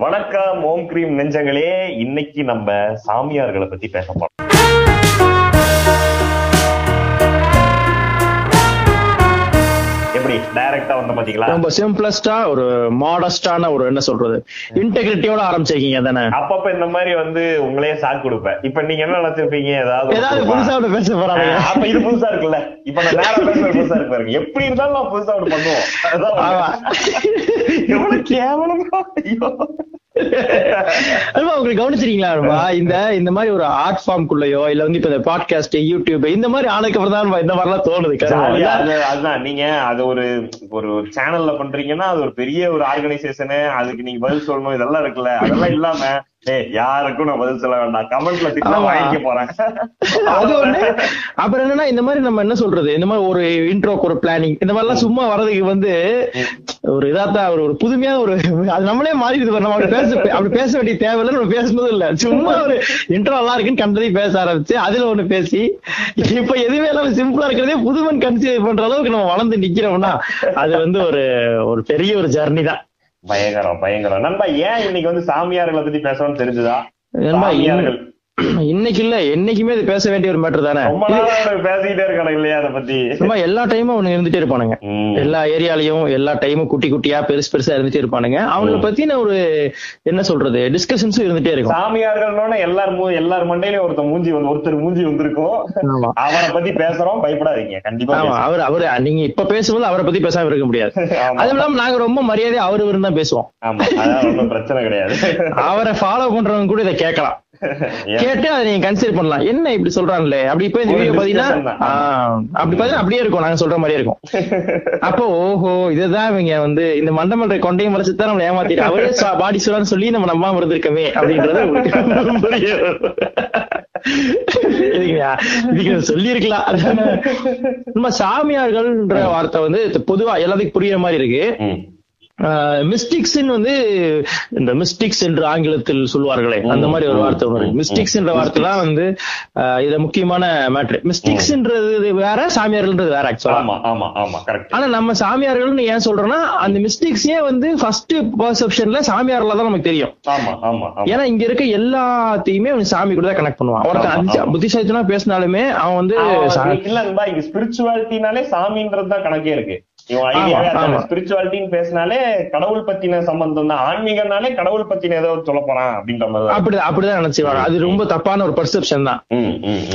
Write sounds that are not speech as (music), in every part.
வணக்கம் ஓம் கிரீம் நெஞ்சங்களே. இன்னைக்கு நம்ம சாமியார்களை பத்தி பேச போறோம். எப்படி டைரக்டா வந்த பாத்தீங்களா? ரொம்ப சிம்பிளஸ்டா ஒரு மாடஸ்டான ஒரு என்ன சொல்றது இன்டெகிரிட்டியோட ஆரம்பிச்சிருக்கீங்க தானே அப்பப்ப இந்த மாதிரி வந்து உங்களே சாக்கு கொடுப்பேன். இப்ப நீங்க என்ன நினைச்சிருப்பீங்க? ஏதாவது ஏதாவது புதுசா ஒண்ணு பேச போறாங்க அப்ப இது புதுசா இருக்குல்ல. இப்ப நான் நேரம் பேசுறது புதுசா இருக்கு பாருங்க. எப்படி இருந்தாலும் நான் புதுசா ஒண்ணு பண்ணுவோம். எவ்வளவு கேவலமா ஐயோ. (laughs) அல்வா உங்களுக்கு கவனிச்சிருக்கீங்களா அல்வா இந்த இந்த மாதிரி ஒரு ஆர்ட் ஃபார்ம்குள்ளயோ இல்ல வந்து இப்ப இந்த பாட்காஸ்ட் யூடியூப் இந்த மாதிரி ஆளுக்கு அப்புறம் இந்த மாதிரிலாம் தோணுது அதுதான். நீங்க அது ஒரு ஒரு சேனல்ல பண்றீங்கன்னா அது ஒரு பெரிய ஒரு ஆர்கனைசேஷனு அதுக்கு நீங்க பதில் சொல்லணும் இதெல்லாம் இருக்குல்ல. அதெல்லாம் இல்லாம யாருக்கும் நான் பதில் சொல்ல வேண்டாம். கமெண்ட்ல திட்டா ஆமா. வாங்கிக்க போறேன். அது ஒண்ணு. அப்புறம் என்னன்னா இந்த மாதிரி நம்ம என்ன சொல்றது? இந்த மாதிரி ஒரு இன்ட்ரோக்கு ஒரு பிளானிங் இந்த மாதிரி எல்லாம் சும்மா வர்றதுக்கு வந்து ஒரு இதாத்தான் ஒரு ஒரு புதுமையான ஒரு அது நம்மளே மாறிடுது. நம்ம அப்படி பேச அப்படி பேச வேண்டிய தேவையில்ல நம்ம பேசுனதும் இல்ல. சும்மா ஒரு இன்ட்ரோ நல்லா இருக்குன்னு கண்டதையும் பேச ஆரம்பிச்சு அதுல ஒண்ணு பேசி இப்ப எதுவுமே இல்லாம சிம்பிளா இருக்கிறதே புதுமன் கன்சிடர் பண்ற அளவுக்கு நம்ம வளர்ந்து நிக்கிறோம்னா அது வந்து ஒரு ஒரு பெரிய ஒரு ஜர்னி தான். பயங்கரம் பயங்கரம். நண்பா ஏன் இன்னைக்கு வந்து சாமியார்களை பத்தி பேசணும்னு தெரிஞ்சுதா? சாமியார்கள். இன்னைக்கு இல்ல என்னைக்குமே இது பேச வேண்டிய ஒரு மேட்டர் தானே? பேசிக்கிட்டே இருக்கானு இல்லையா அதை பத்தி? சும்மா எல்லா டைமும் அவனுங்க இருந்துட்டே இருப்பானுங்க. எல்லா ஏரியாலயும் எல்லா டைமும் குட்டி குட்டியா பெருசு பெருசா இருந்துட்டே இருப்பானுங்க. அவங்கள பத்தின ஒரு என்ன சொல்றது டிஸ்கஷன்ஸும் இருந்துட்டே இருக்கும். சாமியார்கள்னோட எல்லார் எல்லார் மண்டையிலயும் ஒருத்தர் மூஞ்சி வந்து ஒருத்தர் மூஞ்சி வந்திருக்கும். அவரை பத்தி பேசுறோம் பயப்படாதீங்க. கண்டிப்பா அவர் அவர் நீங்க இப்ப பேசும்போது அவரை பத்தி பேசாம இருக்க முடியாது. (laughs) அதுவும் இல்லாம நாங்க ரொம்ப மரியாதை அவர் தான் பேசுவோம். பிரச்சனை கிடையாது. (laughs) அவரை ஃபாலோ பண்றவங்க கூட இதை கேட்கலாம்? கேட்டு அதை நீங்க கன்சிடர் பண்ணலாம். என்ன இப்படி சொல்றாங்களே? அப்படி இப்ப இந்த வீடியோ பாத்தீங்கன்னா அப்படி பாத்தீங்கன்னா அப்படியே இருக்கும். நாங்க சொல்ற மாதிரியே இருக்கும். அப்போ ஓஹோ இதுதான் இவங்க வந்து இந்த மண்டமன்ற கொண்டையும் மறைச்சு தான் நம்மளை ஏமாத்திட்டு அவரே பாடி சொல்லான்னு சொல்லி நம்ம நம்பாம இருந்திருக்கமே அப்படின்றது உங்களுக்கு புரிய வரும். இதுக்குயா, இதுக்கு சொல்லி இருக்கலாம் நம்ம சாமியார்கள்ன்ற வார்த்தை வந்து பொதுவா எல்லாத்துக்கும் புரியுற மாதிரி இருக்கு. மிஸ்டிக்ஸ் வந்து இந்த மிஸ்டிக்ஸ் என்று ஆங்கிலத்தில் சொல்வார்களே அந்த மாதிரி ஒரு வார்த்தை ஒன்று மிஸ்டிக்ஸ் என்ற வார்த்தை தான் வந்து இதுல முக்கியமான மேட்ரு மிஸ்டிக்ஸ்ன்றது வேற சாமியார்கள்ன்றது வேற ஆக்சுவலா ஆனா நம்ம சாமியார்கள்னு ஏன் சொல்றோம்னா அந்த மிஸ்டிக்ஸே வந்து ஃபர்ஸ்ட் பர்செப்ஷன்ல சாமியார்ல தான் நமக்கு தெரியும். ஆமா ஆமா ஆமா. ஏன்னா இங்க இருக்க எல்லாத்தையுமே அவன் சாமி கூட தான் கனெக்ட் பண்ணுவான். ஒருத்தன் ஆமா, அஞ்சு. புத்திசாலித்தனா பேசினாலுமே அவன் வந்து சாமி இல்ல இங்க ஸ்பிரிச்சுவாலிட்டினாலே சாமின்றது தான் கணக்கே இருக்கு. இவன் ஐடியாவே. ஸ்பிரிச்சுவாலிட்டின்னு பேசினாலே கடவுள் பத்தின சம்பந்தம் தான் ஆன்மீகம்னாலே கடவுள் பத்தின ஏதோ சொல்ல போறான் அப்படின்ற மாதிரி. அப்படி அப்படிதான் நினைச்சுவாங்க அது ரொம்ப தப்பான ஒரு பர்செப்ஷன் தான்.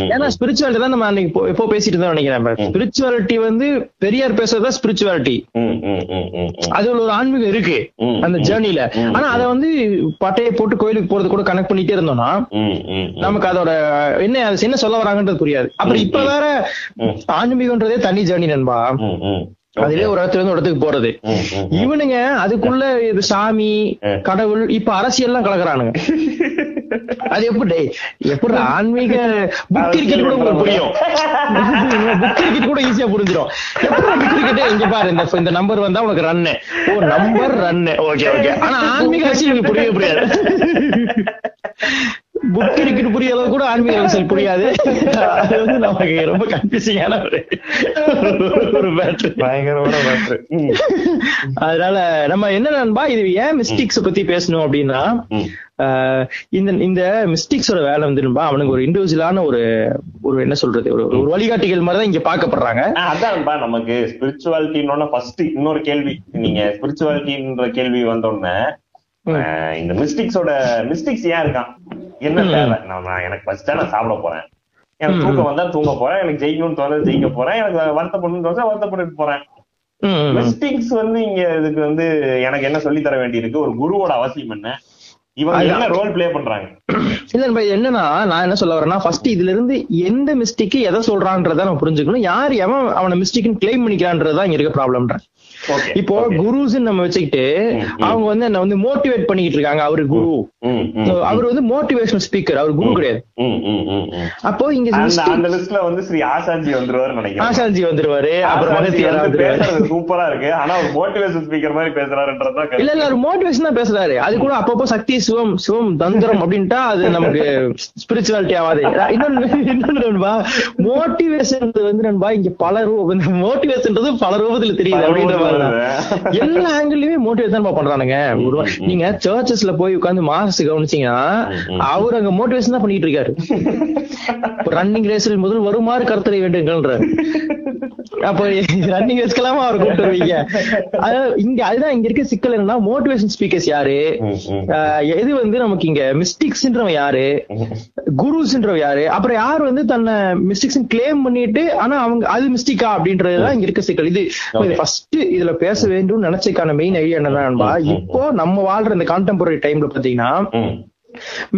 ஏன்னா ஸ்பிரிச்சுவாலிட்டி தான் நம்ம அன்னைக்கு எப்போ பேசிட்டு இருந்தோம் நினைக்கிறேன் ஸ்பிரிச்சுவாலிட்டி வந்து பெரியார் பேசுறதா ஸ்பிரிச்சுவாலிட்டி ம், ம், ம், ம், ம். அது ஒரு ஆன்மீகம் இருக்கு அந்த. ஜேர்னில ஆனா அத வந்து பட்டையை போட்டு கோயிலுக்கு போறது கூட கனெக்ட் பண்ணிட்டே இருந்தோம்னா. நமக்கு அதோட என்ன என்ன சொல்ல வராங்கன்றது புரியாது அப்புறம் இப்ப வேற. ஆன்மீகம்ன்றதே தனி ஜேர்னி நண்பா. அதுலயே ஒரு இடத்துல இருந்து இடத்துக்கு போறது. இவனுங்க அதுக்குள்ள இது சாமி. கடவுள் இப்ப அரசியல்லாம் கலக்குறானுங்க. (laughs) அது எப்படி எப்படி ஆன்மீக புக் கிரிக்கெட் கூட உங்களுக்கு புரியும். (laughs) புக் கிரிக்கெட் கூட ஈஸியா புரிஞ்சிடும் புக் கிரிக்கெட் இங்க பாரு இந்த இந்த நம்பர் வந்தா உனக்கு ரன்னு ஓ நம்பர் ரன்னு ஓகே ஓகே. ஆனா ஆன்மீக அரசியல் புரியவே புரியாது. (laughs) புக் புரிய அளவு கூட ஆன்மீக அரசியல் புரியாது. அது வந்து நமக்கு ரொம்ப கன்ஃபியூசிங்கான ஒரு ஒரு மேட்ரு பயங்கரமான. ம், அதனால நம்ம என்ன நண்பா இது ஏன் மிஸ்டேக்ஸ் பத்தி பேசணும் அப்படின்னா இந்த இந்த மிஸ்டேக்ஸோட வேலை வந்து நண்பா அவனுக்கு ஒரு இண்டிவிஜுவலான ஒரு ஒரு என்ன சொல்றது ஒரு ஒரு வழிகாட்டிகள் மாதிரி தான் இங்க பார்க்கப்படுறாங்க. ஆ, அதான்பா நமக்கு ஸ்பிரிச்சுவாலிட்டின்னு ஃபர்ஸ்ட் இன்னொரு கேள்வி. நீங்க ஸ்பிரிச்சுவாலிட்டின்ற கேள்வி வந்தோடனே இந்த மிஸ்டிக்ஸோட மிஸ்டிக்ஸ் ஏன் இருக்கான்? என்ன தேவை? நான் எனக்கு ஃபர்ஸ்டா நான் சாப்பிட போறேன். எனக்கு தூக்கம் வந்தா தூங்க போறேன். எனக்கு ஜெயிக்கணும்னு தோணுது ஜெயிக்க போறேன். எனக்கு வருத்தப்படணும்னு தோணுது வருத்தப்பட்டு போறேன். மிஸ்டிக்ஸ் வந்து இங்க இதுக்கு வந்து எனக்கு என்ன சொல்லி தர வேண்டியிருக்கு? ஒரு குருவோட அவசியம் என்ன? இவங்க என்ன ரோல் ப்ளே பண்றாங்க? இல்ல என்னன்னா நான் என்ன சொல்ல வரேன்னா ஃபர்ஸ்ட் இதுல இருந்து எந்த மிஸ்டேக்கு எதை சொல்றான்றத நம்ம புரிஞ்சுக்கணும். யார் எவன் அவன மிஸ்டேக்னு கிளைம் பண்ணிக்கிறான்றதுதான் இங்க இருக்க ப்ராப்ளம்ன்ற ஓகே இப்போ குருஸ் நம்ம வச்சுக்கிட்டு அவங்க வந்து என்ன வந்து மோட்டிவேட் பண்ணிக்கிட்டு இருக்காங்க. அவரு குரு. அவர் வந்து மோட்டிவேஷனல் ஸ்பீக்கர் அவர் குரு கிடையாது. அப்போ இங்க அந்த லிஸ்ட்ல வந்து ஸ்ரீ ஆசாஞ்சி வந்துருவாரு நினைக்கிறேன். ஆசாஞ்சி வந்துருவாரு. அப்புறம் மகத்தியார் சூப்பரா இருக்கு. ஆனா ஒரு மோட்டிவேஷன் ஸ்பீக்கர் மாதிரி பேசுறாருன்றதா இல்ல இல்ல அவர் மோட்டிவேஷன் தான் பேசுறாரு. அது கூட அப்பப்போ சக்தி சிவம் சிவம் தந்திரம் அப்படின்ட்டா அது நமக்கு ஸ்பிரிச்சுவாலிட்டி ஆகாது இன்னொன்னு மோட்டிவேஷன் வந்து நண்பா இங்க பல ரூபம் மோட்டிவேஷன்றது பல ரூபத்துல தெரியுது அப்படின்ற. எல்லா ஆங்கிள்லயுமே மோட்டிவேட் தான் பண்றானுங்க. நீங்க சர்ச்சஸ்ல போய் உட்கார்ந்து மார்க்ஸ் கவனிச்சீங்கன்னா அவர் அங்க மோட்டிவேஷன் தான் பண்ணிட்டு இருக்காரு. ரன்னிங் ரேஸில் முதல் வருமாறு கருத்தரை வேண்டுங்கள்ன்ற. அப்ப ரன்னிங் ரேஸ்க்கெல்லாமா அவர் கூப்பிட்டு வருவீங்க? இங்க அதுதான் இங்க இருக்க சிக்கல் என்னன்னா மோட்டிவேஷன் ஸ்பீக்கர்ஸ் யாரு? எது வந்து நமக்கு இங்க மிஸ்டேக்ஸ்ன்றவன் யாரு? குருஸ்ன்றவன் யாரு? அப்புறம் யார் வந்து தன்னை மிஸ்டேக்ஸ் கிளைம் பண்ணிட்டு ஆனா அவங்க அது மிஸ்டேக்கா அப்படின்றதுதான் இங்க இருக்க சிக்கல். இது. ஃபர்ஸ்ட் இதுல பேச வேண்டும் நினைச்சதுக்கான மெயின் ஐடியா என்னன்னா இப்போ நம்ம வாழ்ற இந்த கான்டெம்பரரி டைம்ல பாத்தீங்கன்னா.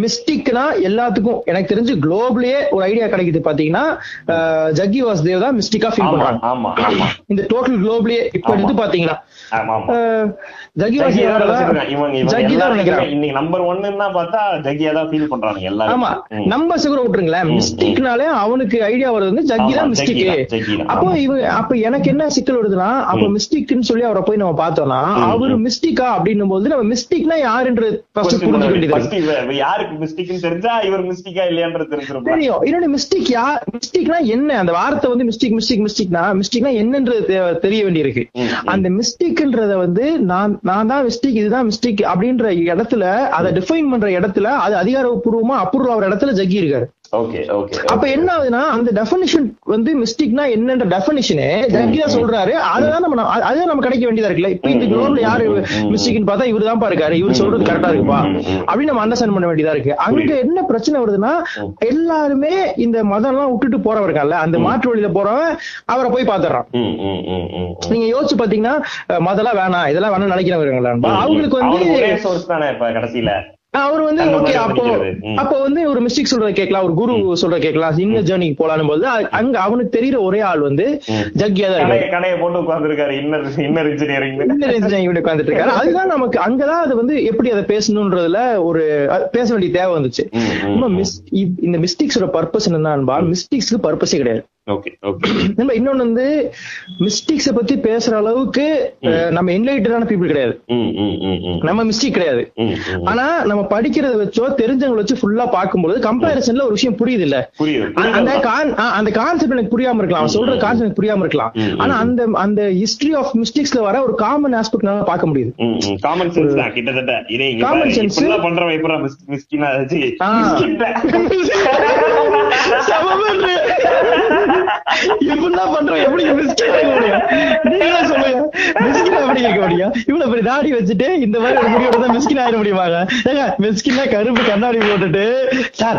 மிஸ்டிக்னா எல்லாத்துக்கும் எனக்கு தெரிஞ்சு குளோபலியே ஒரு ஐடியா கிடைக்குது பாத்தீங்கன்னா ஜக்கி வாசுதேவ் தான் மிஸ்டிக்கா ஃபீல் பண்றாங்க. இந்த டோட்டல் குளோபலியே இப்ப. எடுத்து பாத்தீங்கன்னா இன்னைக்கு நம்பர் ஒன்னு பார்த்தா ஜக்கியா தான் ஃபீல் பண்றாங்க எல்லாரும். ஆமா. நம்ம சுகர விட்டுருங்களேன். மிஸ்டேக்னாலே அவனுக்கு ஐடியா வருது வந்து ஜக்கி தான் மிஸ்டேக். அப்போ. இவங்க அப்ப எனக்கு என்ன சிக்கல் வருதுன்னா அப்ப மிஸ்டேக்னு சொல்லி அவரை போய் நம்ம பார்த்தோம்னா அவரு மிஸ்டேக்கா அப்படின்னும் போது நம்ம மிஸ்டேக்னா யாருன்றது புரிஞ்சுக்க வேண்டியது யாருக்கு மிஸ்டேக்னு தெரிஞ்சா இவர் மிஸ்டேக்கா இல்லையான்றது தெரிஞ்சிரும் தெரியும். இன்னொன்னு மிஸ்டேக் யா மிஸ்டேக்னா என்ன? அந்த வார்த்தை வந்து மிஸ்டேக் மிஸ்டேக் மிஸ்டேக்னா மிஸ்டேக்னா என்னன்றது தெரிய வேண்டியிருக்கு. அந்த மிஸ்டேக்ன்றத வந்து நான் நான் தான் மிஸ்டேக் இதுதான் மிஸ்டேக் அப்படின்ற இடத்துல அதை டிஃபைன் பண்ற இடத்துல அது அதிகாரப்பூர்வமா அப்ரூவ் ஆகிற இடத்துல ஜக்கி இருக்காரு அப்ப என்ன ஆகுதுன்னா அந்த டெஃபினிஷன் வந்து மிஸ்டேக்னா என்னன்ற டெஃபினிஷனே ஜக்கி சொல்றாரு. அதுதான் நம்ம அதுதான் நம்ம கிடைக்க வேண்டியதா இருக்குல்ல. இப்ப இந்த குளோப்ல யாரு மிஸ்டேக்னு பார்த்தா இவரு தான் இருக்காரு இவர் சொல்றது கரெக்டா இருக்குப்பா. அப்படின்னு நம்ம அண்டர்ஸ்டாண்ட் பண்ண வேண்டியதா இருக்கு. அங்க என்ன பிரச்சனை வருதுன்னா எல்லாருமே இந்த மதம் எல்லாம் விட்டுட்டு போறவன் இருக்கான்ல அந்த மாற்று வழியில போறவன் அவரை போய் பாத்துறான். நீங்க யோசிச்சு பாத்தீங்கன்னா அஹ், மதம்லாம் வேணாம் இதெல்லாம் வேணாம் நினைக்கிறவங்க அவங்களுக்கு வந்து கடைசியில. அவர் வந்து ஓகே அப்போ. அப்போ வந்து ஒரு மிஸ்டேக் சொல்றத கேட்கலாம் ஒரு குரு சொல்றத கேட்கலாம் இன்னர் ஜேர்னிக்கு போலான்னு போது அங்க அவனுக்கு தெரியுற ஒரே ஆள் வந்து. ஜக்கியா தான் கடைய போட்டு உட்கார்ந்துருக்காரு inner inner engineering inner engineering உட்கார்ந்துட்டு இருக்காரு (laughs) அதுதான் நமக்கு அங்கதான் அது வந்து எப்படி அதை பேசணும்ன்றதுல ஒரு பேச வேண்டிய தேவை வந்துச்சு. இந்த மிஸ்டேக்ஸோட பர்பஸ் என்னன்னா மிஸ்டேக்ஸ்க்கு பர்பஸே கிடையாது. நம்ம இன்னொன்னு வந்து மிஸ்டேக்ஸ பத்தி பேசுற அளவுக்கு நம்ம என்லைட்டடான பீப்புள் கிடையாது. நம்ம மிஸ்டேக் கிடையாது. ஆனா நம்ம படிக்கிறத வச்சோ தெரிஞ்சவங்களை வச்சு ஃபுல்லா பார்க்கும்போது கம்பேரிசன்ல ஒரு விஷயம் புரியுது இல்ல. அந்த அந்த கான்செப்ட் எனக்கு புரியாம இருக்கலாம். அவன் சொல்ற கான்செப்ட் எனக்கு புரியாம இருக்கலாம். ஆனா அந்த அந்த ஹிஸ்டரி ஆஃப் மிஸ்டேக்ஸ்ல வர ஒரு காமன் ஆஸ்பெக்ட் நான் பார்க்க முடியுது. காமன் சென்ஸ் கிட்டத்தட்ட. இதே sense. இப்படிலாம் பண்றவன் எப்படா மிஸ்கினா ஆ. (laughs) (laughs) இப்படிலாம் பண்றோம் எப்படி நீங்களே சொல்லுங்க. மிஸ்கின் எப்படி முடியும்? இவ்வளவு பெரிய தாடி வச்சுட்டு இந்த மாதிரி ஒரு முடியோட தான் மிஸ்கின் ஆயிட முடியுமாங்க? ஏங்க மிஸ்கின்னா கருப்பு கண்ணாடி போட்டுட்டு சார்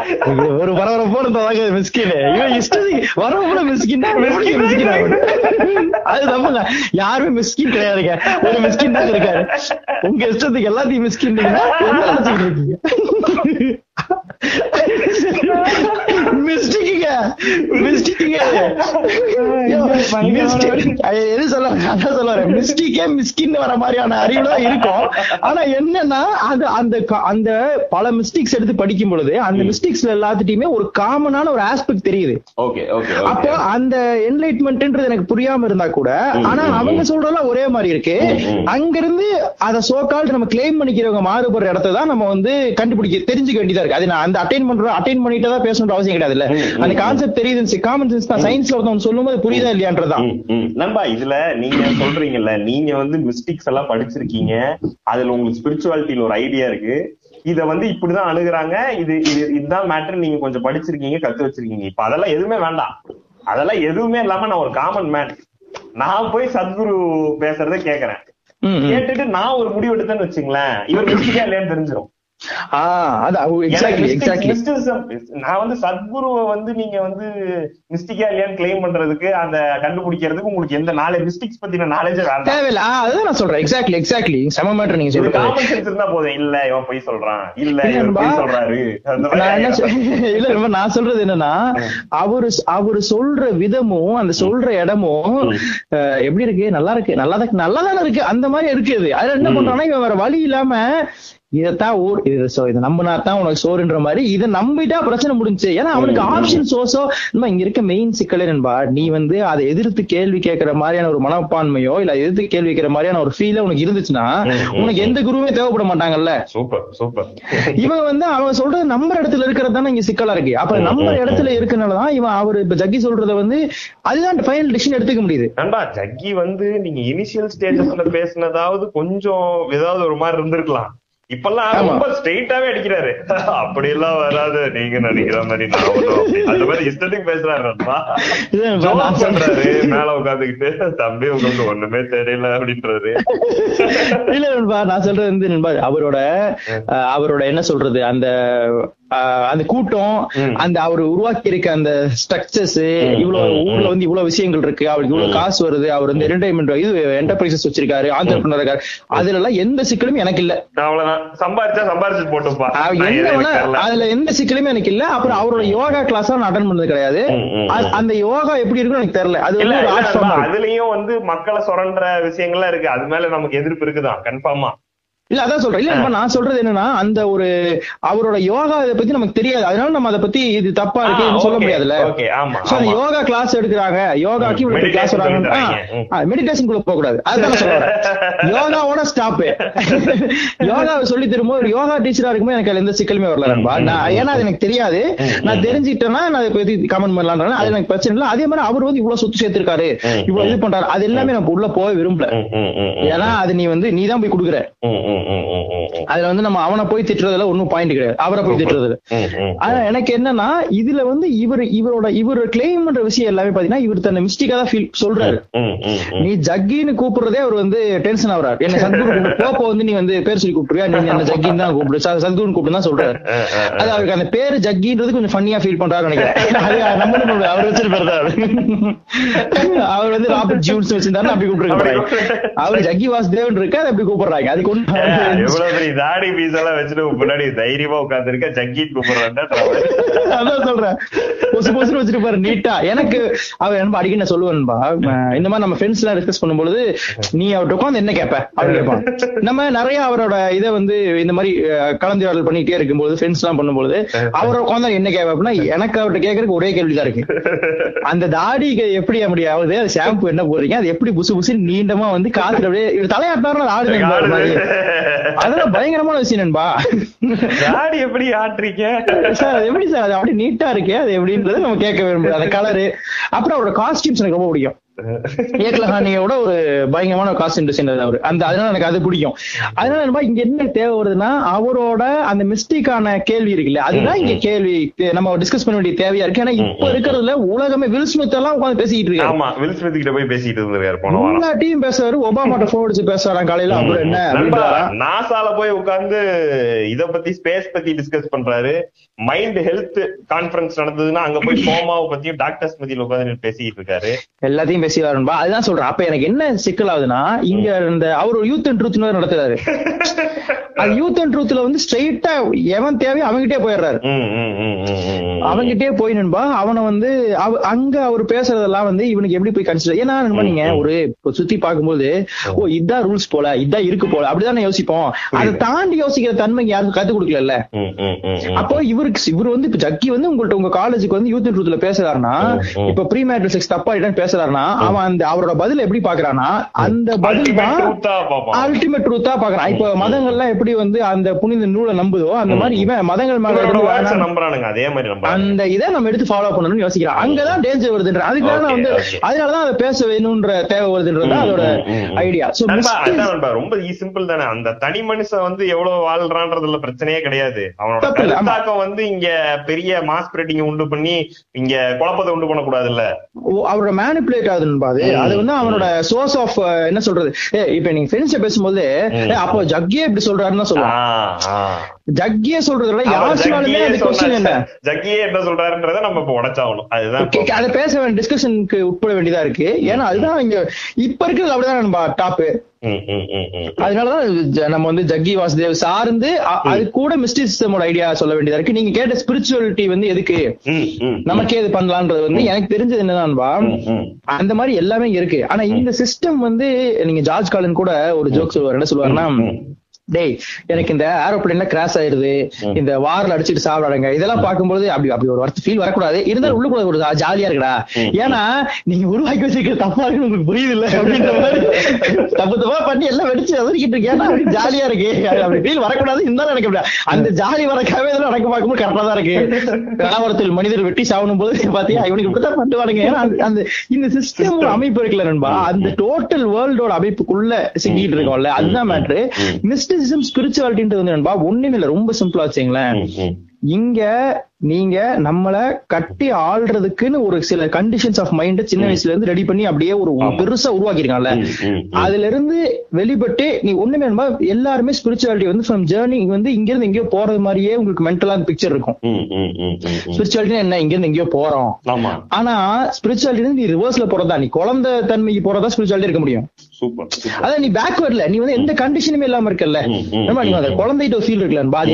ஒரு பரபரப்போட தாங்க மிஸ்கின் இவன் இஷ்டத்துக்கு வரவங்கள மிஸ்கின் மிஸ்கின் ஆகும் அது நம்புங்க யாருமே மிஸ்கின் கிடையாதுங்க. ஒரு மிஸ்கின் தான் இருக்காரு. உங்க இஷ்டத்துக்கு எல்லாத்தையும் மிஸ்கின் என்ன நினைச்சுக்கிட்டு இருக்கீங்க? மிஸ்டிக்குங்க மிஸ்டிக்குங்க எது சொல்ல அதான் சொல்ல வரேன் மிஸ்டிக்கே மிஸ்கின் வர மாதிரியான அறிவுல இருக்கும். ஆனா என்னன்னா அது அந்த அந்த பல மிஸ்டேக்ஸ் எடுத்து படிக்கும் பொழுது அந்த மிஸ்டேக்ஸ்ல எல்லாத்துட்டையுமே ஒரு காமனான ஒரு ஆஸ்பெக்ட் தெரியுது. அப்போ அந்த என்லைட்மெண்ட்ன்றது எனக்கு புரியாம இருந்தா கூட ஆனா அவங்க சொல்றதெல்லாம் ஒரே மாதிரி இருக்கு. அங்க இருந்து அத சோகால்டு நம்ம கிளைம் பண்ணிக்கிறவங்க மாறுபடுற இடத்த தான் நம்ம வந்து கண்டுபிடிக்க தெரிஞ்சுக்க வேண்டியதா இருக்கு. அது நான் அந்த அட்டைன் பண்றோம் அட்டைன் பண்ணிட்டு தான் பேசணுன்ற அவசியம் கிடையாது. இல்ல அந்த கான்செப்ட் தெரியுது காமன் சென்ஸ் தான். சயின்ஸ்ல ஒருத்தவங்க சொல்லும்போது புரியுதா ம். நண்பா இதுல நீங்க சொல்றீங்கல்ல நீங்க வந்து மிஸ்டேக்ஸ் எல்லாம் படிச்சிருக்கீங்க. அதுல உங்களுக்கு ஸ்பிரிச்சுவாலிட்டியில ஒரு ஐடியா இருக்கு. இத வந்து இப்படிதான் அணுகுறாங்க. இது இது இதுதான் மேட்டர் நீங்க கொஞ்சம் படிச்சிருக்கீங்க கத்து வச்சிருக்கீங்க. இப்ப அதெல்லாம் எதுவுமே வேண்டாம். அதெல்லாம் எதுவுமே இல்லாம நான் ஒரு காமன் மேன் நான் போய் சத்குரு பேசுறத கேக்குறேன். கேட்டுட்டு நான் ஒரு முடிவு எடுத்தேன்னு வச்சுங்களேன் இவர் மிஸ்டேக்கா இல்லையான்னு தெரிஞ்சிடும் நான் வந்து சத்குருவை வந்து நீங்க வந்து மிஸ்டிக்கா இல்லையான்னு கிளைம் பண்றதுக்கு அந்த கண்டுபிடிக்கிறதுக்கு உங்களுக்கு எந்த நாலேஜ் மிஸ்டிக்ஸ் பத்தின நாலேஜே தேவையில்ல. அதுதான் நான் சொல்றேன். எக்ஸாக்ட்லி எக்ஸாக்ட்லி செம மேட்டர் நீங்க காமன் சென்ஸ் இருந்தா போதும். இல்ல இவன் பொய் சொல்றான். இல்ல இவன். பொய் சொல்றாரு. (laughs) இல்ல ரொம்ப நான் சொல்றது என்னன்னா அவரு அவரு சொல்ற விதமும் அந்த சொல்ற இடமும் எப்படி இருக்கு? நல்லா இருக்கு. நல்லா நல்லா தானே இருக்கு. அந்த மாதிரி இருக்குது அதுல என்ன பண்றான்னா இவன் வேற வழி இல்லாம இதைத்தான் ஊர் இது சோ இதை நம்பினா தான் உனக்கு சோறுன்ற மாதிரி. இதை நம்பிட்டா பிரச்சனை முடிஞ்சுச்சு ஏன்னா அவனுக்கு ஆப்ஷன் சோர்ஸோ இங்க இருக்க மெயின் சிக்கலே நண்பா. நீ வந்து அதை எதிர்த்து கேள்வி கேட்கிற மாதிரியான ஒரு மனப்பான்மையோ இல்ல எதிர்த்து கேள்வி கேட்கிற மாதிரியான ஒரு ஃபீல உனக்கு இருந்துச்சுன்னா உனக்கு எந்த குருவுமே தேவைப்பட மாட்டாங்கல்ல. Super super. இவன் வந்து அவன் சொல்றது நம்பர் இடத்துல இருக்கிறது தானே இங்க சிக்கலா இருக்கு. அப்ப நம்பர் இடத்துல இருக்கனாலதான் இவன் அவர் இப்ப ஜக்கி சொல்றத வந்து அதுதான் ஃபைனல் டிசிஷன் எடுத்துக்க முடியுது. நண்பா ஜக்கி வந்து நீங்க இனிஷியல் ஸ்டேஜஸ்ல பேசினதாவது கொஞ்சம் ஏதாவது ஒரு மாதிரி இருந்திருக்கலாம். இப்பெல்லாம் ரொம்ப ஸ்ட்ரெயிட்டாவே அடிக்கிறாரு. அப்படி எல்லாம் வராது நீங்க நினைக்கிற மாதிரி நான் அந்த மாதிரி இஷ்டத்துக்கு பேசுறாரு மேல உட்காந்துக்கிட்டு தம்பி உங்களுக்கு ஒண்ணுமே தெரியல அப்படின்றாரு. இல்ல நண்பா நான் சொல்றது வந்து நண்பா அவரோட அவரோட என்ன சொல்றது அந்த அந்த கூட்டம் அந்த அவர் உருவாக்கி இருக்க அந்த ஸ்ட்ரக்சர்ஸ் இவ்வளவு ஊர்ல வந்து இவ்வளவு விஷயங்கள் இருக்கு. அவருக்கு இவ்வளவு காசு வருது. அவர் வந்து என்டர்டைன்மெண்ட் இது என்டர்பிரைசஸ் வச்சிருக்காரு ஆண்டர்பிரினர் இருக்காரு. அதுல எல்லாம் எந்த சிக்கலும் எனக்கு இல்ல. அவ்வளவுதான். சம்பாரிச்சா சம்பாரிச்சு போட்டுப்பா. அதுல எந்த சிக்கலுமே எனக்கு இல்ல. அப்புறம் அவரோட யோகா கிளாஸ் நான் அட்டன் பண்ணது கிடையாது. அந்த யோகா எப்படி இருக்குன்னு எனக்கு தெரியல. அது வந்து. அதுலயும் வந்து மக்களை சுரண்ட விஷயங்கள்லாம் இருக்கு. அது மேல நமக்கு எதிர்ப்பு இருக்குதான். கன்ஃபார்மா இல்ல அதான் சொல்றேன். இல்ல இப்ப நான் சொல்றது என்னன்னா அந்த ஒரு அவரோட யோகா இதை பத்தி நமக்கு தெரியாது. அதனால நம்ம அதை பத்தி இது தப்பா இருக்கு சொல்ல முடியாதுல்ல. யோகா கிளாஸ் எடுக்கிறாங்க. யோகாக்கு இவ்வளவு கிளாஸ். வராங்க மெடிடேஷன் குள்ள போக கூடாது. அதுதான் வரேன். யோகாவோட ஸ்டாப் யோகாவை சொல்லி தரும்போது ஒரு யோகா டீச்சரா இருக்கும்போது எனக்கு எந்த சிக்கலுமே வரல நண்பா. நான் ஏன்னா அது எனக்கு தெரியாது. நான் தெரிஞ்சுக்கிட்டேன்னா நான் அதை பத்தி கமெண்ட் பண்ணலாம் அது எனக்கு பிரச்சனை இல்லை. அதே மாதிரி அவர் வந்து இவ்வளவு சொத்து சேர்த்திருக்காரு. இவ்வளவு இது பண்றாரு. அது எல்லாமே நம்ம உள்ள போக விரும்பல. ஏன்னா அது நீ வந்து நீ தான் போய் கொடுக்குற. அதுல வந்து நம்ம அவனை போய் திட்டுறதுல ஒன்னும் பாயிண்ட் கிடையாது. அவரை போய் திட்டுறதுல. ஆனா எனக்கு என்னன்னா இதுல வந்து இவர் இவரோட இவர் கிளைம் பண்ற விஷயம் எல்லாமே பாத்தீங்கன்னா இவர் தன்னை மிஸ்டேக்கா தான் ஃபீல் சொல்றாரு. நீ ஜக்கின்னு கூப்பிடுறதே அவர் வந்து டென்ஷன் ஆகுறாரு. என்ன சத்குரு. போப்போ வந்து நீ வந்து பேர் சொல்லி கூப்பிடுறியா நீ என்ன ஜக்கின்னு தான் கூப்பிடு சத்குருன்னு கூப்பிடு தான் சொல்றாரு. அது அவருக்கு அந்த பேரு ஜக்கின்றது கொஞ்சம் ஃபன்னியா ஃபீல் பண்றாரு நினைக்கிறேன்? (laughs) அவர் வச்சிருப்பாரு அவரு. வந்து ராபர்ட் ஜூன்ஸ் வச்சிருந்தாரு அப்படி கூப்பிட்டு அவர் ஜக்கி வாசுதேவன் இருக்கு அதை அப்படி கூப்பிடுறாங்க. அதுக்கு ஒண்ணு (laughs) எவ்வளவு பெரிய (laughs) தாடி பீஸ் எல்லாம் வச்சுட்டு முன்னாடி தைரியமா உட்கார்ந்து இருக்க ஜக்கி கூப்பிடுறேன் அதான் சொல்றேன். பொசு பொசுன்னு வச்சிருப்பாரு நீட்டா எனக்கு அவர் என்ன அடிக்கடி நான் சொல்லுவேன்பா இந்த மாதிரி நம்ம ஃப்ரெண்ட்ஸ் எல்லாம் டிஸ்கஸ் பண்ணும்பொழுது நீ அவர்கிட்ட உட்காந்து என்ன கேப்ப? அப்படின்னு கேட்பான் நம்ம நிறைய அவரோட இதை வந்து இந்த மாதிரி கலந்துரையாடல் பண்ணிட்டே இருக்கும்போது ஃப்ரெண்ட்ஸ் எல்லாம் பண்ணும்போது அவரை உட்காந்து என்ன கேட்ப அப்படின்னா எனக்கு அவர்கிட்ட கேட்கறதுக்கு ஒரே கேள்விதான் இருக்கு. அந்த தாடி எப்படி அப்படி ஆகுது? அது ஷாம்பு என்ன போடுறீங்க? அது எப்படி புசு புசு நீண்டமா வந்து காத்துல அப்படியே இவர் தலையாட்டினாரு ஆடு அதெல்லாம் பயங்கரமான விஷயம் நண்பா. தாடி எப்படி ஆட்டுறீங்க? சார் எப்படி சார்? அது அப்படி நீட்டா இருக்கே அது அப்படின்றத நம்ம கேட்க விரும்புறோம். அந்த கலரு அப்புறம் அவரோட காஸ்டியூம்ஸ் எனக்கு ரொம்ப பிடிக்கும். ஏக்லஹானியோட ஒரு பயங்கரமான காஸ்டியூம் டிசைனர் அவரு. அந்த அதனால எனக்கு அது பிடிக்கும். அதனால நம்ம இங்க என்ன தேவை வருதுன்னா அவரோட அந்த மிஸ்டேக்கான கேள்வி இருக்குல்ல அதுதான் இங்க கேள்வி நம்ம டிஸ்கஸ் பண்ண வேண்டிய தேவையா இருக்கு. ஏன்னா இப்ப இருக்கிறதுல உலகமே வில் ஸ்மித் எல்லாம் உட்காந்து பேசிட்டு இருக்காரு. ஆமா வில் ஸ்மித் கிட்ட போய் பேசிட்டு இருந்திருக்காரு போன வாரம். எல்லா டீம் பேசுறாரு ஒபாமாட்ட போன் அடிச்சு பேசுறாங்க காலையில? அப்புறம் என்ன. நாசால போய் உட்கார்ந்து இத பத்தி ஸ்பேஸ் பத்தி டிஸ்கஸ் பண்றாரு. மைண்ட் ஹெல்த் கான்ஃபரன்ஸ் நடந்ததுன்னா அங்க போய் (laughs) கோமாவை பத்தியும் டாக்டர்ஸ் பத்தியும் உட்கார்ந்து பேசிட்டு இருக்காரு. எல்லாத்தையும் பேசி வரணும்பா அதுதான் சொல்றேன். அப்ப எனக்கு என்ன சிக்கல் ஆகுதுன்னா இங்க இந்த அவர் ஒரு யூத் அண்ட் ட்ரூத் நடத்துறாரு. அது யூத் அண்ட் ட்ரூத்ல வந்து ஸ்ட்ரெயிட்டா எவன் தேவையோ அவன்கிட்டே போயிடுறாரு. அவன்கிட்டே போய் நண்பா அவனை வந்து அங்க அவர் பேசுறதெல்லாம் வந்து இவனுக்கு எப்படி போய் கன்சிடர் ஏன்னா நண்பா நீங்க ஒரு சுத்தி பார்க்கும்போது ஓ இதான் ரூல்ஸ் போல இதான் இருக்கு போல அப்படிதானே யோசிப்போம். அதை தாண்டி யோசிக்கிற தன்மை யாருக்கும் கத்து கொடுக்கல. அப்போ இவருக்கு இவர் வந்து இப்ப ஜக்கி வந்து உங்கள்ட்ட உங்க காலேஜுக்கு வந்து யூத் ட்ரூத்ல பேசுறாருன்னா. இப்ப ப்ரீ மேட்ரிக் செக்ஸ் தப்பா இல்லைன்னு பேசுறாருன்னா அவன் அந்த அவரோட பதில் எப்படி பாக்குறான்னா அந்த பதில் தான். அல்டிமேட் ட்ரூத்தா பாக்குறான் இப்ப மதங்கள்லாம் எப்படி வந்து அந்த புனித நூலை நம்புதோ அந்த மாதிரி இவன் மதங்கள் மேல. நம்புறானுங்க அதே மாதிரி அந்த இதை நம்ம எடுத்து ஃபாலோ பண்ணணும்னு யோசிக்கிறான். அங்கதான் டேஞ்சர் வருதுன்ற அதுக்காக வந்து. அதனாலதான் அதை பேச வேணும்ன்ற தேவை வருதுன்றது அதோட. ஐடியா ரொம்ப சிம்பிள் தானே. அந்த தனி மனுஷன் வந்து எவ்வளவு வாழ்றான்றதுல பிரச்சனையே கிடையாது. அவனோட இல்ல. கருத்தாக்கம் வந்து இங்க பெரிய மாஸ் ஸ்ப்ரெட்டிங் உண்டு பண்ணி இங்க குழப்பத்தை உண்டு பண்ணக்கூடாதுல்ல. அவரோட மேனிப்புலேட் ஆகுதுன்னு அது ம். அது வந்து அவனோட சோர்ஸ் ஆஃப் என்ன சொல்றது? இப்ப நீங்க ஃப்ரெண்ட்ஸ் பேசும்போது அப்போ ஜக்கியே இப்படி சொல்றாருன்னு ஆ. ஜக்கியே சொல்றத யார் சொன்னாலுமே அந்த கொஸ்டின் என்ன? ஜக்கியே என்ன சொல்றாருன்றத நம்ம இப்ப உடைச்சாகணும். அதுதான் அதை பேச வேண்டிய டிஸ்கஷனுக்கு உட்பட வேண்டியதா இருக்கு. ஏன்னா அதுதான் இங்க இப்ப இருக்கிறது அப்படிதான் நண்பா டாப் ம், ம், ம், ம். அதனாலதான் நம்ம வந்து ஜக்கி வாசுதேவ் சார்ந்து அது கூட மிஸ்டிக் சிஸ்டமோட ஐடியா சொல்ல வேண்டியதா இருக்கு. நீங்க கேட்ட ஸ்பிரிச்சுவாலிட்டி வந்து எதுக்கு? நமக்கே இது பண்ணலான்றது வந்து எனக்கு தெரிஞ்சது என்னதான்பா. அந்த மாதிரி எல்லாமே இருக்கு. ஆனா இந்த சிஸ்டம் வந்து நீங்க ஜார்ஜ் காலன் கூட ஒரு ஜோக் சொல்லுவார். என்ன சொல்லுவாருன்னா டேய் எனக்கு இந்த ஏரோப்ளேன்ல கிராஷ் ஆயிருது இந்த வார்ல அடிச்சிட்டு சாப்பிடாங்க இதெல்லாம் பார்க்கும்போது அப்படி அப்படி ஒரு வருஷம் ஃபீல் வரக்கூடாது. இருந்தாலும் உள்ளுக்குள்ள ஒரு ஜாலியா இருக்குடா. ஏன்னா நீங்க உருவாக்கி வச்சிருக்கிற தப்பா இருக்குன்னு உங்களுக்கு புரியுது இல்ல அப்படின்ற மாதிரி. தப்பு தப்பா பண்ணி எல்லாம் வெடிச்சு அதறிக்கிட்டு இருக்கேன் ஏன்னா அப்படி ஜாலியா இருக்கு. அப்படி ஃபீல் வரக்கூடாது. இருந்தாலும் எனக்கு அப்படி. அந்த ஜாலி வரக்காவே இதெல்லாம் நடக்க பார்க்கும்போது கரெக்டா தான் இருக்கு. கலவரத்தில் மனிதர் வெட்டி சாவணும் போது பாத்தீங்கன்னா இவனுக்கு இப்படித்தான் பண்ணுவானுங்க. ஏன்னா அந்த- இந்த சிஸ்டம் அமைப்பு இருக்குல்ல நண்பா. அந்த டோட்டல் வேர்ல்டோட அமைப்புக்குள்ள சிக்கிட்டு இருக்கோம்ல. அதுதான் மேட்ரு மிஸ்டிசிசம் ஸ்பிரிச்சுவாலிட்டின்றது வந்து நண்பா ஒண்ணுமே இல்ல. ரொம்ப சிம்பிளா வச்சுங்களேன். இங்க நீங்க நம்மள கட்டி ஆள்றதுக்குன்னு ஒரு சில கண்டிஷன்ஸ் ஆஃப் மைண்ட் சின்ன வயசுல இருந்து ரெடி பண்ணி அப்படியே ஒரு. பெருசா உருவாக்கிருக்காங்கல்ல. அதுல இருந்து வெளிப்பட்டு நீ ஒண்ணுமே எல்லாருமே ஸ்பிரிச்சுவாலிட்டி வந்து ஃப்ரம் ஜேர்னி வந்து இங்க இருந்து எங்கேயோ போறது மாதிரியே உங்களுக்கு மென்டலா பிக்சர் இருக்கும். ஸ்பிரிச்சுவாலிட்டி என்ன? இங்க இருந்து எங்கேயோ போறோம். ஆமா. ஆனா ஸ்பிரிச்சுவாலிட்டி நீ ரிவர்ஸ்ல போறதா? நீ குழந்தை தன்மைக்கு போறதா ஸ்பிரிச்சுவாலிட்டி இருக்க முடியும். அதான் நீ பேக்வர்ட்ல நீ வந்து எந்த கண்டிஷனுமே இல்லாம ம். குழந்தைகிட்ட ஃபீல் இருக்குல்ல அது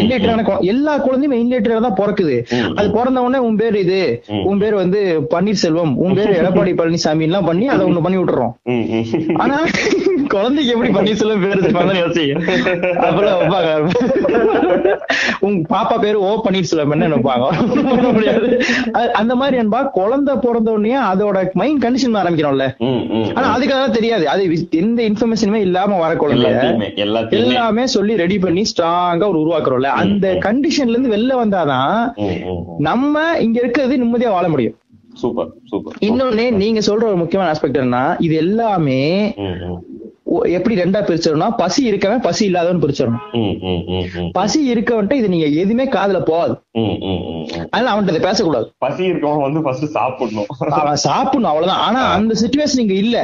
எல்லா குழந்தையும் தான் பிறக்குது. அது பிறந்த உடனே உன் பேர் இது. உன் பேர் வந்து பன்னீர்செல்வம் உன் பேர் எடப்பாடி பழனிசாமி எல்லாம் பண்ணி அதை ஒண்ணு பண்ணி விட்டுறோம். ஆனா குழந்தைக்கு எப்படி பேர் வச்சிருப்பாங்கன்னு யோசிங்க அப்பெல்லாம் வைப்பாங்க. உங்க பாப்பா பேரு ஓ பண்ண முடியாது. அது- அந்த மாதிரி என்பா குழந்தை பிறந்த உடனே அதோட மைண்ட் கண்டிஷன் ஆரம்பிக்கிறோம்ல. ஆனா அதுக்காக தெரியாது. அது எந்த இன்ஃபர்மேஷனுமே இல்லாம வர எல்லாத்தையுமே எல்லாமே சொல்லி ரெடி பண்ணி ஸ்ட்ராங்கா ஒரு உருவாக்குறோம்ல. அந்த கண்டிஷன்ல இருந்து வெளில வந்தாதான். நம்ம இங்க இருக்கிறது நிம்மதியா வாழ முடியும். Super super. இன்னொன்னு நீங்க சொல்ற ஒரு முக்கியமான ஆஸ்பெக்ட் என்ன இது எல்லாமே எப்படி ரெண்டா பிரிச்சிடணும்னா பசி இருக்கவன் பசி இல்லாதவன் பிரிச்சிடணும். பசி இருக்கவன்ட்ட இது நீங்க எதுவுமே காதுல போகாது. அதனால அவன்கிட்ட பேசக்கூடாது. பசி இருக்கவங்க வந்து ஃபர்ஸ்ட் சாப்பிடணும். அவன் சாப்பிடணும் அவ்வளவுதான். ஆனா அந்த சுச்சுவேஷன் இங்க இல்ல.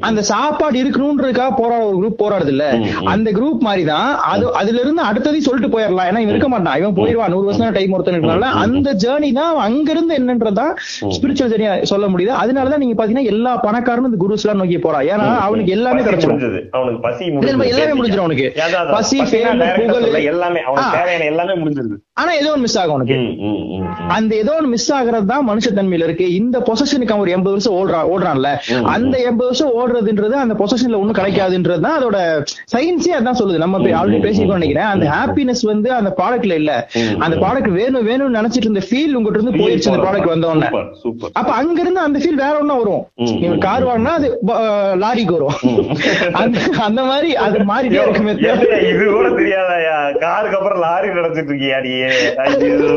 அந்த சாப்பாடு இருக்கணும்ன்றதுக்காக போராட ஒரு குரூப் போராடுது இல்ல. அந்த குரூப் மாதிரி தான் அது அதுல இருந்து அடுத்ததையும் சொல்லிட்டு போயிடலாம். ஏன்னா இவன் இருக்க மாட்டான். இவன் போயிடுவான் நூறு வருஷம் டைம் ஒருத்தன் இருக்கனால அந்த ஜேர்னி தான் அங்க இருந்து என்னன்றதா ஸ்பிரிச்சுவல் ஜேர்னியா சொல்ல முடியுது. அதனாலதான் நீங்க பாத்தீங்கன்னா எல்லா பணக்காரனும் இந்த குருஸ் எல்லாம் நோக்கி போறான் ஏன்னா அவனுக்கு எல்லாமே கிடைச்சிடும் அவனுக்கு பசி எல்லாமே முடிஞ்சிடும் அவனுக்கு. பசி. எல்லாமே எல்லாமே முடிஞ்சிருது. ஆனா ஏதோ ஒன்று மிஸ் ஆகும் உனக்கு. அந்த ஏதோ ஒன்று மிஸ் ஆகுறது தான் மனுஷத்தன்மையில இருக்கு. இந்த பொசஷனுக்கு அவன் ஒரு எண்பது வருஷம் ஓடுறான் ஓடுறான்ல. அந்த எண்பது வருஷம் ஓடுறதுன்றது அந்த பொசஷன்ல ஒண்ணும் கிடைக்காதுன்றது தான் அதோட சயின்ஸே அதான் சொல்லுது. நம்ம ஆல்ரெடி பேசிக்கோ நினைக்கிறேன். அந்த ஹாப்பினஸ் வந்து அந்த ப்ராடக்ட்ல இல்ல. அந்த ப்ராடக்ட் வேணும் வேணும்னு நினைச்சிட்டு இருந்த ஃபீல் உங்ககிட்ட இருந்து போயிடுச்சு அந்த ப்ராடக்ட் வந்த உடனே. சூப்பர் சூப்பர் அப்ப அங்க இருந்து அந்த ஃபீல் வேற ஒண்ணா வரும். நீங்க கார் வாங்கினா அது லாரிக்கு வரும். அந்த அந்த மாதிரி அது மாறிட்டே இருக்குமே இது கூட தெரியாதாயா? காருக்கு அப்புறம் லாரி நடந்துட்டு இருக்கியா நீ ஐயோ.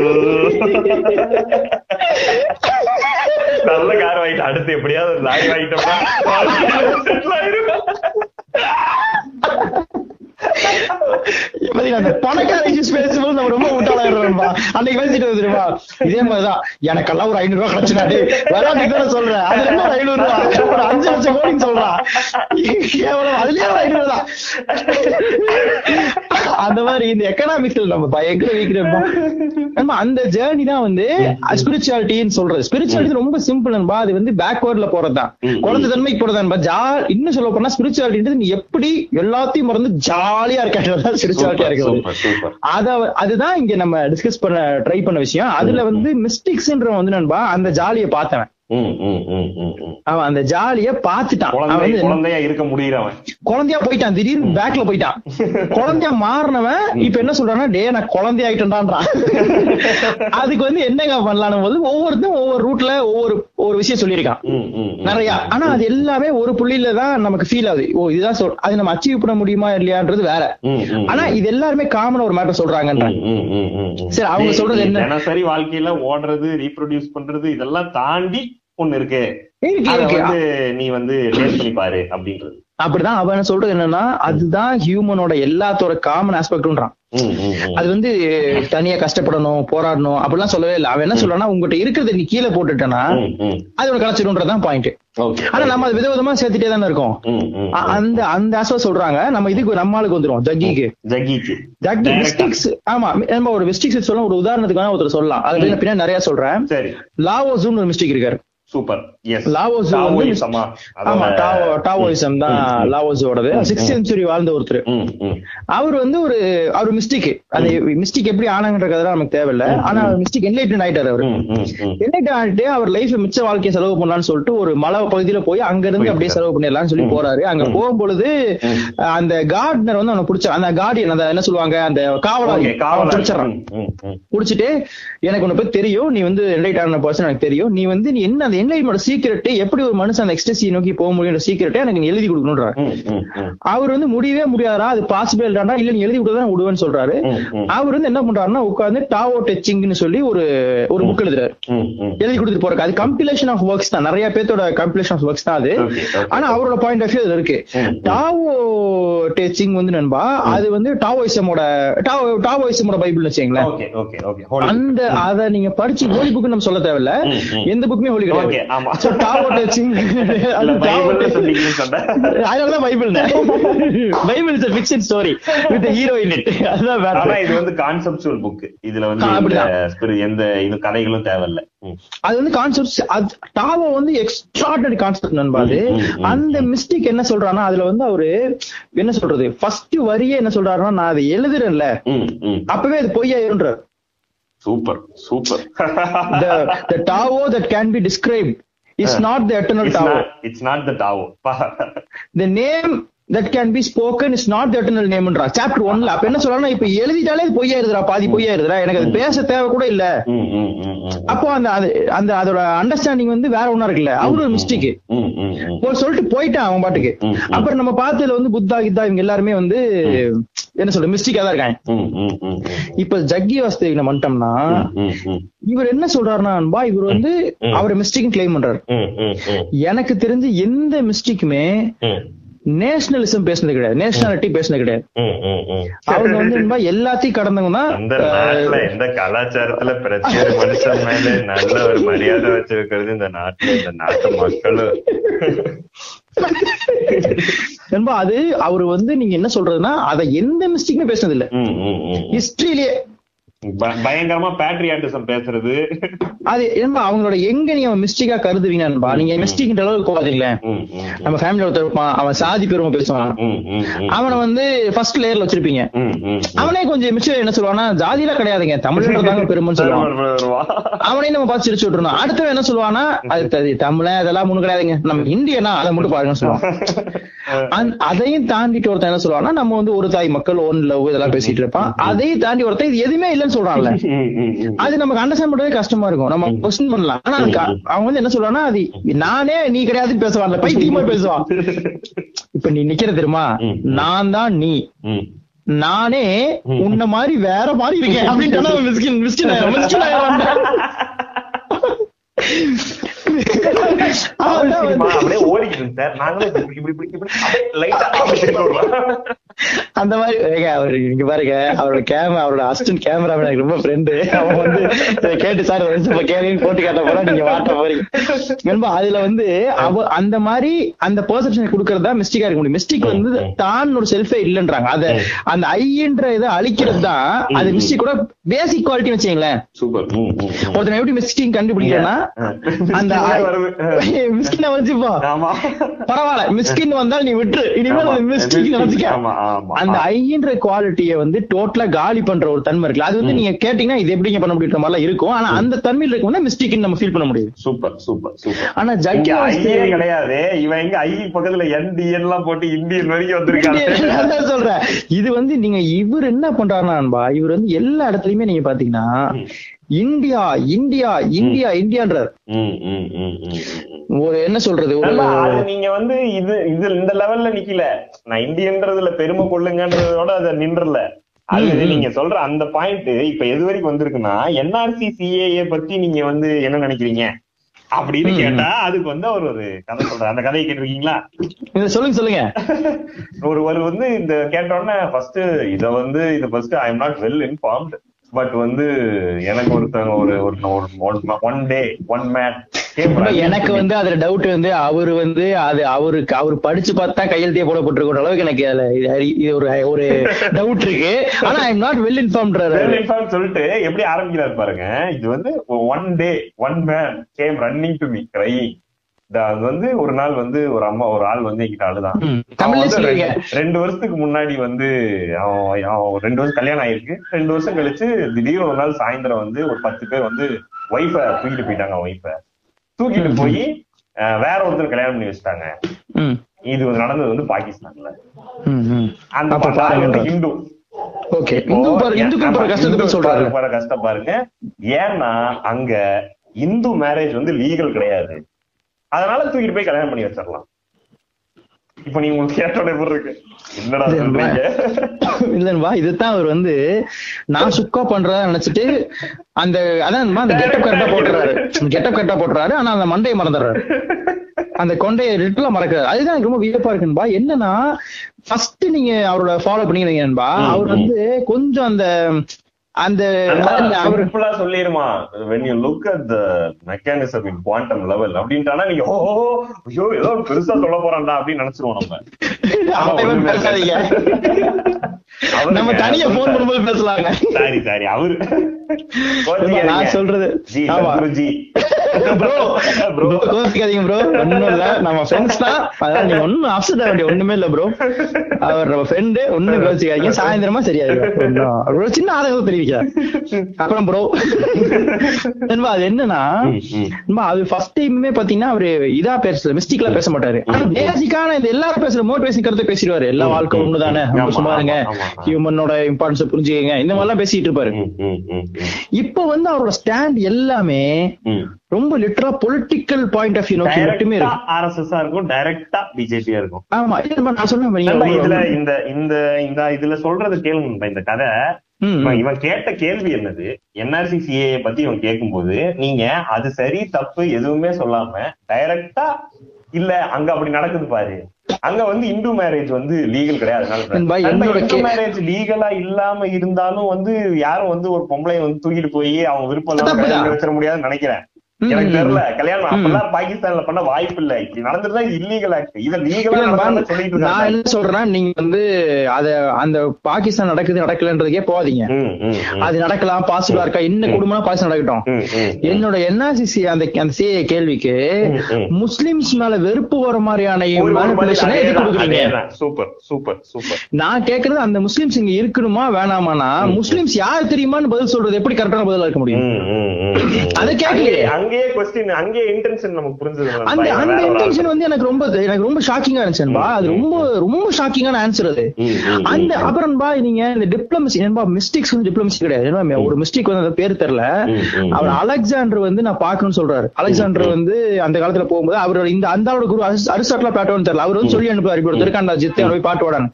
நல்ல கார் வாங்கிட்டு அடுத்து எப்படியாவது லாரி வாங்கிட்டோம்னா அந்த பணக்கார issues பேசும்போது நம்ம ரொம்ப முட்டாளாயிடுறோம்பா. அன்னைக்கு பேசிட்டு வந்து தெரியுமா? இதே மாதிரிதான் எனக்கெல்லாம் ஒரு ஐநூறு ரூபாய் கிடைச்சுடா டேய். விளையாட்டுக்கு தானே சொல்றேன். அதுல என்ன ஒரு ஐநூறு ரூபாய்? ஒரு அஞ்சு லட்சம் கோடின்னு சொல்றான். கேவலம் அதுலயே ஒரு ஐநூறு தான். அந்த மாதிரி இந்த எக்கனாமிக்ஸ்ல நம்ம பயங்கர வீக்கிறோம்பா நம்ம அந்த ஜேர்னி தான் வந்து ஸ்பிரிச்சுவாலிட்டின்னு சொல்றது ஸ்பிரிச்சுவாலிட்டி ரொம்ப சிம்பிள் நண்பா அது வந்து பேக்வர்ட்ல போறதுதான். குழந்தை தன்மைக்கு போறதுதான் ஜா இன்னும் சொல்ல போனா ஸ்பிரிச்சுவாலிட்டின்றது நீ எப்படி எல்லாத்தையும் மறந்து ஜாலியா இருக்க ஸ்பிரிச்சுவாலிட்டியா இருக்குது அத அதுதான் இங்க நம்ம டிஸ்கஸ் பண்ண ட்ரை பண்ண விஷயம். அதுல வந்து மிஸ்டேக்ஸ்ன்ற வந்து நண்பா அந்த ஜாலியை பார்த்தவன். அவன் அந்த ஜாலிய பாத்துட்டான் குழந்தையா இருக்க முடியறவன் குழந்தையா போயிட்டான் திடீர்னு பேக்ல போயிட்டான். குழந்தையா மாறினவன் இப்ப என்ன சொல்றான்னா டே நான் குழந்தை ஆயிட்டேன்டான்றான். அதுக்கு வந்து என்னங்க பண்ணலாம்னு போது ஒவ்வொருத்தரும் ஒவ்வொரு ரூட்ல ஒவ்வொரு ஒரு விஷயம் சொல்லியிருக்கான். நிறைய. ஆனா அது எல்லாமே ஒரு புள்ளியில தான் நமக்கு ஃபீல் ஆகுது. ஓ இதுதான் சொல் அது நம்ம அச்சீவ் பண்ண முடியுமா இல்லையான்றது வேற. ஆனா இது எல்லாருமே காமன் ஒரு மேட்டர் சொல்றாங்கன்ற. ம், ம், ம், ம், ம். சரி, அவங்க சொல்றது என்ன? தினசரி வாழ்க்கையில ஓடுறது ரீப்ரொடியூஸ் பண்றது இதெல்லாம் தாண்டி ஒண்ணு இருக்கு. வந்து நீ வந்து டேஸ்ட் பண்ணி பாரு அப்படின்றது. அப்படிதான் அவன் என்ன சொல்றது என்னன்னா அதுதான் ஹியூமனோட எல்லாத்தோட காமன் ஆஸ்பெக்ட்ன்றான். அது வந்து தனியா கஷ்டப்படணும் போராடணும் அப்படிலாம் சொல்லவே இல்லை. அவன் என்ன சொல்றான்னா உங்ககிட்ட இருக்கிறத நீ கீழே போட்டுட்டனா. அது உனக்கு கிடைச்சிடும்ன்றதான் பாயிண்ட். ஆனா நம்ம அது விதவிதமா சேர்த்துட்டே தானே இருக்கோம். அந்த அந்த ஆஸ்பெக்ட் சொல்றாங்க நம்ம இதுக்கு நம்ம ஆளுக்கு வந்துரும் ஜக்கிக்கு. ஜக்கி. மிஸ்டிக்ஸ் ஆமா நம்ம ஒரு மிஸ்டிக்ஸ் சொல்ல ஒரு உதாரணத்துக்கு வேணா ஒருத்தர் சொல்லலாம். அது பின்னாடி நிறைய சொல்றேன். லாவோசூன்னு ஒரு மிஸ்டேக் இருக்காரு. சூப்பர் டாவோயிசம் தான் லாவோஸோடது வாழ்ந்த ஒருத்தர். அவர் வந்து ஒரு அவர் மிஸ்டேக் அந்த மிஸ்டேக் எப்படி ஆனாங்கன்ற கதை நமக்கு தேவையில்ல. ஆனா மிஸ்டேக் என்லைட்டன் ஆயிட்டாரு அவர். என்லைட்டன் ஆயிட்டு அவர் லைஃப் மிச்ச வாழ்க்கையை செலவு பண்ணலாம்னு சொல்லிட்டு ஒரு மலை பகுதியில போய் அங்க இருந்து அப்படியே செலவு பண்ணிடலாம்னு சொல்லி போறாரு. அங்க போகும்பொழுது அந்த கார்டனர் வந்து அவனை பிடிச்ச அந்த கார்டியன் அந்த என்ன சொல்லுவாங்க அந்த காவலாளி. பிடிச்சிடறான். பிடிச்சிட்டு எனக்கு உன்னை பத்தி தெரியும். நீ வந்து என்லைட் ஆன பர்சன் எனக்கு தெரியும். நீ வந்து நீ என்ன அந்த என்லைட்மோட சீக்கிரட் எப்படி ஒரு மனுஷன் அந்த எக்ஸ்டசி நோக்கி போக முடியும் சீக்கிரட்டை எனக்கு எழுதி கொடுக்கணும்ன்ற அவர் வந்து முடியவே முடியாதா? அது பாசிபிள் இல்லடா இல்ல நீ எழுதி கொடுத்தா விடுவேன்னு சொல்றாரு. அவர் வந்து என்ன பண்றாருன்னா உட்கார்ந்து டாவோ டச்சிங்னு சொல்லி ஒரு ஒரு புக் எழுதுறாரு. எழுதி கொடுத்துட்டு போறாரு அது கம்பிலேஷன் ஆஃப் ஒர்க்ஸ் தான். நிறைய பேர்த்தோட கம்பிலேஷன் ஆஃப் ஒர்க்ஸ் தான் அது. ஆனா அவரோட பாயிண்ட் ஆஃப் வியூ அதுல இருக்கு. டாவோ டச்சிங் வந்து நண்பா அது வந்து டாவோயிசமோட டாவோயிசமோட பைபிள் வச்சுங்களேன் அந்த அத நீங்க படிச்சு ஹோலி புக் நம்ம சொல்ல தேவையில்ல. எந்த புக்குமே ஹோலி கிடையாது. டாவோ அதனாலதான் Bible Bible is fiction story with hero in it இது வந்து கான்செப்சுவல் புக் இதுல வந்து எந்த இது கதைகளும் தேவையில்ல. அது வந்து கான்செப்ட் டாவோ வந்து எக்ஸ்ட்ராடனரி கான்செப்ட் அந்த மிஸ்டேக் என்ன சொல்றான்னா அதுல வந்து அவரு என்ன சொல்றது? ஃபர்ஸ்ட் வரியே என்ன சொல்றாருன்னா நான் அதை எழுதுறேன்ல. அப்பவே அது பொய்யாயிருன்றார் super super. The the tao that can be is uh, not the eternal it's tao. not, it's not the tao. (laughs) The name that can be spoken is not the eternal nameன்றா chapter ஒன்ல அப்ப என்ன சொல்றாங்கன்னா இப்ப எழுதிட்டாலே அது பொய்யா எழுதுறா பாதி பொய்யா எழுதுறா எனக்கு அது பேச தேவை கூட இல்ல. அப்போ அந்த அந்த அதோட அண்டர்ஸ்டாண்டிங் வந்து வேற ஒண்ணா இருக்குல்ல. அவரு ஒரு மிஸ்டேக் சொல்லிட்டு போயிட்டான் அவன் பாட்டுக்கு. அப்புறம் நம்ம பார்த்ததுல வந்து புத்தா கித்தா இவங்க எல்லாருமே வந்து என்ன சொல்ற மிஸ்டேக்கா தான் இருக்காங்க. இப்ப ஜக்கி வாஸ்தேவி நம்ம வந்துட்டோம்னா இவர் என்ன சொல்றாருன்னா அன்பா இவர் வந்து அவர் மிஸ்டேக் கிளைம் பண்றாரு. எனக்கு தெரிஞ்சு எந்த மிஸ்டேக்குமே நேஷனலிசம் பேசினது கிடையாது. நேஷனாலிட்டி பேசினது கிடையாது. அவங்க வந்து எல்லாத்தையும் கடந்தவங்க தான் எந்த கலாச்சாரத்துல பிரச்சனை மனுஷன் மேல நல்ல ஒரு மரியாதை வச்சிருக்கிறது இந்த நாட்டுல இந்த நாட்டு மக்களும் நண்பா அது அவர் வந்து நீங்க என்ன சொல்றதுன்னா அத எந்த மிஸ்டேக்குமே பேசினது இல்ல ஹிஸ்டரியிலேயே பயங்கரமா பேட்ரியாட்டிசம் பேசுறது. அது என்ன அவங்களோட எங்க நீங்க மிஸ்டேக்கா கருதுவீங்கன்பா நீங்க மிஸ்டேக்ன்ற அளவுக்கு போகாதீங்களே. நம்ம ஃபேமிலி ஒருத்தர் இருப்பான் அவன் சாதி பெருமை பேசுவான் அவனை வந்து ஃபர்ஸ்ட் லேயர்ல வச்சிருப்பீங்க. அவனே கொஞ்சம் மிஸ்டேக் என்ன சொல்லுவானா ஜாதியில கிடையாதுங்க தமிழ்ன்றதாங்க பெருமைன்னு சொல்லுவான். (laughs) அவனே நம்ம பார்த்து சிரிச்சு விட்டுருந்தோம் அடுத்தவன் என்ன சொல்லுவானா அது தமிழ அதெல்லாம் முன்னு கிடையாதுங்க. நம்ம இந்தியனா அதை மட்டும் பாருங்கன்னு சொல்லுவான். (laughs) அதையும் தாண்டிட்டு ஒருத்தன் என்ன சொல்லுவானா நம்ம வந்து ஒரு தாய் மக்கள் ஒன் லவ் இதெல்லாம் பேசிட்டு இருப்பான். அதையும் தாண்டி ஒருத்தன் இது எதுவுமே இல்ல சொல்றான்ல. (laughs) அது நமக்கு அண்டர்ஸ்டாண்ட் பண்றதே கஷ்டமா இருக்கும். நம்ம கொஸ்டின் பண்ணலாம். ஆனா அவங்க வந்து என்ன சொல்றான்னா அது நானே நீ கிடையாது பேசுவான்ல. பைத்தியமா பேசுவான் (laughs) இப்ப நீ நிக்கிற தெரியுமா? நான் தான் நீ. நானே உன்ன மாதிரி வேற மாதிரி இருக்கேன். அப்படியே ஓடிக்கிட்டு சார். நாங்களும் (laughs) அந்த மாதிரி அவர் இங்க பாருங்க அவரோட கேமரா அவரோட அசிஸ்டன்ட் கேமரா எனக்கு ரொம்ப ஃப்ரெண்டு அவன் வந்து கேட்டு சார் கேள்வின்னு போட்டு கேட்ட போல நீங்க வாட்ட போறீங்க. அதுல வந்து அவ அந்த மாதிரி அந்த பெர்செப்ஷன் கொடுக்கறதா மிஸ்டேக்கா இருக்க முடியும். மிஸ்டேக் வந்து தான் ஒரு செல்ஃபே இல்லன்றாங்க. அத அந்த ஐன்ற இதை அழிக்கிறது தான் அது மிஸ்டேக் கூட பேசிக் குவாலிட்டி வச்சுங்களேன் சூப்பர் ஒருத்தன் எப்படி மிஸ்டேக் கண்டுபிடிக்கிறேன்னா அந்த மிஸ்கின் வச்சுப்போ பரவாயில்ல மிஸ்கின் வந்தால் நீ விட்டுரு. இனிமேல் மிஸ்டேக் நினைச்சுக்க அந்த ஐன்ற குவாலிட்டியை வந்து டோட்டலா காலி பண்ற ஒரு தன்மை இருக்குல்ல. அது வந்து நீங்க கேட்டீங்கன்னா இது எப்படிங்க பண்ண முடியுற மாதிரி இருக்கும். ஆனா அந்த தன்மையில் இருக்கும் மிஸ்டேக் நம்ம ஃபீல் பண்ண முடியும் சூப்பர் சூப்பர் சூப்பர். ஆனா ஜக்கி ஐயே கிடையாது. இவன் எங்க ஐ பக்கத்துல என்டிஎன் எல்லாம் போட்டு இந்தியன் வரைக்கும் வந்திருக்காங்க சொல்றேன். இது வந்து நீங்க இவர் என்ன பண்றாருன்னா இவர் வந்து எல்லா இடத்துலயுமே நீங்க பாத்தீங்கன்னா இந்தியா இந்தியா இந்தியா இந்தியான்றார். ஒரு என்ன சொல்றது நீங்க வந்து இது இது இந்த லெவல்ல நிக்கல. நான் இந்தியன்றதுல பெருமை கொள்ளுங்கன்றதோட அத நின்றல. அது நீங்க சொல்ற அந்த பாயிண்ட் இப்ப எது வரைக்கும் வந்திருக்குன்னா என்ஆர்சி சிஏஏ பத்தி நீங்க வந்து என்ன நினைக்கிறீங்க? அப்படின்னு கேட்டா அதுக்கு வந்து அவர் ஒரு கதை சொல்றாரு. அந்த கதையை கேட்டிருக்கீங்களா? சொல்லுங்க சொல்லுங்க. ஒரு ஒரு வந்து இந்த கேட்டோடனே ஃபர்ஸ்ட் இத வந்து இது first I am not well informed but வந்து எனக்கு ஒருத்தவங்க ஒரு ஒன் டே ஒன் மேன் எனக்கு. வந்து அதுல டவுட் வந்து அவரு வந்து அது அவருக்கு அவர் படிச்சு பார்த்தா கையெழுத்தே போடப்பட்டிருக்கிற அளவுக்கு எனக்கு அதுல இது ஒரு ஒரு டவுட் இருக்கு. ஆனா ஐ நாட் வெல் இன்ஃபார்ம்ன்றாரு Well informed சொல்லிட்டு எப்படி ஆரம்பிக்கிறாரு பாருங்க. இது வந்து one day one man came running to me crying அது வந்து ஒரு நாள் வந்து ஒரு அம்மா ஒரு ஆள் வந்து என்கிட்ட அழுதான். ரெண்டு- வருஷத்துக்கு முன்னாடி வந்து அவன் அவன் ரெண்டு வருஷம் கல்யாணம் ஆயிருக்கு ரெண்டு வருஷம் கழிச்சு திடீர்னு ஒரு நாள் சாயந்தரம் வந்து ஒரு பத்து பேர் வந்து ஒய்ஃப தூக்கிட்டு போயிட்டாங்க ஒய்ஃப தூக்கிட்டு போய் வேற ஒருத்தர் கல்யாணம் பண்ணி வச்சுட்டாங்க. இது நடந்தது வந்து பாகிஸ்தான்ல. அந்த போற கஷ்டம் பாருங்க ஏன்னா அங்க இந்து மேரேஜ் வந்து லீகல் கிடையாது. அதனால தூக்கிட்டு போய் கல்யாணம் பண்ணி வச்சிடலாம். இப்ப நீங்க உங்களுக்கு கேட்டோட எப்படி இருக்கு? என்னடா சொல்றீங்க? இல்லன்பா இதுதான் அவர் வந்து நான் சுக்கா பண்றதா நினைச்சிட்டு அந்த அதான் அந்த கெட்டப் கரெக்டா போட்டுறாரு. கெட்டப் கரெக்டா போட்டுறாரு ஆனா அந்த மண்டையை மறந்துடுறாரு. அந்த கொண்டையை லிட்டலா மறக்கிறாரு அதுதான் எனக்கு ரொம்ப வியப்பா இருக்குன்பா என்னன்னா ஃபர்ஸ்ட் நீங்க அவரோட ஃபாலோ பண்ணிக்கிறீங்கன்பா அவர் வந்து கொஞ்சம் அந்த அந்த சிம்பிளா சொல்லிருமா? When you look at the mechanism in quantum level அப்படின்ட்டானா நீங்க ஓ ஐயோ ஏதோ பெருசா சொல்ல போறான்டா அப்படின்னு நினைச்சிருவோம் நம்ம. (laughs) நம்ம தனியா போன் பண்ணும்போது பேசலாங்க. சாரி சாரி அவரு. நான் சொல்றது குருஜி. ப்ரோ ப்ரோ கோபிக்காதீங்க ப்ரோ ஒண்ணும் இல்ல. நம்ம ஃப்ரெண்ட்ஸ் தான். அதான் நீங்க ஒண்ணும் அப்செட் ஆக வேண்டிய ஒண்ணுமே இல்ல ப்ரோ அவர் நம்ம ஃப்ரெண்டு ஒண்ணும் சாயந்தரமா சரியாயிடும் ஒரு சின்ன ஆதரவு தெரிவிக்கிறார் அப்புறம் ப்ரோ நண்பா அது என்னன்னா அது ஃபர்ஸ்ட் டைமுமே பாத்தீங்கன்னா அவரு இதா பேசல. மிஸ்டேக்ல பேச மாட்டாரு. பேசிக்கான இந்த எல்லாரும் பேசுற மோட்டிவேஷன் கருத்தை பேசிடுவாரு. எல்லா வாழ்க்கை ஒண்ணுதானே. ஆமா, ஹியூமனோட இம்பார்ட்டன்ஸ் புரிஞ்சுக்கங்க. இந்த மாதிரி எல்லாம் பேசிட்டு இருப்பாரு. இப்ப வந்து அவரோட ஸ்டாண்ட் எல்லாமே. ரொம்ப லிட்டரா பொலிட்டிக்கல் பாயிண்ட் ஆஃப் வியூ நோக்கி மட்டுமே டைரக்டா இருக்கு. RSS ஆ இருக்கும் டைரக்டா பிஜேபியா இருக்கும். ஆமா நான் சொன்ன மாதிரி நண்பா, நீங்க இதுல இந்த இந்த இந்த இதுல சொல்றது கேளுங்க இந்த கதை. இவன் கேட்ட கேள்வி என்னது? என்ஆர்சி சிஏ பத்தி இவன் கேட்கும்போது நீங்க அது சரி தப்பு எதுவுமே சொல்லாம டைரக்டா இல்ல அங்க அப்படி நடக்குது பாரு. அங்க வந்து இந்து மேரேஜ் வந்து லீகல் கிடையாது. இந்து மேரேஜ் லீகலா இல்லாம இருந்தாலும் வந்து யாரும் வந்து ஒரு பொம்பளை வந்து தூக்கிட்டு போய் அவன் விருப்பம் வச்சிட முடியாதுன்னு நினைக்கிறேன். எனக்கு தெரியல. கல்யாணம் அப்பெல்லாம் பாகிஸ்தான்ல பண்ண வாய்ப்பு இல்ல இப்படி நடந்துருந்தா இல்லீகல் ஆக்ட் இத சொல்லிட்டு நான் என்ன சொல்றேன்னா நீங்க வந்து அத அந்த பாகிஸ்தான் நடக்குது நடக்கலன்றதுக்கே போகாதீங்க. அது நடக்கலாம் பாசிபிளா இருக்கா என்ன குடும்பம்னா பாகிஸ்தான் நடக்கட்டும். என்னோட என்ஆர்சிசி அந்த அந்த சிஏ கேள்விக்கு. முஸ்லிம்ஸ் மேல வெறுப்பு வர மாதிரியான. சூப்பர் சூப்பர் சூப்பர் நான் கேக்குறது அந்த முஸ்லிம்ஸ் இங்க இருக்கணுமா வேணாமானா முஸ்லிம்ஸ் யார் தெரியுமான்னு பதில் சொல்றது எப்படி கரெக்டான பதிலா இருக்க முடியும். அதை கேட்கலையே. அங்கேயே- கொஸ்டின் அங்கேயே இன்டென்ஷன் நமக்கு புரிஞ்சது அந்த அந்த இன்டென்ஷன் வந்து எனக்கு ரொம்ப எனக்கு ரொம்ப ஷாக்கிங்கா இருந்துச்சுன்பா அது ரொம்ப ரொம்ப ஷாக்கிங்கான ஆன்சர் அது. அந்த அப்புறம் பா நீங்க இந்த டிப்ளமசி என்பா மிஸ்டேக்ஸ் வந்து டிப்ளமசி கிடையாது. ஒரு மிஸ்டேக் வந்து அந்த பேர் தெரியல. அவர் அலெக்சாண்டர் வந்து நான் பார்க்கணும்னு சொல்றாரு. அலெக்சாண்டர் வந்து அந்த காலத்துல போகும்போது அவர் இந்த அந்த ஆளோட குரு அரிஸ்டாட்டிலா பாட்டோன்னு தெரியல. அவர் வந்து சொல்லி அனுப்புவார் இப்படி ஒரு திருக்காண்டா ஜித்து அவன் போய் பாட்டு வாடான்னு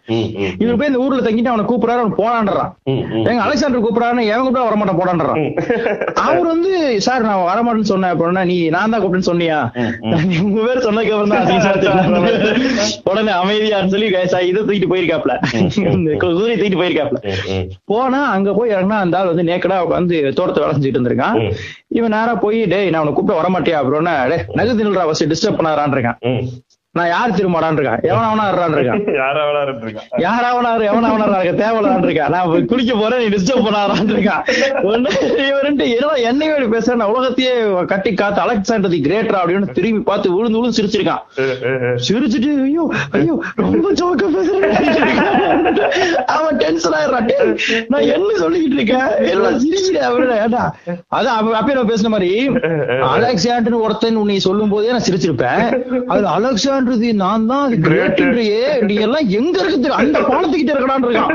இவர் போய் இந்த ஊர்ல தங்கிட்டு அவனை கூப்பிடுறாரு அவன் போலான்றான் எங்க அலெக்சாண்டர் கூப்பிடுறான்னு எவன் கூப்பிட்டா வரமாட்டான் போடான்றான் அவர் வந்து சார் நான் வரமாட்டேன்னு அப்படின்னா நீ நான் தான் கூப்பிட்டேன்னு சொன்னியா? நீ உங்க பேர் சொன்னதுக்கு அப்புறம் (laughs) தான். உடனே அமைதியான்னு சொல்லி இதை தூக்கிட்டு போயிருக்காப்ல. குதிரை தூக்கிட்டு போயிருக்காப்ல. போனா அங்க போய் இறங்கினா அந்த ஆள் வந்து நேக்கடா உட்காந்து தோட்டத்தை வேலை செஞ்சுட்டு இருந்திருக்கான். இவன் நேரா போய் டேய் நான் உனக்கு கூப்பிட வரமாட்டியா அப்படின்னா டே நகை தின்னுடா ஃபர்ஸ்ட் டிஸ்டர்ப் பண்ணாரான் இருக்கான். நான் யார் திரும்படான் இருக்கேன்? எவன் அவனா இருக்கான்? யாரா விளையாடுட்டு இருக்கா யாராவனாரு எவனாவனாரு இருக்க தேவையில்லான்னு இருக்கா நான் குளிக்க போறேன் நீ டிஸ்டர்ப் பண்ணாரான் இருக்கான். இவருன்ட்டு ஏதோ என்னையும் இப்படி பேசுறேன் உலகத்தையே கட்டி காத்து அலெக்சாண்டர் தி கிரேட்டரா அப்படின்னு திரும்பி பார்த்து விழுந்து விழுந்து சிரிச்சிருக்கான். சிரிச்சுட்டு ஐயோ ஐயோ ரொம்ப ஜோக்க பேசுறேன் அவன் டென்ஷன் ஆயிடுறான். நான் என்ன சொல்லிக்கிட்டு இருக்கேன்? எல்லாம் சிரிக்கிறேன் அவரு ஏடா அதான் அப்பயே நான் பேசின மாதிரி அலெக்சாண்டர் ஒருத்தன் உன்னை சொல்லும் போதே நான் சிரிச்சிருப்பேன். அது அலெக்சாண்டர் தி நான் தான் கிரேட்ன்றியே நீ எல்லாம் எங்க இருக்குது? அந்த பாலத்துக்கிட்ட இருக்கடான்னு இருக்கான்.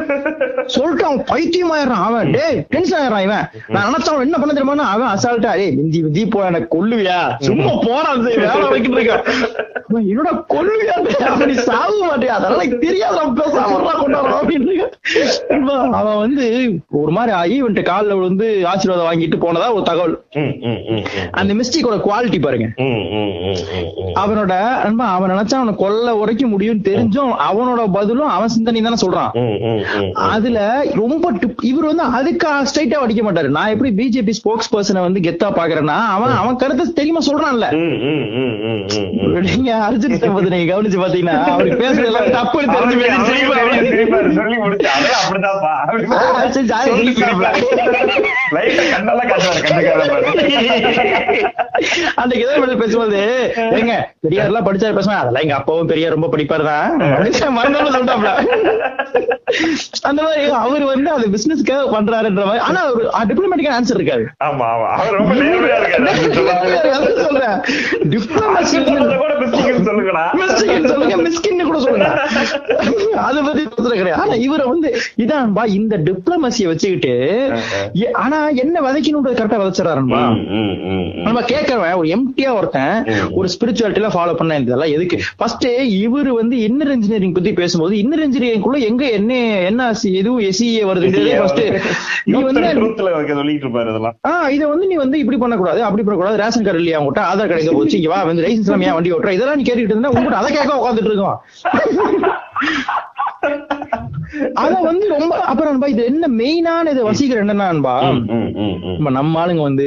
சொல்லிட்டு அவன் பைத்தியம் ஆயிடுறான் அவன் டேய் டென்ஷன் ஆயிடுறான் இவன். நான் நினைச்சா அவன் என்ன பண்ண தெரியுமா அவன் அசால்ட்டா டேய் மிந்தி மிந்தி போ எனக்கு கொல்லுவியா? சும்மா போறான் வேலை வைக்கிட்டு இருக்கான் அவன் என்னோட கொல்லுவியா? அவன் நீ சாக மாட்டியா? அதெல்லாம் தெரியாது பேசாம கொண்டாடுறான் அப்படின்னு. அவன் வந்து ஒரு மாதிரி ஈவெண்ட் காலில் விழுந்து ஆசீர்வாதம் வாங்கிட்டு போனதா ஒரு தகவல். அந்த மிஸ்டேக்கோட குவாலிட்டி பாருங்க. அவனோட அவன் நினைச்சா அவனை கொல்ல உரைக்க முடியும் தெரிஞ்சும் அவனோட பதிலும் அவன் சிந்தனை தானே சொல்றான். அதுல ரொம்ப இவர் வந்து அதுக்கு ஸ்ட்ரைட்டா அடிக்க மாட்டாரு. நான் எப்படி பிஜேபி ஸ்போக்ஸ் பர்சனை வந்து கெத்தா பாக்குறேன்னா அவன் அவன் கருத்தை தெரியுமா சொல்றான்ல. நீங்க அர்ஜுன் பத்தி நீங்க கவனிச்சு பாத்தீங்கன்னா அவருக்கு பேசுறது எல்லாம் தப்புன்னு தெரிஞ்சு ஏதோ மேல பேசும்போது ஏங்க பெரியார் எல்லாம் படிச்சாரு பேசுவேன் அதெல்லாம் எங்க அப்பாவும் பெரியார் ரொம்ப படிப்பாரு தான் மறந்தாலும் சொல்லிட்டாப்ல. அந்த மாதிரி அவர் வந்து அது பிசினஸ்க்காக பண்றாருன்ற மாதிரி. ஆனா ஒரு டிப்ளமேட்டிக்கா ஆன்சர் இருக்காது. ஆமா, ஆமா. அவர் ரொம்ப சொல்றேன். டிப்ளமசி கூட மிஸ்டேக்னு சொல்லுங்கடா. மிஸ்கின் சொல்லுங்க மிஸ்கின் கூட சொல்லுங்க. அத பத்தி பிரச்சனை கிடையாது. ஆனா இவரை வந்து இதான்பா இந்த டிப்ளமசிய வச்சுக்கிட்டு ஆனா என்ன விதைக்கணும்ன்றது கரெக்டா விதைச்சிடறாருன்பா. நம்ம கேட்கறவன் ஒரு எம்டியா ஒருத்தன். ஒரு ஸ்பிரிச்சுவாலிட்டில ஃபாலோ பண்ண இதெல்லாம் எதுக்கு? ஃபர்ஸ்ட் இவரு வந்து இன்னர் இன்ஜினியரிங் பத்தி பேசும்போது இன்னர் இன்ஜினியரிங் குள்ள எங்க என்ன என்ன எதுவும் எஸ்இஏ வருது? ஃபர்ஸ்ட் நீ Youth வந்து சொல்லிட்டு இருப்பாரு இதெல்லாம். ஆஹ் இத வந்து நீ வந்து இப்படி பண்ணக்கூடாது அப்படி பண்ணக்கூடாது. ரேஷன் கார்டு இல்லையா உங்ககிட்ட ஆதார் கார்டு எங்க போச்சு? இங்க வா வந்து லைசன்ஸ் இல்லாம ஏன் வண்டி ஓட்டுற? இதெல்லாம் நீ கேட்டுட்டு இருந்தா உங்ககிட்ட அதை கேட்க உட்காந்துட்டு இருக்கோம் அத வந்து ரொம்ப அப்புறம் அன்பா, இது என்ன மெயினான இது வசீகரம் என்னன்னா அன்பா. நம்ம ஆளுங்க வந்து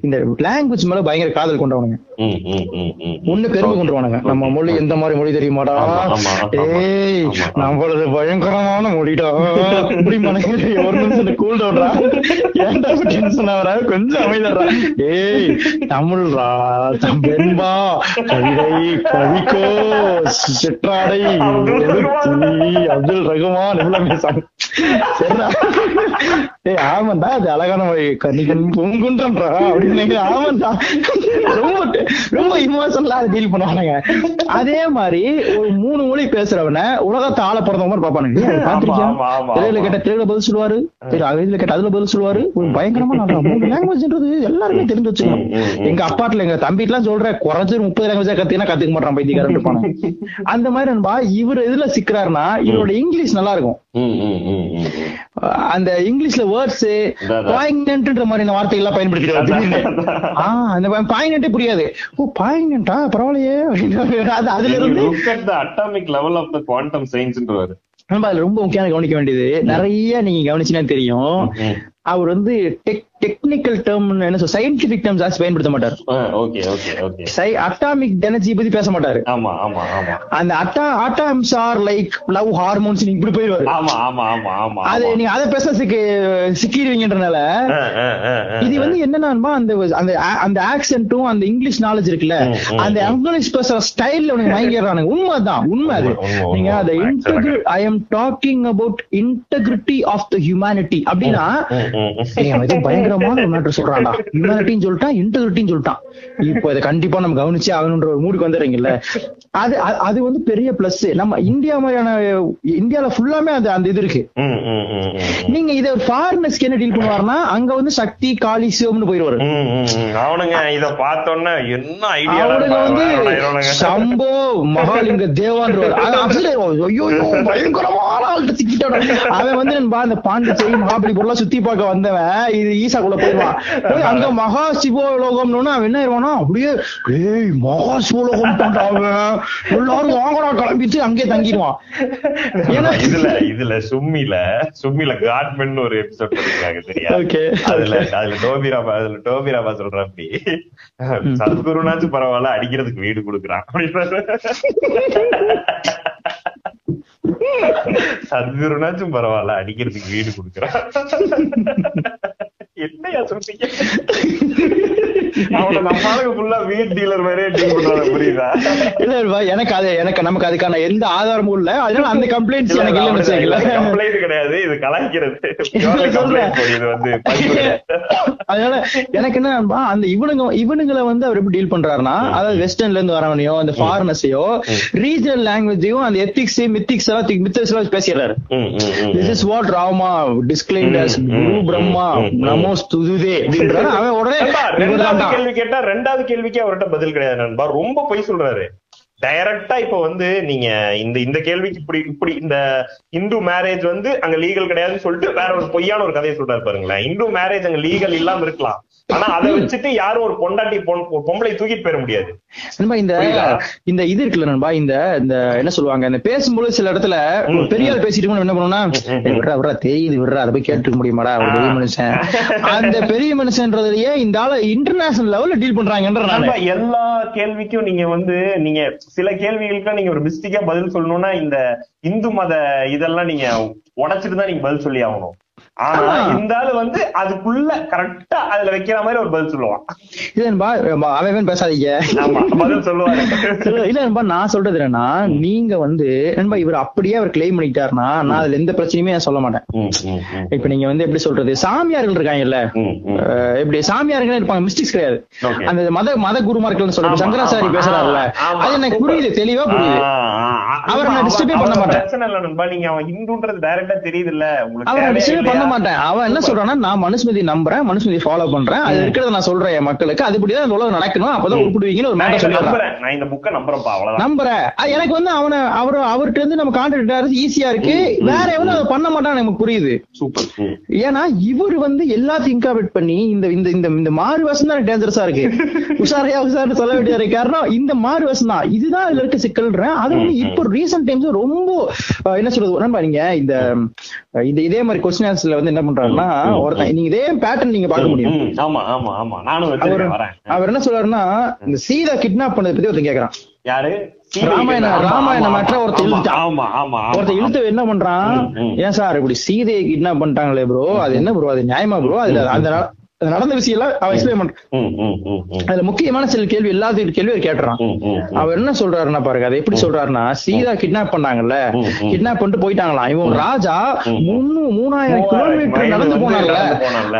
இந்த லாங்குவேஜ் மேல பயங்கர காதல் கொண்டவனுங்க. ஒண்ணு பெருமை கொண்டுருவானுங்க. நம்ம மொழி எந்த மாதிரி மொழி தெரியுமாடா. ஏய். நம்மளது பயங்கரமான மொழிடா. இப்படி மனசு ஒரு நிமிஷம் கூல் டவுன்டா ஏன்டா டென்ஷன் ஆகுற கொஞ்சம் அமைதடா ஏய் தமிழ்ரா வெண்பா கவிதை கவிக்கோ சிற்றாடை அப்துல் ரகுமான் பேசாங்க சரிடா. ஏய் ஆமாண்டா அது அழகான மொழி. கன்னிகன் பூங்குன்றம்டா அப்படின்னு. ஆமாண்டா. ரொம்ப ரொம்ப இமோஷனலா டீல் பண்ணுவானுங்க. அதே மாதிரி ஒரு மூணு மொழி பேசுறவன உலகத்தை ஆள பிறந்த மாதிரி பாப்பானுங்க திரையில. கேட்ட திரையில பதில் சொல்லுவாரு. இதுல கேட்ட அதுல பதில் சொல்லுவாரு. ஒரு பயங்கரமா நல்லா மூணு லாங்குவேஜ்ன்றது எல்லாருமே தெரிஞ்சு வச்சுக்கணும். எங்க அப்பாட்ல எங்க தம்பிட்டு எல்லாம் சொல்ற குறைஞ்சு முப்பது லாங்குவேஜா கத்துக்கினா கத்துக்க மாட்டான் பைத்தியக்காரன் இருப்பானு அந்த மாதிரி நண்பா இவர் எதுல சிக்கிறாருன்னா இவரோட இங்கிலீஷ் நல்லா இருக்கும். அந்த இங்கிலீஷ்ல வேர்ட்ஸ். பாயிங்கன்ட்ன்ற மாதிரியான வார்த்தைகள் பயன்படுத்திடுவாரு ஆஹ் அந்த பாயிங்கன்ட்டே புரியாது. ஓ பாயிங்கன்ட்டா பரவாயில்லையே அது அதுல இருந்து atomic level of the quantum science-ன்றாரு. நம்ம அதுல ரொம்ப முக்கியமான கவனிக்க வேண்டியது. நிறைய நீங்க கவனிச்சீங்கன்னா தெரியும். அவர் வந்து டெக்னிக்கல் டேர்ம் என்ன சொல்ல சயின்டிபிக் டேர்ம்ஸ் ஜாஸ்தி பயன்படுத்த மாட்டார் ஆ, okay, okay, okay. Atomic energy பத்தி பேச மாட்டாரு ஆமா, ஆமா, ஆமா. அந்த அட்டா atoms are like love hormones நீங்க இப்படி போயிடுவாரு ஆமா, ஆமா, ஆமா, ஆமா, அது. நீங்க அதை பேச சிக்கி சிக்கிடுவீங்கன்றனால. இது வந்து என்னன்னா அந்த அந்த அந்த ஆக்சென்ட்டும் அந்த இங்கிலீஷ் நாலேஜ் இருக்குல்ல அந்த இங்கிலீஷ் பேசுற ஸ்டைல்ல உனக்கு மயங்கிடுறானுங்க உண்மைதான் உண்மை அது நீங்க. அந்த I am talking about integrity of the humanity அப்படின்னா (laughs) அவன் ஏதோ பயங்கரமான ஒரு மேட்டர் சொல்றான்டா. ஹியூமனிட்டின்னு சொல்லிட்டான் இன்டெகிரிட்டின்னு சொல்லிட்டான். இப்போ இதை கண்டிப்பா நம்ம கவனிச்சு ஆகணுன்ற ஒரு மூடுக்கு வந்துடுறீங்கல்ல? அது வந்து பெரிய பிளஸ் நம்ம இந்தியா மாதிரியான இந்தியால ஃபுல்லாமே அது அந்த இது இருக்கு. நீங்க இத ஃபாரினர்ஸ்க்கு என்ன டீல் பண்ணுவாருன்னா அங்க வந்து சக்தி காளி சிவம்னு போயிருவாரு. ம், ம், ம். அவனுங்க இத பார்த்தோன்னே என்ன ஐடியா அவனுங்க வந்து சம்போ மகாலிங்க அப்படியே, ஐயோ பயங்கரமான அவன் வந்து அந்த பாண்டிச்சேரி மகாபலிபுரம் சுத்தி பார்க்க வந்தவன் இது ஈசாக்குள்ள போயிருவான் போய் அங்க மகா சிவோலோகம்னு அவன் என்ன ஆயிருவானா அப்படியே ஏய் மகா சிவோலோகம் அவன். எல்லாரும் வாங்கடா கிளம்பிட்டு அங்கேயே தங்கிடுவான். ஏன்னா இதுல இதுல சும்மில சும்மில காட்மென் ஒரு எபிசோட் பண்ணிருக்காங்க சரியா அதுல அதுல டோபிராபா அதுல டோபிராபா சொல்ற அப்படி. சத்குருனாச்சும் பரவாயில்ல அடிக்கிறதுக்கு வீடு கொடுக்குறான். அப்படின்னு சத்குருனாச்சும் பரவாயில்ல. அடிக்கிறதுக்கு வீடு கொடுக்குறான். (laughs) என்னையா சொல்றீங்க? எனக்கு அது எனக்கு நமக்கு அதுக்கான எந்த ஆதாரமும் இல்ல. அதனால அந்த கம்ப்ளைண்ட்ஸ் எனக்கு இல்லைன்னு வச்சுக்கல கிடையாது. இது கலாய்க்கிறது. அதனால எனக்கு என்ன அந்த இவனுங்க இவனுங்களை வந்து அவர் எப்படி டீல் பண்றாருன்னா அதாவது வெஸ்டர்ன்ல இருந்து வரவனையோ அந்த ஃபாரினர்ஸையோ ரீஜனல் லாங்குவேஜையும் அந்த எத்திக்ஸ் மித்திக்ஸ் எல்லாம் மித்தஸ் எல்லாம் பேசிடுறாரு. திஸ் இஸ் வாட் ராமா ம், குரு பிரம்மா ம், ம். நமோ ஸ்துதுதே அப்படின்றாரு. அவன் உடனே கேள்வி கேட்டா ரெண்டாவது கேள்விக்கு அவர்கிட்ட பதில் கிடையாது நண்பா. ரொம்ப பொய் சொல்றாரு. டைரக்டா இப்ப வந்து நீங்க இந்த இந்த கேள்விக்கு இப்படி இப்படி இந்த இந்து மேரேஜ் வந்து அங்க லீகல் கிடையாதுன்னு சொல்லிட்டு வேற ஒரு பொய்யான ஒரு கதையை சொல்றாரு பாருங்களேன். இந்து மேரேஜ் அங்க லீகல் இல்லாம இருக்கலாம். ஆனா அதை வச்சுட்டு யாரும் ஒரு பொண்டாட்டி பொம்பளை தூக்கிட்டு போயிட முடியாது. நண்பா இந்த? இந்த இது இருக்குல்ல நண்பா இந்த இந்த என்ன சொல்லுவாங்க இந்த பேசும்போது சில இடத்துல பெரிய ஆள் பேசிட்டு என்ன பண்ணுவோம்னா "ஏய், விட்றா விட்றா தெரியுது விட்றா அதை போய் கேட்டுக்க முடியுமாடா ஒரு பெரிய மனுஷன். அந்த பெரிய மனுஷன்றதுலயே இந்த ஆள இன்டர்நேஷனல் லெவல்ல டீல் பண்றாங்கன்ற எல்லா கேள்விக்கும் நீங்க வந்து நீங்க சில கேள்விகளுக்கு நீங்க ஒரு மிஸ்டேக்கா பதில் சொல்லணும்னா இந்த இந்து மத இதெல்லாம் நீங்க உடைச்சிட்டு தான் நீங்க பதில் சொல்லி ஆகணும். ஆனா. இந்த ஆளு வந்து அதுக்குள்ள கரெக்டா அதுல வைக்கிற மாதிரி ஒரு பதில் சொல்லுவான். இல்ல நண்பா அவன் பேசாதீங்க. பதில் சொல்லுவாரு. இல்ல நண்பா நான் சொல்றது என்னன்னா நீங்க வந்து நண்பா இவர் அப்படியே அவர் கிளைம் பண்ணிட்டாருன்னா நான் அதுல எந்த பிரச்சனையுமே சொல்ல மாட்டேன். இப்ப நீங்க வந்து எப்படி சொல்றது சாமியார்கள் இருக்காங்கல்ல எப்படி சாமியார்கள் இருப்பாங்க மிஸ்டேக்ஸ் கிடையாது. அந்த மத மத குருமார்கள் சொல்றது சங்கராச்சாரி ஆமா, அது எனக்கு. புரியுது தெளிவா புரியுது. அவரை நான் disturb-ஏ பண்ண மாட்டேன். நீங்க அவன் ஹிந்துன்றது டைரக்டா தெரியுது இல்ல உங்களுக்கு டிஸ்டர்ப் பண்ண? மாட்டேன். அவன் என்ன சொல்றான்னா நான் மனுஸ்மதி நம்புறேன் மனுஸ்மதி ஃபாலோ பண்றேன். அது இருக்கிறத நான் சொல்றேன் என் மக்களுக்கு. அதுபடிதான் இந்த உலகம் நடக்கணும். அப்பதான் உருப்பிடுவீங்கன்னு ஒரு மேட்டர் நம்புறேன். நான் இந்த புக்கை நம்புறேன்ப்பா நம்புறேன். எனக்கு வந்து அவனை அவர் அவர்கிட்ட இருந்து நம்ம கான்டாக்ட் ஈஸியா இருக்கு. வேற எவனும் அதை பண்ண மாட்டான்னு எனக்கு புரியுது. சூப்பர். ஏன்னா இவர் வந்து எல்லாத்தையும் இன்காபரேட் பண்ணி இந்த இந்த இந்த இந்த மாறு வசம் தான் டேஞ்சரஸா இருக்கு. (laughs) உஷாரையா உஷாரு சொல்ல இருக்கு. காரணம் இந்த மாறு வசம் தான். இதுதான் இதுல இருக்க சிக்கல்ன்றேன். அது வந்து இப்போ ரீசெண்ட் டைம்ஸ் ரொம்ப என்ன சொல்றது நண்பா நீங்க இந்த இதே மாதிரி கொஸ்டின் ஆன்சர்ல வந்து என்ன பண்றாருன்னா ஒருத்தன் நீங்க இதே பேட்டர்ன் நீங்க பார்க்க முடியும். ஆமா ஆமா ஆமா. நானும் அவர் என்ன சொல்றாருன்னா இந்த சீதா கிட்னாப் பண்ணதை பத்தி ஒருத்தன் கேக்குறான். யாரு? ராமாயண- ஆமா, ராமாயண ஆமா, matter ஒருத்தன் ஆமா, இழுத்துட்டான். ஆமா ஆமா ஆமா. ஒருத்தன் இழுத்து என்ன பண்றான். ஏன் சார் இப்படி சீதையை கிட்னாப் பண்ணிட்டாங்களே ப்ரோ அது என்ன ப்ரோ அது நியாயமா ப்ரோ அதுல அந்த நடந்த விஷயம் எல்லாம் அவன் எக்ஸ்பிளைன் பண்றான். அதுல முக்கியமான சில கேள்வி எல்லாத்தையும் கேள்வி கேட்டுறான். அவர் என்ன சொல்றாருன்னா பாருங்க அதை எப்படி சொல்றாருன்னா சீதா கிட்னாப் பண்ணாங்கல்ல. கிட்னாப் பண்ணிட்டு போயிட்டாங்களாம். இவன் ராஜா முன்னு மூணாயிரம் கிலோமீட்டர் நடந்து போனாங்கல்ல.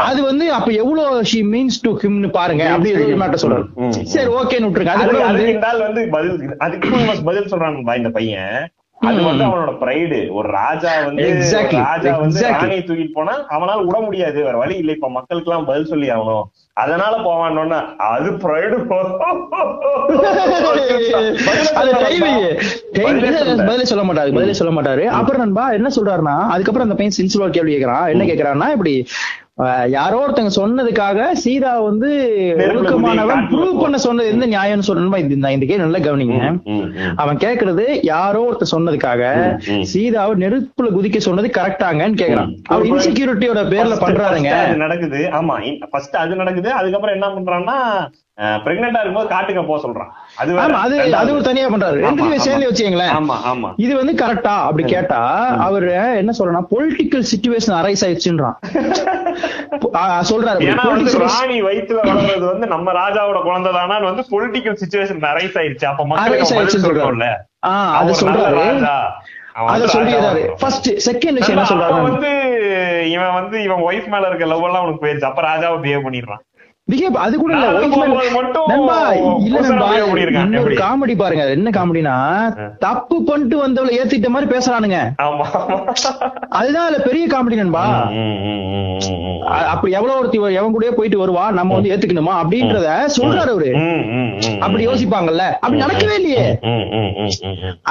அது வந்து அப்ப எவ்வளவு ஷி மீன்ஸ் டு ஹிம்னு பாருங்க அப்படி மேட்டர் சொல்றாரு. சரி ஓகேன்னு வந்து அதுக்கு பதில் அதுக்கு இவன் பதில் சொல்றான் இந்த பையன். அது வந்து அவனோட பிரைடு ஒரு ராஜா வந்து ராஜா வந்து. ராணியை தூக்கிட்டு போனா அவனால விட முடியாது. வேற வழி இல்லை. இப்ப மக்களுக்கு எல்லாம் பதில் சொல்லி ஆகணும். அதனால போவானோன்னா அது பிரைடு. பதிலே சொல்ல மாட்டாரு. பதிலே சொல்ல மாட்டாரு. அப்புறம் நண்பா என்ன சொல்றாருன்னா அதுக்கப்புறம் அந்த பையன் சின்சிலர் கேள்வி கேக்குறான். என்ன கேக்குறான்னா இப்படி யாரோ ஒருத்தங்க சொன்னதுக்காக சீதா வந்து ஒழுக்கமானவன் ப்ரூவ் பண்ண சொன்னது எந்த நியாயம்னு சொல்லணுமா இந்த- இந்த கேள்வி நல்லா கவனிங்க. அவன் கேக்குறது யாரோ ஒருத்தர் சொன்னதுக்காக. சீதாவை நெருப்புல குதிக்க சொன்னது கரெக்டாங்கன்னு கேக்குறான். அவன் இன்செக்யூரிட்டியோட பேர்ல பண்றாருங்க. நடக்குது. ஆமா ஃபர்ஸ்ட் அது நடக்குது. அதுக்கப்புறம் என்ன பண்றான்னா பிரெக்னெண்டா இருக்கும்போது காட்டுக்க போக சொல்றான். அது அது அது ஒரு. தனியா பண்றாரு. ஆமா. சேர்ந்து ஆமா இது வந்து கரெக்டா அப்படி கேட்டா அவரு என்ன சொல்றனா பொலிட்டிக்கல் சிச்சுவேஷன் அரைஸ் ஆயிடுச்சுன்றான். (laughs) சொல்றாரு ராணி வயித்துல வளர்றது வந்து நம்ம ராஜாவோட குழந்தை தானா. வந்து பொலிட்டிக்கல் சுச்சுவேஷன் அரைஸ் ஆயிருச்சு அப்ப பதில் ஆயிடுச்சுன்னு சொல்றோம்ல. அது சொல்றாரு. அத சொல்லிடுறாரு ஃபர்ஸ்ட் செகண்ட் விஷயம் என்ன சொல்றாரு? வந்து இவன் வந்து இவன் ஒய்ஃப் மேல இருக்க லவ் எல்லாம் உனக்கு போயிருச்சு. அப்ப ராஜாவை பிஹேவ் பண்ணிடுறான். அது கூட இல்ல? காமெடி பாருங்க என்ன காமெடினா தப்பு பண்ணிட்டு வந்தவளை ஏத்திட்ட மாதிரி பேசுறானுங்க அதுதான் அதுல பெரிய காமெடி நண்பா அப்படி எவ்வளவு ஒருத்தி எவன் கூடயே போயிட்டு வருவா நம்ம வந்து ஏத்துக்கணுமா அப்படின்றத சொல்றாரு அவரு அப்படி யோசிப்பாங்கல்ல அப்படி நடக்கவே இல்லையே.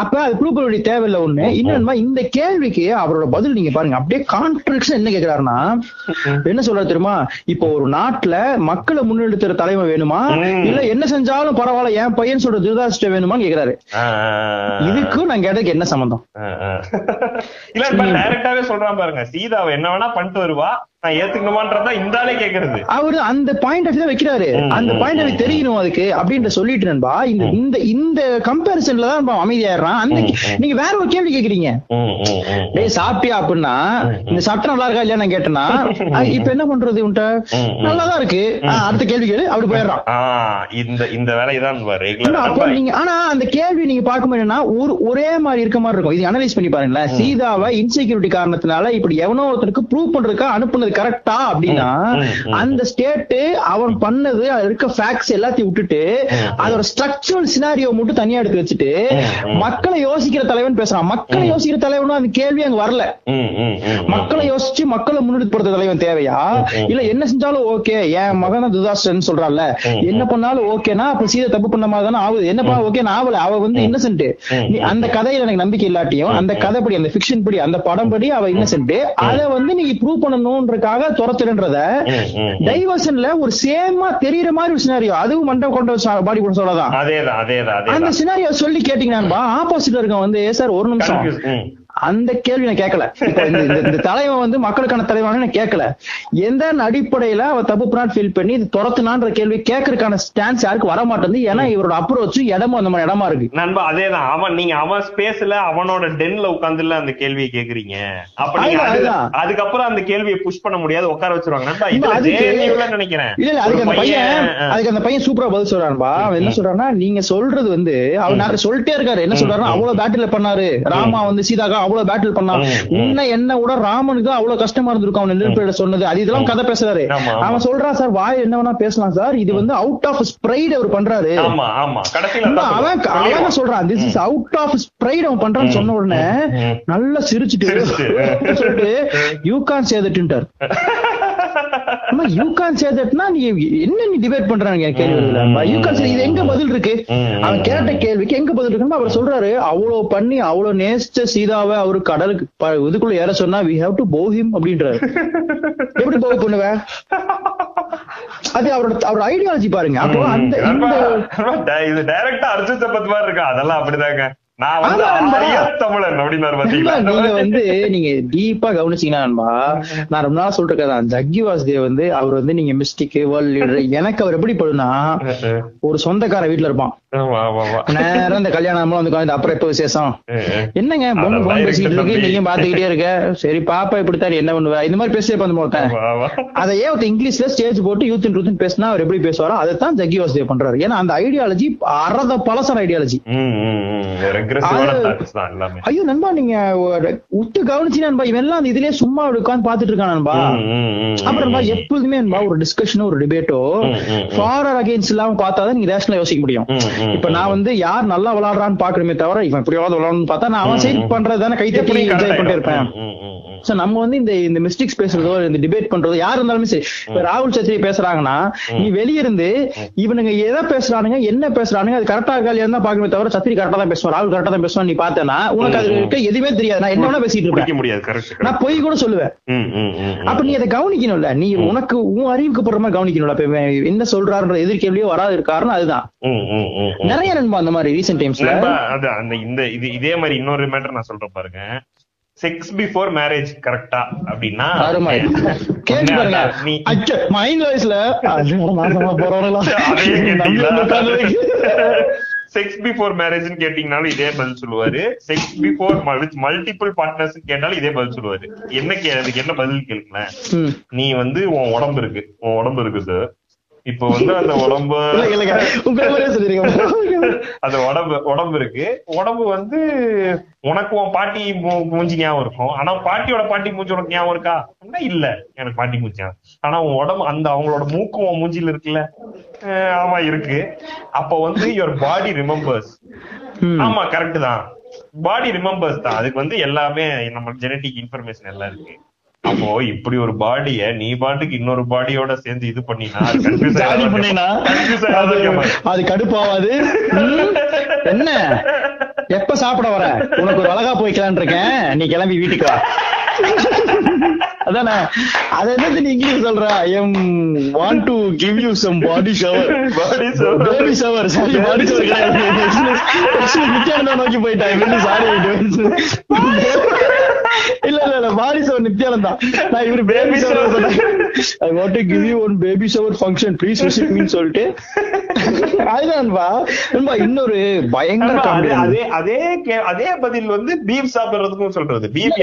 அப்ப அது ப்ரூவ் பண்ண வேண்டிய தேவையில்ல ஒண்ணு இன்னொன்னு இந்த கேள்விக்கு அவரோட பதில் நீங்க பாருங்க அப்படியே கான்ட்ரடிக்ஷன் என்ன கேக்குறாருன்னா என்ன சொல்றாரு தெரியுமா இப்போ ஒரு நாட்டுல மக்களை முன்னெடுத்துற தலைமை வேணுமா. இல்ல என்ன செஞ்சாலும் பரவாயில்ல என் பையன் சொல்ற திருதாஷ்ட வேணுமான்னு கேக்குறாரு. இதுக்கும் நான் கேட்டதுக்கு என்ன சம்பந்தம். இல்ல டைரக்டாவே சொல்றான் பாருங்க சீதாவை என்ன வேணா பண்ணிட்டு வருவா அவரு அந்த பாயிண்ட் வைக்கிறாரு. அந்த பாயிண்ட் தெரியணும் அதுக்கு அப்படின்ற சொல்லிட்டு நண்பா இந்த இந்த இந்த கம்பேரிசன்ல தான் அமைதியாயிடுறான். அந்த நீங்க வேற ஒரு கேள்வி கேக்குறீங்க. டேய் சாப்பிட்டியா அப்படின்னா இந்த சாப்பிட்டா நல்லா இருக்கா இல்லையா நான் கேட்டேன்னா இப்ப என்ன பண்றது உன்ட்ட. நல்லாதான் இருக்கு. அடுத்த கேள்வி கேளு அப்படி போயிடுறான். இந்த இந்த வேலைதான் ஆனா, நீங்க அந்த கேள்வி நீங்க பார்க்கும்போது என்னன்னா ஒரு ஒரே மாதிரி இருக்க மாதிரி இருக்கும். இது அனலைஸ் பண்ணி பாருங்களேன். சீதாவை இன்செக்யூரிட்டி காரணத்தினால இப்படி எவனோ ஒருத்தருக்கு ப்ரூவ் பண்றதுக்கா அனுப்புனது அது கரெக்டா அப்படின்னா. அந்த ஸ்டேட் அவன் பண்ணது இருக்க ஃபேக்ட்ஸ் எல்லாத்தையும் விட்டுட்டு அதோட ஸ்ட்ரக்சரல் சினாரியோ மட்டும் தனியா எடுத்து வச்சுட்டு மக்களை யோசிக்கிற தலைவன் பேசுறான். மக்களை யோசிக்கிற தலைவனும் அந்த கேள்வி அங்க வரல. மக்களை யோசிச்சு மக்களை முன்னெடுப்படுத்த தலைவன் தேவையா? இல்ல என்ன செஞ்சாலும் ஓகே என் மகன துதாஸ்டன் சொல்றான்ல. என்ன பண்ணாலும் ஓகேனா அப்ப சீதை தப்பு பண்ண மாதிரி தானே ஆகுது. என்னப்பா ஓகே ஆகல. அவ வந்து இன்னசென்ட் அந்த கதையில எனக்கு நம்பிக்கை இல்லாட்டியும் அந்த கதை படி அந்த ஃபிக்ஷன் படி அந்த படம் படி அவ இன்னசென்ட் அத வந்து நீங்க ப்ரூவ் பண்ணணும்ன்றதுக்காக துரத்துறன்றத. டைவர்ஷன்ல ஒரு சேமா தெரியற மாதிரி ஒரு சினாரியோ அதுவும் மண்டை கொண்ட பாடி பண்ண சொல்லதான் அந்த சினாரியோ சொல்லி கேட்டீங்கன்னா ஆப்போசிட்ல இருக்க வந்து சார் ஒரு நிமிஷம். அந்த கேள்வி நான் கேட்கல. இந்த- தலைவன் வந்து மக்களுக்கான தலைவன் நான் கேட்கல. எந்த அடிப்படையில அவ தப்பு பண்ணான்னு ஃபீல் பண்ணி இது துரத்துனான்ற கேள்வி கேட்கறதுக்கான ஸ்டான்ஸ் யாருக்கு வர மாட்டேங்குது ஏன்னா இவரோட அப்ரோச் இடமும் அந்த மாதிரி இடமா இருக்கு. நண்பா அதேதான். அவன் நீங்க அவன் ஸ்பேஸ்ல அவனோட டென்ல உட்கார்ந்துல அந்த கேள்வியை கேக்குறீங்க அப்ப நீங்க. அதுக்கப்புறம் அந்த கேள்வியை புஷ் பண்ண முடியாது உட்கார வச்சிருவாங்க. நண்பா ல நினைக்கிறேன். இல்ல இல்ல அதுக்கு அந்த பையன். அதுக்கு அந்த பையன் சூப்பரா பதில் சொல்றான்பா அவன் என்ன சொல்றான்னா நீங்க சொல்றது வந்து அவர் நான் சொல்லிட்டே இருக்காரு. என்ன சொல்றாருன்னா அவ்வளவு பேட்டில் பண்ணாரு. ராமா வந்து சீதாக்கா அவ்வளவு பேட்டில் பண்ணா ம், ம். உன்ன என்ன விட ராமனுக்கு அவ்வளவு கஷ்டமா இருந்திருக்கும் அவன் நெருப்பிட சொன்னது. அது இதெல்லாம் கதை பேசுறாரு. அவன் சொல்றான் சார் வாய் என்ன வேணா பேசலாம் சார். இது வந்து அவுட் ஆஃப் ஸ்ப்ரைட் அவர் பண்றாரு. அவன். அவன். சொல்றான் this is out of sprite அவன் பண்றான்னு சொன்ன உடனே. நல்லா சிரிச்சுட்டு சிரிச்சுட்டு. (laughs) சொல்லிட்டு யூ கான் சே தட்ன்றார் யூ கான் சே தட்னா நீ என்ன நீ டிபேட் பண்றாங்க கேள்வி யூ கான் சே இது எங்க பதில் இருக்கு. அவன் கேட்ட கேள்விக்கு எங்க பதில் இருக்குன்னு அவர் சொல்றாரு. அவ்வளவு பண்ணி அவ்வளவு நேசிச்ச சீதாவை அவரு கடலுக்கு இதுக்குள்ள ஏற சொன்னா we have to bow him அப்படின்றாரு. எப்படி போக பண்ணுவ? அது அவரோட அவரோட ஐடியாலஜி பாருங்க. அப்போ அந்த இது டைரக்டா அர்ஜுன் சம்பத் மாதிரி இருக்கா? அதெல்லாம் அப்படிதாங்க. நான் வந்து தமிழன் அப்படின்னாரு பாத்தீங்களா? நீங்க வந்து நீங்க டீப்பா கவனிச்சீங்கன்னா நண்பா, நான் ரொம்ப நாள் சொல்லிட்டு இருக்கேன் ஜக்கி வாசுதேவ் வந்து அவர் வந்து நீங்க மிஸ்டிக் வேர்ல்ட் லீடர் எனக்கு அவர் எப்படி படுனா ஒரு சொந்தக்கார வீட்டுல இருப்பான். நேரம் இந்த கல்யாணம் வந்து அப்புறம் எப்ப விசேஷம்? என்னங்க பொண்ணு இருக்கு. நீங்க பாத்துக்கிட்டே இருக்க. சரி பாப்பா இப்படித்தான் என்ன பண்ணுவ? இந்த மாதிரி ஒருத்தன் ஆமா, ஆமா. அதை ஏன் இங்கிலீஷ்ல ஸ்டேஜ் போட்டு யூத் ட்ரூத் பேசினா அவர் எப்படி பேசுவாரோ அதை தான் ஜக்கி வாசுதேவ் பண்றாரு. ஏன்னா அந்த ஐடியாலஜி அறத பழசன ஐடியாலஜி ஐயோ நண்பா நீங்க உத்து கவனிச்சு நண்பா இவன் எல்லாம் அந்த இதுலயே சும்மா உட்காந்து பாத்துட்டு இருக்கான் நண்பா அப்புறம் நண்பா ம். எப்போதுமே நண்பா ஒரு டிஸ்கஷனோ ஒரு டிபேட்டோ. ஃபார் ஆர் அகைன்ஸ்ட் இல்லாம பார்த்தாதான் நீங்க ரேஷனலா யோசிக்க முடியும் இப்ப நான் வந்து யார் நல்லா விளையாடுறான்னு பாக்குறமே தவிர இவன் எப்படியாவது விளையாடணும்னு பார்த்தா நான் அவன் சைடு பண்றது தானே கை தட்டி என்ஜாய் பண்ணிட்டு. இருப்பேன். சோ நம்ம வந்து இந்த இந்த மிஸ்டேக்ஸ் பேசுறதோ இந்த டிபேட் பண்றதோ யார் இருந்தாலுமே சரி இப்ப ராகுல் சத்ரி பேசுறாங்கன்னா நீ வெளிய இருந்து இவனுங்க எதை பேசுறானுங்க என்ன பேசுறானுங்க அது கரெக்டா இல்லையா தான் பாக்கணுமே தவிர சத்ரி கரெக்டா தான் பேசுவான் ராகுல் கரெக்டா தான் பேசுவான் நீ பார்த்தேன்னா உனக்கு அது இருக்க எதுவுமே தெரியாது. நான் என்ன வேணா பேசிட்டு இருப்பேன். முடியாது நான் பொய் கூட சொல்லுவேன். அப்ப நீ அதை கவனிக்கணும்ல. நீ உனக்கு உன் அறிவுக்கு போற மாதிரி கவனிக்கணும்ல. இப்ப என்ன சொல்றாருன்ற எதிர்கேள்வியோ வராது காரணம் அதுதான். நிறைய நண்பா அந்த மாதிரி ரீசெண்ட் டைம்ஸ்ல அது அந்த இந்த இது இதே மாதிரி இன்னொரு மேட்டர் நான் சொல்றேன் பாருங்க. செக்ஸ் பிஃபோர் மேரேஜ் கரெக்டா அப்படின்னா மைண்ட் வாய்ஸ்ல செக்ஸ் பிஃபோர் மேரேஜ்னு கேட்டீங்கனாலும் இதே பதில் சொல்லுவாரு. செக்ஸ் பிஃபோர் மல்டிபிள் பார்ட்னர்ஸ் கேட்டாலும் இதே பதில் சொல்லுவாரு. என்ன கே அதுக்கு என்ன பதில் கேளுங்களேன். ம். நீ வந்து உன் உடம்பு இருக்கு. உன் உடம்பு இருக்குது இப்போ வந்து அந்த உடம்பு (laughs) அந்த உடம்பு உடம்பு இருக்கு. உடம்பு வந்து உனக்கு உன் பாட்டி மூஞ்சி ஞாபகம் இருக்கும். ஆனா பாட்டியோட பாட்டி மூஞ்சி உனக்கு ஞாபகம் இருக்கா? அப்படின்னா இல்ல. எனக்கு பாட்டி மூஞ்சி. ஆனா உன் உடம்பு அந்த அவங்களோட மூக்கும் உன் மூஞ்சில இருக்குல்ல? ஆமா இருக்கு. அப்ப வந்து யுவர் பாடி ரிமெம்பர்ஸ். ஆமா கரெக்ட் தான். பாடி ரிமெம்பர்ஸ் தான். அதுக்கு வந்து எல்லாமே நம்ம ஜெனட்டிக் இன்ஃபர்மேஷன் எல்லாம் இருக்கு. அப்போ இப்படி ஒரு பாடிய நீ பாட்டுக்கு இன்னொரு பாடியோட சேர்ந்து இது பண்ணினா அது கடுப்பாவாது என்ன எப்ப சாப்பிட வர உனக்கு ஒரு அழகா போய்க்கலான் இருக்கேன் நீ கிளம்பி வீட்டுக்கு வா அதானே அது என்னது நீ இங்கிலீஷ் சொல்ற am want to give you some body shower. Baby shower sorry body shower Nithyananda நோக்கி போயிட்டாங்க சாரி இல்ல இல்ல இல்ல பாடி ஷவர் நித்யானந்தா. நான் இவரு பேபி ஷவர் சொன்னேன். I want to give you one baby shower function please visit மீன்னு சொல்லிட்டு. அதுதான்பா நண்பா. இன்னொரு பயங்கர அதே அதே அதே பதில் வந்து பீஃப் சாப்பிடுறதுக்கும் சொல்றது. பீஃப்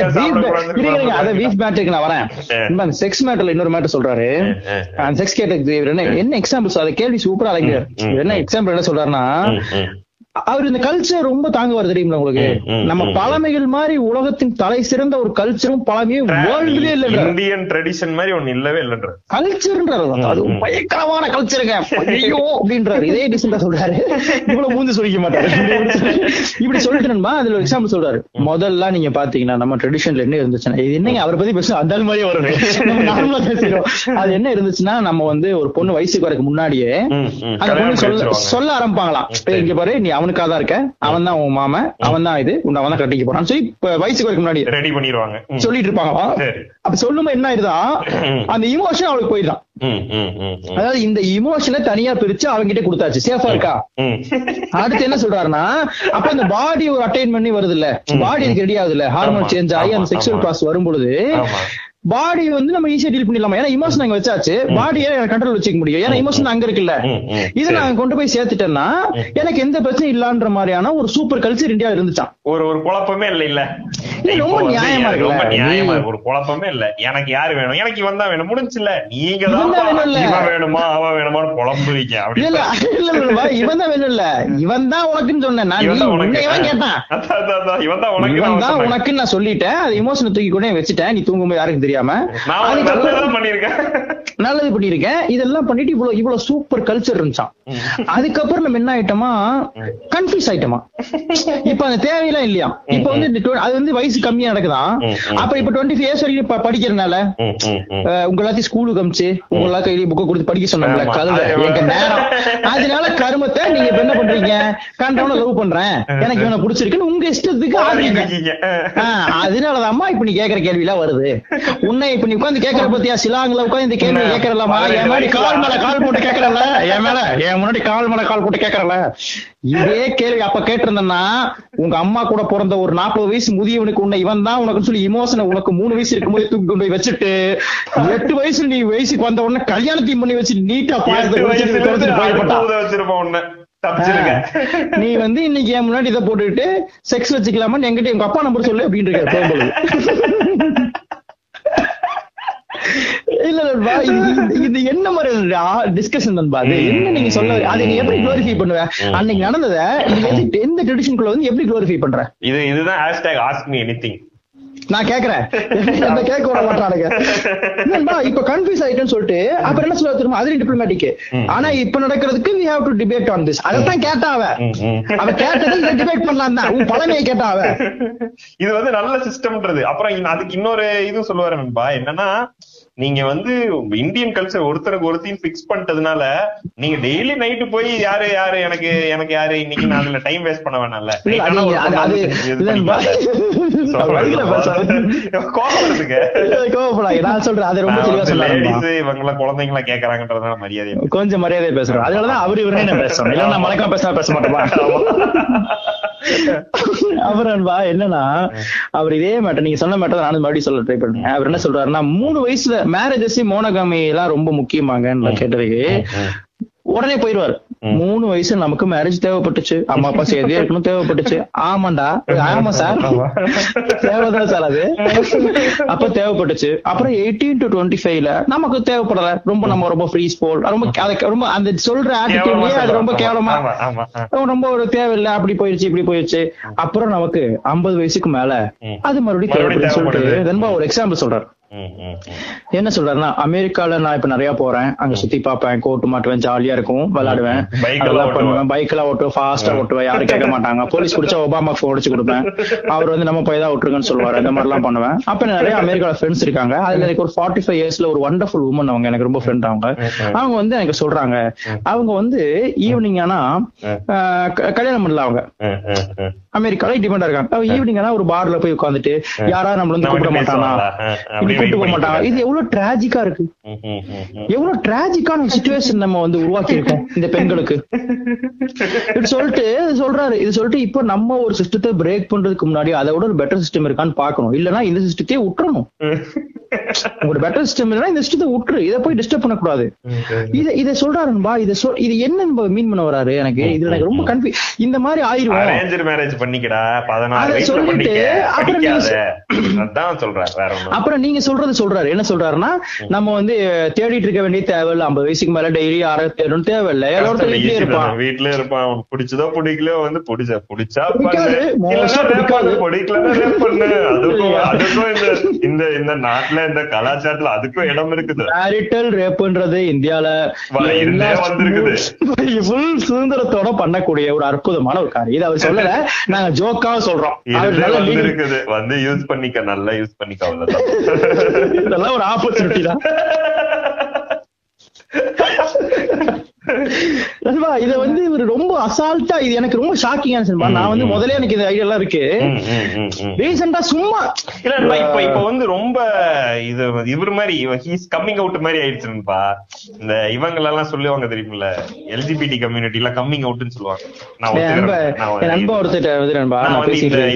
அத வீஃப் மேட்டருக்கு நான் வரேன். செக்ஸ் மேட்டர்ல இன்னொரு மேட்டர் சொல்றாரு. செக்ஸ் கேட்டதுக்கு இவர் என்ன என்ன எக்ஸாம்பிள்ஸ் அத கேள்வி சூப்பரா இவர் என்ன எக்ஸாம்பிள் என்ன சொல்றாருன்னா அவர் இந்த கல்ச்சர் ரொம்ப தாங்குவார் தெரியுமா உங்களுக்கு? நம்ம. பழமைகள் மாதிரி உலகத்தின் தலை சிறந்த ஒரு கல்ச்சரும் பழமையும் வேர்ல்டுலயே இல்ல இந்தியன் ட்ரெடிஷன் மாதிரி ஒண்ணு இல்லவே இல்லன்ற. கல்ச்சர்ன்றாரு அது பயங்கரமான கல்ச்சருங்க ஐயோ அப்படின்றாரு. இதே டிசெண்டா சொல்றாரு. இவ்வளவு மூந்து சொல்லிக்க மாட்டாரு. இப்படி சொல்லிட்டு நண்பா அதுல ஒரு எக்ஸாம்பிள் சொல்றாரு. முதல்ல நீங்க பாத்தீங்கன்னா நம்ம ட்ரெடிஷன்ல என்ன இருந்துச்சுன்னா இது என்னங்க அவரை பத்தி பேச அந்த மாதிரியே வரும் அது என்ன இருந்துச்சுன்னா நம்ம வந்து ஒரு பொண்ணு வயசுக்கு வரக்கு முன்னாடியே. அந்த பொண்ணு சொல்ல. சொல்ல ஆரம்பிப்பாங்களாம். "ஏய், இங்க பாரு நீ அவனுக்காக தான் இருக்க அவன் தான் உன் மாமன். அவன் தான் இது. உன்னை அவன் தான் கட்டிக்க போறான்னு சொல்லி இப்ப வயசுக்கு வரக்கு முன்னாடி ரெடி பண்ணிடுவாங்க. சொல்லிட்டு இருப்பாங்களாம் சரி. அப்ப சொல்லும்போது என்ன ஆயிடுதான் அந்த இமோஷன் அவளுக்கு போயிடுதான். அதாவது இந்த இமோஷனை தனியா பிரிச்சு அவங்கிட்ட கொடுத்தாச்சு. சேஃபா இருக்கா. அடுத்து என்ன சொல்றாருன்னா அப்ப இந்த பாடி ஒரு அட்டைன் பண்ணி வருது இல்ல பாடி ரெடி ஆகுது இல்ல ஹார்மோன் சேஞ்ச் ஆகி அந்த செக்ஷுவல். பாஸ் வரும் பொழுது பாடி வந்து நம்ம ஈஸியா டீல் பண்ணிடலாமா? ஏன்னா இமோஷன் அங்க வச்சாச்சு. பாடியை கண்ட்ரோல் வச்சுக்க முடியும். ஏன்னா இமோஷன் அங்க இருக்குல்ல. இதை. நான் கொண்டு போய் சேர்த்துட்டேன்னா எனக்கு எந்த பிரச்சனையும் இல்லான்ற மாதிரியான ஒரு சூப்பர் கல்ச்சர் இந்தியா இருந்துச்சான் ஒரு ஒரு குழப்பமே இல்ல இல்ல. ரொம்ப நியாயமா எனக்கு ரொம்ப? நியாயமா இருக்கு. ஒரு குழப்பமே இல்ல. எனக்கு யாரு வேணும்? எனக்கு இவன் தான் வேணும். முடிஞ்சுல நீங்க தான் வேணுமா? அவன் வேணுமான்னு குழம்புவீங்க அப்படி இல்ல இல்ல இல்ல, இல்ல. இவன் தான் வேணும் இல்ல இவன் தான் உனக்குன்னு சொன்னேன். நான் இவன் இவன் கேட்டான். தான் உனக்கு இவன் தான். உனக்குன்னு நான் சொல்லிட்டேன். அது இமோஷனை தூக்கி கூட வச்சுட்டேன். நீ தூங்கும்போது யாருக்கும் தெரியாம பண்ணிருக்கேன் நல்லது பண்ணிருக்கேன் இதெல்லாம் பண்ணிட்டு இவ்வளவு இவ்வளவு சூப்பர் கல்ச்சர் இருந்துச்சான் அதுக்கப்புறம் நம்ம என்ன ஆயிட்டோமா? கன்ஃபியூஸ் ஆயிட்டோமா? இப்ப அந்த தேவையெல்லாம் இல்லையா? இப்ப வந்து அது வந்து வயசு கம்மியா நடக்குதான் ம், ம். அப்ப இப்ப டுவெண்ட்டி இயர்ஸ் வரைக்கும் படிக்கிறதுனால உங்க எல்லாத்தையும் ஸ்கூலுக்கு அமிச்சு உங்க எல்லா கையிலயும் புக்கை கொடுத்து படிக்க எங்க நேரம். அதனால கருமத்தை நீங்க இப்ப என்ன பண்றீங்க? கண்டவன லவ் பண்றேன். எனக்கு இவனை பிடிச்சிருக்குன்னு உங்க இஷ்டத்துக்கு. ஆஹ், அதனாலதாம்மா இப்ப நீ கேக்குற கேள்வி எல்லாம் வருது. உன்னை இப்ப நீ உட்கார்ந்து கேக்குற பத்தியா? சிலாங்ல உட்கார்ந்து இந்த கேள்வி கேக்குறலாமா என் முன்னாடி கால் மேல கால் போட்டு கேக்குறல. என் மேல என் முன்னாடி கால் மேல கால் போட்டு கேக்குறல. இதே கேள்வி அப்ப கேட்டிருந்தேன்னா உங்க அம்மா கூட பிறந்த ஒரு நாற்பது வயசு முதியவனுக்கு உன்னை இவன் தான் உனக்கு சொல்லி இமோஷனை உனக்கு மூணு வயசு இருக்கும்போது தூக்கி கொண்டு போய் வச்சுட்டு எட்டு வயசுல நீ வயசுக்கு வந்த உடனே கல்யாணத்தையும் பண்ணி வச்சு நீட்டா பாயத்தை நீ வந்து இன்னைக்கு என் முன்னாடி இதை போட்டுட்டு செக்ஸ் வச்சுக்கலாமான்னு என்கிட்ட உங்க அப்பா நம்பர் சொல்லு அப்படின்னு போகும்போது இல்ல நண்பா இது இது- இது என்ன மாதிரி டிஸ்கஷன் நண்பா? அது என்ன நீங்க சொல்ல அதை நீ எப்படி குளோரிஃபை பண்ணுவ? அன்னைக்கு நடந்தத எது- எந்த ட்ரெடிஷனுக்குள்ள வந்து எப்படி குளோரிஃபை பண்ற? இது இதுதான் ஹேஷ்டேக் ஆஸ்க் மீ எனிதிங் நான் கேக்குறேன். கேட்க வர மாட்டானுங்க இப்ப கன்ஃபியூஸ் ஆயிட்டேன்னு சொல்லிட்டு அப்புறம் என்ன சொல்ல தெரியுமா? அது டிப்ளமேட்டிக் ஆனா இப்ப நடக்கிறதுக்கு we have to debate on this. அதான் கேட்டா அவ அவ கேட்டதை இதை டிபேட் பண்ணலாம் தான் உன் பழமையை கேட்டா அவ இது வந்து நல்ல சிஸ்டம்ன்றது அப்புறம் அதுக்கு இன்னொரு இது சொல்லுவாரு நண்பா. என்னன்னா நீங்க வந்து இந்தியன் கல்ச்சர் ஒருத்தருக்கு ஒருத்தையும் பிக்ஸ் பண்ணிட்டதுனால நீங்க டெய்லி நைட்டு போய் யாரு யாரு எனக்கு எனக்கு யாரு? இன்னைக்கு நான் அதுல டைம் வேஸ்ட் பண்ண வேணாம்ல. கோவப்படாது நான் சொல்றேன் அதை ரொம்ப தெளிவா லேடிஸ் இவங்க குழந்தைங்க எல்லாம் கேக்குறாங்கன்றதுனால மரியாதை கொஞ்சம் மரியாதை பேசுறோம். அதனாலதான் அவரு இவரே நான் பேசுறோம். இல்ல நான் மலைக்கா பேச பேச மாட்டோமா? அப்புறம் அன்பா என்னன்னா அவர் இதே மேட்டர் நீங்க சொன்ன மேட்டர் நானும் மறுபடியும் சொல்ல ட்ரை பண்ணேன் அவர் என்ன சொல்றாருன்னா மூணு வயசுல மேரேஜஸ் மோனகாமி எல்லாம் ரொம்ப முக்கியமாங்கன்னு கேட்டதுக்கு. உடனே போயிருவாரு மூணு வயசு நமக்கு மேரேஜ் தேவைப்பட்டுச்சு. அம்மா அப்பா சேர்ந்தே இருக்கணும் தேவைப்பட்டுச்சு. ஆமாண்டா. ஆமா சார். தேவைதான் சார் அது. அப்ப தேவைப்பட்டுச்சு. அப்புறம் எயிட்டீன் டு டுவெண்ட்டி ஃபைவ்ல நமக்கு தேவைப்படல. ரொம்ப நம்ம ரொம்ப ஃப்ரீ ஸ்போல் ரொம்ப ரொம்ப அந்த சொல்ற ஆட்டிடியூட்லயே அது ரொம்ப கேவலமா. ரொம்ப ஒரு தேவையில்லை. அப்படி போயிருச்சு இப்படி போயிருச்சு. அப்புறம் நமக்கு ஐம்பது வயசுக்கு மேல. அது மறுபடியும் தேவைப்படுது. ஒரு எக்ஸாம்பிள் சொல்றாரு. என்ன சொல்றாருன்னா அமெரிக்கால நான் இப்ப நிறைய போறேன். அங்க சுத்தி பார்ப்பேன் கோட்டு மாட்டுவேன் ஜாலியா இருக்கும். விளையாடுவேன் அதெல்லாம். பண்ணுவேன். பைக் எல்லாம் ஓட்டுவேன். ஃபாஸ்டா ஓட்டுவேன். யாரும் கேட்க மாட்டாங்க. போலீஸ் பிடிச்சா ஒபாமா உடைச்சு கொடுப்பேன். அவர் வந்து நம்ம போய் தான் விட்டுருங்கன்னு சொல்லுவாரு. அந்த மாதிரி எல்லாம் பண்ணுவேன். அப்ப நிறைய அமெரிக்கால ஃப்ரெண்ட்ஸ் இருக்காங்க. அதுல எனக்கு ஒரு ஃபார்ட்டி ஃபைவ் இயர்ஸ்ல ஒரு வண்டர்ஃபுல் உமன் அவங்க. எனக்கு ரொம்ப ஃப்ரெண்ட் அவங்க. அவங்க வந்து எனக்கு சொல்றாங்க. அவங்க வந்து ஈவினிங் ஆனா கல்யாணம் பண்ணல அவங்க. அமெரிக்கால டிபெண்டா இருக்காங்க. ஈவினிங் ஆனா ஒரு பார்ல போய் உட்காந்துட்டு யாராவது நம்மள வந்து கூப்பிட மாட்டானா? போக மாட்டாங்க. இது எவ்வளவு டிராஜிக்கா இருக்கு. எவ்வளவு டிராஜிக்கான சுச்சுவேஷன் நம்ம வந்து உருவாக்கி இருக்கோம் இந்த பெண்களுக்கு. சொல்லிட்டு சொல்றாரு. இது சொல்லிட்டு இப்போ நம்ம ஒரு சிஸ்டத்தை பிரேக் பண்றதுக்கு முன்னாடி அதை விட ஒரு பெட்டர் சிஸ்டம் இருக்கான்னு பாக்கணும் இல்லனா இந்த சிஸ்டத்தையே விட்டுறணும். உங்களோட பெட்டர் சிஸ்டம் இல்லைன்னா இந்த சிஸ்டத்தை விட்டுரு. இதை போய் டிஸ்டர்ப் பண்ணக்கூடாது. இத இத சொல்றாருன்பா இத சொல் இது என்ன மீன் பண்ண வராரு எனக்கு? இது எனக்கு ரொம்ப கன்ஃபியூ இந்த மாதிரி அரேஞ்ச் மேரேஜ் பண்ணிக்கடா. பதினாறு சொல்லிட்டு, நீங்க அப்புறம் நீங்க சொல்றது சொல்றாரு. என்ன சொல்றாருன்னா நம்ம வந்து தேடிட்டு இருக்க வேண்டிய தேவையில்ல. ஐம்பது வயசுக்கு மேல டெய்லி ஆற தேடணும் தேவையில்ல. வீட்லயே இருப்பான். வீட்லயே இருப்பான். பிடிச்சதோ பிடிக்கலையோ வந்து பிடிச்ச பிடிச்சா இந்த இந்த நாட்டுல இந்த கலாச்சாரத்துல அதுக்கும் இடம் இருக்குது. மேரிட்டல் ரேப்ன்றது இந்தியால. ஃபுல் சுதந்திரத்தோட பண்ணக்கூடிய ஒரு அற்புதமான ஒரு காரியம். இது அவர் சொல்லல. நாங்க ஜோக்கா சொல்றோம். வந்து யூஸ் பண்ணிக்க நல்லா யூஸ் பண்ணிக்க அவ்வளவுதான். இதெல்லாம் ஒரு ஆப்பர்ச்சுனிட்டி தான். (laughs) நண்பா, இத வந்து இவர் ரொம்ப அசால்ட்டா இது எனக்கு ரொம்ப ஷாக்கிங்கா இருந்துச்சு நான் வந்து முதல்ல எனக்கு இந்த ஐடியா எல்லாம் இருக்கு. ரீசெண்டா சும்மா இல்ல இப்ப இப்ப வந்து ரொம்ப இது இவர் மாதிரி ஹீஸ் கம்மிங் அவுட் மாதிரி ஆயிடுச்சுப்பா இந்த இவங்க எல்லாம் சொல்லுவாங்க தெரியுமில்ல எல்ஜிபிடி கம்யூனிட்டி எல்லாம் கம்மிங் அவுட்னு சொல்லுவாங்க. நான் என் நண்ப என் நண்ப ஒருத்தட்ட வந்து நண்பா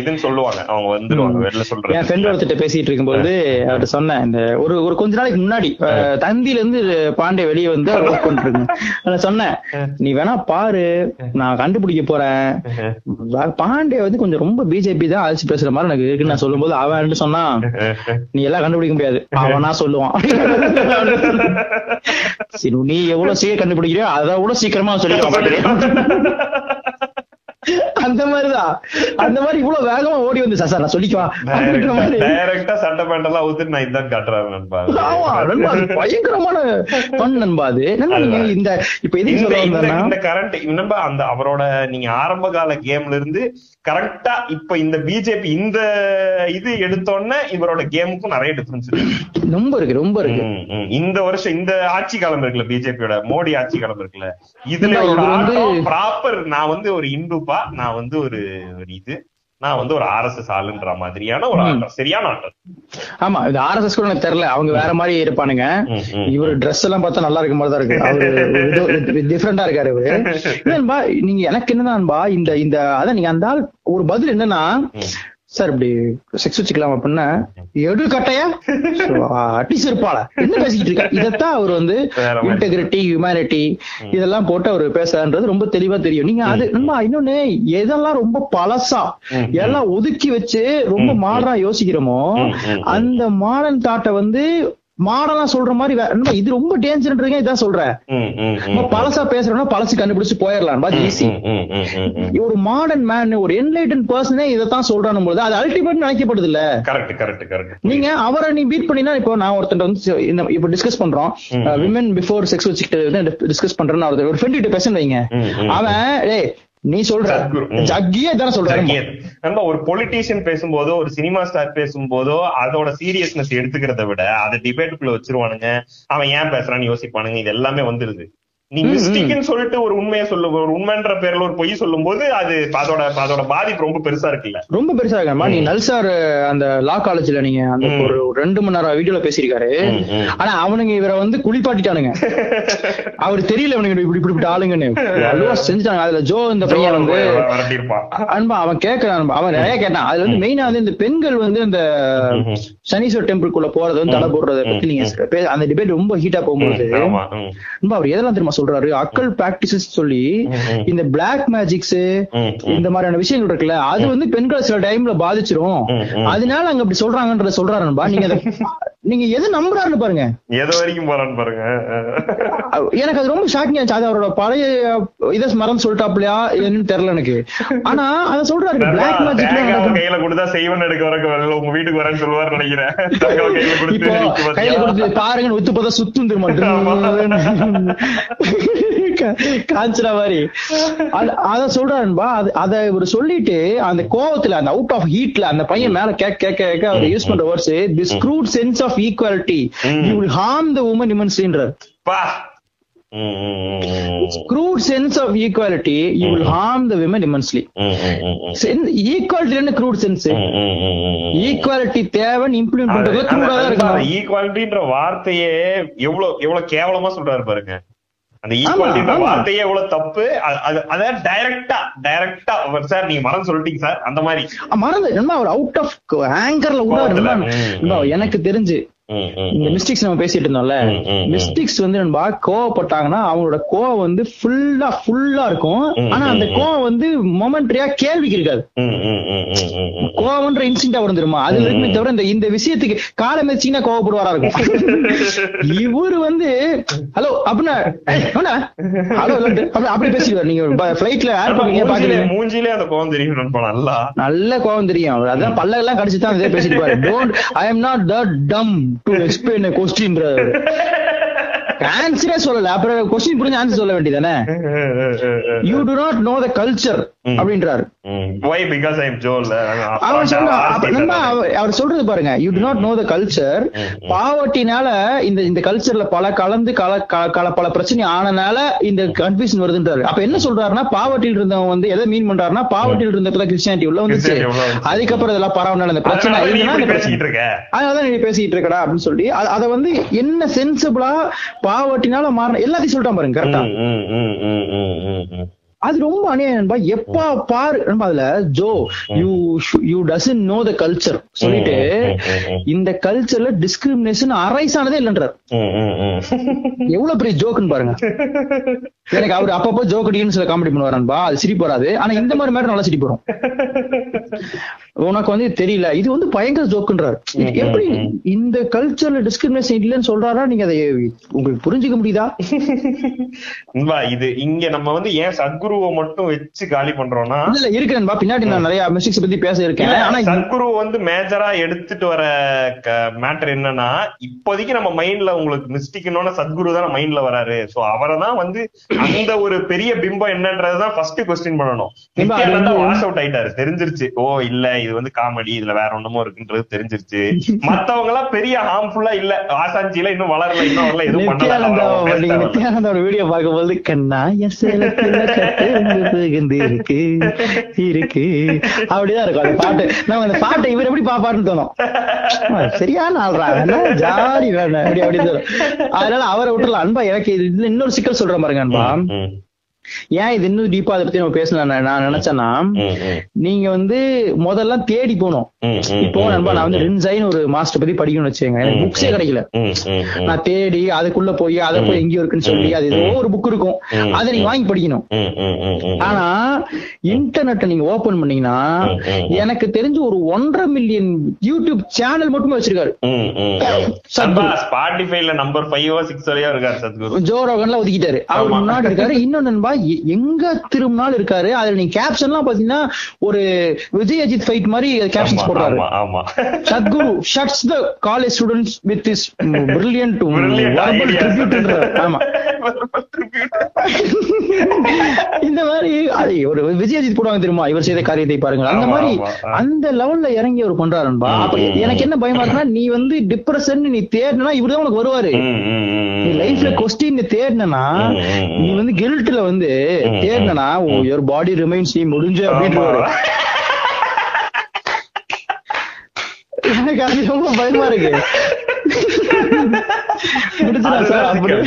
இதுன்னு சொல்லுவாங்க. அவங்க வந்துருவாங்க வெளில என் சொல்றேன் ஃப்ரெண்ட் ஒருத்தட்ட பேசிட்டு இருக்கும்போது அவர்ட்ட சொன்னேன் இந்த ஒரு ஒரு கொஞ்ச நாளைக்கு முன்னாடி தந்தியில இருந்து பாண்டே வெளியே வந்து ஒர்க் பண்ணிட்டு சொன்னேன். நீ வேணா பாரு நான் கண்டுபிடிக்க போறேன். பாண்டே வந்து கொஞ்சம் ரொம்ப பிஜேபி தான் அழைச்சு பேசுற மாதிரி எனக்கு இருக்குன்னு நான் சொல்லும்போது அவன் என்ன சொன்னான் நீ எல்லாம் கண்டுபிடிக்க முடியாது. அவனா சொல்லுவான். சரி நீ எவ்வளவு சீக்கிரம் கண்டுபிடிக்கிறியோ அதை விட சீக்கிரமா சொல்லிடுவான். அந்த மாதிரிதான். அந்த மாதிரி இவ்வளவு வேகமா ஓடி வந்து சார் நான் சொல்லிக்குவா? டைரக்டா சட்டை பேண்ட் எல்லாம் ஊத்துட்டு நான் இதான் காட்டுறாரு நண்பா. ஆமா நண்பா அது பயங்கரமான பண் நண்பா அது. இந்த இப்ப எதுக்கு இந்த கரண்ட் நண்பா அந்த அவரோட நீங்க ஆரம்ப கால கேம்ல இருந்து கரெக்டா இப்ப இந்த பிஜேபி இந்த இது எடுத்தோன்னே இவரோட கேமுக்கும் நிறைய டிஃபரன்ஸ் இருக்கு. ரொம்ப இருக்கு ரொம்ப இருக்கு. இந்த வருஷம் இந்த ஆட்சி காலம் இருக்குல்ல பிஜேபியோட மோடி ஆட்சி காலம் இருக்குல்ல. இதுல ப்ராப்பர் நான் வந்து ஒரு இந்துப்பா நான் வந்து ஒரு ஒரு இது. நான் வந்து ஒரு ஆர்எஸ்எஸ் ஆளுன்ற மாதிரியான ஒரு ஆட்டம். சரியான ஆட்டம். ஆமா இது ஆர்எஸ்எஸ் கூட எனக்கு தெரியல. அவங்க வேற மாதிரி இருப்பானுங்க. இவரு Dress எல்லாம் பார்த்தா நல்லா இருக்க மாதிரி தான் இருக்கு. அவரு டிஃப்ரெண்டா இருக்காரு இவரு. நீங்க எனக்கு என்னதான்பா இந்த இந்த அதான் நீங்க அந்த ஆள் ஒரு பதில் என்னன்னா சார் இப்படி செக்ஸ் வச்சுக்கலாம் அப்படின்னா எடு கட்டையா? அட்லீஸ்ட் இருப்பாள என்ன பேசிக்கிட்டு இருக்கா? இதத்தான் அவர் வந்து. இன்டெகிரிட்டி ஹியூமனிட்டி இதெல்லாம் போட்டு அவர் பேசுறான்றது ரொம்ப தெளிவா தெரியும். நீங்க அது இன்னொன்னு எதெல்லாம் ரொம்ப பழசா எல்லாம் ஒதுக்கி வச்சு ரொம்ப மாடரா யோசிக்கிறோமோ. அந்த மாடர்ன் தாட்டை வந்து மாடலா சொல்ற மாதிரி இது ரொம்ப டேஞ்சர்ன்றீங்க இதான் சொல்றேன். நம்ம பழசா பேசுறோம்னா பழசு கண்டுபிடிச்சு போயிடலாம். ஈஸி. ஒரு மாடர்ன் மேன் ஒரு என்லைட்டன் பர்சனே இதைத்தான் சொல்றானும் போது அது அல்டிமேட் நினைக்கப்படுது இல்ல கரெக்ட் கரெக்ட் கரெக்ட் நீங்க அவரை நீ பீட் பண்ணினா இப்போ நான் ஒருத்தன் வந்து இப்ப டிஸ்கஸ் பண்றோம். விமன் பிஃபோர் செக்ஸ் வச்சுக்கிட்டு டிஸ்கஸ் பண்றேன்னு ஒருத்தர் ஒரு ஃப்ரெண்ட் கிட்ட பேசுன்னு வைங்க. அவன் டேய் நீ சொல்ற. ஜக்கியே தானே சொல்றாரு. நம்ம ஒரு பொலிட்டீஷியன் பேசும்போதோ ஒரு சினிமா ஸ்டார் பேசும்போதோ அதோட சீரியஸ்னஸ் எடுத்துக்கிறத விட அதை டிபேட்டுக்குள்ள வச்சிருவானுங்க. அவன் ஏன் பேசுறான்னு யோசிப்பானுங்க. இது எல்லாமே வந்துருது. நீ மிஸ்டேக்னு சொல்லிட்டு ஒரு உண்மையை சொல்லு ஒரு உண்மைன்ற பேர்ல ஒரு பொய் சொல்லும் போது அது அதோட அதோட பாதிப்பு ரொம்ப பெருசா இருக்குல்ல. ரொம்ப பெருசா இருக்கா. நீ நல்சார் அந்த லா காலேஜ்ல நீங்க அந்த ஒரு ரெண்டு மணி நேரம் வீடியோல பேசியிருக்காரு. ஆனா அவனுங்க இவரை வந்து குளிப்பாட்டிட்டானுங்க. (laughs) அவரு தெரியல அவனுங்க இப்படி இப்படி ஆளுங்கன்னு. அல்வா செஞ்சுட்டாங்க. அதுல ஜோ இந்த பையன் வந்து அன்பா அவன் கேட்கறான் அன்பா. அவன் நிறைய கேட்டான். அதுல வந்து மெயினா வந்து இந்த பெண்கள் வந்து இந்த சனீஸ்வர் டெம்பிள்குள்ள போறது வந்து தடை போடுறத பத்தி நீங்க அந்த டிபேட் ரொம்ப ஹீட்டா போகும்போது அவர் எதெல்லாம் தெரியுமா சொல்றாரு. அக்கல் பிராக்டிசஸ் சொல்லி. இந்த பிளாக் மேஜிக்ஸ் இந்த மாதிரியான விஷயங்கள் இருக்குல்ல அது வந்து பெண்களை சில டைம்ல பாதிச்சிரும். அதனால அங்க அப்படி சொல்றாங்கன்றத சொல்றாரு நீங்க (laughs) நீங்க எது நம்புறாருன்னு பாருங்க. எது வரைக்கும் போறான்னு பாருங்க. எனக்கு அது ரொம்ப ஷாக்கிங் ஆச்சு. அது அவரோட பழைய இதை மறந்து சொல்லிட்டாப்லையா என்னன்னு தெரியல எனக்கு. ஆனா அத சொல்றாரு பிளாக் மேஜிக் கையில கொடுத்தா செய்வன் எடுக்க வரக்கு உங்க வீட்டுக்கு வரேன்னு சொல்லுவாரு நினைக்கிறேன். கையில கொடுத்து? கையில பாருங்கன்னு உத்து பார்த்தா சுத்தும் திரும்ப காஞ்சனா மாதிரி. அது- சொல்றாருன்பா அது இவர் சொல்லிட்டு அந்த கோவத்துல அந்த அவுட் ஆஃப் ஹீட்ல அந்த பையன் மேல கேட்க கேட்க கேட்க அவர் யூஸ் பண்ற words this crude sense of equality you will harm the woman இமன்ஸ்லின்றார் பா ம், ம், ம், ம். crude sense of equality you will harm the women immensely. ம், ம், ம், ம். ஈக்குவாலிட்டி ம், ம். ஈக்குவாலிட்டி தேவைன்னு இம்ப்ளிமெண்ட் அந்த- crude தான் இருக்கணும். ஈக்குவாலிட்டின்ற வார்த்தையே எவ்வளவு எவ்வளவு கேவலமா சொல்றாரு பாருங்க. அந்த ஈக்குவாலிட்டின்ற. வார்த்தையே எவ்வளவு தப்பு? அ- அது- அத டைரக்டா டைரக்டா சார் நீங்க மரம் சொல்லிட்டீங்க சார் அந்த மாதிரி. மறந்து. என்ன அவர் அவுட் ஆஃப் ஆங்கர்ல ம். எனக்கு தெரிஞ்சு இந்த மிஸ்டேக்ஸ் நம்ம பேசிட்டு இருந்தோம்ல. மிஸ்டேக்ஸ் வந்து நண்பா கோவப்பட்டாங்கன்னா அவங்களோட கோவம் வந்து ஃபுல்லா ஃபுல்லா இருக்கும். ஆனா அந்த கோவம் வந்து மொமெண்ட்ரியா கேள்விக்கு இருக்காது. கோவம்ன்ற இன்ஸ்டிங்டா வரும் தெரியுமா அது இருக்குமே தவிர இந்த இந்த விஷயத்துக்கு காலை மிதிச்சீங்கன்னா கோவப்படுவாரா இருக்கும். இவரு வந்து ஹலோ அப்படின்னா ஹலோ அப்படி பேசிடுவார் நீங்க பிளைட்ல ஏர்போர்ட் பாக்குறீங்க. மூஞ்சிலே அந்த கோவம் தெரியும் நண்பா நல்லா. நல்ல கோவம் தெரியும். அதான் பல்லெல்லாம் கடிச்சு தான் இதே பேசிட்டு பாரு don't I am not the dumb explain question (laughs) ஆன்சரே சொல்லல. அப்புறம் கொஸ்டின் புரிஞ்சு ஆன்சர் சொல்ல வேண்டியதானே you do not know the culture அப்படின்றாரு. ஒய் பிகாஸ் ஐ எம் ஜோல் அவர் சொல்ற அப்ப நம்ம அவர் சொல்றது பாருங்க. You do not know the culture பாவர்ட்டினால இந்த இந்த கல்ச்சர்ல பல கலந்து கல கல பல பிரச்சனை ஆனனால இந்த கன்ஃபியூஷன் வருதுன்றாரு. அப்ப என்ன சொல்றாருன்னா பாவர்ட்டியில் இருந்தவங்க வந்து எதை மீன் பண்றாருன்னா பாவர்ட்டியில் இருந்தப்பதான் கிறிஸ்டியானிட்டி உள்ள வந்துச்சு. அதுக்கப்புறம் இதெல்லாம் பரவாயில்ல இந்த பிரச்சனை அதனால நீ பேசிட்டு இருக்கடா அப்படின்னு சொல்லி அத வந்து என்ன சென்சிபிளா பாவட்டினால மாறின எல்லாத்தையும் சொல்லிட்டான் பாருங்க கரெக்டா. அது ரொம்ப அநியாயம் நண்பா. எப்பா பாரு அதுல Joe you you doesn't know the culture சொல்லிட்டு. இந்த கல்ச்சர்ல டிஸ்கிரிமினேஷன் அரைஸ் ஆனதே இல்லைன்றார். எவ்வளவு பெரிய ஜோக்குன்னு பாருங்க. எனக்கு அவர் அப்பப்போ ஜோக் அடிக்கணும்னு சில காமெடி பண்ணுவார் நண்பா. அது சிரிப்பு வராது. ஆனா இந்த மாதிரி மேடம் நல்லா சிரிப்பு வரும். உனக்கு வந்து தெரியல. இது வந்து பயங்கர ஜோக்குன்றார். எப்படி இந்த கல்ச்சர்ல டிஸ்கிரிமினேஷன் இல்லைன்னு சொல்றாரா? நீங்க அதை உங்களுக்கு புரிஞ்சுக்க முடியுதா? இது இங்க நம்ம வந்து ஏன் சத்குருவை மட்டும் வச்சு காலி பண்றோம்னா இல்ல இல்ல இருக்கு நண்பா. பின்னாடி நான் நிறைய மிஸ்டேக்ஸ் பத்தி பேச இருக்கேன். ஆனா சத்குரு வந்து மேஜரா எடுத்துட்டு வர மேட்டர் என்னன்னா இப்போதைக்கு நம்ம மைண்ட்ல உங்களுக்கு மிஸ்டிக்னோட சத்குரு தான் மைண்ட்ல வராரு. சோ அவரை தான் வந்து அந்த ஒரு பெரிய பிம்பம் என்னன்றதுதான் ஃபர்ஸ்ட் கொஸ்டின் பண்ணணும். வாஷ் அவுட் ஆயிட்டாரு. தெரிஞ்சிருச்சு. ஓ இல்ல இது வந்து காமெடி இதுல வேற ஒண்ணுமோ இருக்குன்றது தெரிஞ்சிருச்சு. மத்தவங்க எல்லாம் பெரிய ஹார்ம்ஃபுல்லா இல்ல. ஆசாஞ்சில இன்னும் வளரல இன்னும் வரல எதுவும் நித்யானந்தா பண்ணல நீங்க நித்யானந்தாவோட வீடியோ பார்க்கும்போது கண்ணா இருக்கு இருக்கு. அப்படிதான் இருக்கும். அந்த பாட்டு. நம்ம அந்த பாட்டை இவர் எப்படி பாப்பாருன்னு தோணும். சரியான ஆள்றா ஜாலி வேணும் அப்படி அப்படி அதனால அவரை விட்டுலாம் அன்பா எனக்கு இது இன்னொரு சிக்கல் சொல்றேன் பாருங்க அன்பா. ஏன் இது இன்னும் டீப்பா அதை பத்தி நம்ம பேசலாம் நான் நினைச்சேன்னா நீங்க வந்து முதல்ல தேடி போகணும். ம், ம், இப்போ நண்பா நான் வந்து ரின்சைன்னு ஒரு மாஸ்டர் பத்தி படிக்கணும்னு வச்சுக்கோங்க எனக்கு புக்ஸே கிடைக்கல. நான் தேடி அதுக்குள்ள போய் அதை போய் எங்கேயோ இருக்குன்னு சொல்லி அது ஏதோ ஒரு புக் இருக்கும். அதை நீங்க வாங்கி படிக்கணும். ஆனா இன்டர்நெட்டை நீங்க ஓபன் பண்ணீங்கன்னா. எனக்கு தெரிஞ்சு ஒரு ஒன்றரை மில்லியன் யூடியூப் சேனல் மட்டுமே வச்சிருக்காரு. ஸ்பாட்டிஃபைல நம்பர் ஃபைவோ சிக்ஸ் வரையும் இருக்காரு சத்குரு. ஜோ ரோகன்ல ஒதுக்கிட்டாரு. அவர். முன்னாடி இருக்காரு. இன்னொன்னு எங்க திரும்பினாலும் இருக்காரு. அதுல நீங்க கேப்ஷன்லாம் பாத்தீங்கன்னா ஒரு விஜய் அஜித் ஃபைட் மாதிரி கேப்ஷன்ஸ் ஆமா, போடுறாரு. Sadhguru shuts the college students with is brilliant ஆமா. (laughs) இந்த மாதிரி ஒரு விஜய் அஜித் போடுவாங்க தெரியுமா? இவர் செய்த காரியத்தை பாருங்க. அந்த மாதிரி. அந்த லெவல்ல இறங்கி அவர் பண்றாருன்பா எனக்கு என்ன பயமா இருக்குன்னா நீ வந்து டிப்ரெஷன் நீ தேடினா இவர்தான் உனக்கு வருவாரு. நீ. லைஃப்ல கொஸ்டின் தேடினா. நீ வந்து கில்ட்ல வந்து ம், தேடினா யுவர் பாடி ரிமைன்ஸ் நீ முடிஞ்ச ஆமா. அப்படின்ட்டு எனக்கு அது ரொம்ப பயமா இருக்கு.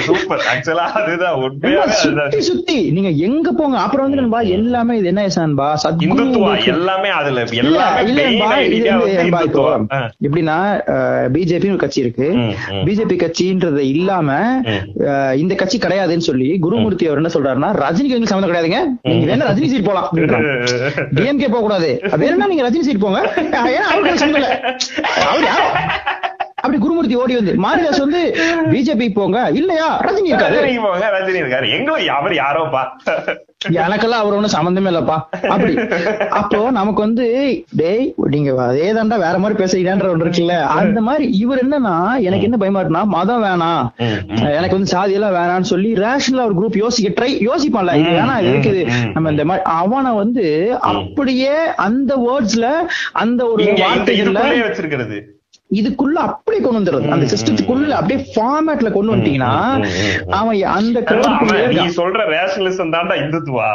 சூப்பர் ஆக்சுவலா அதுதான் உண்மையாவே அதுதான் சுத்தி சுத்தி? நீங்க எங்க போங்க? அப்புறம் வந்து நண்பா எல்லாமே இது என்ன சான்பா சத்குரு இந்துத்துவா எல்லாமே அதுல எல்லாமே இல்ல main நண்பா, இது idea வந்து வந்து நண்பா இப்போ இந்துத்துவா. ஆ. எப்படின்னா பிஜேபி ஒரு கட்சி இருக்கு. பிஜேபி கட்சின்றது இல்லாம இந்த கட்சி கிடையாதுன்னு சொல்லி குருமூர்த்தி அவர் என்ன சொல்றாருன்னா ரஜினிக்கு வந்து சம்மந்தம் கிடையாதுங்க. நீங்க வேணா ரஜினி சீட் போலாம் டிஎம்கே போக கூடாது வேணும்னா நீங்க ரஜினி சீட் போங்க. ஏன்னா அவருக்கு இல்ல. அவர் அப்படி குருமூர்த்தி ஓடி வந்து மாரிதாஸ் வந்து பிஜேபி போங்க. இல்லையா? ரஜினி இருக்காரு. ரஜினி இருக்காரு. எங்க அவர் யாரோப்பா? எனக்கெல்லாம் அவர் ஒண்ணும் சம்மந்தமே இல்லப்பா. அப்படி. அப்போ நமக்கு வந்து டேய் நீங்க அதே தாண்டா வேற மாதிரி பேசுறீங்கன்ற ஒன்று இருக்குல்ல. அந்த மாதிரி இவர் என்னன்னா எனக்கு என்ன பயமா இருக்குன்னா மதம் வேணாம். எனக்கு வந்து சாதி எல்லாம் வேணாம்னு சொல்லி ரேஷனலா ஒரு குரூப் யோசிக்க ட்ரை யோசிப்பான்ல. இது ம், இருக்குது. நம்ம இந்த மாதிரி அவனை வந்து அப்படியே அந்த வேர்ட்ஸ்ல அந்த ஒரு வார்த்தைகள்ல வச்சிருக்கிறது. இதுக்குள்ள அப்படியே கொண்டு வந்துடுறது. அந்த சிஸ்டத்துக்குள்ள அப்படியே ஃபார்மேட்ல கொண்டு வந்துட்டீங்கன்னா. அவன் அந்த நீ. சொல்ற ரேஷனலிசம் தாண்டா இந்துத்துவா?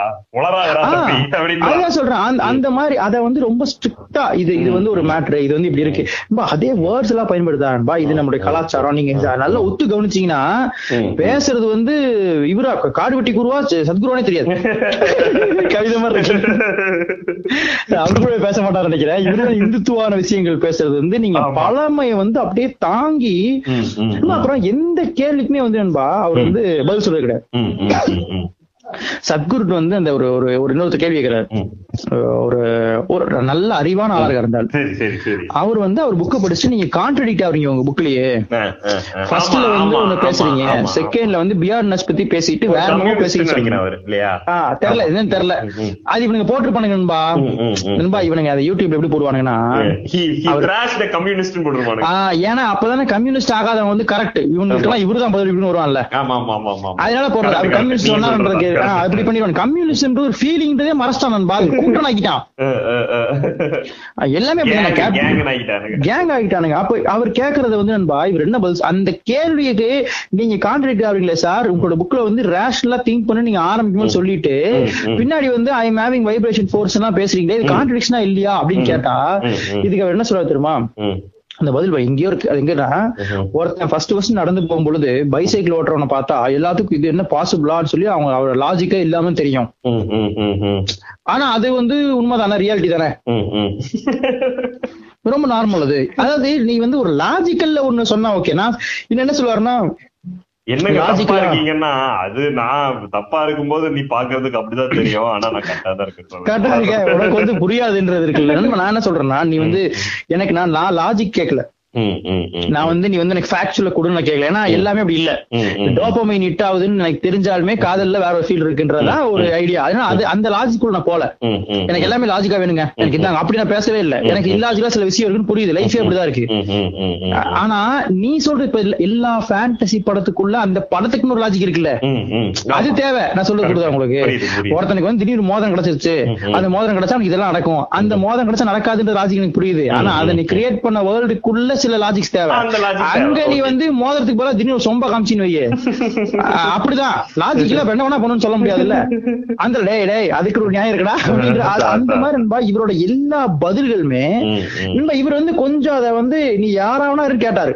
அதான் சொல்றேன். அந்த- மாதிரி அத வந்து ரொம்ப ஸ்ட்ரிக்டா இது இது வந்து ஒரு மேட்ரு இது வந்து இப்படி இருக்கு. அதே வேர்ட்ஸ் எல்லாம் பயன்படுத்தான்பா இது நம்முடைய கலாச்சாரம். நீங்க நல்லா ஒத்து கவனிச்சீங்கன்னா. பேசுறது வந்து இவரா காடு வெட்டி குருவா சத்குருவானே தெரியாது. (laughs) கவிதை மாதிரி இருக்கு. (laughs) அவரு கூட பேச மாட்டாரு நினைக்கிறேன். இவரு இந்துத்துவான விஷயங்கள் பேசுறது வந்து நீங்க. பல திறமைய வந்து அப்படியே தாங்கி அப்புறம் எந்த கேள்விக்குமே வந்து நண்பா அவர் வந்து பதில் சொல்றது கிடையாது. சத்குரு வந்து அந்த ஒரு ஒரு ஒரு இன்னொருத்த கேள்வி கேட்கிறாரு. ஒரு ஒரு நல்ல அறிவான ஆளா இருந்தால். அவர் வந்து அவர் புக்கை படிச்சு நீங்க கான்ட்ரடிக்ட் ஆவறீங்க உங்க புக்லயே. ஃபர்ஸ்ட்ல வந்து ஒண்ணு பேசுறீங்க. செகண்ட்ல வந்து பியார்னஸ் பத்தி பேசிட்டு வேற communist பேசிட்டு தெரியல என்னன்னு தெரியல. அது இவனுங்க போட்டிருப்பானுங்க நண்பா. நண்பா இவனுங்க அதை யூடியூப்ல எப்படி போடுவானுங்கன்னா ஏன்னா அப்பதானே கம்யூனிஸ்ட் ஆகாதவன் வந்து கரெக்ட் இவனுக்கு எல்லாம் இவருதான் பதில் வருவான்ல. அதனால போடுறது. கம்யூனிஸ்ட். ஆ, அப்படி பண்ணிடுவான் கம்யூனிஸ்ட் ஒரு ஃபீலிங்ன்றதே மறைச்சிட்டான் நண்பா. (laughs) கூட்டம் ஆக்கிட்டான் எல்லாமே. கேங் ஆகிட்டானுங்க அப்ப அவர் கேக்குறது வந்து நண்பா இவர் என்ன பதில் அந்த கேள்விக்கு நீங்க கான்ட்ராக்ட் ஆவீங்களே சார்? உங்களோட புக்ல வந்து ரேஷனலா திங்க் பண்ணி நீங்க ஆரம்பிக்கணும்னு சொல்லிட்டு. பின்னாடி வந்து I am having vibration force எல்லாம் பேசுறீங்களே இது கான்ட்ராடிக்ஷனா இல்லையா? அப்படின்னு கேட்டா. இதுக்கு அவர் என்ன சொல்றாரு தெரியுமா? அந்த பதில் எங்கேயோ இருக்கு. அது எங்கன்னா. ஒருத்தன் ஃபர்ஸ்ட் ஃபர்ஸ்ட் நடந்து போகும்பொழுது பைசைக்கிள் ஓட்டுறவனை பார்த்தா எல்லாத்துக்கும் இது என்ன பாசிபிளான்னு சொல்லி அவங்க அவரோட லாஜிக்கே இல்லாம தெரியும். ஆனா அது வந்து உண்மைதானே? ரியாலிட்டி தானே. ரொம்ப நார்மல் அது. அதாவது நீ வந்து ஒரு லாஜிக்கல்ல ஒண்ணு சொன்னா ஓகே நான் இன்னும் என்ன சொல்லுவாருன்னா என்னங்க Logic தப்பா? இருக்கீங்கன்னா அது நான் தப்பா இருக்கும்போது நீ பாக்குறதுக்கு அப்படிதான் தெரியும். ஆனா நான் கரெக்டா தான் இருக்கேன். கரெக்டா இருக்க உனக்கு வந்து புரியாதுன்றது இருக்குல்ல. நான் என்ன சொல்றேன்னா நீ வந்து எனக்கு நான் நான் லாஜிக் கேட்கல. நான் வந்து நீ வந்து எனக்கு ஃபேக்சுவல கொடுன்னு நான் கேட்கல ஏன்னா எல்லாமே அப்படி இல்ல. டோபமைன் ஹிட் ஆகுதுன்னு எனக்கு தெரிஞ்சாலுமே காதல்ல வேற ஒரு ஃபீல் இருக்குன்றதா ஒரு ஐடியா அதனால அது அந்த லாஜிக்குள்ள நான் போல. எனக்கு எல்லாமே லாஜிக்கா வேணுங்க. எனக்கு இதாங்க அப்படி நான் பேசவே இல்ல. எனக்கு இல்லாஜிக்கா சில விஷயம் இருக்குன்னு புரியுது. லைஃபே அப்படிதான் இருக்கு. ஆனா நீ சொல்ற இப்ப எல்லா- ஃபேண்டசி படத்துக்குள்ள அந்த படத்துக்குன்னு ஒரு லாஜிக் இருக்குல்ல. அது தேவை. நான் சொல்றது புரியுதா உங்களுக்கு. ஒருத்தனுக்கு வந்து திடீர்னு மோதிரம் கிடைச்சிருச்சு. அந்த மோதிரம் கிடைச்சா இதெல்லாம் நடக்கும். அந்த மோதிரம் கிடைச்சா நடக்காதுன்ற லாஜிக் எனக்கு புரியுது. ஆனா அதை நீ கிரியேட் பண்ண வேர்ல்டுக்குள்ள சில லாஜிக்ஸ் தேவை. அங்க நீ. வந்து மோதிரத்துக்கு போல திடீர்னு சொம்ப காமிச்சின்னு வையே. அப்படிதான். லாஜிக் இல்ல இப்ப என்ன வேணா பண்ணுன்னு சொல்ல முடியாதுல்ல. அந்த டேய் டேய் அதுக்கு ஒரு நியாயம் இருக்குடா அப்படின்ற (laughs) அந்த மாதிரி நண்பா இவரோட எல்லா பதில்களுமே. நண்பா இவர் வந்து கொஞ்சம் அதை வந்து நீ யாராவனா இரு கேட்டாரு.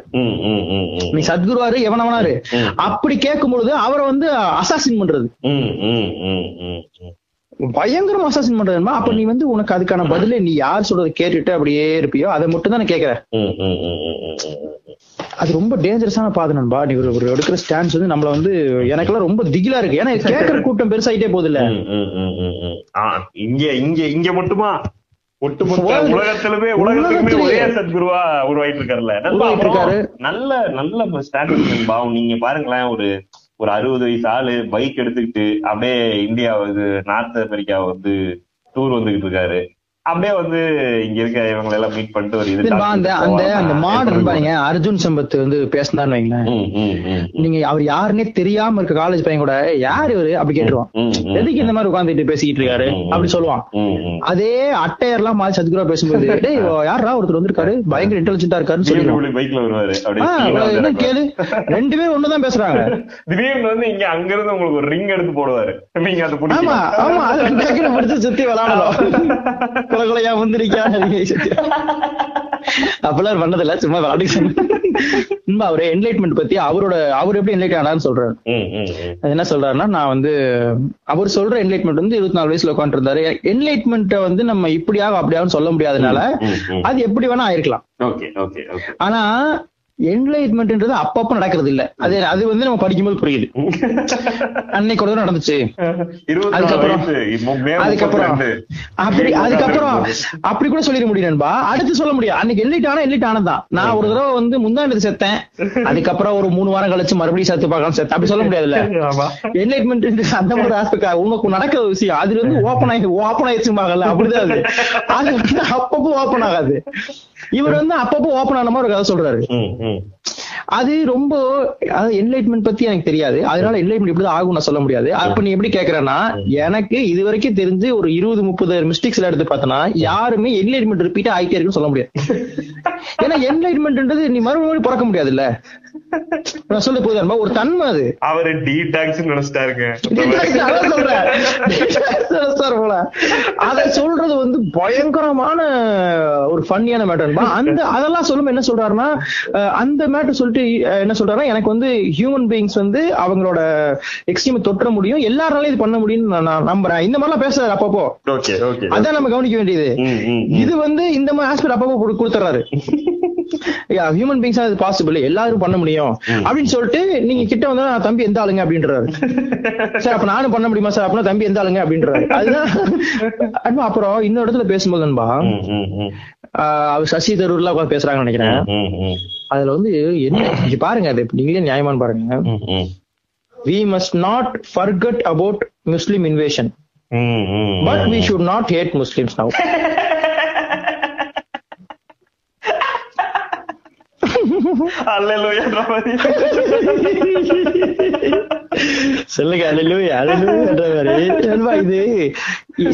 நீ சத்குருவாரு எவனவனாரு அப்படி கேட்கும் பொழுது அவரை வந்து அசாசின் பண்றது. பயங்கரமா அசாசின் பண்றதுமா அப்ப நீ வந்து உனக்கு அதுக்கான பதில நீ யார் சொல்றதை கேட்டுட்டு அப்படியே இருப்பியோ அதை மட்டும் தான் ம். அது ரொம்ப டேஞ்சரஸான பாதை நண்பா. நீ ஒரு எடுக்கிற ஸ்டாண்ட்ஸ் வந்து நம்மள வந்து எனக்கெல்லாம் ரொம்ப திகிலா இருக்கு. ஏன்னா இது கேட்கற கூட்டம் பெருசாயிட்டே போகுது இல்ல இங்க இங்க இங்க மட்டுமா? ஒட்டுமொத்த உலக- உலகத்திலுமே உலகத்துக்குமே. ஒரே சத்குருவா உருவாயிட்டு இருக்காருல்ல. நல்ல நல்ல ஸ்டாண்டர்ட் நண்பா. நீங்க பாருங்களேன் ஒரு ஒரு அறுபது வயசு ஆளு பைக் எடுத்துக்கிட்டு அப்படியே இந்தியா இது நார்த் அமெரிக்கா வந்து டூர் வந்துகிட்டு இருக்காரு. அப்படியே வந்து இங்க இருக்க இவங்களை எல்லாம் மீட் பண்ணிட்டு ஒரு இது அந்த அந்த அந்த. மாடர்ன் பாருங்க அர்ஜுன் சம்பத் வந்து பேசினார்னு வைங்களேன். நீங்க அவர் யாருன்னே தெரியாம இருக்க காலேஜ் பையன் கூட யார் இவரு? அப்படி கேட்டுருவான். எதுக்கு இந்த மாதிரி உட்கார்ந்துட்டு பேசிக்கிட்டு இருக்காரு? அப்படி சொல்லுவான். அதே அட்டையர்லாம் மாதிரி சத்குரா பேசும்போது (laughs) டேய் யாரா ஒருத்தர் வந்திருக்காரு. பயங்கர இன்டெலிஜென்ட்டா இருக்காருன்னு திடீர்னு பைக்ல வருவாரு. கேளு? ரெண்டு பேரும் ஒண்ணுதான் பேசுறாங்க. (laughs) திடீர்னு வந்து இங்க அங்க இருந்து உங்களுக்கு ஒரு ரிங் எடுத்து போடுவாரு. நீங்க அதை ஆமா ஆமா அது சுத்தி விளையாடணும் கொலை கொலையா முந்திரிக்கா அப்பெல்லாம் சும்மா விளையாடி சும்மா அவரு என்லைட்மெண்ட் பத்தி அவரோட அவர் எப்படி என்லைட் ஆனான்னு சொல்றாரு. என்ன சொல்றாருன்னா நான் வந்து அவர் சொல்ற என்லைட்மெண்ட் வந்து இருபத்தி நாலு வயசுல உட்காந்து இருந்தாரு என்லைட்மெண்ட்டை வந்து நம்ம இப்படியாக அப்படியாகவும் சொல்ல முடியாதனால. அது எப்படி வேணா ஆயிருக்கலாம். ஆனா என்லைட்மெண்ட்ன்றது அப்பப்ப நடக்கிறது இல்ல அது அது வந்து நம்ம படிக்கும்போது புரியுது. (laughs) அன்னைக்கு தடவை நடந்துச்சு. அதுக்கப்புறம் அப்படி. அதுக்கப்புறம் அப்படி கூட சொல்லிட முடியும் நண்பா. அடுத்து சொல்ல முடியும் அன்னைக்கு எல்லிட் ஆனா எல்லிட் ஆனதான் நான் ஒரு தடவை வந்து முந்தாண்டு செத்தேன். அதுக்கப்புறம் ஒரு மூணு வாரம் கழிச்சு மறுபடியும் செத்து பார்க்கலாம் செத்தேன். அப்படி சொல்ல முடியாதுல்ல. என்லைட்மெண்ட் அந்த ஒரு ஆஸ்பெக்ட் உனக்கு நடக்கிற விஷயம். அதுல இருந்து ஓப்பன் ஆகி ஓப்பன் ஆயிடுச்சுமாகல அப்படிதான் அது. அது வந்து அப்பப்போ ஓப்பன் ஆகாது. இவர் வந்து அப்பப்போ ஓபன் ஆன மாதிரி ஒரு கதை சொல்றாரு. அது ரொம்ப என்லைட்மெண்ட் பத்தி எனக்கு தெரியாது. அதனால என்லைட்மெண்ட் இப்படி ஆகும் நான் சொல்ல முடியாது. அப்ப நீ எப்படி கேக்குறேன்னா எனக்கு இது வரைக்கும் தெரிஞ்சு ஒரு இருபது முப்பது மிஸ்டேக்ஸ் எடுத்து பார்த்தனா யாருமே என்லைட்மெண்ட் ரிப்பீட் ஆகிட்டே இருக்குன்னு சொல்ல முடியாது. (laughs) ஏன்னா என்லைட்மெண்ட்ன்றது நீ மறுபடியும் பிறக்க முடியாதுல்ல. நான் சொல்ல போதுமா ஒரு தன்மை அது. அவரு நினைச்சிட்டாருங்க. அத சொல்றது வந்து பயங்கரமான ஒரு ஃபன்னியான மேட்டர் அந்த அதெல்லாம் சொல்லும் என்ன சொல்றாருன்னா அந்த மேட்டர் சொல்லிட்டு என்ன சொல்றாருன்னா எனக்கு வந்து ஹியூமன் பீயிங்ஸ் வந்து அவங்களோட எக்ஸ்ட்ரீம் தொற்ற முடியும். எல்லாராலையும் இது பண்ண முடியும்னு நான் நம்புறேன். இந்த மாதிரிலாம் பேசுறாரு அப்பப்போ. அதான் நம்ம கவனிக்க வேண்டியது. இது வந்து இந்த மாதிரி ஆஸ்பெக்ட் அப்பப்போ கொடு- கொடுத்துறாரு. ஹியூமன் பீங்ஸ் அது பாசிபிள் எல்லாரும் பண்ண முடியும். அப்படின்னு சொல்லிட்டு நீங்க கிட்ட வந்தா "நான் தம்பி எந்த ஆளுங்க? அப்படின்றாரு. (laughs) சார் அப்ப நானும் பண்ண முடியுமா சார்? அப்படின்னா தம்பி எந்த ஆளுங்க? அப்படின்றாரு. அதுதான் (laughs) அப்புறம் இன்னொரு இடத்துல பேசும்போது நண்பா அவர் சசி தரூர்ல உட்காந்து பேசுறாங்கன்னு நினைக்கிறேன். அதுல வந்து என்ன பாருங்க அது நீங்களே நியாயமான்னு பாருங்க ம், ம். We must not forget about Muslim invasion ம், ம், but. We should not hate Muslims now. சொல்லுங்க அல்லேலூயா அல்லேலூயான்ற மாதிரி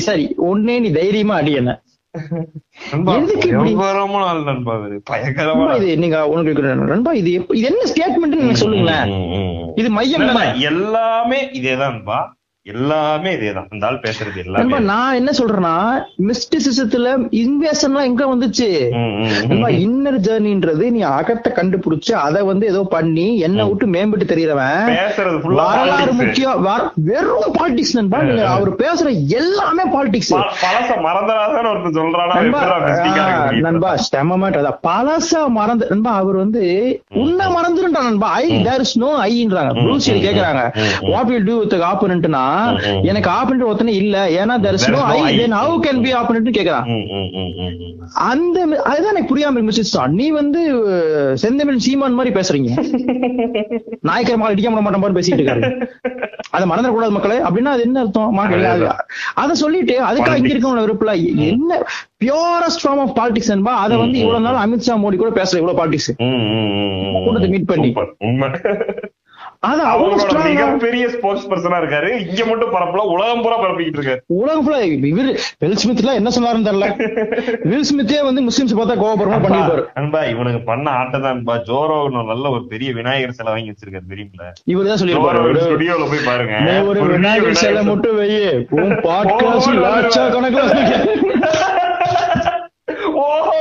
சரி ஒன்னே நீ தைரியமா அடி என்ன நீங்க உங்களுக்கு நண்பா. இது இது என்ன ஸ்டேட்மெண்ட் நீங்க சொல்லுங்களேன். இது மையம் எல்லாமே இதேதான்பா எல்லாமே இதேதான். இந்த ஆள் பேசுறது எல்லாமே நண்பா நான் என்ன சொல்றேன்னா மிஸ்டிசிசத்துல இன்வேஷன்லாம் எங்க வந்துச்சு. இன்னர் ஜேர்னின்றது நீ அகத்தை கண்டுபிடிச்சு அதை வந்து ஏதோ பண்ணி என்ன விட்டு மேம்பட்டு தெரியறவன். பேசுறது வரலாறு. முக்கியம். வெறும் பாலிடிக்ஸ் நண்பா அவர் பேசுற எல்லாமே பாலிடிக்ஸ் பழச மறந்துடாதன்னு ஒருத்தன் சொல்றானா நண்பா அதான் பழச மறந்து நண்பா அவர் வந்து உன்ன மறந்துருண்டா நண்பா. ஐ தேர் இஸ் நோ ஐன்றாங்க ம், கேக்குறாங்க. வாட் வில் டூ வித் ஆப்போனன்ட்னா. எனக்கு ஆப்போனன்ட் ஒருத்தனே இல்ல. ஏன்னா there is no I. Then how can be opponent கேக்குறான். அந்த அதுதான் எனக்கு புரியாம மிஸ்டர் நீ வந்து செந்தமிழ் சீமான் மாதிரி பேசுறீங்க. நாயக்கர் மகள் இடிக்க மாட்டேன் மாதிரி பேசிட்டு இருக்காரு. அதை மறந்துட கூடாது மக்களே. அப்படின்னா அது என்ன அர்த்தம். அதை சொல்லிட்டு அதுக்காக இங்க இருக்கவங்க விருப்பல என்ன பியூரஸ்ட் ஃபார்ம் ஆஃப் பாலிடிக்ஸ் என்பா அதை வந்து இவ்வளவு நாள் அமித்ஷா மோடி கூட பேசல இவ்வளவு பாலிடிக்ஸ். கூட்டத்தை meet பண்ணி. மிகப்பெரிய ஸ்போர்ட்ஸ் பர்சனா இருக்காரு. இங்க மட்டும் பரப்பல உலகம் பூரா பரப்பிக்கிட்டு இருக்காரு. உலகம் ஃபுல்லா இவரு வில் ஸ்மித் எல்லாம் என்ன சொன்னாருன்னு தெரியல. வில் ஸ்மித்தே வந்து முஸ்லிம்ஸ் பார்த்தா கோவப்படுறோம் பண்ணிருப்பாரு. அன்பா இவனுக்கு பண்ண ஆட்டதான்பா. ஜோரோ நல்ல ஒரு பெரிய விநாயகர் சிலை வாங்கி வச்சிருக்காரு தெரியுங்களா இவர் தான் சொல்லியிருப்பாரு. ஸ்டுடியோல போய் பாருங்க. ஒரு விநாயகர் சிலை மட்டும் வெயி உன் பாட்காஸ்ட் ஓ, லாட்சா கணக்குல ஓஹோ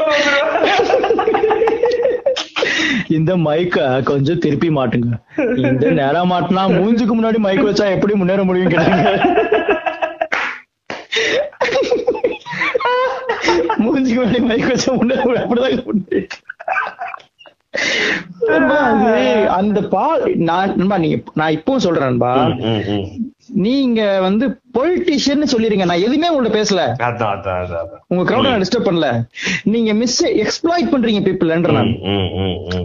இந்த மைக்க கொஞ்சம் திருப்பி மாட்டுங்க. இந்த நேரம் மாட்டினா மூஞ்சுக்கு முன்னாடி மைக் வச்சா எப்படி முன்னேற முடியும் கேட்டாங்க? மூஞ்சுக்கு முன்னாடி மைக் வச்சா முன்னேற அப்படிதான் அந்த பா நான் நீங்க நான் இப்பவும் சொல்றேன் நண்பா ம், ம். நீங்க வந்து பொலிட்டிஷியன் சொல்லிருங்க நான் எதுவுமே உங்கள்ட்ட பேசல. உங்க கிரௌட நான் டிஸ்டர்ப் பண்ணல நீங்க மிஸ் எக்ஸ்ப்ளாய்ட் பண்றீங்க பீப்புள்ன்ற நான்.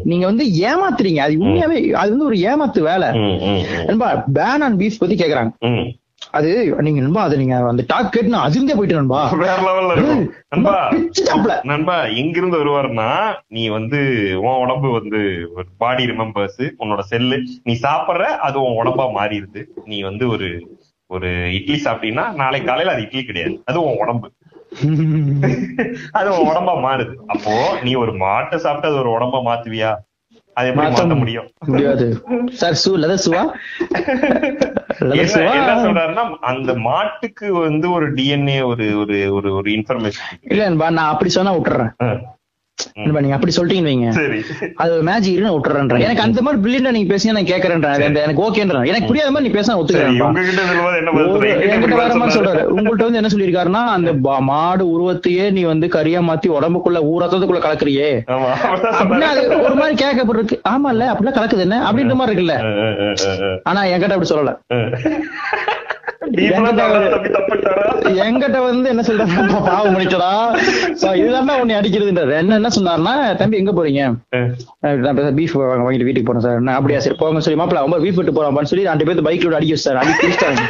நீங்க வந்து ஏமாத்துறீங்க அது உண்மையாவே அது வந்து ஒரு ஏமாத்து வேலை. நண்பா பேன் அண்ட் பீஃப் பத்தி கேக்குறாங்க. அது நீங்க நண்பா அது நீங்க அந்த டாக் கேட்டு நான் அதிர்ந்தே போயிட்டு நண்பா. வேற லெவல்ல இருக்கும். நண்பா. நண்பா எங்கிருந்து வருவாருன்னா நீ வந்து உன் உடம்பு வந்து ஒரு பாடி ரிமெம்பர்ஸ் உன்னோட செல்லு நீ சாப்பிடுற அது உன் உடம்பா மாறிடுது. நீ வந்து ஒரு ஒரு இட்லி சாப்பிட்டீங்கன்னா நாளைக்கு காலையில அது இட்லி கிடையாது. அது உன் உடம்பு. (laughs) அது உன் உடம்பா மாறுது. அப்போ நீ ஒரு மாட்டை சாப்பிட்டு அது ஒரு உடம்பா மாத்துவியா? அது எப்படி மாத்த முடியும்? முடியாது. சார் சூ லெதர் சுவா? (laughs) என்ன சொல்றாருன்னா அந்த மாட்டுக்கு வந்து ஒரு டிஎன்ஏ ஒரு ஒரு ஒரு இன்ஃபர்மேஷன் இல்ல நான் அப்படி சொன்னா விட்டுறேன். நீங்க அப்படி சொல்லிட்டீங்கன்னு வைங்க. அது மேஜிக் இருக்கு விட்டுறேன் எனக்கு அந்த மாதிரி பிரில்லியண்டா நீங்க பேசினா நான் கேக்குறேன் எனக்கு ஓகேன்றேன் எனக்கு புரியாத மாதிரி நீ பேசினா சரி ஒத்துக்கிறேன் ஒரு-? என்கிட்ட வேற மாதிரி சொல்றாரு? உங்கள்ட்ட வந்து என்ன சொல்லியிருக்காருன்னா அந்த மாடு உருவத்தையே நீ வந்து கரியா மாத்தி உடம்புக்குள்ள ஊரத்தத்துக்குள்ள கலக்குறியே. ஒரு மாதிரி கேட்கப்பட்டிருக்கு. ஆமா இல்ல அப்படிலாம் கலக்குது என்ன? அப்படின்ற மாதிரி இருக்குல்ல. ஆனா என்கிட்ட அப்படி சொல்லல. என்கிட்ட வந்து என்ன சொல்றாரு பாவம் முடிச்சடா. இதுதான் உன்னை அடிக்கிறதுன்றாரு என்ன என்ன சொன்னாருன்னா தம்பி எங்க போறீங்க? பீஃப் வாங்கிட்டு வீட்டுக்கு போறேன் சார். நான் அப்படியா சரி போங்க சொல்லி மாப்பிள்ள அவங்க பீஃப் விட்டு போறான்னு சொல்லி ரெண்டு பேர்த்து பைக்ல அடிக்க வச்சாரு. அடி பிடிச்சிட்டாங்க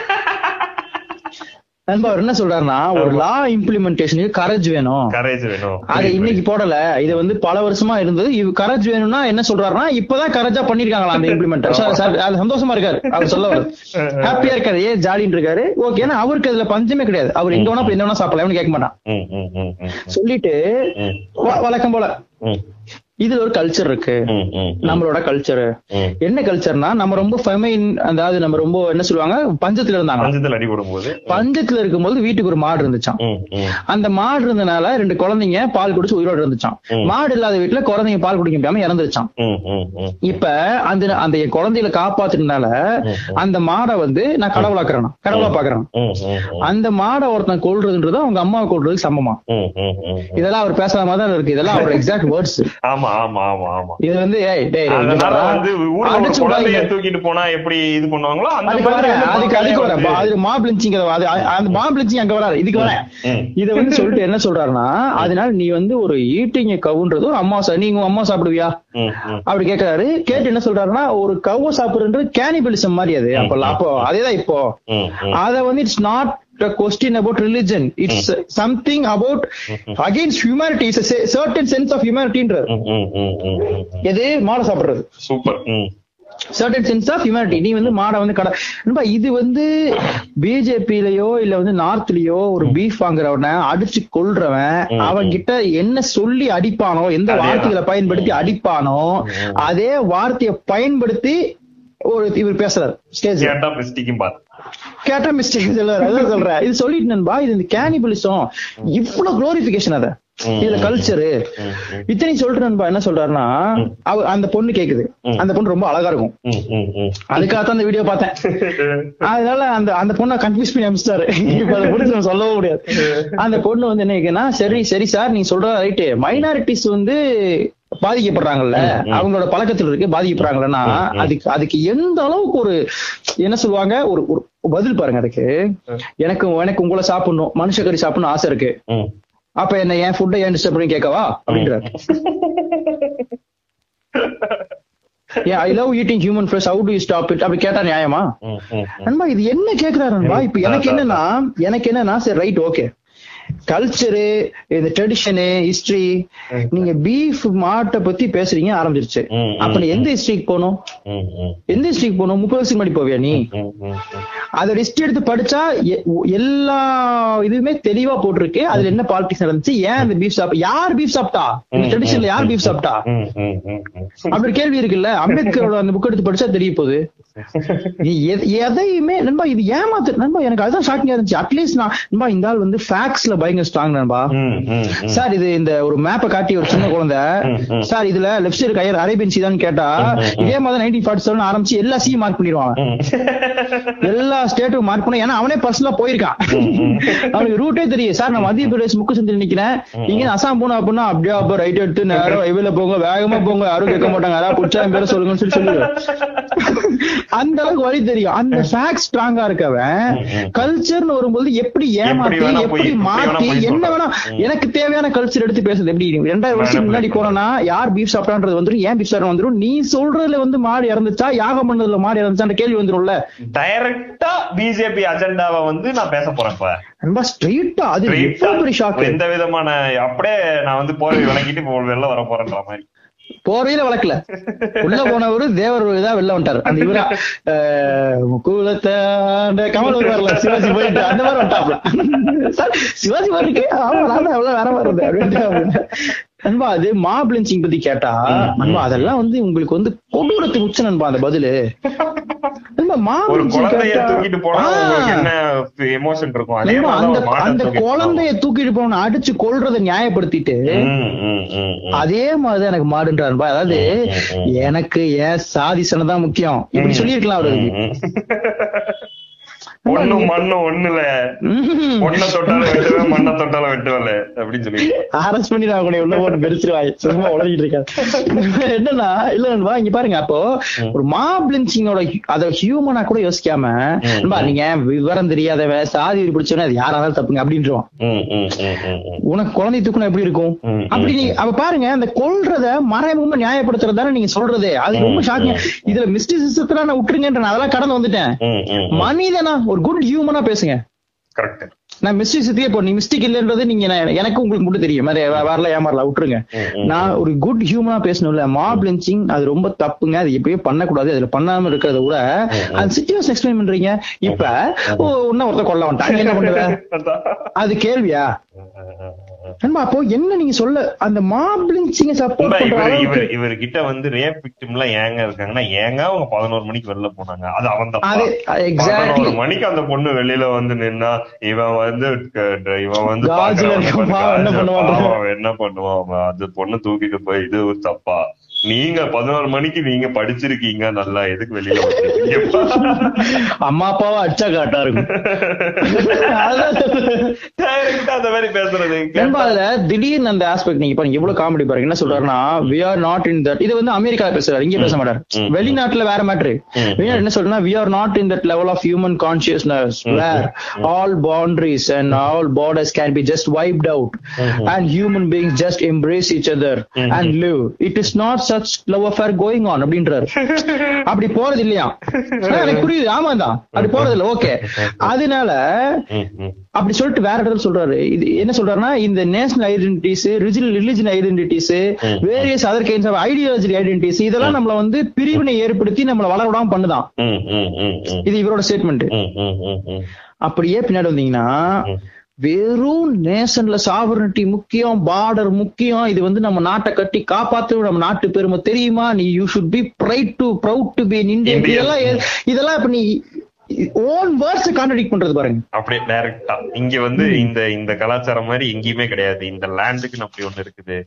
நண்பா அவர் என்ன சொல்றாருன்னா ஒரு லா இம்ப்ளிமெண்டேஷனுக்கு கரேஜ் வேணும். Courage வேணும். அது இன்னைக்கு போடல. இது வந்து பல வருஷமா இருந்தது. இது கரேஜ் வேணும்னா என்ன சொல்றாருன்னா இப்பதான் கரேஜா பண்ணிருக்காங்களா அந்த இம்ப்ளிமெண்ட் சார் சார் அது சந்தோஷமா இருக்காரு. அவர் சொல்ல வர ஹாப்பியா (laughs) இருக்காரு. ஏன் ஜாலின்னு இருக்காரு. ஓகே ஏன்னா அவருக்கு அதுல பஞ்சமே கிடையாது. அவர் எங்க வேணா என்ன வேணா சாப்பிடலாம். கேட்க மாட்டான். சொல்லிட்டு வழக்கம் போல. இதுல ஒரு கல்ச்சர் இருக்கு. நம்மளோட கல்ச்சர். என்ன கல்ச்சர்னா நம்ம ரொம்ப ஃபெமைன் அதாவது நம்ம ரொம்ப என்ன சொல்லுவாங்க பஞ்சத்துல இருந்தாங்க பஞ்சத்துல அடி போடும்போது பஞ்சத்துல இருக்கும்போது வீட்டுக்கு ஒரு மாடு ம், அந்த மாடு இருந்தனால ரெண்டு குழந்தைங்க பால் குடிச்சு உயிரோட இருந்துச்சாம். ம். மாடு இல்லாத வீட்டுல குழந்தைங்க பால் குடிக்க முடியாம ம். இப்ப அந்த அந்த என் குழந்தைகளை காப்பாத்துறதுனால ம், அந்த மாடை வந்து நான் கடவுளாக்குறேன் கடவுளா பாக்குறேன். அந்த மாடை ஒருத்தன் கொல்றதுன்றது அவங்க அம்மாவை கொல்றதுக்கு சமமா. இதெல்லாம் அவர் பேசாத மாதிரி தான் இருக்கு. இதெல்லாம் அவர் எக்ஸாக்ட் வேர்ட்ஸ் ஆமா. ஆமா ஆமா ஆமா இது வந்து ஏய் டேய் டேய், இங்க அதனால பாருடா. வந்து ஊர்ல ஒரு அடிச்சு குழந்தைய விடாதீங்க. தூக்கிட்டு போனா எப்படி இது பண்ணுவாங்களோ அந்த அதுக்கு மாதிரி வரேன். வந்து அதுக்கு அதுக்கு மக்களே வரேன். வந்து- அது மாப் லிஞ்சிங் அது அந்த மாப் லிஞ்சிங் அங்க வராது இதுக்கு வரேன் ம். இத வந்து சொல்லிட்டு என்ன சொல்றாருன்னா அதனால நீ வந்து ஒரு ஈட்டிங்க கவுன்றது ஒரு அம்மா சா- நீங்க அம்மா சாப்பிடுவியா. அப்படி கேக்குறாரு கேட்டு என்ன சொல்றாருன்னா ஒரு கவ்வ சாப்பிடுறது கேனிபலிசம் மாதிரி அது அப்ப அப்போ அதேதான் இப்போ. அத வந்து it's not a question about religion. It's something about against humanity. It's a certain sense of ம். எது? மாடை சாப்பிடுறது. Super. Certain sense of humanity நீ வந்து மாடை வந்து கடை நண்பா, இது வந்து பிஜேபிலயோ இல்ல வந்து நார்த்லயோ ஒரு பீஃப் வாங்குறவன அடிச்சு கொல்றவன் ம், அவன் கிட்ட என்ன சொல்லி அடிப்பானோ எந்த. வார்த்தைகளை பயன்படுத்தி அடிப்பானோ அதே வார்த்தையை பயன்படுத்தி ஒரு இவர் பேசுறாரு. ஸ்டேஜ் கேட்டா மிஸ்டேக்கும் பாரு. கேட்டா மிஸ்டேக். சொல்றாரு அதான் சொல்றேன் இது சொல்லிட்டு நண்பா இது இந்த கேனிபலிசம் இவ்வளவு குளோரிபிகேஷன் அத. இதுல கல்ச்சரு. இத்தனை சொல்லிட்டு நண்பா என்ன சொல்றாருன்னா அவ அந்த பொண்ணு கேக்குது. அந்த பொண்ணு ரொம்ப அழகா இருக்கும். ம். அதுக்காகத்தான் அந்த வீடியோ பார்த்தேன். அதனால அந்த அந்த பொண்ணை கன்ஃபியூஸ் பண்ணி அமிச்சிட்டாரு. இப்ப அதை சொல்லவும் முடியாது. அந்த பொண்ணு வந்து என்ன சரி சரி சார் நீங்க சொல்ற ரைட்டு மைனாரிட்டிஸ் வந்து பாதிக்கப்படுறாங்கல்ல அவங்களோட பழக்கத்துல இருக்கு பாதிக்கப்படுறாங்கல்லன்னா அதுக்கு அதுக்கு எந்த அளவுக்கு ஒரு என்ன சொல்லுவாங்க ஒரு பதில் பாருங்க அதுக்கு. எனக்கு எனக்கு உங்களை சாப்பிடணும் மனுஷ கறி சாப்பிடணும் ஆசை இருக்கு. அப்ப என்ன என் ஃபுட்டை ஏன் டிஸ்டர்ப் பண்ணி கேட்கவா? அப்படின்றாரு. ஏன் I love eating human flesh how to stop it அப்படி கேட்டா நியாயமா. நண்பா இது என்ன கேக்குறாரு நண்பா? இப்ப எனக்கு என்னன்னா எனக்கு என்னன்னா சரி ரைட் ஓகே கல்ச்சரு இந்த ட்ரெடிஷனு ஹிஸ்டரி நீங்க பீஃப் மாட்டை பத்தி பேசுறீங்க ஆரம்பிச்சிருச்சு. அப்ப நீ எந்த ஹிஸ்டரிக்கு போகணும்? எந்த ஹிஸ்டரிக்கு போகணும்? முப்பது வருஷம் முன்னாடி போவியா நீ? ம், ம், ம். அத லிஸ்ட் எடுத்து படிச்சா எல்லா இதுவுமே தெளிவா போட்டிருக்கு. அதுல என்ன பாலிடிக்ஸ் நடந்துச்சு? ஏன் அந்த பீஃப் சாப்பிட்டா யார் பீஃப் சாப்பிட்டா? இந்த ட்ரெடிஷன்ல யார் பீஃப் சாப்பிட்டா. அப்படி கேள்வி இருக்குல்ல? அம்பேத்கரோட அந்த புக் எடுத்து படிச்சா தெரிய போகுது. (laughs) எதையுமே நண்பா இது ஏமாத்து நண்பா எனக்கு அதுதான் ஷாக்கிங்கா இருந்துச்சு. அட்லீஸ்ட் நான் நண்பா இந்த ஆள் வந்து ஃபேக்ஸ்ல பயங்கர ஸ்ட்ராங் நண்பா. சார் இது இந்த ஒரு மேப்பை காட்டி ஒரு சின்ன குழந்தை. சார் இதுல லெஃப்ட் சைடு கையர் அரேபியன் சீ தான் கேட்டா இதே மாதிரி நைன்டீன் ஃபார்ட்டி செவன் ஆரம்பிச்சு எல்லா சீ மார்க் பண்ணிடுவாங்க. எல்லா ஸ்டேட்டும் மார்க் பண்ண ஏன்னா அவனே பர்சனலா போயிருக்கான். அவனுக்கு ரூட்டே தெரியும் சார் நான் மத்திய பிரதேஷ் முக்கு சந்தில் நிக்கிறேன். நீங்க அசாம் போனா அப்படின்னா அப்படியே அப்ப ரைட் எடுத்து நேரம் ஹைவேல போங்க வேகமா போங்க. யாரும் கேட்க மாட்டாங்க. யாராவது புடிச்சா பேரை சொல்லுங்கன்னு சொல்லி சொல்லுவேன் அந்த அளவுக்கு வழி தெரியும். அந்த ஃபேக்ட் ஸ்ட்ராங்கா இருக்கவன் கல்ச்சர்னு வரும்போது எப்படி ஏமாத்தி எப்படி மாத்தி என்ன. வேணா எனக்கு தேவையான கல்ச்சர் எடுத்து பேசுறது எப்படி ரெண்டாயிரம் வருஷம் முன்னாடி போனா யார் பீஃப் சாப்பிட்டான்றது வந்துரும் ஏன் பீஃப் சாப்பிட்டா வந்துரும்? நீ சொல்றதுல வந்து மாடு இறந்துச்சா? யாகம் பண்ணதுல மாடு இறந்துச்சான்ற கேள்வி வந்துரும்ல. டைரக்டா பிஜேபி அஜெண்டாவை வந்து நான் பேச போறேன் இப்ப. ரொம்ப ஸ்ட்ரெயிட்டா அது எந்த விதமான அப்படியே நான் வந்து போர்வை விளங்கிட்டு வெளில வர போறேன்ற மாதிரி. போர்வையில வளர்க்கல. உள்ள போனவரு தேவர் தான் வெளில வந்துட்டாரு. அந்த இவரா அஹ், கமல் வருவார்ல சிவாஜி போயிட்டு அந்த மாதிரி வந்துட்டாப்ல. சிவாஜி மாதிரி இருக்கு ஆமா நான் எவ்வளவு வேற வருது அப்படின்ட்டு. நண்பா அது மாப் லிஞ்சிங் பத்தி கேட்டா நண்பா அதெல்லாம் வந்து உங்களுக்கு வந்து கொடூரத்து உச்ச நண்பா அந்த பதிலு. நண்பா நண்பா, மாதிரி அந்த குழந்தைய தூக்கிட்டு போன அடிச்சு கொல்றதை நியாயப்படுத்திட்டு. அதே மாதிரிதான் எனக்கு மாடுன்றான்பா அதாவது எனக்கு ஏன் சாதி சனம் தான் முக்கியம். இப்படி சொல்லியிருக்கலாம் அவரு. ம், ம். ஒண்ணும் மண்ணும் ஒண்ணுல பொண்ணை தொட்டாலும் வெட்டுவேன் மண்ணை தொட்டாலும் வெட்டுவல அப்படின்னு சொல்லி அரெஸ்ட் பண்ணி நான் உன்னை உள்ள போட்டு பெருச்சிருவாய் சும்மா உளறிட்டு இருக்காது. என்னன்னா இல்ல நண்பா இங்க பாருங்க அப்போ ஒரு மாப் லிஞ்சிங்கோட அத ஹியூமனா கூட யோசிக்காம நண்பா நீங்க விவரம் தெரியாதவன் சாதி பிடிச்சவன அது யாரா இருந்தாலும் தப்புங்க அப்படின்றோம். உனக்கு குழந்தை தூக்கணும் எப்படி இருக்கும்? அப்படி நீ அப்ப பாருங்க அந்த கொல்றத மறைமுகமா நியாயப்படுத்துறது தானே நீங்க சொல்றது. அது ரொம்ப ஷாக்கிங் இதுல மிஸ்டிசிசத்துல நான் விட்டுருங்கன்ற நான் அதெல்லாம் கடந்து வந்துட்டேன். மனிதனா ஒரு குட் ஹியூமனா பேசுங்க. கரெக்ட் நான் மிஸ்டிசிட்டே போ நீ மிஸ்டேக் இல்லன்றது நீங்க எனக்கு உங்களுக்கு மட்டும் தெரியும். மாதிரி வே- வரல ஏமாறல விட்டுருங்க. நான் ஒரு குட் ஹியூமனா பேசணும்ல. மாப் லிஞ்சிங் அது ரொம்ப தப்புங்க. அது எப்பயே பண்ணக்கூடாது. அதுல பண்ணாம இருக்கிறத விட அந்த சிச்சுவேஷன் எக்ஸ்பிளைன் பண்றீங்க. இப்ப ஓ, இன்னும் ஒருத்தர் கொல்ல வந்துட்டாங்க என்ன பண்ணுவ. அது கேள்வியா. நண்பா அப்போ என்ன நீங்க சொல்ல அந்த மாப் லிஞ்சிங்க சப்போர்ட் பண்ற இவர் இவர் இவர்கிட்ட வந்து ரேப் விக்டிம்ல ஏங்க இருக்காங்கன்னா ஏங்க அவங்க பதினோரு மணிக்கு வெளில போனாங்க? அது அவன் அது எக்ஸாக்ட்லி மணிக்கு அந்த பொண்ணு வெளியில வந்து நின்னா இவன் வந்து இவன் வந்து என்ன பண்ணுவான்? என்ன பண்ணுவான்? அது பொண்ணு தூக்கிட்டு போய் இது ஒரு தப்பா? நீங்க பதினோரு மணிக்கு நீங்க படிச்சிருக்கீங்க நல்லா எதுக்கு வெளியில? அம்மா அப்பாவை அடிச்சா காட்டா இருக்கும் அந்த மாதிரி பேசுறது. அதுல திடீர்னு அந்த ஆஸ்பெக்ட் நீங்க பாருங்க எவ்வளவு காமெடி பாருங்க. என்ன சொல்றாருன்னா we are not in that இது வந்து அமெரிக்கா பேசுறாரு இங்க பேச மாட்டாரு. வெளிநாட்டுல வேற மேட்ரு என்ன சொல்றா we are not in that level of human consciousness where all boundaries and all borders can be just wiped out and human beings just embrace each other and live it is not such love affair going on அப்படின்றாரு. (laughs) அப்படி போறது இல்லையா? எனக்கு புரியுது. ஆமாதான் அப்படி போறது இல்ல. Okay. அதனால. அப்படி சொல்லிட்டு வேற இடத்துல சொல்றாரு. இது என்ன சொல்றாருன்னா இந்த national identities religion identities. Various other kinds of ideology identities இதெல்லாம் நம்மள வந்து பிரிவினை ஏற்படுத்தி நம்மள வளர விடாம பண்ணுதான். இது இவரோட ஸ்டேட்மெண்ட். அப்படியே பின்னாடி வந்தீங்கன்னா. வெறும் நேஷன்ல சாவரனிட்டி முக்கியம் பார்டர் முக்கியம். இது வந்து நம்ம நாட்டை கட்டி காப்பாத்தணும். நம்ம நாட்டு பெருமை தெரியுமா? நீ you should be pride to proud to be Indian Indian. இதெல்லாம் இதெல்லாம் இப்ப நீ ஓன் வேர்ட்ஸ் கான்ட்ரடிக்ட் பண்றது பாருங்க. அப்படியே டைரக்டா இங்க வந்து இந்த இந்த கலாச்சாரம் மாதிரி எங்கேயுமே கிடையாது. இந்த லேண்டுக்கு அப்படி ஒண்ணு இருக்குது.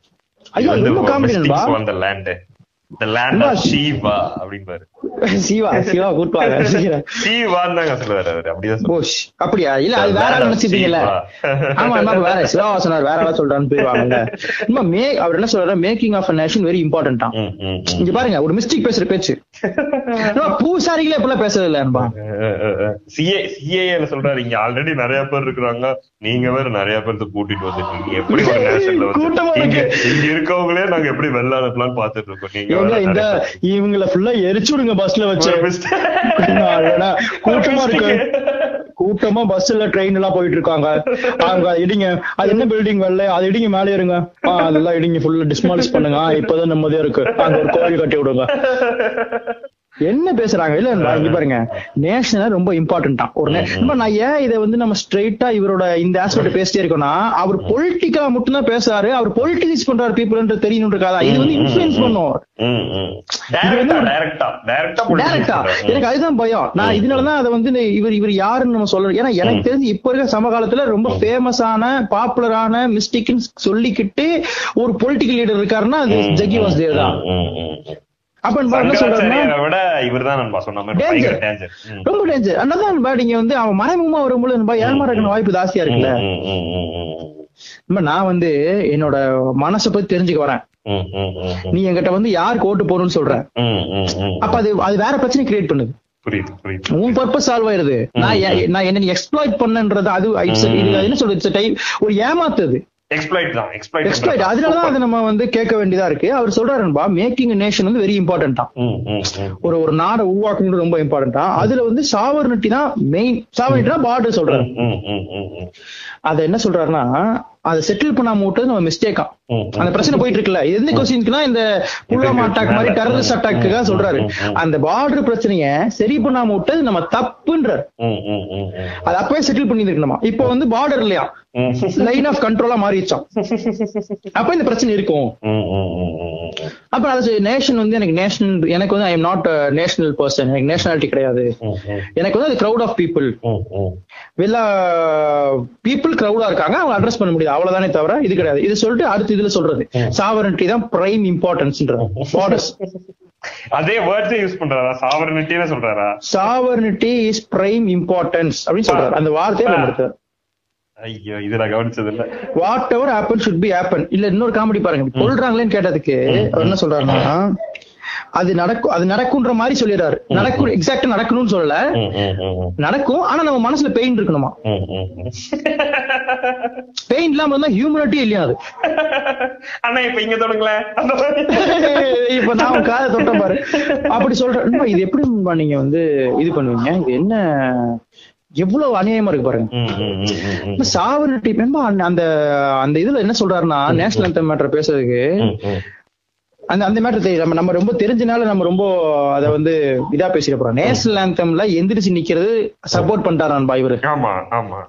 சிவா கூட்டுவாங்க. தாங்க அப்படிதான் ஓ, அப்படியா? இல்ல அது வேற ஆள் ஆமா ஆமா வேற சிவாவா சொன்னார். வேற ஆளா சொல்றான்னு போயிருவாங்கல்ல. இனிமே மே அவர் என்ன சொல்றாரு மேக்கிங் ஆஃப் நேஷன் வெரி இம்பார்ட்டன்டா. இங்க பாருங்க ஒரு மிஸ்டேக் பேசுற பேச்சு. பூசாரிகளே இப்பெல்லாம் பேசுறது இல்ல அன்பா. சிஏ சிஏஏல சொல்றாரு இங்க ஆல்ரெடி நிறைய பேர் இருக்கிறாங்க. நீங்க வேற நிறைய பேர்த்த கூட்டிட்டு வந்துட்டீங்க. எப்படி ஒரு நேஷன்ல கூட்டமா வந்து. இங்க இருக்கவங்களே நாங்க எப்படி வெளில அனுப்பலாம்னு பாத்துட்டு இருக்கோம். நீங்க இந்த இவங்கள ஃபுல்லா எரிச்சு விடுங்க பஸ்ல வச்சு. கூட்டமா இருக்கு. கூட்டமா பஸ்ல ட்ரெயின் எல்லாம் போயிட்டு இருக்காங்க. அங்க இடிங்க. அது என்ன பில்டிங் வரல? அது இடிங்க மேலே இருங்க அதெல்லாம் இடிங்க ஃபுல்லா டிஸ்மாலிஷ் பண்ணுங்க. இப்பதான் நிம்மதியா இருக்கு. அங்க ஒரு கோயில் கட்டி விடுங்க. என்ன பேசுறாங்க? இல்ல இங்க பாருங்க. நேஷனல் ரொம்ப இம்பார்ட்டன்டா ஒரு நான் ஏன் இதை வந்து நம்ம ஸ்ட்ரெயிட்டா இவரோட இந்த ஆஸ்பெக்ட் பேசிட்டே இருக்கோம்னா அவர் பொலிட்டிக்கலா மட்டும் தான் பேசுறாரு. அவர் பொலிட்டிக்ஸ் பண்றாரு பீப்புள் தெரியணுன்றக்காக இது வந்து இன்ஃபுளுன்ஸ் பண்ணும். எனக்கு அதுதான் பயம். நான் இதனாலதான் அதை வந்து இவர் இவர் யாருன்னு நம்ம சொல்றோம் ஏன்னா எனக்கு தெரிஞ்சு இப்ப இருக்க சமகாலத்துல ரொம்ப ஃபேமஸான பாப்புலரான மிஸ்டேக்னு சொல்லிக்கிட்டு ஒரு பொலிட்டிக்கல் லீடர் இருக்காருன்னா அது ஜக்கி வாசுதேவ் தான். விட இவர்தான் நண்பா சொன்ன மாதிரி. ரொம்ப டேஞ்சர் அதான் நண்பா நீங்க வந்து அவன் மறைமுகமா வரும்போது நண்பா ஏமாறக்க வாய்ப்பு ஜாஸ்தியா இருக்குல்ல? ம், ம், ம், ம், ம். நண்பா, நான் வந்து என்னோட மனசை பத்தி தெரிஞ்சுக்க வரேன். நீ என்கிட்ட வந்து யாருக்கு ஓட்டு போகணும்னு சொல்ற. அப்ப அது அது வேற பிரச்சனை கிரியேட் பண்ணுது. உன் பர்பஸ் சால்வ் ஆயிருது. நான் நான் என்ன எக்ஸ்ப்ளாய்ட் பண்ணன்றது அது என்ன சொல்றது? ஒரு ஏமாத்துது. எக்ஸ்பிளைட் தான் எக்ஸ்பிளைட் நம்ம வந்து கேட்க வேண்டியதா இருக்கு. அவர் சொல்றாருன்பா மேக்கிங் நேஷன் வந்து வெரி இம்பார்ட்டன்டா ம் ஒரு ஒரு நாடை உருவாக்குறது ரொம்ப இம்பார்ட்டன்டா அதுல வந்து சாவர்னிட்டி தான் மெயின் சாவர்னிட்டி தான் பார்டர் சொல்றாரு. அதை என்ன சொல்றாருன்னா அதை செட்டில் பண்ணாம விட்டது நம்ம மிஸ்டேக்கா. அந்த பிரச்சனை போயிட்டு இருக்குல்ல இது எந்த கொஸ்டின்க்குனா இந்த புல்வாமா அட்டாக் மாதிரி டெரரிஸ்ட் அட்டாக்குக்காக சொல்றாரு. அந்த பார்டர் பிரச்சனைய சரி பண்ணாம விட்டது நம்ம தப்புன்றார். அது அப்பவே செட்டில் பண்ணி இருக்கணுமா இப்போ வந்து பார்டர் இல்லையா? லைன் ஆஃப் கண்ட்ரோலா மாறிடுச்சான் அப்ப இந்த பிரச்சனை இருக்கும். ம் ம் ம் ம் ம் அப்ப அது நேஷன் வந்து எனக்கு நேஷனல் எனக்கு வந்து I am not national person எனக்கு நேஷனாலிட்டி கிடையாது. எனக்கு வந்து அது crowd ஆஃப் பீப்புள் எல்லா பீப்புள் கிரௌடா இருக்காங்க. அவங்க அட்ரஸ் பண்ண முடியாது. அவ்வளவுதானே தவிர இது கிடையாது. இது சொல்லிட்டு அடுத்து இதுல சொல்றது. சாவரனிட்டி தான் பிரைம் இம்பார்ட்டன்ஸ்ன்றது பார்டர்ஸ் அதே வேர்ட்ஸே யூஸ் பண்றாரா? சாவரனிட்டின்னு சொல்றாரா? சாவரனிட்டி இஸ் பிரைம் இம்பார்ட்டன்ஸ் அப்படின்னு சொல்றாரு. அந்த வார்த்தையை பயன்படுத்துறாரு ஐயோ இது நான் கவனிச்சது இல்ல whatever happen should be happen இல்ல இன்னொரு காமெடி பாருங்க. கொள்றாங்களேன்னு கேட்டதுக்கு என்ன சொல்றாருன்னா அது நடக்கும் அது நடக்கும்ன்ற மாதிரி சொல்லிடுறாரு. நடக்கும் எக்ஸாக்டா நடக்கணும்னு சொல்லல. நடக்கும் ஆனா நம்ம மனசுல பெயின் இருக்கணுமா? பெயின் இல்லாம இருந்தா ஹியூமனிட்டி இல்லையா அது? அண்ணா இப்ப இங்க தொடங்களேன் இப்ப நான் காதை தொட்ட பாரு. அப்படி சொல்றேன் இது எப்படி நீங்க வந்து இது பண்ணுவீங்க? இது என்ன எவ்வளவு அநியாயமா இருக்கு பாருங்க. சாவரட்டி அந்த அந்த இதுல என்ன சொல்றாருன்னா நேஷனல் anthem மேட்டர் பேசுறதுக்கு அந்த அந்த மேட்டர் நம்ம நம்ம ரொம்ப தெரிஞ்சனால நம்ம ரொம்ப அத வந்து இதா பேசிட போறோம். நேஷனல் ஆந்தம்ல எந்திரிச்சு நிக்கிறது சப்போர்ட் பண்ணிட்டாரான்பா இவரு. ஆமா ஆமா.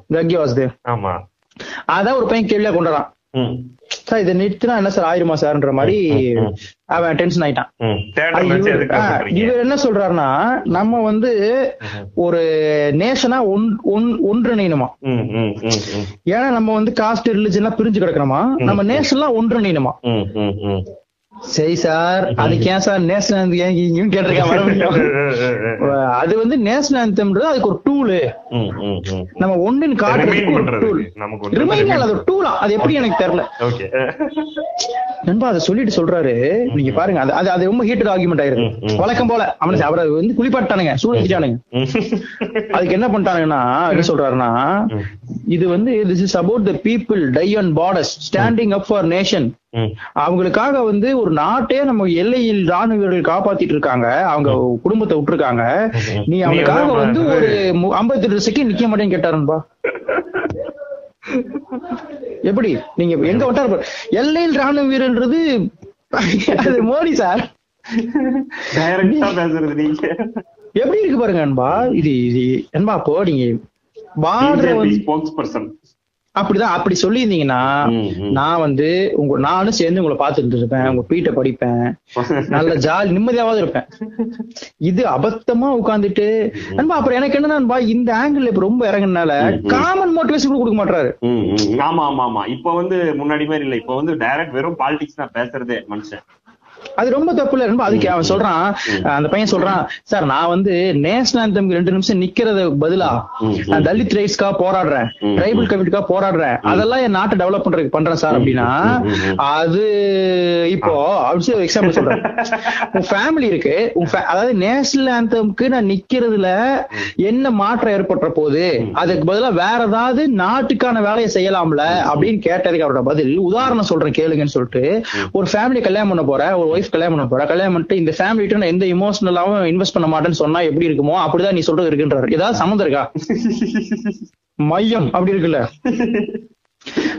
ஆமா. அதான் ஒரு பையன் கேள்வியா கொண்டாடான் சார் இதை நிறுத்தினா என்ன சார் ஆயிருமா சார்ன்ற மாதிரி. அவன் டென்ஷன் ஆயிட்டான். இவர் என்ன சொல்றாருன்னா நம்ம வந்து ஒரு நேஷனா ஒன் ஒன்- ஒன்றிணையணுமா? ஏன்னா நம்ம வந்து காஸ்ட் ரிலிஜன் பிரிஞ்சு கிடக்கணுமா? நம்ம நேஷன்லாம் ஒன்றிணையணுமா? சரி சார் அதுக்கு ஏன் சார் நேஷனல் இங்கேயும் கேட்டிருக்கேன் (laughs) அது வந்து நேஷனல் ஆந்தம்ன்றது அதுக்கு ஒரு டூலு. நம்ம ஒண்ணுன்னு காட்டுறதுக்கு ஒரு. டூல் ரிமைண்ட் அது ஒரு டூலா அது எப்படி எனக்கு தெரியல. நண்பா அதை சொல்லிட்டு சொல்றாரு. நீங்க பாருங்க. அது அது- அது ரொம்ப ஹீட்டட் ஆர்குமெண்ட் ம். வழக்கம் போல. அவனை அவரை வந்து குளிப்பாட்டானுங்க சூழ்நிலைச்சானுங்க அதுக்கு என்ன பண்ணிட்டானுங்கன்னா என்ன சொல்றாருன்னா இது வந்து this is about the people die on borders standing up for nation அவங்களுக்காக வந்து ஒரு நாட்டே நம்ம எல்லையில் ராணுவ வீரர்கள் காப்பாத்திட்டு இருக்காங்க அவங்க குடும்பத்தை விட்டுருக்காங்க. நீ அவங்களுக்காக வந்து ஒரு ஐம்பத்தி ரெண்டு செகண்ட் நிக்க மாட்டேன்னு கேட்டாருன்பா. எப்படி? நீங்க எங்க விட்டாரு. எல்லையில் ராணுவ வீரர்ன்றது அது மோடி சார். எப்படி இருக்கு பாருங்க அன்பா. இது இது என்பா அப்போ நீங்க பார்டர் ஸ்போக்ஸ் பர்சன் அப்படிதான். அப்படி சொல்லியிருந்தீங்கன்னா. நான் வந்து உங்க நானும் சேர்ந்து உங்களை பார்த்துட்டு இருப்பேன் உங்க பீட்டை படிப்பேன். நல்ல ஜாலி நிம்மதியாவது இருப்பேன். இது அபத்தமா உட்கார்ந்துட்டு நண்பா அப்புறம் எனக்கு என்ன நண்பா இந்த ஆங்கிள் இப்ப ரொம்ப இறங்குனால காமன் மோட்டிவேஷன் கூட கொடுக்க மாட்டாரு ஆமா ஆமா ஆமா. இப்ப வந்து முன்னாடி மாதிரி இல்ல. இப்ப வந்து டைரக்ட் வெறும் பாலிடிக்ஸ் தான் பேசுறதே மனுஷன். அது ரொம்ப தப்பு இல்ல நண்பா அதுக்கு அவன் சொல்றான். அந்த பையன் சொல்றான் சார் நான் வந்து நேஷனல் ஆந்தம் ரெண்டு நிமிஷம் நிக்கிறது பதிலா நான் தலித் ரைட்ஸ்க்காக போராடுறேன். ட்ரைபல் கம்யூனிட்டிக்காக போராடுறேன். அதெல்லாம் என் நாட்டை டெவலப் பண்றதுக்கு பண்றேன் சார் அப்படின்னா அது இப்போ அப்படி எக்ஸாம்பிள் சொல்றேன். உன் ஃபேமிலி இருக்கு. அதாவது நேஷனல் ஆந்தம்க்கு நான் நிக்கிறதுல என்ன மாற்றம் ஏற்பட்ட போகுது அதுக்கு பதிலா வேற ஏதாவது நாட்டுக்கான வேலையை செய்யலாம்ல அப்படின்னு கேட்டதுக்கு அவரோட பதில். உதாரணம் சொல்றேன் கேளுங்கன்னு சொல்லிட்டு. ஒரு ஃபேமிலி கல்யாணம் பண்ண போற ஒரு ஒய்ஃப் கல்யாணம் பண்ண போற. கல்யாணம் பண்ணிட்டு இந்த ஃபேமிலிட்ட நான் எந்த இமோஷனலாவும் இன்வெஸ்ட் பண்ண மாட்டேன்னு சொன்னா எப்படி இருக்குமோ அப்படிதான் நீ சொல்றது இருக்குன்றாரு. ஏதாவது சம்மந்தம் இருக்கா? மையம் அப்படி இருக்குல்ல.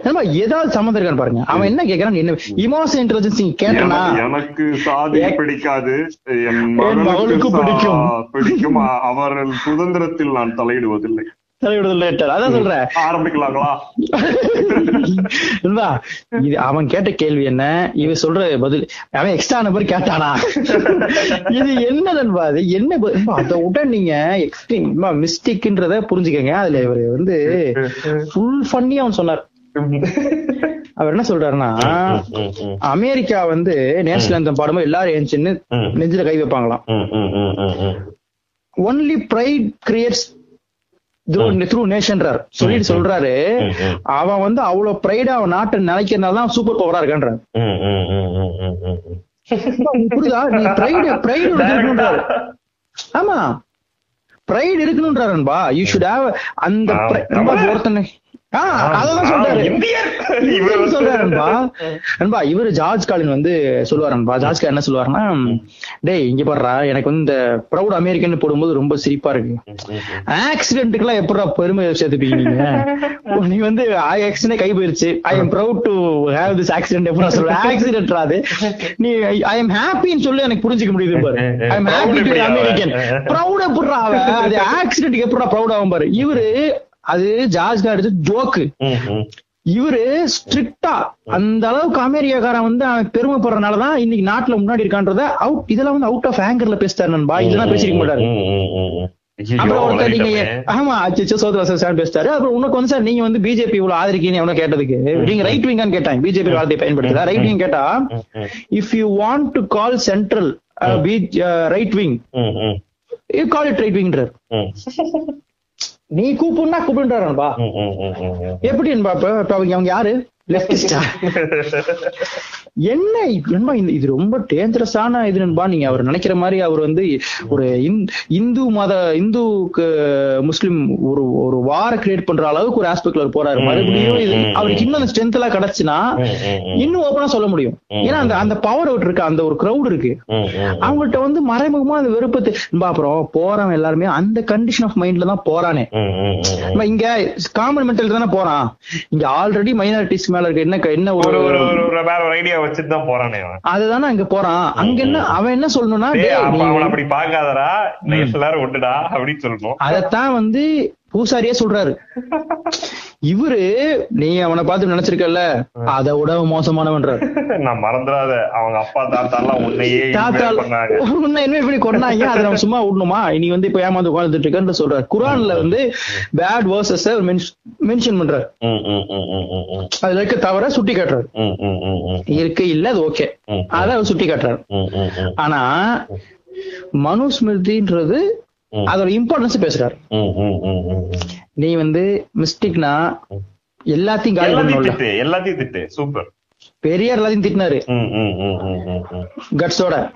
நண்பா, ஏதாவது சம்மந்தம் இருக்கான்னு பாருங்க. அவன் என்ன கேக்குறான்? என்ன இமோஷனல் இன்டெலிஜென்ஸ் நீ கேட்டனா? எனக்கு- சாதி பிடிக்காது. என் மகளுக்கு பிடிக்கும். பிடிக்கும். அ- அவர்கள் சுதந்திரத்தில் நான் தலையிடுவதில்லை. அதான் சொல்றேன். இது அவன் கேட்ட கேள்வி என்ன? இவன் சொல்ற பதில் அவன் எக்ஸ்ட்ரா நம்பர் கேட்டானா? இது என்ன நண்பா அது என்ன அதை விட நீங்க எக்ஸ்ட்ரீம் மிஸ்டேக்ன்றத புரிஞ்சுக்கங்க. அதுல இவரு வந்து ஃபுல் பண்ணி அவன் சொன்னார். அவர் என்ன சொல்றாருன்னா அமெரிக்கா வந்து நேஷனல் அந்த பாடும்போது எல்லாரும் ம். நெஞ்சில கை வைப்பாங்களாம். ஒன்லி ப்ரைட் கிரியேட்ஸ் த்ரூ நேஷன்றார் சொல்லிட்டு சொல்றாரு. அவன் வந்து அவ்வளவு ப்ரைடா அவன் நாட்டை நினைக்கிறதுனால தான் சூப்பர் பவரா. உங்களுக்கு புரியுதா? நீ ப்ரைடு ப்ரைடு இருக்கணும்ன்றாரு ஆமா. ப்ரைடு இருக்கணும்ன்றாரு நண்பா யூ ஷுட் ஹேவ் அந்த ஒருத்தனை இவரு ஜார்ஜ் காலின் வந்து சொல்லுவாரு ஜார்ஜ் காலின் என்ன சொல்லுவாருன்னா டேய் இங்க பாருடா எனக்கு வந்து இந்த ப்ரௌட் அமெரிக்கன் போடும்போது ரொம்ப சிரிப்பா இருக்கு. ஆக்சிடென்ட்டுக்கெல்லாம் எப்படா பெருமை சேர்த்துப்பீங்க நீங்க? நீ வந்து ஆக்சிடென்ட் கை போயிருச்சு. I am proud to have this accident எப்படா சொல்ற? ஆக்சிடென்ட் அது. நீ ஐ எம் ஹாப்பின்னு சொல்லி எனக்கு புரிஞ்சுக்க முடியுது பாரு. I am happy to American proud எப்படா அவன்? அது ஆக்சிடென்ட் எப்படா ப்ரௌட் ஆகும் பாரு. இவரு அது ஜார்ஜ் கார்டு ஜோக்கு. இவரு ஸ்ட்ரிக்டா அந்த அளவுக்கு அமெரிக்காக்காரன் வந்து அவன் பெருமைப்படுறதுனாலதான் இன்னைக்கு நாட்டுல முன்னாடி இருக்கான்றத அவுட் இதெல்லாம் வந்து அவுட் ஆஃப் ஆங்கர்ல பேசிட்டாரு நண்பா. இதெல்லாம் பேசிருக்க மாட்டாரு. அப்புறம் ஒருத்தர் நீங்க. ஆமா அச்சோ சோதர சார் பேசிட்டாரு. அப்புறம் உனக்கு வந்து சார் நீங்க வந்து பிஜேபி இவ்வளவு ஆதரிக்கீங்க எவனோ கேட்டதுக்கு. நீங்க ரைட் விங்கான்னு கேட்டாங்க. பிஜேபி வார்த்தையை பயன்படுத்தல ரைட் விங் கேட்டா if you want to call central right wing you call it right விங்ன்றார். நீ கூப்பிடுனா ம். எப்படி இப்ப அவங்க யாரு? (laughs) என்ன இது- நண்பா இந்த- இது ரொம்ப டேஞ்சரஸான இது நண்பா. நீங்க அவர் நினைக்கிற மாதிரி அவர் வந்து ஒரு இந்- இந்து மத இந்துக்கு முஸ்லிம் ஒரு ஒரு வார கிரியேட் பண்ற அளவுக்கு ஒரு ஆஸ்பெக்ட்ல அவர் போறாரு. மறுபடியும் இது அவருக்கு இன்னும் அந்த ஸ்ட்ரென்த் எல்லாம் கிடைச்சுன்னா. இன்னும் ஓப்பனா சொல்ல முடியும். ஏன்னா அந்த அந்த பவர் அவுட் இருக்கு. அந்த ஒரு கிரௌட் இருக்கு. அவங்கள்ட்ட வந்து மறைமுகமா அந்த விருப்பத்தை நண்பா, அப்புறம் போறவன் எல்லாருமே அந்த கண்டிஷன் ஆஃப் மைண்ட்ல தான் போறானே. இங்க காமன் மென்டல் தானே போறான். இங்க ஆல்ரெடி மைனாரிட்டிஸ் மேல இருக்க என்ன என்ன ஒரு ஒரு ஒரு ஒரு ஒரு வேற ஒரு ஐடியா வச்சுட்டு தான் போறானே அதுதானே அங்க போறான். அங்க என்ன அவன் என்ன சொல்லணும்னா அவன அப்படி பாக்காதடா நீ எல்லாரும் விட்டுடா அப்படின்னு சொல்லணும். அதத்தான் வந்து பூசாரியே சொல்றாரு. இவரு நீ அவனை பார்த்து நினைச்சிருக்கல அதை விட அவன் மோசமானவன்றாரு. நான் மறந்துடாத. அவங்க அப்பா தாத்தா எல்லாம் உன்னையே தாத்தா உன்னை என்ன இப்படி கொண்டாங்க அதை நம்ம சும்மா விடணுமா? நீ வந்து இப்ப ஏமாந்து உட்கார்ந்துட்டு இருக்கன்னு சொல்றாரு. குரான்ல வந்து பேட் வேர்சஸ் மென்ஷன் பண்றாரு. அதுல இருக்க தவிர சுட்டி காட்டுறாரு. இருக்கு இல்ல அது ஓகே. அத அவர் சுட்டி காட்டுறாரு. ஆனா மனுஸ்மிருதின்றது. அதோட இம்பார்ட்டன்ஸ் பேசுறாரு. நீ வந்து மிஸ்டேக்னா எல்லாத்தையும் காலி பண்ணல எல்லாத்தையும் திட்டு. சூப்பர் பெரியார் எல்லாத்தையும் திட்டினாரு. கட்ஸோட.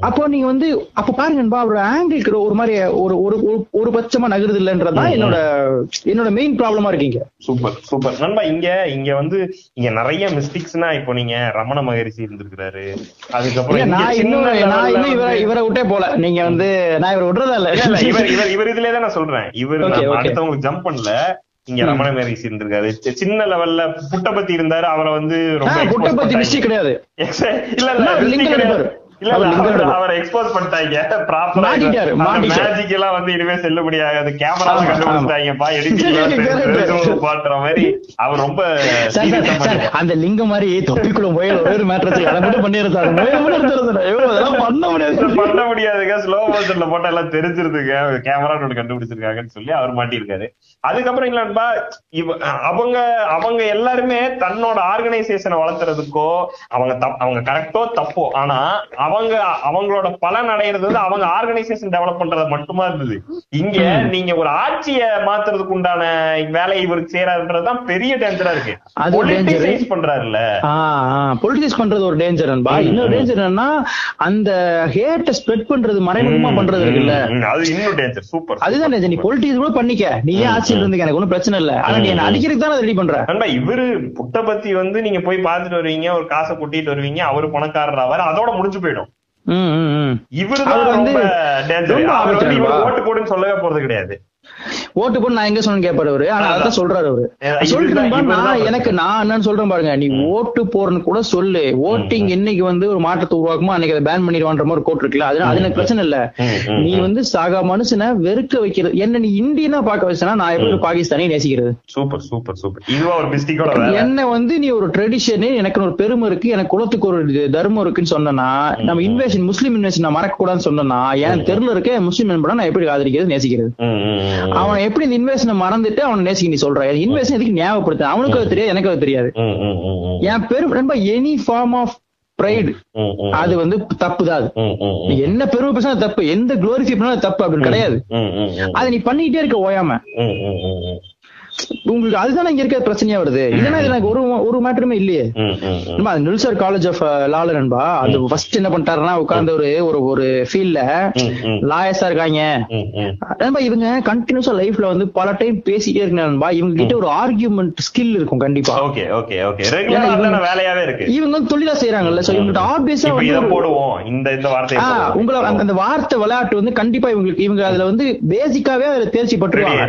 அப்போ நீங்க வந்து அப்ப பாருங்க நண்பா, அவரோட ஆங்கிள் ஒரு மாதிரி ஒரு ஒரு ஒரு- பட்சமா நகருது இல்லன்றதுதான் என்னோட என்னோட மெயின் ப்ராப்ளமா இருக்கீங்க. Super super. நண்பா இங்க இங்க வந்து இங்க நிறைய மிஸ்டேக்ஸ்னா இப்போ நீங்க ரமண மகரிஷி இருந்திருக்கிறாரு. அதுக்கப்புறம் நான் இன்னும் இவரை இவரை விட்டே போல. நீங்க வந்து நான் இவரை விடுறதா இல்ல, இவர் இவர் இவர் இதுலயே தான் நான் சொல்றேன். இவர். அடுத்தவங்களுக்கு ஜம்ப் பண்ணல. இங்க ரமண மகரிஷி இருந்திருக்காரு சின்ன லெவல்ல புட்டபத்தி இருந்தாரு. அவரை வந்து ரொம்ப expose புட்டை பத்தி பண்ணிட்டாங்க. மிஸ்டேக் கிடையாது. இல்ல இல்ல இல்ல, அவர் எக்ஸ்போஸ் பண்ணிட்டாங்க. ப்ராப்பரா மாட்டிட்டாரு. மேஜிக் எல்லாம் வந்து இனிமே செல்லுபடியாகாது கேமரா பாட்டுற மாதிரி அவர் ரொம்ப. அந்த லிங்கம் மாதிரி ஒரே அதை மட்டும் பண்ண முடியாது. பண்ண முடியாதுங்க. ஸ்லோ மோஷன்ல போட்டா எல்லாம் தெரிஞ்சிருதுங்க. கேமரா ஒன்று கண்டுபிடிச்சிருக்காங்கன்னு சொல்லி அவர் மாட்டியிருக்காரு. அதுக்கப்புறம் இல்லன்பா இவ அவங்க அவங்க எல்லாருமே தன்னோட ஆர்கனைசேஷனை வளர்த்துறதுக்கோ அவங்க அவங்க கரெக்டோ தப்போ ஆனா அவங்க அவங்களோட பலன் அடையிறது வந்து அவங்க ஆர்கனைசேஷன் டெவலப் பண்றது மட்டுமா இருந்தது. இங்க நீங்க ஒரு ஆட்சியை மாத்துறதுக்கு உண்டான வேலையை இவருக்கு செய்யறாருன்றதுதான் பெரிய டேஞ்சரா இருக்கு. பொலிட்டிசைஸ் பண்றாருல்ல. பொலிட்டிக்ஸ் பண்றது ஒரு டேஞ்சர் அன்பா? இன்னொரு டேஞ்சர் என்னன்னா அந்த ஹேட்ட ஸ்ப்ரெட் பண்றது மறைமுகமா பண்றது இருக்குல்ல அது இன்னும் டேஞ்சர் சூப்பர் அதுதான் டேஞ்சர் நீ பொலிட்டிக்ஸ் கூட பண்ணிக்க. நீ ஏன் ஆட்சியில் இருந்துக்க? எனக்கு ஒன்றும் பிரச்சனை இல்ல. ஆனா நீ என்ன அடிக்கிறதுக்கு தான் ரெடி பண்ற. நண்பா இவரு புட்டபத்தி வந்து நீங்க போய் பார்த்துட்டு வருவீங்க ஒரு காசை கொட்டிட்டு வருவீங்க அவரு பணக்காரர் ஆவார் அதோட முடிஞ்சு போயிடும். இவரு தான் வந்து. ஓட்டு போடுன்னு சொல்லவே போறது கிடையாது. ஓட்டு போட்டு நான் எங்க சொன்னு கேட்பாரு அவரு. ஆனா அதான். சொல்றாரு அவரு. சொல்லிட்டு. எனக்கு நான் என்னன்னு சொல்றேன் பாருங்க. நீ ஓட்டு போறன்னு கூட சொல்லு. ஓட்டிங் என்னைக்கு வந்து ஒரு மாற்றத்தை உருவாக்குமோ அன்னைக்கு அதை பேன் பண்ணிடுவான்ற மாதிரி கோட் இருக்குல்ல அது அது எனக்கு பிரச்சனை இல்ல. நீ வந்து சாகா மனுஷனை வெறுக்க வைக்கிறது. என்ன நீ இந்தியனா பார்க்க வச்சனா நான் எப்படி பாகிஸ்தானே நேசிக்கிறது? Super super super. இதுவா ஒரு மிஸ்டேக்கோட என்ன வந்து நீ ஒரு ட்ரெடிஷன் எனக்கு ஒரு பெருமை இருக்கு எனக்கு குலத்துக்கு ஒரு தர்மம் இருக்குன்னு சொன்னா நம்ம இன்வேஷன் முஸ்லீம் இன்வேஷன் நான் மறக்க கூடாதுன்னு சொன்னா என் தெருல இருக்க முஸ்லீம் என்பதை நான் எப்படி ஆதரிக்கிறது நேசிக்கிறது? ம், அவன் எப்படி இந்த இன்வேஷனை மறந்துட்டு அவன் நேசிக்க நீ சொல்ற? இன்வேஷன் எதுக்கு ஞாபகப்படுத்த அவனுக்கு அது தெரியாது எனக்கு அது தெரியாது. என் பெரும் நண்பா எனி ஃபார்ம் ஆஃப் ப்ரைடு அது வந்து தப்பு தான் அது. என்ன பெருமை பேசினா தப்பு. எந்த குளோரிஃபை பண்ணாலும் தப்பு அப்படின்னு கிடையாது. அதை நீ பண்ணிக்கிட்டே இருக்க ஓயாம. உங்களுக்கு அதுதான் இங்க இருக்க பிரச்சனையா வருது? இல்லைன்னா இது எனக்கு ஒரு ஒரு மேட்டருமே இல்லையே. ம், ம், ம். நண்பா, அது நில்சர் காலேஜ் ஆஃப் லால நண்பா அது ஃபர்ஸ்ட் என்ன பண்ணிட்டாருன்னா உட்கார்ந்து ஒரு ஒரு ஒரு ஃபீல்ட்ல லாயர்ஸா இருக்காங்க. நண்பா இவங்க கண்டினியூஸா லைஃப்ல வந்து பல டைம் பேசிட்டே இருக்காங்க நண்பா இவங்க கிட்ட ஒரு ஆர்கியூமெண்ட் ஸ்கில் இருக்கும் கண்டிப்பா. Okay okay okay. இவங்க- வேலையாவே இருக்கு. இவங்க தொழிலா செய்யறாங்கல்ல சோ இவங்ககிட்ட ஆப்வியஸா வந்து போடுவோம். இந்த இந்த போடுவோம். உங்களை அந்த வார்த்தை விளையாட்டு வந்து கண்டிப்பா இவங்களுக்கு இவங்க அதுல வந்து பேசிக்காவே அதுல தேர்ச்சி பட்டுருவாங்க.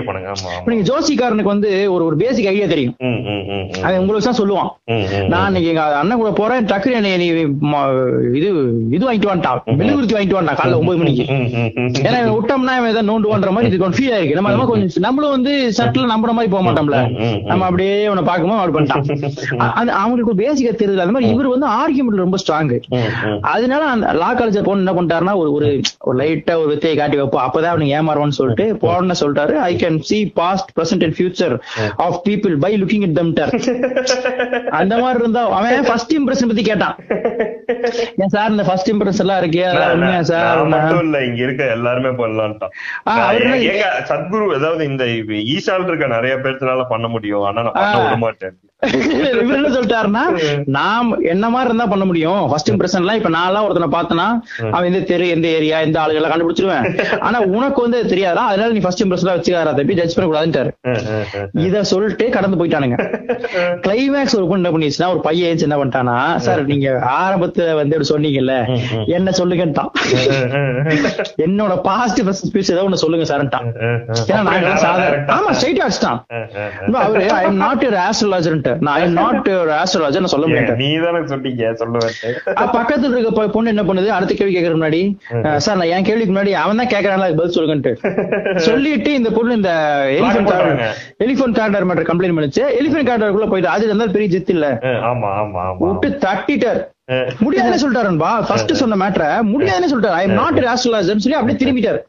நீங்க ஜோசிக்காரனுக்கு வந்து ஒரு ஒரு பேசிக் ஐடியா தெரியும். அவன் உங்களுக்கு தான் சொல்லுவான். நான் இன்னைக்கு எங்க அண்ணன் கூட போறேன் டக்குனு என்னை நீ இது இது வாங்கிட்டு வந்துட்டான் மெழுகுருத்தி வாங்கிட்டு வந்துட்டான் காலைல ஒன்பது மணிக்கு. ஏன்னா விட்டோம்னா இவன் ஏதாவது நோண்டுவான்ற மாதிரி இது ஃபீல் ஆயிருக்கு. நம்ம அது கொஞ்சம் நம்மளும் வந்து சட்டில் நம்புற மாதிரி போக மாட்டோம்ல. நம்ம அப்படியே அவனை பார்க்கும்போது அப்படி பண்ணிட்டான். அது அவங்களுக்கு பேசிக்கா தெரியல அந்த மாதிரி இவர் வந்து ஆர்கியூமெண்ட் ரொம்ப ஸ்ட்ராங். அதனால அந்த லா காலேஜ் போன என்ன பண்ணிட்டாருன்னா ஒரு ஒரு ஒரு லைட்டா ஒரு வித்தையை காட்டி வைப்போம். அப்பதான் அவனுக்கு ஏமாறுவான்னு சொல்லிட்டு போன சொல்லிட்டாரு. I can see past present and future of people by looking it them அந்த மாதிரி இருந்தா அவன் ஃபர்ஸ்ட் இம்ப்ரெஷன் பத்தி கேட்டான். ஏன் சார் இந்த ஃபர்ஸ்ட் இம்ப்ரெஷன் எல்லாம் இருக்கே உண்மையா சார்? மட்டும் இல்ல இங்க இருக்க எல்லாருமே ஏங்க சத்குரு அதாவது இந்த ஈஷால் இருக்க நிறைய பேர்த்துனால பண்ண முடியும். ஆனா நான் பண்ண. விட மாட்டேன். இவர் என்ன சொல்லிட்டாருன்னா நாம் என்ன மாதிரி இருந்தா பண்ண முடியும்? ஃபர்ஸ்ட் இம்ப்ரெஷன் எல்லாம் இப்ப நான் எல்லாம் ஒருத்தனை பார்த்தனா அவன் எந்த தெரு எந்த ஏரியா எந்த ஆளுகள் எல்லாம் கண்டுபிடிச்சிருவேன். ஆனா உனக்கு வந்து அது தெரியாதா? அதனால நீ ஃபர்ஸ்ட் இம்ப்ரெஷன் வச்சுக்காரா தப்பி ஜட்ஜ் பண்ண கூடாதுன்ட்டாரு. இத சொல்லிட்டு கடந்து போயிட்டானுங்க. கிளைமேக்ஸ் ஒரு பொண்ணு என்ன பண்ணிச்சுன்னா ஒரு பையன் என்ன பண்ணிட்டானா சார் நீங்க ஆரம்பத்துல வந்து இப்படி சொன்னீங்கல்ல என்ன சொல்லுங்கன்ட்டான். என்னோட பாஸ்ட் ஸ்பீச் ஏதோ ஒண்ணு சொல்லுங்க சார்ன்ட்டான். ஏன்னா நாங்க சாதாரண ஆமா ஸ்ட்ரைட். இன்னும் அவரு ஐ எம் நாட் யூர் ஆஸ்ட்ராலஜர்ன்ட்டு நான் ஐ நாட் ஆஸ்ட்ராலஜர் நான் சொல்ல முடியாது நீ தானே சொன்னீங்க சொல்லுவேன் அப்ப பக்கத்துல இருக்க பொண்ணு என்ன பண்ணுது? அடுத்த கேள்வி கேக்குற முன்னாடி. சார் நான் என் கேள்விக்கு முன்னாடி அவன் தான் பதில் சொல்லுங்கன்ட்டு. (laughs) சொல்லிட்டு இந்த பொண்ணு இந்த எலிபென்ட் போட்டாங்க. எலிபென்ட் கார்டர் மட்டும் கம்ப்ளைண்ட் பண்ணிச்சு. எலிபென்ட் கார்டருக்குள்ள போயிட்டு அது இருந்தாலும் பெரிய ஜெத்து இல்ல. ஆமா ஆமா விட்டு தட்டிட்டார். முடியாதுன்னு சொல்லிட்டாருன்பா ஃபர்ஸ்ட் சொன்ன மேட்டரை முடியாதுன்னு சொல்லிட்டாரு. ஐ எம் நாட் ஆஸ்ட்ராலஜர் சொல்லி அப்படியே திரும்பிட்டார்.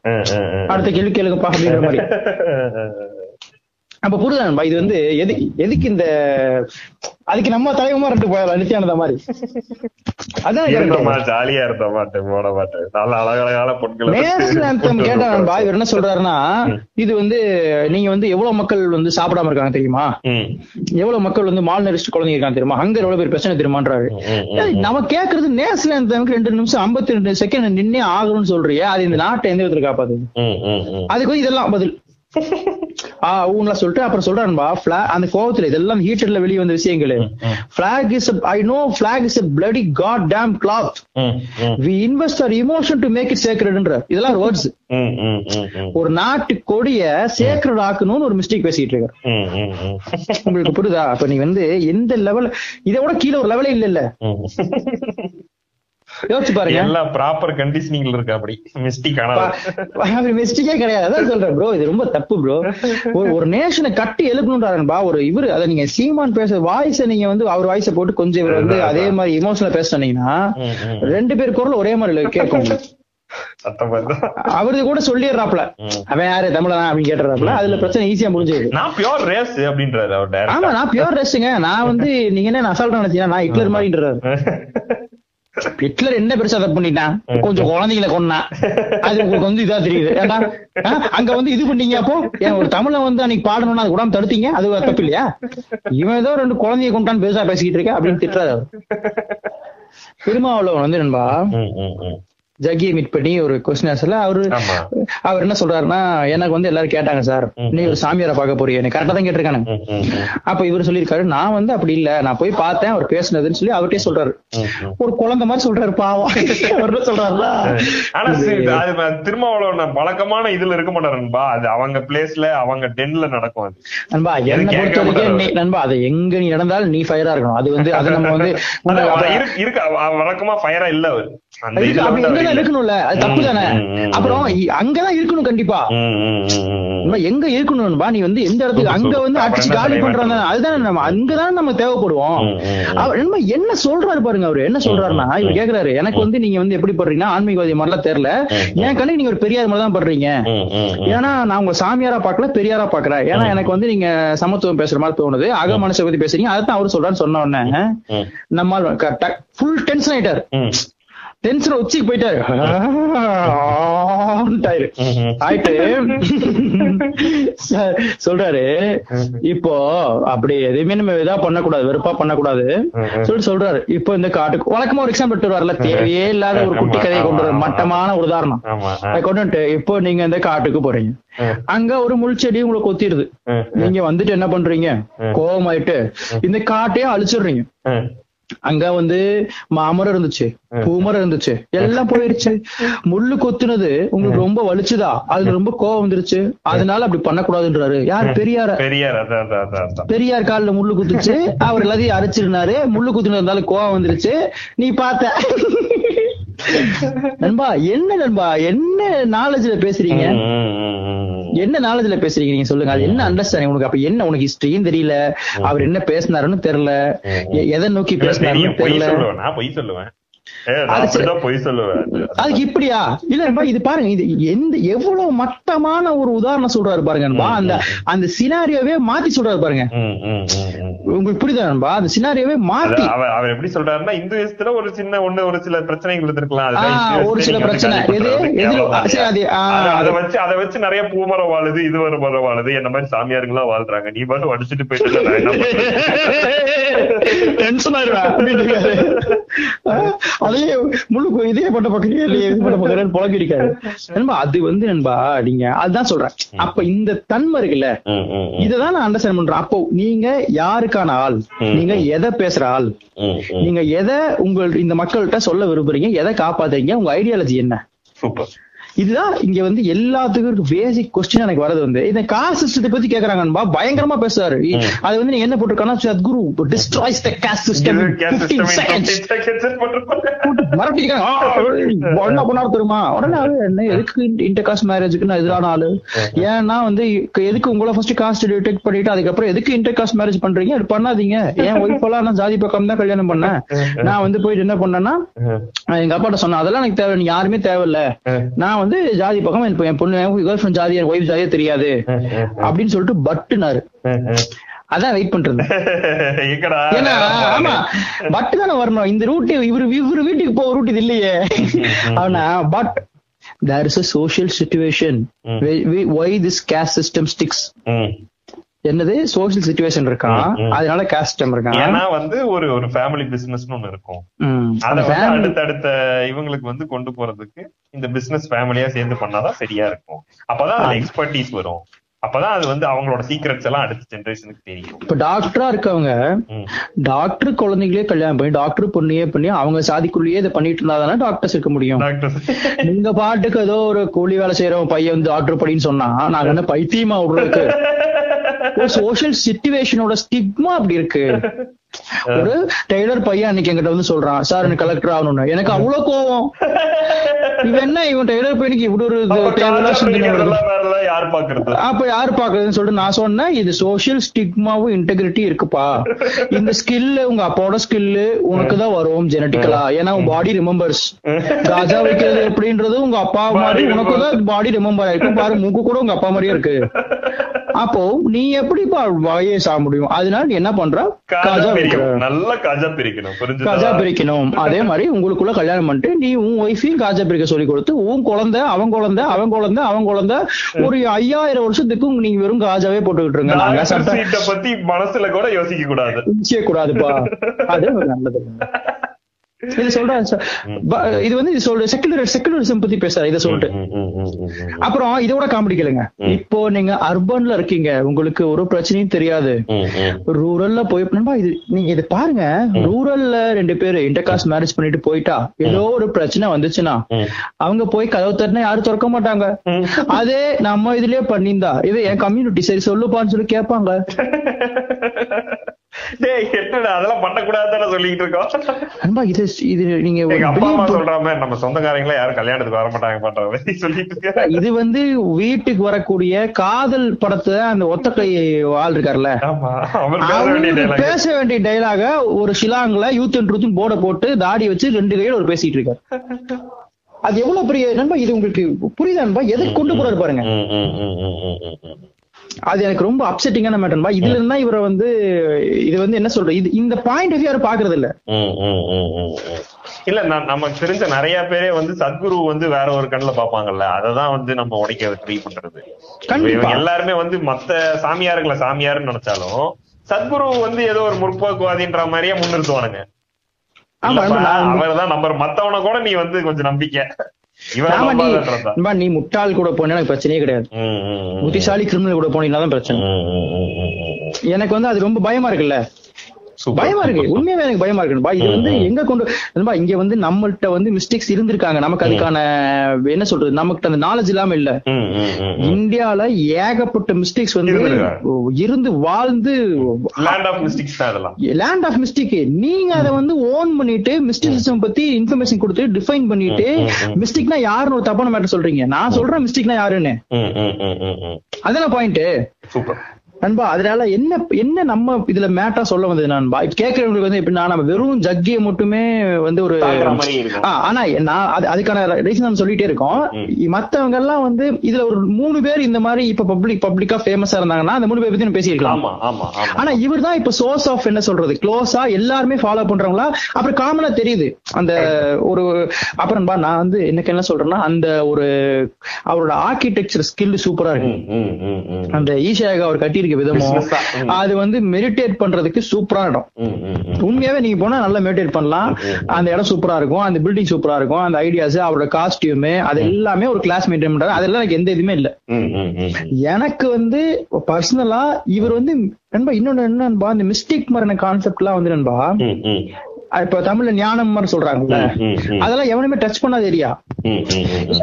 அடுத்த கேள்வி கேளுங்கப்பா அப்படின்ற மாதிரி. (laughs) அப்ப புரியுதான்பா இது வந்து எதுக்கு எதுக்கு இந்த அதுக்கு நம்ம தலைவமா ரெண்டு போயிடலாம் நித்யானந்த மாதிரி. அதான். ஜாலியா இருந்த மாட்டேன் போட மாட்டேன் நல்ல அழகழகான பொண்களை நேஷனல் anthem கேட்டா நண்பா இவர் என்ன சொல்றாருன்னா இது வந்து நீங்க வந்து எவ்வளவு மக்கள் வந்து சாப்பிடாம இருக்காங்க தெரியுமா? எவ்வளவு மக்கள் வந்து மால் நரிஸ்ட் குழந்தைங்க இருக்காங்க தெரியுமா? அங்க எவ்வளவு பேர் பிரச்சனை தெரியுமான்றாரு. நம்ம கேக்குறது நேஷனல் anthem ரெண்டு நிமிஷம் ஐம்பத்தி ரெண்டு செகண்ட் நின்னே ஆகணும்னு சொல்றியே அது இந்த நாட்டை எந்த விதத்துல காப்பாது. அதுக்கு இதெல்லாம் பதில். ஆ ஊன்லாம் சொல்லிட்டு அப்புறம் சொல்றான்பா அந்த கோவத்துல இதெல்லாம் ஹீட்டர்ல வெளிய வந்த விஷயங்கள். flag is a, I know flag is a bloody goddamn cloth. ம், ம், we invest our emotion to make it sacredன்ற இதெல்லாம் வேர்ட்ஸ். ஒரு நாட்டு கொடிய சேக்ரட் ஆக்கணும்னு ஒரு மிஸ்டேக் பேசிட்டு இருக்காரு. உங்களுக்கு புரியுதா? அப்ப நீ வந்து எந்த லெவல் இதை விட கீழே ஒரு லெவலே இல்ல இல்ல. யோசிச்சு பாருங்க. எல்லாம் ப்ராப்பர் கண்டிஷனிங்ல இருக்கு அப்படி. மிஸ்டேக் ஆனா மிஸ்டேக்கே கிடையாது. அதான் சொல்றேன் ப்ரோ இது ரொம்ப தப்பு ப்ரோ ஒரு ஒரு நேஷனை கட்டி எழுக்கணும்ன்றாருன்பா ஒரு இவரு அதை நீங்க சீமான் பேச வாய்ஸ நீங்க வந்து அவர் வாய்ஸ போட்டு கொஞ்சம் இவர் வந்து அதே மாதிரி இமோஷனலா பேச சொன்னீங்கன்னா. ரெண்டு பேர் குரல் ஒரே மாதிரி கேட்கும்? அவரு கூட சொல்லிடுறாப்ல. அவன் யாரு தமிழனா அப்படின்னு கேட்டுறாப்ல அதுல பிரச்சனை ஈஸியா முடிஞ்சது நான் பியோர் ரேஸ் அப்படின்றாரு அவர் ஆமா நான் பியூர் ரெஸ்ட்ங்க நான் வந்து நீங்க என்ன அசால்ட்டா நினைச்சீங்க நான் ஹிட்லர் மாதிரின்றாரு. (laughs) ஹிட்லர் என்ன பெருசா தப்பு பண்ணிட்டான் கொஞ்சம் குழந்தைகளை கொன்னான் அது உங்களுக்கு வந்து இதா தெரியுது. ஏன்டா ஆ, அங்க வந்து இது பண்ணீங்க அப்போ? ஒரு தமிழன் வந்து அன்னைக்கு பாடணும்னா அது கூட தடுத்தீங்க? அது தப்பு இல்லையா? இவன் ஏதோ ரெண்டு குழந்தைய கொண்டான்னு பெருசா பேசிக்கிட்டு இருக்க அப்படின்னு திட்டுறாரு (laughs) திருமாவளவன் வந்து நண்பா ஜக்கியை மீட் பண்ணி ஒரு கொஸ்டின் ஆன்சர்ல அவரு அவர் என்ன சொல்றாருன்னா எனக்கு வந்து எல்லாரும் கேட்டாங்க சார் நீ ஒரு சாமியாரை பார்க்க போறீங்க எனக்கு கரெக்டா தான் கேட்டிருக்கானு. அப்ப இவர் சொல்லியிருக்காரு நான் வந்து அப்படி இல்ல. நான் போய் பார்த்தேன் அவர் பேசுனதுன்னு சொல்லி அவர்கிட்டயே சொல்றாரு. ஒரு குழந்தை மாதிரி சொல்றாரு பாவம். அவர் என்ன சொல்றாருல ஆனா சரி, அது வ- திருமாவளவன் வழக்கமான இதுல இருக்க மாட்டாருன்பா அது அவங்க பிளேஸ்ல அவங்க டென்ல நடக்கும் அது. நண்பா என்ன கேட்க பொறுத்த வரைக்கும் மாட்டாரு. நீ நண்பா அது எங்க நீ நடந்தாலும் நீ ஃபயரா இருக்கணும். அது வந்து அது நம்ம வந்து வழக்கமா ஃபயரா இல்ல அவர். இருக்கணும்ல? அது தப்பு தானே. அப்புறம் அங்கதான் இருக்கணும் கண்டிப்பா. நம்ம எங்க இருக்கணும்பா நீ வந்து எந்த இடத்துக்கு அங்க. வந்து அடிச்சு காலி என்ன பண்றாங்க? அதுதான் நம்ம அங்கதான் நம்ம தேவைப்படுவோம். ம், ம், ம். அவர் என்ன சொல்றாரு பாருங்க அவரு? என்ன சொல்றாருன்னா இவர் கேக்குறாரு எனக்கு வந்து நீங்க வந்து எப்படி படுறீங்கன்னா ஆன்மீகவாதி மாதிரிலாம் தெரியல. என் கண்ணுக்கு நீங்க ஒரு பெரியார் மாதிரி தான் ம். ஏன்னா நான் உங்க சாமியாரா பார்க்கல பெரியாரா பாக்குறேன். ஏன்னா எனக்கு வந்து நீங்க சமத்துவம் பேசுற மாதிரி தோணுது. அக மனசை பத்தி பேசுறீங்க. அதான் அவரு சொல்றாரு சொன்ன உடனே நம்மால் ஃபுல் டென்ஷன் ஆயிட்டாரு. டென்ஷன் உச்சிக்கு போயிட்டாரு. ஆயிட்டு சொல்றாரு இப்போ அப்படி எதுவுமே நம்ம இதா பண்ணக்கூடாது வெறுப்பா பண்ணக்கூடாது. சொல்லிட்டு சொல்றாரு. இப்போ இந்த காட்டுக்கு வழக்கமா ஒரு எக்ஸாம்பிள் எடுத்து வரல. தேவையே இல்லாத ஒரு குட்டி கதையை கொண்டு வர மட்டமான ஒரு உதாரணம் கொண்டு இப்போ நீங்க இந்த காட்டுக்கு போறீங்க. அங்க ஒரு முள் செடி உங்களுக்கு கொத்திடுது. நீங்க வந்துட்டு என்ன பண்றீங்க? கோவமாயிட்டு இந்த காட்டையே அழிச்சிடுறீங்க. அங்க வந்து மாமரம் இருந்துச்சு பூமரம் இருந்துச்சு எல்லாம் போயிருச்சு. முள்ளு கொத்துனது உங்களுக்கு ரொம்ப வலிச்சுதா? அதுல ரொம்ப கோவம் வந்துருச்சு. அதனால அப்படி பண்ணக்கூடாதுன்றாரு. யார்? பெரியார. பெரியார் கால்ல முள்ளு குத்துச்சு. அவர் எல்லாத்தையும் அரைச்சிருந்தாரு. முள்ளு குத்துனதுனால கோவம் வந்துருச்சு. நீ பார்த்த. நண்பா என்ன நண்பா? என்ன நாலேஜ்ல பேசுறீங்க. என்ன நாலேஜ்ல பேசுறீங்க? நீங்க சொல்லுங்க. அது என்ன அண்டர்ஸ்டாண்டிங் உனக்கு? அப்ப என்ன? உனக்கு ஹிஸ்டரியும் தெரியல. அவர் என்ன பேசினாருன்னு தெரியல. எதை நோக்கி பேசினாருன்னு தெரியல. நான் பொய் சொல்லுவேன். அது இப்படியா? இல்ல இது பாருங்க இது எந்த எவ்வளவு மட்டமான ஒரு உதாரணம் சொல்றாரு பாருங்க. அந்த அந்த சினாரியோவே மாத்தி சொல்றாரு பாருங்க. உங்களுக்கு புரியுதா நண்பா? அந்த சினாரியோவே மாத்தி. அவர் எப்படி சொல்றாருன்னா இந்துஸ்துல ஒரு சின்ன ஒண்ணு ஒரு சில பிரச்சனைகள் இருந்திருக்கலாம். ஒரு சில பிரச்சனை. எது? அது, வச்சு அதை வச்சு நிறைய பூமரம் வாழுது இது ஒரு மரம் வாழுது என்ன மாதிரி சாமியாருங்களா வாழ்றாங்க. நீ பாட்டு அடிச்சுட்டு போயிட்டு? டென்ஷன் (laughs) ஆயிடுவேன். அதையே முழு இதே பாக்குறீங்க இல்லையே இது நண்பா அது வந்து நண்பா நீங்க அதுதான் சொல்றேன். அப்ப இந்த தன்மை இருக்குல்ல இததான் நான் அண்டர்ஸ்டாண்ட் பண்றேன். அப்போ நீங்க யாருக்கான ஆள்? நீங்க எதை பேசுற ஆள். நீங்க எதை உங்கள் இந்த மக்கள்கிட்ட சொல்ல விரும்புறீங்க? எதை காப்பாத்துறீங்க? உங்க ஐடியாலஜி என்ன? சூப்பர். இதுதான் இங்க வந்து எல்லாத்துக்கும் பேசிக் கொஸ்டின் எனக்கு வரது வந்து இந்த காஸ்ட் சிஸ்டத்தை பத்தி கேக்குறாங்க நண்பா பயங்கரமா பேசுறாரு. அது வந்து நீங்க என்ன போட்டிருக்கானா Sadhguru destroys the caste system பண்ணாரு தெரியுமா? உடனே என்ன எதுக்கு இன்டர் காஸ்ட் மேரேஜுக்கு நான் எதிரான ஆளு? ஏன்னா வந்து எதுக்கு உங்களை ஃபர்ஸ்ட் காஸ்ட் டிடெக்ட் பண்ணிட்டு அதுக்கப்புறம் எதுக்கு இன்டர் காஸ்ட் மேரேஜ் பண்றீங்க? அது பண்ணாதீங்க. என் ஒய்ஃப் எல்லாம் நான் ஜாதி பக்கம் தான் கல்யாணம் பண்ணேன்? நான் வந்து போயிட்டு என்ன பண்ணேன்னா எங்க அப்பாட்ட சொன்னேன் அதெல்லாம் எனக்கு தேவை நீ யாருமே தேவையில்ல. நான் வந்து ஜாதி பக்கம் என் பொண்ணு கேர்ள் ஃபிரெண்ட் ஜாதி என் ஒய்ஃப் ஜாதியே தெரியாது. அப்படின்னு சொல்லிட்டு பட்டுனாரு. அதான் வெயிட் பண்றது எங்கடா? ஏன்னா ஆமா பட் தானே வரணும். இந்த ரூட் இவரு இவரு வீட்டுக்கு போக ரூட் இது இல்லையே. ஆனா but there is a social situation why this caste system sticks. என்னது? சோஷியல் சிச்சுவேஷன் இருக்கா? அதனால கேஸ்ட் சிஸ்டம் இருக்கா? ஏன்னா வந்து ஒரு ஒரு ஃபேமிலி பிசினஸ்னு ஒண்ணு இருக்கும். அத அந்த வந்து அடுத்தடுத்த இவங்களுக்கு வந்து கொண்டு போறதுக்கு இந்த பிசினஸ் ஃபேமிலியா சேர்ந்து பண்ணாதான் சரியா இருக்கும். அப்பதான் எக்ஸ்பர்டீஸ் வரும். அப்பதான் அது வந்து அவங்களோட சீக்ரெட்ஸ் எல்லாம் அடுத்த ஜெனரேஷனுக்கு தெரியும். இப்ப டாக்டரா இருக்கவங்க. டாக்டர் குழந்தைங்களே கல்யாணம் பண்ணி டாக்டர் பொண்ணையே பண்ணி அவங்க சாதிக்குள்ளேயே இதை பண்ணிட்டு இருந்தா தானே டாக்டர்ஸ் இருக்க முடியும். டாக்டர் (laughs) நீங்க பாட்டுக்கு ஏதோ ஒரு கூலி வேலை செய்யறவன் பையன் வந்து டாக்டர் படின்னு சொன்னா நாங்க என்ன பைத்தியமா விடுறதுக்கு (laughs) ஒரு சோஷியல் சிச்சுவேஷனோட ஸ்டிக்மா அப்படி இருக்கு. ஒரு டெய்லர் பையன் அன்னைக்கு என்கிட்ட வந்து சொல்றான் சார் எனக்கு கலெக்டர் ஆகணும்னு. எனக்கு அவ்வளவு கோவம். இவன் என்ன இவன் டெய்லர் பையனுக்கு இப்படி ஒரு அப்ப யாரு பாக்குறதுன்னு சொல்லிட்டு நான் சொன்னேன் இது சோஷியல் ஸ்டிக்மாவும் இன்டெகிரிட்டி இருக்குப்பா. இந்த ஸ்கில் உங்க அப்பாவோட ஸ்கில் உனக்கு தான் வரும் ஜெனட்டிக்கலா ஏன்னா உன் பாடி ரிமெம்பர்ஸ் காஜா வைக்கிறது எப்படின்றது உங்க அப்பா மாதிரி உனக்கு தான் பாடி ரிமெம்பர் ஆயிருக்கும் பாரு மூக்கு கூட உங்க அப்பா மாதிரியே இருக்கு. அப்போ நீ எப்படிப்பா வயசு ஆக முடியும்? அதனால நீ என்ன பண்ற? காஜா நல்லா காஜா பிரிக்கணும். காஜா பிரிக்கணும். அதே மாதிரி உங்களுக்குள்ள கல்யாணம் பண்ணிட்டு நீ உன் ஒய்ஃபையும் காஜா பிரிக்க சொல்லி கொடுத்து உன் குழந்தை அவன் குழந்தை அவன் குழந்தை அவன் குழந்தை ஒரு ஐயாயிரம் வருஷத்துக்கு நீங்க வெறும் காஜாவே போட்டுக்கிட்டு இருங்க. நாங்க பத்தி மனசுல கூட யோசிக்க கூடாது. கூடாதுப்பா. அது நல்லது. (laughs) இது சொல்றேன் இது வந்து இது சொல்ற செக்குலர் செக்குலரிசம் பத்தி பேசுறேன் இதை சொல்லிட்டு. அப்புறம் இதோட காமெடி கேளுங்க. இப்போ நீங்க அர்பன்ல இருக்கீங்க உங்களுக்கு ஒரு பிரச்சனையும் தெரியாது. ரூரல்ல போய் இது நீங்க இது பாருங்க. ரூரல்ல ரெண்டு பேரு இன்டர்காஸ்ட் மேரேஜ் பண்ணிட்டு போயிட்டா ஏதோ ஒரு பிரச்சனை வந்துச்சுன்னா. அவங்க போய் கதவு தட்டினா யாரும் திறக்க மாட்டாங்க. அதே நம்ம இதுலயே பண்ணியிருந்தா இது என் கம்யூனிட்டி சரி சொல்லுப்பான்னு சொல்லி கேட்பாங்க. (laughs) டேய் என்னடா அதெல்லாம் சொல்லிட்டு இருக்கோம். இது இது நீங்க எங்க அப்பா அம்மா சொல்றாம நம்ம சொந்தக்காரங்கள யாரும் கல்யாணத்துக்கு வர மாட்டாங்க பண்ற மாதிரி சொல்லிட்டு இருக்க இது வந்து வீட்டுக்கு வரக்கூடிய காதல் படத்துல அந்த ஒத்தக்கை ஆள் இருக்கார்ல. ஆமா அவர் பேச வேண்டிய டைலாக ஒரு ஷிலாங்ல யூத் அண்ட் ட்ரூத் போர்டை போட்டு தாடி வச்சு ரெண்டு கையில ஒரு பேசிட்டு இருக்காரு. அது எவ்வளவு பெரிய நண்பா இது உங்களுக்கு புரியுதா நண்பா? எதுக்கு கொண்டு போறாரு பாருங்க. அது எனக்கு ரொம்ப அப்செட்டிங்கான மேட்டர்பா இதுல இருந்தா இவரை வந்து இது வந்து என்ன சொல்ற இது இந்த பாயிண்ட் ஆஃப் யாரும் பாக்குறது இல்ல. இல்ல நமக்கு தெரிஞ்ச நிறைய பேரே வந்து சத்குரு வந்து வேற ஒரு கண்ணுல பாப்பாங்கல்ல அததான் வந்து நம்ம உடைக்க ட்ரை பண்றது. எல்லாருமே வந்து மத்த சாமியாருங்களை சாமியாருன்னு நினைச்சாலும் சத்குரு வந்து ஏதோ ஒரு முற்போக்குவாதின்ற மாதிரியே முன்னிறுத்துவானுங்க. அவர் தான் நம்பர் மத்தவன கூட நீ வந்து கொஞ்சம் நம்பிக்கை. நீ முட்டாள் கூட போனா எனக்கு பிரச்சனையே கிடையாது. புத்திசாலி கிரிமினல் கூட போனீங்கன்னா தான் பிரச்சனை. எனக்கு வந்து அது ரொம்ப பயமா இருக்குல்ல பயமா இருக்கு. உண்மையாவே எனக்கு பயமா இருக்குப்பா இது வந்து எங்க கொண்டு இங்க வந்து நம்மள்ட்ட வந்து மிஸ்டேக்ஸ் இருந்திருக்காங்க. நமக்கு அதுக்கான என்ன சொல்றது நமக்கு அந்த நாலேஜ் இல்லாம இல்ல. இந்தியால ஏகப்பட்ட மிஸ்டேக்ஸ் வந்து. இருந்து வாழ்ந்து லேண்ட் ஆஃப் மிஸ்டேக்ஸ் அதெல்லாம். லேண்ட் ஆஃப் மிஸ்டேக் நீங்க அதை வந்து ஓன் பண்ணிட்டு மிஸ்டேக் சிஸ்டம் பத்தி இன்ஃபர்மேஷன் கொடுத்து டிஃபைன் பண்ணிட்டு மிஸ்டேக்னா யாருன்னு ஒரு தப்பான மேட்டர் சொல்றீங்க. நான் சொல்றேன் மிஸ்டேக்னா யாருன்னு. அதான பாயிண்ட் சூப்பர் நண்பா அதனால என்ன என்ன நம்ம இதுல மேட்டா சொல்ல வந்தது நண்பா? கேட்கறவங்களுக்கு வந்து எப்படின்னா நம்ம வெறும் ஜக்கிய மட்டுமே வந்து ஒரு ஆனா நான் அது அதுக்கான ரீசன் நம்ம சொல்லிட்டே இருக்கோம். மத்தவங்க எல்லாம் வந்து இதுல ஒரு மூணு பேர் இந்த மாதிரி இப்ப பப்ளிக் பப்ளிக்கா ஃபேமஸா இருந்தாங்கன்னா அந்த மூணு பேர் பத்தி பேசியிருக்கலாம். ஆனா இவர் தான் இப்ப சோர்ஸ் ஆஃப் என்ன சொல்றது? க்ளோஸா எல்லாருமே ஃபாலோ பண்றவங்களா? அப்புறம் காமனா தெரியுது. அந்த ஒரு அப்புறம் பா நான் வந்து எனக்கு என்ன சொல்றேன்னா அந்த ஒரு அவரோட ஆர்கிடெக்சர் ஸ்கில் சூப்பரா இருக்கு. அந்த ஈஷாக அவர் கட்டியிருக்க விதமும். அது வந்து மெடிடேட் பண்றதுக்கு சூப்பரா இடம். உண்மையாவே நீங்க போனா நல்லா மெடிடேட் பண்ணலாம். அந்த இடம் சூப்பரா இருக்கும். அந்த பில்டிங் சூப்பரா இருக்கும். அந்த ஐடியாஸ் அவரோட காஸ்டியூம் அது எல்லாமே ஒரு கிளாஸ் மெயின்டைன் பண்றாரு. அதெல்லாம் எனக்கு எந்த இதுவுமே இல்ல. எனக்கு வந்து பர்சனலா இவர் வந்து நண்பா இன்னொன்னு என்ன நண்பா இந்த மிஸ்டேக் மாதிரியான கான்செப்ட் எல்லாம் வந்து நண்பா. இப்ப தமிழ்ல ஞானம் மாதிரி சொல்றாங்கல்ல. அதெல்லாம் எவனுமே டச் பண்ணாத ஏரியா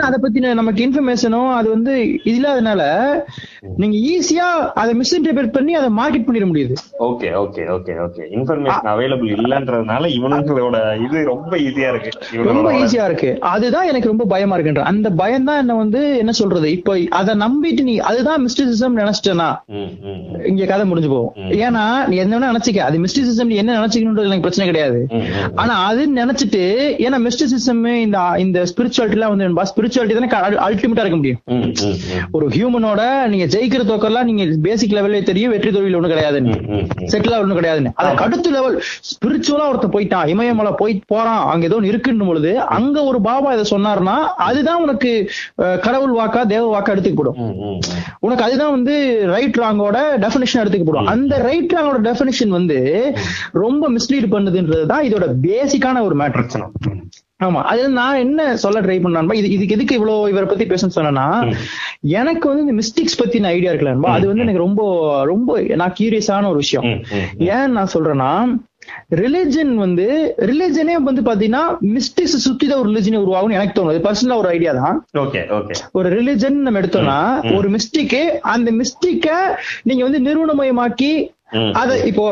அதை பத்தின நமக்கு இன்ஃபர்மேஷனும் அது வந்து இல்லாதனால நீங்க ஈஸியா அதை மிஸ்இன்டர்பிரேட் பண்ணி அதை மார்க்கெட் பண்ணிட முடியுது. Okay okay okay okay. Information available இல்லன்றதுனால இவனுங்களோட இது ரொம்ப ஈஸியா இருக்கு. ரொம்ப ஈஸியா இருக்கு. அதுதான் எனக்கு ரொம்ப பயமா இருக்குன்ற. அந்த பயம் தான் என்ன வந்து என்ன சொல்றது? இப்போ அதை நம்பிட்டு நீ அதுதான் மிஸ்டிசிசம் நினைச்சிட்டேனா. இங்க கதை முடிஞ்சு போகும். ஏன்னா நீ என்ன நினைச்சுக்க. அது மிஸ்டிசிசம் நீ என்ன நினைச்சுக்கணுன்றது எனக்கு பிரச்சனை கிடையாது. ஆனா அது நினைச்சிட்டு ஏன்னா மிஸ்டிசிசம் இந்த இந்த ஸ்பிரிச்சுவாலிட்டி எல்லாம் வந்து ஸ்பிரிச்சுவாலிட்டி தானே அல்டிமேட்டா இருக்க முடியும். ஒரு ஹியூமனோட நீங்க ஜெயிக்கிற தோக்கெல்லாம் நீங்க பேசிக் லெவல்லே தெரியும் வெற்றி தோல்வியில் ஒண்ணு கிடையாதுன்னு. செட்டில் ஒண்ணு கிடையாதுன்னு. அதுக்கு அடுத்த லெவல் ஸ்பிரிச்சுவலா ஒருத்தன் போயிட்டான் இமயமலை போய் போறான் அங்க ஏதோ இருக்குன்னு பொழுது அங்க ஒரு பாபா இதை சொன்னாருன்னா அதுதான் உனக்கு கடவுள் வாக்கா தேவ வாக்கா எடுத்துக்கப்படும். உனக்கு அதுதான் வந்து ரைட் ராங்கோட டெபினிஷன் எடுத்துக்கப்படும் அந்த ரைட் ராங்கோட டெபினிஷன் வந்து ரொம்ப மிஸ்லீட் பண்ணுதுன்றது தான் இதோட பேசிக்கான ஒரு மேட்ரு. ஆமா. அது நான் என்ன சொல்ல ட்ரை பண்ணா இது இதுக்கு எதுக்கு இவ்வளவு இவரை பத்தி பேசணும்னு சொன்னேன்னா எனக்கு வந்து இந்த மிஸ்டேக்ஸ் பத்தின ஐடியா இருக்குல்ல அது வந்து எனக்கு ரொம்ப ரொம்ப நான் கியூரியஸான ஒரு விஷயம். ஏன் நான் சொல்றேன்னா ரிலிஜன் வந்து ரிலிஜனே வந்து பாத்தீங்கன்னா மிஸ்டேக்ஸ் சுத்தி தான் ஒரு ரிலிஜன் உருவாகும் எனக்கு தோணுது. பர்சனலா ஒரு ஐடியா தான். Okay okay. ஒரு ரிலிஜன் நம்ம எடுத்தோம்னா ஒரு மிஸ்டேக்கு அந்த மிஸ்டேக்க நீங்க வந்து நிறுவனமயமாக்கி. அத இப்போ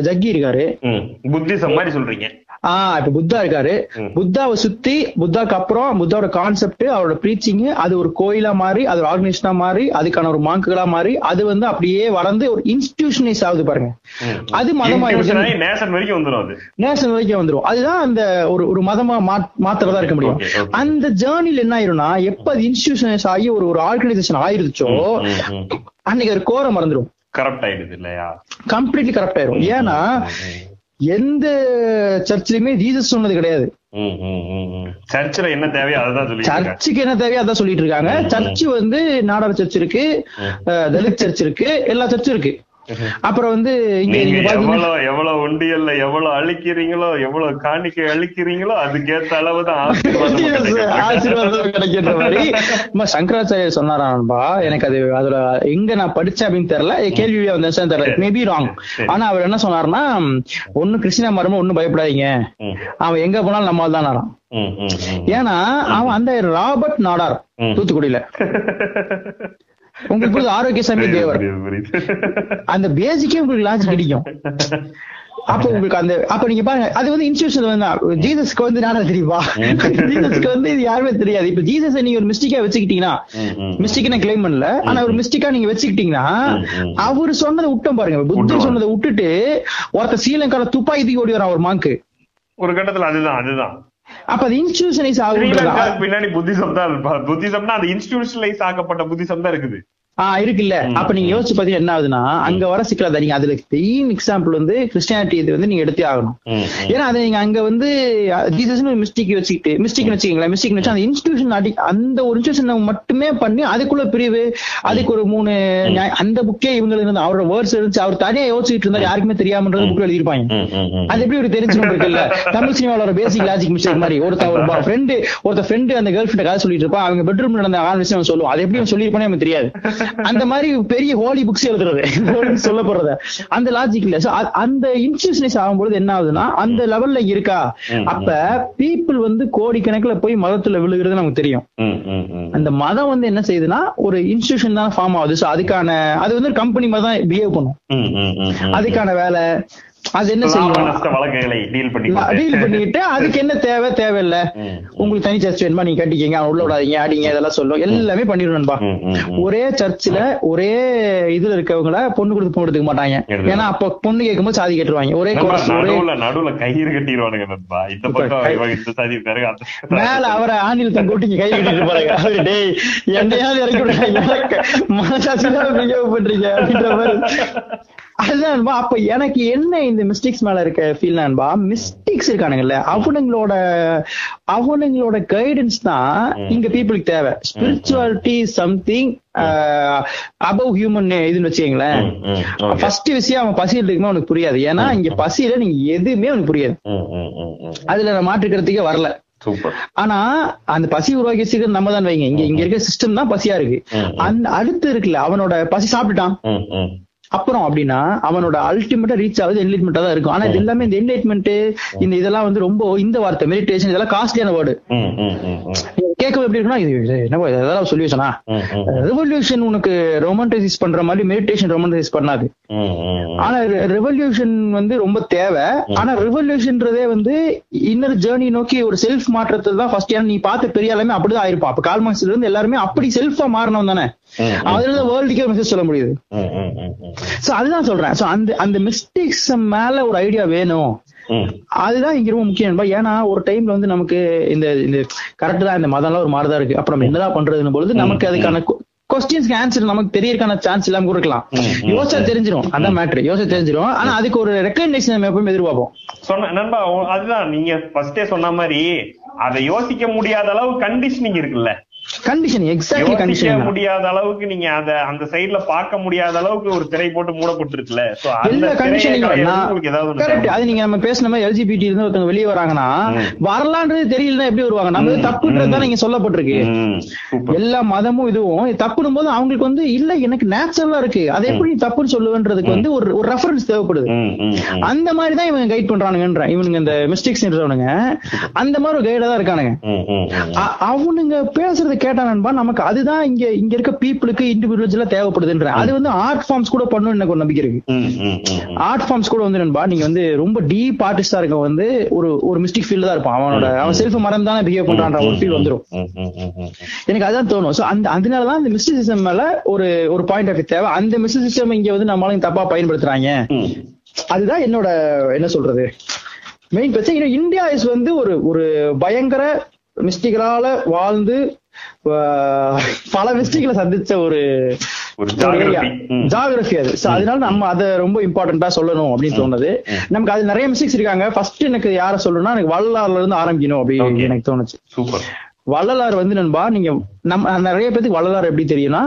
ஜக்கி இருக்காரு. புத்திசம் மாதிரி சொல்றீங்க. ஆஹ் இப்ப புத்தா இருக்காரு. புத்தாவை சுத்தி புத்தாக்கு அப்புறம் புத்தாவோட கான்செப்ட் அவரோட ப்ரீச்சிங் அது ஒரு கோயிலா மாறி அது ஒரு ஆர்கனைசேஷனா மாறி அதுக்கான ஒரு மாங்குகளா மாறி அது வந்து அப்படியே வளர்ந்து ஒரு இன்ஸ்டிடியூஷனைஸ் ஆகுது பாருங்க. அது மதமா Institution ஆகி நேஷன் வரைக்கும் வந்துரும் அதுதான் அந்த ஒரு ஒரு மதமா மாத்திரதா இருக்க முடியும். அந்த ஜேர்னில என்ன ஆயிரும்னா எப்ப அது இன்ஸ்டிடியூஷனைஸ் ஆகி ஒரு ஒரு ஆர்கனைசேஷன் ஆயிருச்சோ அன்னைக்கு ஒரு கோரை மறந்துடும் கரப்ட் ஆயிடுது இல்லையா? கம்ப்ளீட்லி கரெக்ட் ஆயிரும். ஏன்னா எந்த சர்ச்சிலுமே ஜீசஸ் சொன்னது கிடையாது. சர்ச்சில் என்ன தேவையோ அதுதான் சொல்லி சர்ச்சுக்கு என்ன தேவையோ அதான் சொல்லிட்டு இருக்காங்க. சர்ச் வந்து நாடார் சர்ச் இருக்கு தலித் சர்ச் இருக்கு எல்லா சர்ச்சும் இருக்கு. அப்புறம் வந்து எவ்வளவு எவ்வளவு உண்டியல்ல எவ்வளவு அழிக்கிறீங்களோ எவ்வளவு காணிக்கை அழிக்கிறீங்களோ அதுக்கேத்த அளவுதான் ஆசீர்வாதம் (laughs) கிடைக்கின்ற மாதிரி. நம்ம சங்கராச்சாரியர் சொன்னாரா நண்பா எனக்கு அது அதோட எங்க நான் படிச்சேன் அப்படின்னு தெரியல. கேள்வியா வந்தேன் தெரியல. மேபி ராங் ஆனா அவர் என்ன சொன்னாருன்னா ஒண்ணு கிருஷ்ணா மரமும் ஒண்ணும் பயப்படாதீங்க. அவன் எங்க போனாலும் நம்மால் தான் நாரான் ம், ம், ம். ஏன்னா அவன் அந்த ராபர்ட் நாடார். தூத்துக்குடியில. (laughs) உங்களுக்கு புரியுது? ஆரோக்கியசாமி தேவர். புரியுது, புரியுது. அந்த பேசிக்கே உங்களுக்கு லாஜிக் கிடைக்கும். அப்ப உங்களுக்கு அந்த அப்ப நீங்க பாருங்க அது வந்து இன்ஸ்டியூஷன் வந்து ஜீசஸ்க்கு வந்து நானா தெரியுமா? ஜீசஸ்க்கு வந்து இது யாருமே தெரியாது. இப்ப ஜீசஸ் நீங்க ஒரு மிஸ்டேக்கா வச்சுக்கிட்டீங்கன்னா. மிஸ்டேக் நான் கிளைம் பண்ணல. ஆனா ஒரு மிஸ்டேக்கா நீங்க வச்சுக்கிட்டீங்கன்னா. அவரு சொன்னதை விட்டோம் பாருங்க. புத்தர். சொன்னதை விட்டுட்டு ஒருத்த ஸ்ரீலங்கால துப்பாக்கி தூக்கி ஓடி வரான் ஒரு மாங்கு. ஒரு கட்டத்துல அதுதான் அதுதான். அப்ப அது இன்ஸ்டிடியூஷனைஸ் ஆகும் பின்னாடி புத்திசம் தான் இருப்பா. புத்திசம்னா அது இன்ஸ்டிடியூஷனலைஸ் ஆக்கப்பட்ட புத்திசம் தான் இருக்குது ஆஹ் இருக்குல்ல. அப்ப நீங்க யோசிச்சு பாத்தீங்கன்னா என்ன ஆகுதுன்னா அங்க வர சிக்கல நீங்க அதுல மெயின் எக்ஸாம்பிள் வந்து கிறிஸ்டியானிட்டி இது வந்து நீங்க எடுத்தே ஆகணும். ஏன்னா அதை நீங்க அங்க வந்து ஜீசஸ் ஒரு மிஸ்டேக் வச்சுக்கிட்டு மிஸ்டேக் வச்சுக்கீங்களா? மிஸ்டேக் வச்சு அந்த இன்ஸ்டிடியூஷன் அடி அந்த ஒரு இன்ஸ்டிடியூஷன் மட்டுமே பண்ணி அதுக்குள்ள பிரிவு அதுக்கு ஒரு மூணு அந்த புக்கே இவங்க இருந்து அவரோட வேர்ட்ஸ் இருந்துச்சு அவர் தனியா யோசிச்சுட்டு இருந்தா யாருக்குமே தெரியாமன்றது புக்ல எழுதிருப்பாங்க. அது எப்படி ஒரு தெரிஞ்சுக்கணும் இருக்குல்ல? தமிழ் சினிமாவோட ஒரு பேசிக் லாஜிக் மிஸ்டேக் மாதிரி ஒருத்த ஒரு ஃப்ரெண்டு ஒருத்த ஃப்ரெண்டு அந்த கேர்ள் ஃப்ரெண்ட் கதை சொல்லிட்டு இருப்பான். அவங்க பெட்ரூம்ல நடந்த அவன் சொல்லுவான் அது எப்படி சொல்லியிருப்பானே நமக்கு தெரியாது. அந்த மாதிரி பெரிய ஹோலி புக்ஸ் எழுதுறது. சொல்ல போறத. அந்த லாஜிக் இல்ல. So, அ- அந்த இன்ஸ்டியூஷனைஸ் ஆகும்போது என்ன ஆகுதுன்னா அந்த லெவல்ல இருக்கா? அப்ப பீப்புள் வந்து கோடிக்கணக்குல போய் மதத்துல விழுகிறது நமக்கு தெரியும். அந்த மதம் வந்து என்ன செய்யுதுன்னா ஒரு இன்ஸ்டியூஷன் தான் ஃபார்ம் ஆகுது. So, அதுக்கான அது வந்து ஒரு கம்பெனி மாதிரி தான் பிஹேவ் பண்ணும். அதுக்கான வேலை அது என்ன செய்யும்? வழக்குகளை டீல் பண்ணி டீல் பண்ணிட்டு அதுக்கு என்ன தேவை? தேவையில்ல. உங்களுக்கு தனி சர்ச் வேணுமா? நீங்க கட்டிக்கங்க. உள்ள விடாதீங்க அடிங்க இதெல்லாம் சொல்லும். எல்லாமே பண்ணிடுவேன்பா. ஒரே சர்ச்சில் ஒரே இதுல இருக்கவங்கள பொண்ணு கொடுத்து பொண்ணு எடுத்துக்க மாட்டாங்க. ஏன்னா அப்ப பொண்ணு கேட்கும்போது சாதி கேட்டுருவாங்க ஒரே நடுவுல நடுவுல கயிறு கட்டிடுவானுங்க மேல அவரை ஆணில் தங்க கூட்டிங்க கை கட்டிட்டு போறாங்க. அவரு டேய் என்னையாவது இறக்கி விடுறாங்க மனசாட்சியில பண்றீங்க. அப்படின்ற மாதிரி. அதுதான் அப்ப எனக்கு என்ன இந்த மிஸ்டேக்ஸ் மேல இருக்க ஃபீல் நண்பா? மிஸ்டேக்ஸ் இருக்கானுங்கல்ல. அவனுங்களோட அவனுங்களோட கைடன்ஸ் தான் இங்க பீப்புளுக்கு தேவை. ஸ்பிரிச்சுவாலிட்டி சம்திங் அபவ் ஹியூமன் இதுன்னு வச்சுக்கீங்களேன். ஃபர்ஸ்ட் விஷயம் அவன் பசியில் இருக்குமே அவனுக்கு புரியாது. ஏன்னா இங்க பசியில நீங்க எதுவுமே அவனுக்கு புரியாது. அதுல நான் மாற்றுக்கிறதுக்கே வரல. ஆனா அந்த பசி உருவாக்கி சீக்கிரம் நம்ம தான் வைங்க. இங்க இங்க இருக்க சிஸ்டம் தான் பசியா இருக்கு. அந்த அடுத்து இருக்குல்ல அவனோட பசி சாப்பிட்டுட்டான். அப்புறம் அப்படின்னா அவனோட அல்டிமேட்டா ரீச் ஆகுது என்லைட்மெண்டா தான் இருக்கும். ஆனா இது எல்லாமே இந்த என்லைட்மெண்ட் இந்த இதெல்லாம் வந்து ரொம்ப இந்த வார்த்தை மெடிடேஷன் இதெல்லாம் காஸ்ட்லியான வேர்டு ம், ம், ம், ம். கேட்க எப்படி இருக்குன்னா இது இது ஏதாவது சொல்யூஷனா ரெவல்யூஷன் உனக்கு ரொமான்டைசைஸ் பண்ற மாதிரி மெடிடேஷன் ரொமான்டைஸ் பண்ணாது. ஆனா ரெவல்யூஷன் வந்து ரொம்ப தேவை ஆனா ரெவல்யூஷன்றதே வந்து இன்னர் ஜேர்னி நோக்கி ஒரு செல்ஃப் மாற்றத்தை தான் ஃபர்ஸ்ட் ஏன்னா நீ பார்த்த பெரிய எல்லாமே அப்படிதான் ஆயிருப்பா அப்ப கால் மார்க்ஸ்ல இருந்து எல்லாருமே அப்படி செல்ஃபா மாறணும் தானே. அதுல வேர்ல்டுக்கே மெசேஜ் சொல்ல முடியுது. சோ அதுதான் சொல்றேன் சோ அந்த அந்த மிஸ்டேக்ஸ் மேல ஒரு ஐடியா வேணும். அதுதான் இங்க ரொம்ப முக்கியம் நண்பா. ஏன்னா ஒரு டைம்ல வந்து நமக்கு இந்த இந்த கரெக்ட் தான் இந்த மதம்லாம் ஒரு மாதிரிதான் இருக்கு. அப்புறம் நம்ம என்னதான் பண்றதுன்னு பொழுது நமக்கு அதுக்கான கொஸ்டின்ஸ்க்கு ஆன்சர் நமக்கு தெரியறதுக்கான சான்ஸ் இல்லாம கூட இருக்கலாம். யோசிச்சா தெரிஞ்சிரும். அதான் மேட்ரு யோசிச்சா தெரிஞ்சிரும். ஆனா அதுக்கு ஒரு ரெக்கமெண்டேஷன் நம்ம எப்பவுமே எதிர்பார்ப்போம். சொன்ன நண்பா அதுதான். நீங்க ஃபர்ஸ்டே சொன்ன மாதிரி அதை யோசிக்க முடியாத அளவு கண்டிஷனிங் இருக்குல்ல. கண்டிஷன் எக்ஸாக்ட்லி கண்டிஷன் முடியாத அளவுக்கு நீங்க அத அந்த சைடுல பார்க்க முடியாத அளவுக்கு ஒரு திரை போட்டு மூடப்பட்டிருக்குல்ல சோ அந்த கண்டிஷனிங் கரெக்ட். அது நீங்க நம்ம பேசின மாதிரி எல்ஜிபிடி இருந்து ஒருத்தவங்க வெளியே வராங்கன்னா. வரலான்றது தெரியலன்னா எப்படி வருவாங்க? நம்ம தப்புன்றது தான். நீங்க சொல்லப்பட்டிருக்கு. எல்லா மதமும் இதுவும் இது தப்புனும் போது அவங்களுக்கு வந்து இல்ல எனக்கு நேச்சுரலா இருக்கு. அதை எப்படி நீ தப்புன்னு சொல்லுவேன்றதுக்கு வந்து ஒரு ஒரு ரெஃபரன்ஸ் தேவைப்படுது. அந்த மாதிரி தான் இவங்க கைட் பண்றானுங்கன்ற இவனுங்க இந்த மிஸ்டேக்ஸ் அந்த மாதிரி ஒரு கைடா தான் இருக்கானுங்க. அவனுங்க பேசுறத கேட்டா நண்பா நமக்கு அதுதான் இங்க இங்க இருக்க பீப்புளுக்கு இண்டிவிஜுவலா தேவைப்படுதுன்ற. அது வந்து ஆர்ட் ஃபார்ம்ஸ் கூட பண்ணும் எனக்கு ஒரு நம்பிக்கை இருக்கு. ஆர்ட் ஃபார்ம்ஸ் கூட வந்து நண்பா நீங்க வந்து ரொம்ப டீப் ஆர்டிஸ்டா இருக்க வந்து ஒரு ஒரு மிஸ்டேக் ஃபீல் தான் இருப்பான். அவனோட அவன் செல்ஃப் மரம் தானே பிஹேவ் பண்றான்ற ஒரு ஃபீல் வந்துரும். ம், ம், ம், ம். எனக்கு அதான் தோணும். சோ அந்த அதனாலதான் இந்த மிஸ்டிசிசம் மேல ஒரு ஒரு பாயிண்ட் ஆஃப் தேவை. அந்த மிஸ்டிசிசம் இங்க வந்து நம்மளால தப்பா பயன்படுத்துறாங்க. அதுதான் என்னோட என்ன சொல்றது? மெயின் பிரச்சனை. இந்தியா இஸ் வந்து ஒரு ஒரு பயங்கர மிஸ்டிகளால வாழ்ந்து பல மிஸ்டிகளை சந்திச்ச ஒரு. ஜாகிரபி. அது. அதனால நம்ம அதை ரொம்ப இம்பார்ட்டன்டா சொல்லணும் அப்படின்னு தோணுது. நமக்கு அது நிறைய மிஸ்டேக்ஸ் இருக்காங்க. ஃபர்ஸ்ட் எனக்கு யார சொல்லணும்னா எனக்கு வள்ளலார்ல இருந்து ஆரம்பிக்கணும் Okay. அப்படி எனக்கு தோணுச்சு. வள்ளலார் வந்து நண்பா நீங்க நம்ம நிறைய பேத்துக்கு வள்ளலார் எப்படி தெரியும்னா.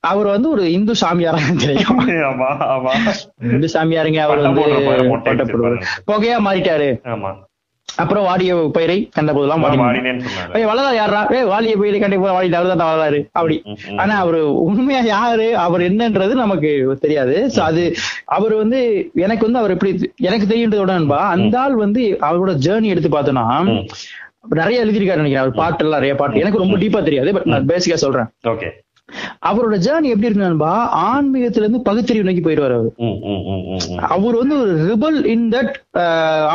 அவர் வந்து ஒரு இந்து சாமியாரா தெரியும். (laughs) இந்து சாமியாருங்க அவர் வந்து. புகையா மாறிட்டாரு. அப்புறம் வாடிய பயிரை கண்ட போதெல்லாம் வளரா யாரா ஏ வாலிய பயிரை கண்ட போது வாடி தான் வளராரு அப்படி. ஆனா அவரு உண்மையா யாரு அவர் என்னன்றது நமக்கு தெரியாது. சோ அது அவர் வந்து எனக்கு வந்து அவர் எப்படி எனக்கு தெரியுன்றதோட நண்பா அந்த ஆள் வந்து அவரோட ஜேர்னி எடுத்து பார்த்தோம்னா. நிறைய எழுதியிருக்காரு நினைக்கிறேன் அவர் பாட்டு எல்லாம் நிறைய பாட்டு. எனக்கு ரொம்ப டீப்பா தெரியாது பட் நான் பேசிக்கா சொல்றேன். ஓகே. அவரோட ஜேர்னி எப்படி இருக்கு நண்பா ஆன்மீகத்துல இருந்து பகுத்தறிவு நோக்கி போயிடுவார் அவர். அவர் வந்து ஒரு ரிபல் இன் தட்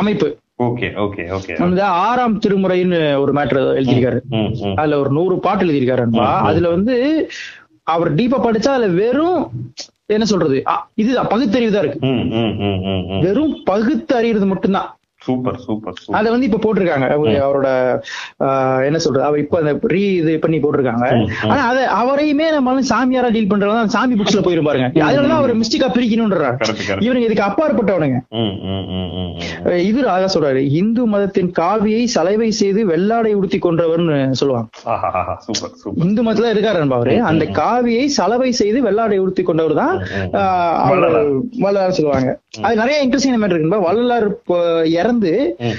அமைப்பு. ஓகே ஓகே ஓகே அந்த ஆறாம் திருமுறைன்னு ஒரு மேட்டர் எழுதியிருக்காரு. அதுல ஒரு நூறு பாட்டு எழுதியிருக்காரு. அதுல வந்து அவர் டீப்பா படிச்சா அதுல வெறும் என்ன சொல்றது? இதுதான் பகுத்தறிவு தான் இருக்கு. வெறும் பகுத்து அறியறது மட்டும்தான். சூப்பர் சூப்பர் அத வந்து இப்ப போட்டிருக்காங்க. அவரு- அவரோட என்ன சொல்றது அவர் இப்ப அந்த ரீ இது பண்ணி போட்டிருக்காங்க. ஆனா அத அவரையுமே நம்ம சாமியாரா டீல் பண்றவங்க சாமி புக்ஸ்ல போயிரும் பாருங்க. அதனாலதான் அவர் மிஸ்டேக்கா பிரிக்கணும்ன்றாரு. இவனுக்கு இதுக்கு அப்பாற்பட்டவனுங்க. இவர் அழகா சொல்றாரு இந்து மதத்தின் காவியை சலைவை செய்து வெள்ளாடை உடுத்தி கொன்றவர்னு சொல்லுவாங்க. இந்து மதத்துல இருக்காரு அவரு. அந்த காவியை சலவை செய்து வெள்ளாடை உடுத்தி கொண்டவர் தான் அவர் வள்ளலார். சொல்லுவாங்க. அது நிறைய இன்ட்ரெஸ்டிங் மேட்டர் இருக்கு வள்ளலார் இறந்து ம்.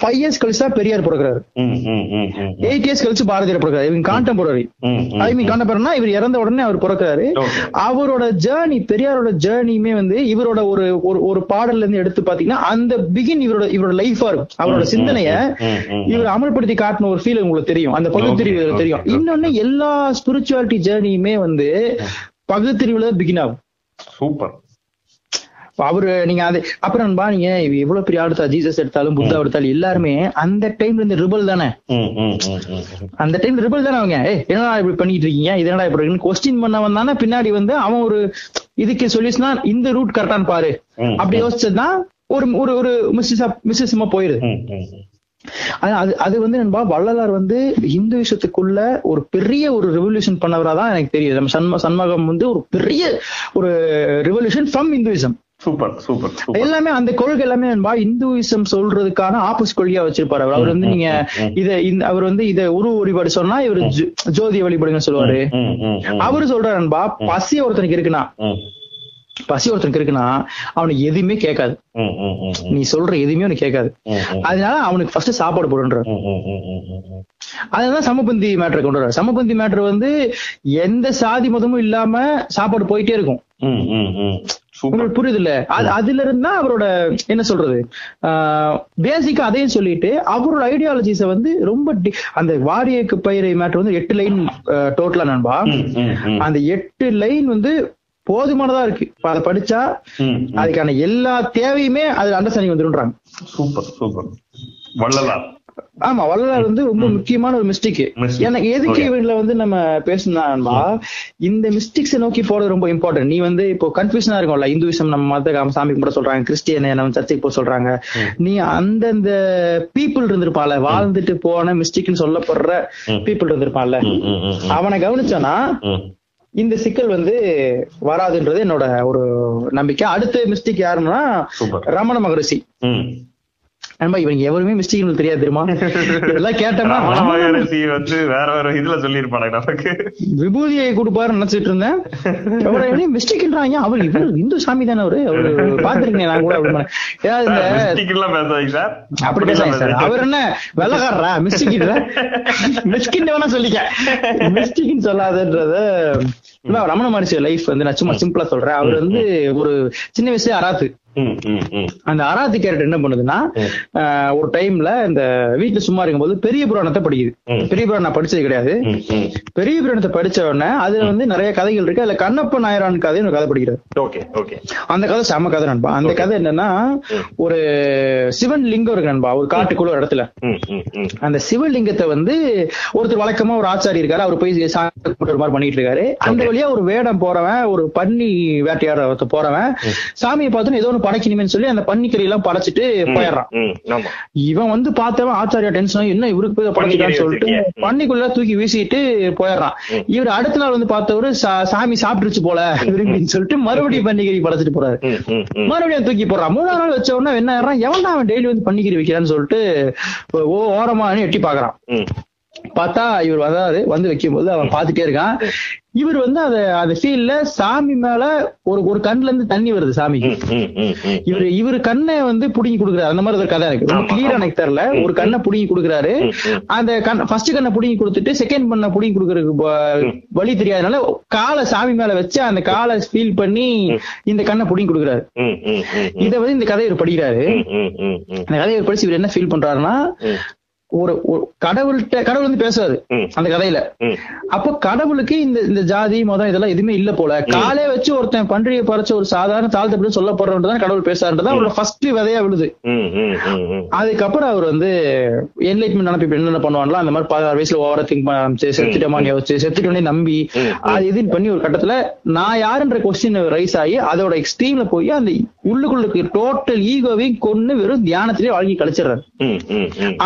ஃபைவ் இயர்ஸ் கழிச்சு தான் பெரியார் ம் எயிட் இயர்ஸ் கழிச்சு பாரதியார் பிறக்கிறாரு. இவங்க கான்டெம்பரரி ஐ மீன் கான்டெம்பரரினா இவர் இறந்த உடனே அவர் பிறக்கிறாரு. அவரோட ஜேர்னி பெரியாரோட ஜேர்னியுமே வந்து இவரோட ஒரு ஒரு பாடல்ல இருந்து எடுத்து பாத்தீங்கன்னா அந்த பிகின் இவரோட இவரோட லைஃபா இருக்கும். அவரோட சிந்தனைய இவர் அமல்படுத்தி காட்டின ஒரு ஃபீல் உங்களுக்கு தெரியும். அந்த பகுத்தறிவு தெரியும். இன்னொன்னு எல்லா ஸ்பிரிச்சுவாலிட்டி ஜேர்னியுமே வந்து பகுத்தறிவுல பிகின் ஆகும். சூப்பர். அவரு நீங்க அது அப்புறம் நண்பா நீங்க எவ்வளவு பெரிய ஆடுத்தா ஜீசஸ் எடுத்தாலும் புத்தா எடுத்தாலும் எல்லாருமே அந்த டைம்ல இந்த ரிபல் தானே. அந்த டைம் ரிபல் தானே அவங்க? ஏய் என்னடா இப்படி பண்ணிட்டு இருக்கீங்க? இது என்னடா இப்படி இருக்குன்னு கொஸ்டின் பண்ணவன் தானே பின்னாடி வந்து அவன் ஒரு இதுக்கு சொல்யூஷனா இந்த ரூட் கரெக்டான்னு பாரு. அப்படி யோசிச்சதுதான் ஒரு ஒரு ஒரு மிஸ்ஸஸ் மிஸ்ஸஸ்மா போயிருது அது அது வந்து நண்பா வள்ளலார் வந்து இந்துவிசத்துக்குள்ள ஒரு பெரிய ஒரு ரெவல்யூஷன் பண்ணவரா தான் எனக்கு தெரியுது. நம்ம சண்ம சண்மகம் வந்து ஒரு பெரிய ஒரு revolution from Hinduism super super எல்லாமே அந்த கொள்கை எல்லாமே நண்பா இந்துவிசம் சொல்றதுக்கான ஆப்போசிட் கொள்கையா வச்சிருப்பாரு அவர் அவர் வந்து நீங்க இத அவர் வந்து இத உருவ வழிபாடு சொன்னா இவர் ஜோ- ஜோதிய வழிபாடுன்னு சொல்லுவாரு. அவரு சொல்றாரு நண்பா பசி ஒருத்தனுக்கு இருக்குன்னா பசி ஒருத்தனுக்கு இருக்குன்னா அவனுக்கு எதுவுமே கேட்காது. நீ சொல்ற எதுவுமே அவனுக்கு கேட்காது. அதனால அவனுக்கு ஃபர்ஸ்ட் சாப்பாடு போடுன்ற. அதுதான் சமபந்தி மேட்டர் கொண்டு வர்றாரு சமபந்தி மேட்டர் வந்து எந்த சாதி மதமும் இல்லாம சாப்பாடு போயிட்டே இருக்கும் உங்களுக்கு புரியுது இல்ல அது அதுல இருந்தா அவரோட என்ன சொல்றது பேசிக்கா அதையும் சொல்லிட்டு அவரோட ஐடியாலஜிஸ வந்து ரொம்ப அந்த வாரியக்கு பயிரை மேட்டர் வந்து எட்டு லைன் டோட்டலா நண்பா? அந்த எட்டு லைன் வந்து போதுமானதா இருக்கு. அதை படிச்சா. அதுக்கான எல்லா தேவையுமே அது அண்டர்ஸ்டாண்டிங் வந்துருன்றாங்க. Super super Vallalar. ஆமா வள்ளலார் வந்து ரொம்ப முக்கியமான ஒரு மிஸ்டேக். எனக்கு எதுக்கு. இவங்கள வந்து நம்ம பேசணும்னா இந்த மிஸ்டேக்ஸ் நோக்கி போறது ரொம்ப இம்பார்ட்டன்ட் நீ வந்து இப்போ கன்ஃபியூஷனா இருக்கும்ல இந்துவிசம் நம்ம மத காம சாமி கும்பிட சொல்றாங்க கிறிஸ்டியன் நம்ம சர்ச்சைக்கு போக சொல்றாங்க நீ அந்தந்த பீப்புள் இருந்திருப்பான்ல வாழ்ந்துட்டு போன மிஸ்டேக்னு சொல்லப்படுற. பீப்புள் இருந்திருப்பான்ல. அவனை கவனிச்சானா. இந்த சிக்கல் வந்து வராதுன்றது என்னோட ஒரு நம்பிக்கை அடுத்த மிஸ்டேக் யாருன்னா ரமண மகரிஷி. நண்பா இவங்க எவருமே மிஸ்டேக் தெரியாது தெரியுமா? இதெல்லாம் கேட்டோம்னா வந்து வேற வேற இதுல சொல்லியிருப்பாங்க நமக்கு. விபூதியை கொடுப்பாரு நினைச்சிட்டு இருந்தேன். மிஸ்டேக்ன்றாங்க அவர் இவர் இந்து சாமி தானே அவரு? அவரு பாத்துருக்கேன் நான் கூட அப்படி ஏதாவது இந்த மிஸ்டேக் எல்லாம் பேசாதீங்க சார். அப்படி அவர் என்ன வெள்ளக்காரரா? மிஸ்டேக் மிஸ்கின் வேணா சொல்லிக்க. மிஸ்டேக்னு சொல்லாதன்றத ரமண மகரிஷி லைஃப் வந்து நான் சும்மா சிம்பிளா சொல்றேன். அவர் வந்து ஒரு சின்ன வயசுல அராத்து. அந்த அராத்து கேரக்டர் என்ன பண்ணுதுன்னா ஒரு டைம்ல இந்த வீட்டுல சும்மா இருக்கும்போது பெரிய புராணத்தை படிக்குது. பெரிய புராணம் நான் படிச்சது கிடையாது. பெரிய புராணத்தை படிச்ச உடனே அதுல வந்து நிறைய கதைகள் இருக்கு. அதுல கண்ணப்ப நாயரான் கதைன்னு ஒரு கதை படிக்கிறார். அந்த கதை செம கதை நண்பா. அந்த கதை என்னன்னா ஒரு சிவன் லிங்கம் இருக்கு நண்பா. ஒரு காட்டுக்குள்ள ஒரு இடத்துல. அந்த சிவலிங்கத்தை வந்து ஒருத்தர் வழக்கமா ஒரு ஆச்சாரி இருக்காரு. அவர் போய் கும்பிடுற மாதிரி பண்ணிட்டு இருக்காரு. அந்த வழியா ஒரு வேடம் போறவன் ஒரு பன்னி வேட்டையாட போறவன் சாமியை பார்த்தோன்னு ஏதோ ஒன்று படைக்கணுமேனு சொல்லி அந்த பன்னிக்கறி எல்லாம் படைச்சிட்டு போயிடுறான். இவன் வந்து பார்த்தவன் ஆச்சாரியா டென்ஷன் என்ன இவருக்கு போய் படைக்கிறான்னு சொல்லிட்டு. பன்னிக்குள்ள தூக்கி வீசிட்டு போயிடுறான். இவர் அடுத்த நாள் வந்து பார்த்தவரு சாமி சாப்பிட்டுருச்சு போல விரும்பின்னு சொல்லிட்டு மறுபடியும் பன்னிக்கறி படைச்சிட்டு போறாரு. மறுபடியும் தூக்கி போடுறான். மூணாவது நாள் வச்ச உடனே என்ன ஆயிடுறான்? எவன்டா அவன் டெய்லி வந்து பன்னிக்கறி வைக்கிறான்னு சொல்லிட்டு ஓ ஓரமானு எட்டி பாக்குறான். பார்த்தா இவர் வந்தாரு வந்து வைக்கும்போது அவன் பார்த்துட்டே இருக்கான். இவர் வந்து அத அந்த ஃபீல்ட்ல சாமி மேல ஒரு ஒரு கண்ணுல இருந்து தண்ணி வருது சாமிக்கு. இவர் இவர் கண்ணை வந்து புடுங்கி கொடுக்குறாரு. அந்த மாதிரி ஒரு கதை இருக்கு. ரொம்ப கிளியரா. எனக்கு தெரியல ஒரு கண்ணை புடுங்கி கொடுக்குறாரு. அந்த கண் ஃபர்ஸ்ட் கண்ணை புடுங்கி கொடுத்துட்டு செகண்ட் கண்ணை புடுங்கி கொடுக்கறதுக்கு வழி தெரியாதனால காலை சாமி மேல வச்சு அந்த காலை ஃபீல் பண்ணி இந்த கண்ணை புடுங்கி கொடுக்குறாரு. இத வந்து இந்த கதையை படிக்கிறாரு. அந்த கதையை படிச்சு இவர் என்ன ஃபீல் பண்றாருன்னா. ஒரு கடவுள்கிட்ட கடவுள் வந்து ம். அந்த கதையில. அப்ப கடவுளுக்கு இந்த இந்த ஜாதி மதம் இதெல்லாம் எதுவுமே இல்ல போல. காலே வச்சு ஒருத்தன் பன்றியை பறிச்ச ஒரு சாதாரண தாழ்த்தப்படி சொல்லப்படுறதான் கடவுள் பேசுறாருன்றதா அவரோட ஃபர்ஸ்ட் விதையா விழுது. அதுக்கப்புறம் அவர் வந்து என்லைட்மெண்ட் நினைப்பு என்னென்ன பண்ணுவாங்களோ அந்த மாதிரி பதினாறு வயசுல ஓவர திங்க் பண்ண ஆரம்பிச்சு செத்துட்டோமான்னு யோசிச்சு செத்துட்டோன்னே நம்பி அது இதுன்னு பண்ணி ஒரு கட்டத்துல நான் யாருன்ற கொஸ்டின் ரைஸ் ஆகி அதோட எக்ஸ்ட்ரீம்ல போய் அந்த உள்ளுக்குள்ள இருக்க டோட்டல் ஈகோவையும் கொண்டு வெறும் தியானத்திலே வாழ்க்கை கழிச்சிடுறாரு.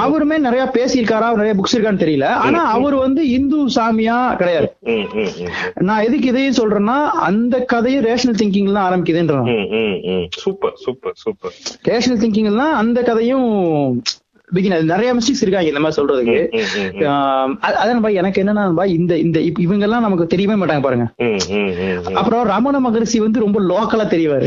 அவருமே நிறைய பேசியிருக்காரா? நிறைய புக்ஸ் இருக்கான்னு தெரியல. ஆனா அவர் வந்து இந்து சாமியா கிடையாது. நான் எதுக்கு இதையும் சொல்றேன்னா அந்த கதையும் ரேஷனல் திங்கிங்ல தான் ஆரம்பிக்குதுன்றான். Super super super. Rational thinking தான் அந்த கதையும் பிகினர் நிறைய மிஸ்டேக்ஸ் இருக்காங்க இந்த மாதிரி சொல்றதுக்கு. அதான் பாய் எனக்கு என்னன்னா இந்த இந்த இவங்க எல்லாம் நமக்கு தெரியவே மாட்டாங்க பாருங்க. அப்புறம் ரமண மகரிஷி வந்து ரொம்ப லோக்கலா தெரியவாரு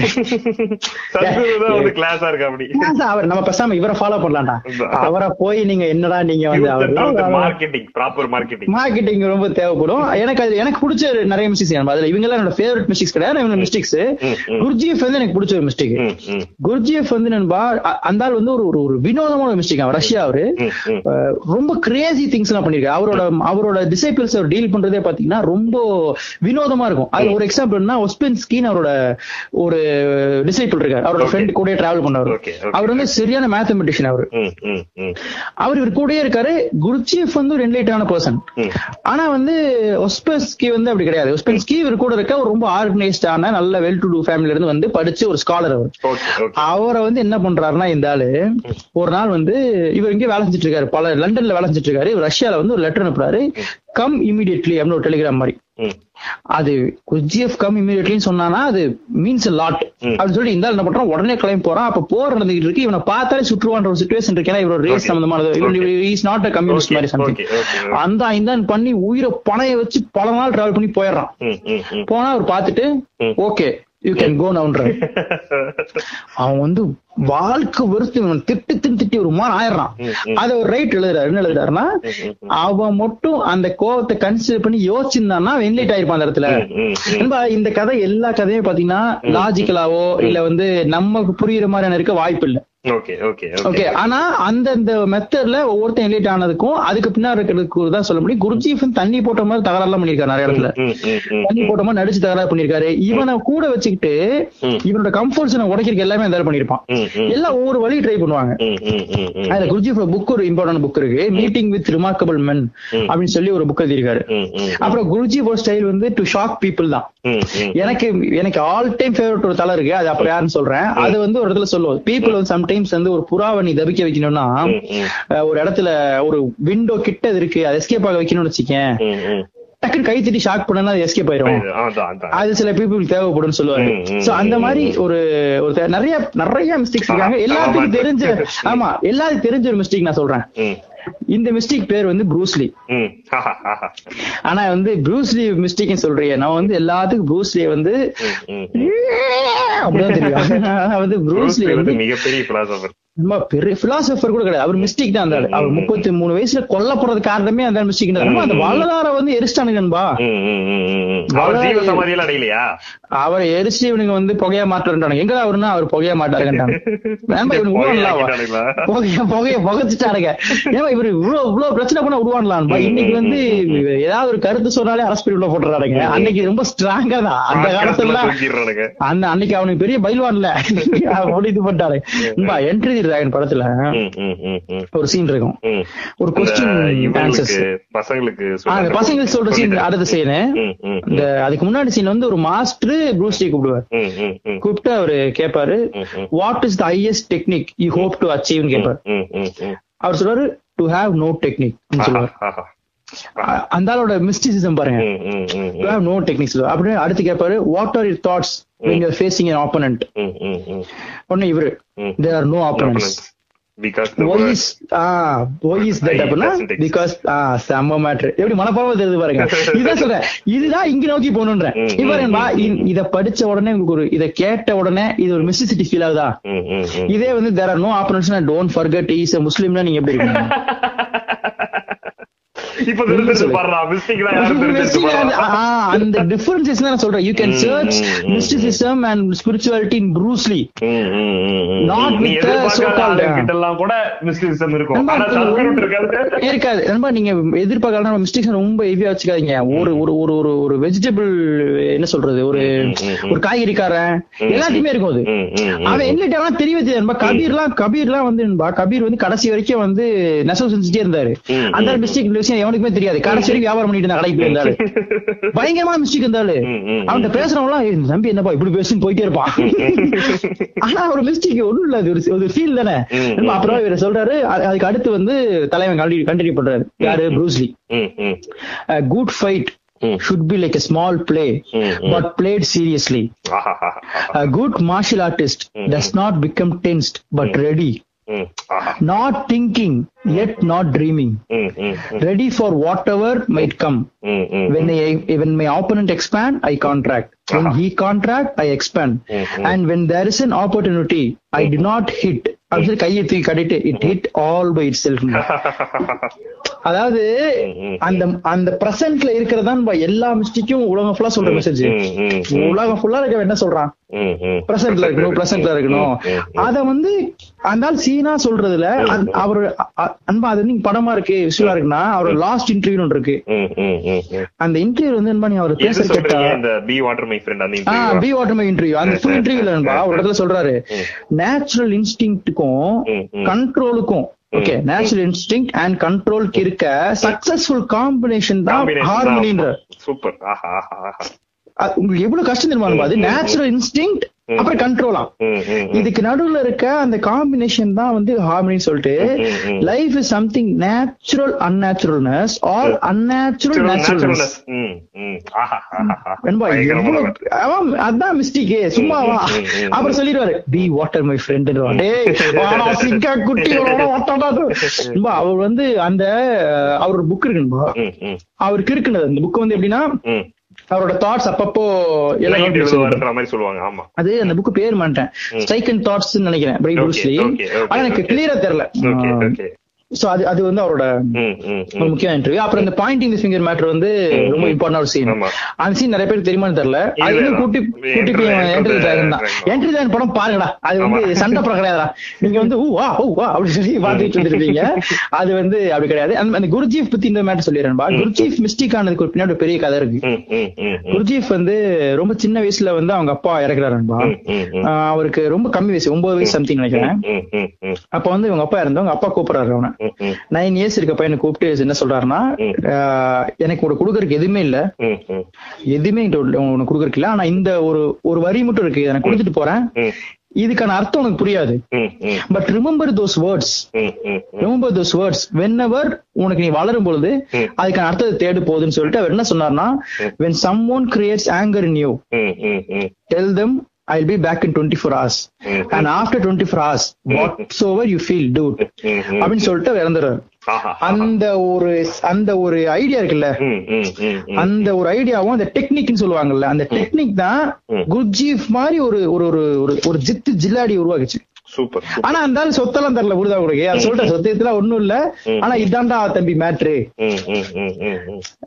அவர் நம்ம பேசாம இவரை ஃபாலோ பண்ணலாம்டா. அவரை போய் நீங்க என்னடா நீங்க வந்து அவர்? மார்க்கெட்டிங் ப்ராப்பர் மார்க்கெட்டிங் மார்க்கெட்டிங் ரொம்ப தேவைப்படும். எனக்கு அது எனக்கு பிடிச்ச நிறைய மிஸ்டேக்ஸ் அதுல இவங்க எல்லாம் என்னோட ஃபேவரட் மிஸ்டேக்ஸ் கிடையாது இவங்க மிஸ்டேக்ஸ். குருஜிஎஃப் வந்து எனக்கு பிடிச்ச ஒரு மிஸ்டேக் குருஜிஎஃப் வந்து நண்பா அந்த ஆள் வந்து ஒரு ஒரு- வினோதமான மிஸ்டேக் அவன் ரஷ்யா அவரு ரொம்ப கிரேசி திங்ஸ் எல்லாம் பண்ணிருக்காரு. அவரோட அவரோட டிசைபிள்ஸ் அவர் டீல் பண்றதே பாத்தீங்கன்னா ரொம்ப வினோதமா இருக்கும். அது ஒரு எக்ஸாம்பிள்னா ஒஸ்பென்ஸ்கின்னு அவரோட ஒரு டிசைபிள் இருக்காரு. அவரோட. ஃப்ரெண்ட் கூட டிராவல் பண்ணவர். அவர் வந்து சரியான மேத்தமெட்டிஷியன் அவர். அவர் இவர் கூடயே இருக்காரு. குருஜிஎஃப் வந்து ஒரு என்லைட்டான பர்சன் ஆனா வந்து ஒஸ்பென்ஸ்கி வந்து அப்படி கிடையாது. ஒஸ்பென்ஸ்கி இவர் கூட இருக்க ரொம்ப ஆர்கனைஸ்டான நல்ல வெல் டு டூ ஃபேமிலில இருந்து வந்து படிச்ச ஒரு ஸ்காலர் அவர். அவரை வந்து என்ன பண்றாருன்னா இந்த ஆளு ஒரு நாள் வந்து இவர் இங்கே வேலை செஞ்சுட்டு இருக்காரு பல லண்டன்ல வேலை செஞ்சுட்டு இருக்காரு ரஷ்யால வந்து ஒரு லெட்டர் அனுப்புறாரு. கம் இமிடியட்லி அப்படின்னு ஒரு டெலிகிராம் மாதிரி. அது குஜிஎஃப் கம் இமீடியட்லின்னு சொன்னானா அது மீன்ஸ் லாட் அப்படின்னு சொல்லி இந்த என்ன பண்றான் உடனே கிளம்பி போறான் அப்ப போர் நடந்துகிட்டு இருக்கு. இவனை பார்த்தாலே சுற்றுவான்ற ஒரு சுச்சுவேஷன் இருக்கு. ஏன்னா இவரோட ரேஸ். சம்பந்தமானது. இஸ் நாட் அ கம்யூனிஸ்ட் மாதிரி சம்திங் அந்த ஐந்தான் பண்ணி உயிரை பணைய வச்சு பல நாள் டிராவல் பண்ணி போயிடுறான். போனா அவர் பார்த்துட்டு ம். ஓகே யூ கேன் கோ நவுன்ற அவன் வந்து வாழ்க்கை வெறுத்து இவன் திட்டு திட்டு திட்டி ஒரு மாதிரி ஆயிடுறான். அத ஒரு ரைட் எழுதுறாரு. என்ன எழுதுறாருன்னா அவன் மட்டும் அந்த கோவத்தை கன்சிடர் பண்ணி யோசிச்சிருந்தான்னா வென்லேட் ஆயிருப்பான் அந்த இடத்துல. இந்த கதை எல்லா கதையும் பாத்தீங்கன்னா லாஜிக்கலாவோ இல்ல வந்து நமக்கு புரியுற மாதிரியான இருக்க வாய்ப்பு இல்ல ஓகே ஆனா அந்த இந்த மெத்தட்ல ஒவ்வொருத்தன் எலிட் ஆனதுக்கும் அதுக்கு பின்னாடி இருக்கிறதுக்கு தான் சொல்ல முடியும். குருஜீஃப் தண்ணி போட்ட மாதிரி தகராறுலாம் பண்ணிருக்காரு நிறைய இடத்துல. தண்ணி போட்ட மாதிரி நடிச்சு தகராறு பண்ணிருக்காரு இவனை கூட வச்சுக்கிட்டு இவனோட கம்ஃபர்ட் ஜோனை உடைக்கிறதுக்கு எல்லாமே அந்த பண்ணிருப்பான் எல்லாம் ஒவ்வொரு வழி ட்ரை பண்ணுவாங்க. அதுல குருஜீஃப் புக் ஒரு இம்பார்ட்டன்ட் புக் இருக்கு. மீட்டிங் வித் ரிமார்க்கபிள் மென் அப்படின்னு சொல்லி ஒரு புக் எழுதியிருக்காரு. அப்புறம் குருஜீஃபோட ஸ்டைல் வந்து டு ஷாக் பீப்புள் தான். எனக்கு எனக்கு ஆல் டைம் ஃபேவரட் ஒரு தலை இருக்கு. அது அப்புறம் யாருன்னு சொல்றேன். அது வந்து ஒரு இடத்துல சொல்லுவோம். பீப்புள் வந்து சம்டைம்ஸ் வந்து ஒரு புறாவை நீ தபிக்க வைக்கணும்னா ஒரு இடத்துல ஒரு விண்டோ கிட்ட இருக்கு. அதை எஸ்கேப் ஆக வைக்கணும்னு வச்சுக்கேன். டக்குன்னு கை தட்டி ஷாக் பண்ணா அது எஸ்கேப் ஆயிரும். அது சில பீப்புள் தேவைப்படும்னு சொல்லுவாரு. சோ அந்த மாதிரி ஒரு ஒரு நிறைய நிறைய மிஸ்டேக்ஸ் இருக்காங்க. எல்லாத்துக்கும் தெரிஞ்ச ஆமா எல்லாத்துக்கும் தெரிஞ்ச ஒரு மிஸ்டேக் நான் சொல்றேன். இந்த மிஸ்டேக் பேர் வந்து ப்ரூஸ்லி (laughs) ஆனா வந்து ப்ரூஸ்லி மிஸ்டேக் சொல்றீங்க. நான் வந்து எல்லாத்துக்கும் ப்ரூஸ்லிய வந்து அப்படிதான் தெரியும். (laughs) வந்து ப்ரூஸ்லி வந்து மிகப்பெரிய பிலாசபர் ரொம்ப பெரிய பிலாசபர் கூட கிடையாது. அவர் மிஸ்டேக் தான் அந்த. அவர் முப்பத்தி மூணு வயசுல கொல்லப்படுறது காரணமே அந்த மிஸ்டேக் தான். அந்த வள்ளலார வந்து எரிச்சிட்டானுங்க நண்பா. அவர் எரிச்சு இவனுங்க வந்து புகையா மாட்டுறாங்க எங்க அவருன்னா? அவர் புகையா மாட்டாருன்றாங்க நண்பா இவனுக்கு விடுவான்லாவா புகைய புகைய புகைச்சிட்டாருங்க ஏன் இவரு இவ்வளவு இவ்வளவு பிரச்சனை பண்ண விடுவான்லான்பா இன்னைக்கு வந்து ஏதாவது ஒரு கருத்து சொன்னாலே அரசு உள்ள போட்டுறாருங்க. அன்னைக்கு ரொம்ப ஸ்ட்ராங்கா தான். அந்த காலத்துல அந்த அன்னைக்கு அவனுக்கு பெரிய பயில்வான்ல. (laughs) அப்படி இது என்ட்ரி டிராகன் படத்துல. ஒரு சீன் இருக்கும். ஒரு கொஸ்டின் ஆன்சர்ஸ் பசங்களுக்கு. பசங்களுக்கு சொல்ற சீன் அடுத்த சீன் இந்த அதுக்கு முன்னாடி சீன் வந்து ஒரு மாஸ்டர் ப்ரூஸ்லி கூப்பிடுவார். கூப்பிட்டு அவரு கேட்பாரு. What is the highest technique you hope to achieve கேட்பாரு. அவர் சொல்றாரு டு ஹேவ் நோ டெக்னிக் சொல்லுவார். அந்த ஆளோட மிஸ்டிசிசம் பாருங்க. நோ டெக்னிக்ஸ் அப்படின்னு அடுத்து கேட்பாரு what are your thoughts when you are facing an opponent. ம். உடனே இவரு. Doesn't exist. because ah செம்ம மேட்ரு எப்படி மனப்பாவம் தெரியுது பாருங்க. (laughs) இதான் சொல்றேன். இதுதான் இங்க நோக்கி போகணுன்றேன். இவரேன்பா இத படிச்ச உடனே உங்களுக்கு ஒரு இத கேட்ட உடனே இது ஒரு மிஸ்ஸிசிட்டி ஃபீல் ஆகுதா. இதே வந்து there are no appearance don't forget is முஸ்லீம்னா நீங்க எப்படி இருக்கீங்க (laughs) இப்ப தெரிஞ்சிருச்சு பாருடா, mistake தான் யாரும் தெரிஞ்சிருச்சு பாருடா. ஆ, அந்த டிஃபரன்சஸ் நான் சொல்றேன் you can search. Mysticism and spirituality in Bruce Lee ம், ம், ம், ம். Not நீ with the எதிர்பார்க்காத so-called- ஆளுங்கிட்ட எல்லாம் கூட mysticism இருக்கும். நண்பா, ஆனா சத்குருட்ட இருக்காது. இருக்காது நண்பா நீங்க எதிர்பார்க்கலாம் மிஸ்டேக்ஸ் ரொம்ப ஹெவியா வச்சுக்காதீங்க ஒரு ஒரு ஒரு ஒரு ஒரு வெஜிடபிள் என்ன சொல்றது ஒரு. ஒரு காய்கறிக்காரன் எல்லாத்தையுமே இருக்கும் அது. அவன் என்ன நண்பா கபீர்லாம் கபீர்லாம் வந்து நண்பா கபீர் வந்து கடைசி வரைக்கும் வந்து நெசவு செஞ்சுட்டே இருந்தாரு அந்த மிஸ்டேக் விஷயம் எவனுக்குமே தெரியாது. கடைசி வரைக்கும் வியாபாரம் பண்ணிட்டு இருந்தா கடைக்கு இருந்தாரு (laughs) பயங்கரமான மிஸ்டேக் ம். அவன்கிட்ட பேசுறவங்களாம் "ஏய், இந்த தம்பி என்னப்பா இப்படி பேசுன்னு போயிட்டே இருப்பான். (laughs) ஆனா ஒரு மிஸ்டேக் ஒண்ணும் இல்ல. அது ஒரு ஒரு ஃபீல் தானே. அப்புறம் இவர் சொல்றாரு அதுக்கு அடுத்து வந்து தலைவன் கண்டினியூ பண்றாரு யாரு? Bruce Lee. Good fight should be like a small play ம். but played seriously. a good martial artist ம், does not become tensed but ready ம், ஆஹா. Mm. Not ah. thinking, yet mm. not dreaming. Mm, Ready for whatever might come. When, I, my opponent expand, I contract. When ah. he contract, I expand. And when there is an opportunity, I do not hit. சொல்லி கையை தூக்கி கட்டிட்டு it hit all by itself. (laughs) அதாவது ம், ம். அந்த அந்த பிரசன்ட்ல இருக்கிறதான் எல்லா மிஸ்டேக்கும் உலகம் ஃபுல்லா சொல்ற மெசேஜ். உலகம் ஃபுல்லா இருக்க என்ன சொல்றான். பிரசன்ட்ல இருக்கணும் (laughs) பிரசன்ட்ல இருக்கணும். அத வந்து அந்த ஆள் சீனா சொல்றதுல அவர் அன்பா அது நீங்க படமா இருக்கு விஷயமா இருக்குன்னா அவர் லாஸ்ட் இன்டர்வியூ ஒன்று இருக்கு. அந்த இன்டர்வியூ வந்து என்பா நீ அவர் பேச கேட்டா பி வாட்டர் மை ஃப்ரெண்ட் அந்த ஆ interview-வா? பி வாட்டர் மை இன்டர்வியூ அந்த ஃபுல் இன்டர்வியூல நண்பா ஒரு இடத்துல சொல்றாரு. நேச்சுரல் இன்ஸ்டிங்க்டுக்கும் ம், ம். கண்ட்ரோலுக்கும் ஓகே நேச்சுரல் இன்ஸ்டிங் அண்ட் கண்ட்ரோலுக்கு இருக்க சக்சஸ்ஃபுல் காம்பினேஷன் தான். ஹார்மோனின்ற சூப்பர் உங்களுக்கு எவ்வளவு கஷ்டம் தெரியுமா? அது நேச்சுரல் இன்ஸ்டிங் அப்புறம் ம். இதுக்கு நடுவுல இருக்க அந்த காம்பினேஷன் தான் வந்து ஹார்மனின்னு சொல்லிட்டு. Life is something natural unnaturalness or unnatural naturalness அதான் மிஸ்டேக் சும்மாவா. அப்புறம் சொல்லிடுவாரு பி வாட்டர் மை ஃப்ரெண்ட் குட்டி அவர் வந்து அந்த அவர் புக் இருக்கு நண்பா. ம், ம், அவருக்கு இருக்குனது. அந்த புக் வந்து எப்படின்னா. அவரோட தாட்ஸ் அப்பப்போ மாதிரி சொல்லுவாங்க ஆமா. அது அந்த புக் பேர் மாட்டேன். ஸ்ட்ரைக் அண்ட் தாட்ஸ் நினைக்கிறேன். ஆனா எனக்கு. கிளியரா தெரியல. சோ அது அது வந்து அவரோட ம் ம் ஒரு முக்கியமான இன்டர்வியூ அப்புறம் இந்த பாயிண்டிங் தி ஃபிங்கர் மேட்டர் வந்து ரொம்ப இம்பார்ட்டன்ட் ஒரு சீன். அந்த சீன் நிறைய பேருக்கு தெரியுமான்னு தெரியல. அது வந்து. கூட்டி கூட்டி என்ட்ரி டிராகன் தான். என்ட்ரி டிராகன் படம் பாருங்கடா. அது வந்து. சண்டை படம் கிடையாதுடா. நீங்க வந்து ஊ வா ஊ வா அப்படி சொல்லி பாத்துட்டு இருந்திருப்பீங்க. அது வந்து அப்படி கிடையாது. அந்த குருஜீஃப் பத்தி இந்த மேட்டர் சொல்லிடுறேன்பா குருஜீஃப் மிஸ்டேக் ஆனதுக்கு ஒரு பின்னாடி பெரிய கதை இருக்கு. குருஜீஃப் வந்து ரொம்ப சின்ன வயசுல வந்து அவங்க அப்பா இறக்குறாருன்பா. அவருக்கு ரொம்ப கம்மி வயசு ஒன்பது வயசு சம்திங் நினைக்கிறேன். அப்ப வந்து இவங்க அப்பா இருந்தவங்க அப்பா கூப்பிடுறாரு அவனை. நைன் இயர்ஸ் இருக்க பையனை கூப்பிட்டு என்ன சொல்றாருன்னா எனக்கு ஒரு கொடுக்கறதுக்கு எதுவுமே இல்ல. எதுவுமே உனக்கு கொடுக்கறதுக்கு இல்ல. ஆனா இந்த ஒரு ஒரு வரி மட்டும் இருக்கு. நான் கொடுத்துட்டு போறேன். இதுக்கான அர்த்தம் உனக்கு புரியாது. But remember those words. Remember those words whenever உனக்கு நீ வளரும் பொழுது. அதுக்கான அர்த்தத்தை தேடு போகுதுன்னு சொல்லிட்டு அவர் என்ன சொன்னார்னா when someone creates anger in you. Tell them I'll be back in 24 hours. ம். And after 24 hours, whatsoever you feel, do it. ம். அப்படின்னு சொல்லிட்டு ஆஹா. அந்த ஒரு அந்த ஒரு ஐடியா இருக்குல்ல. அந்த ஒரு ஐடியாவும் அந்த டெக்னிக்னு சொல்லுவாங்கல்ல அந்த டெக்னிக் தான். குர்ஜீஃப் மாதிரி ஒரு ஒரு ஒரு- ஒரு ஜித்து ஜில்லாடி உருவாக்குச்சு சூப்பர். ஆனா அந்த சொத்தெல்லாம் தரல புரிதா உங்களுக்கு அது சொல்லிட்ட சொத்தியத்துல ஒண்ணும் இல்ல. ஆனா இதான்டா தம்பி மேட்ரு.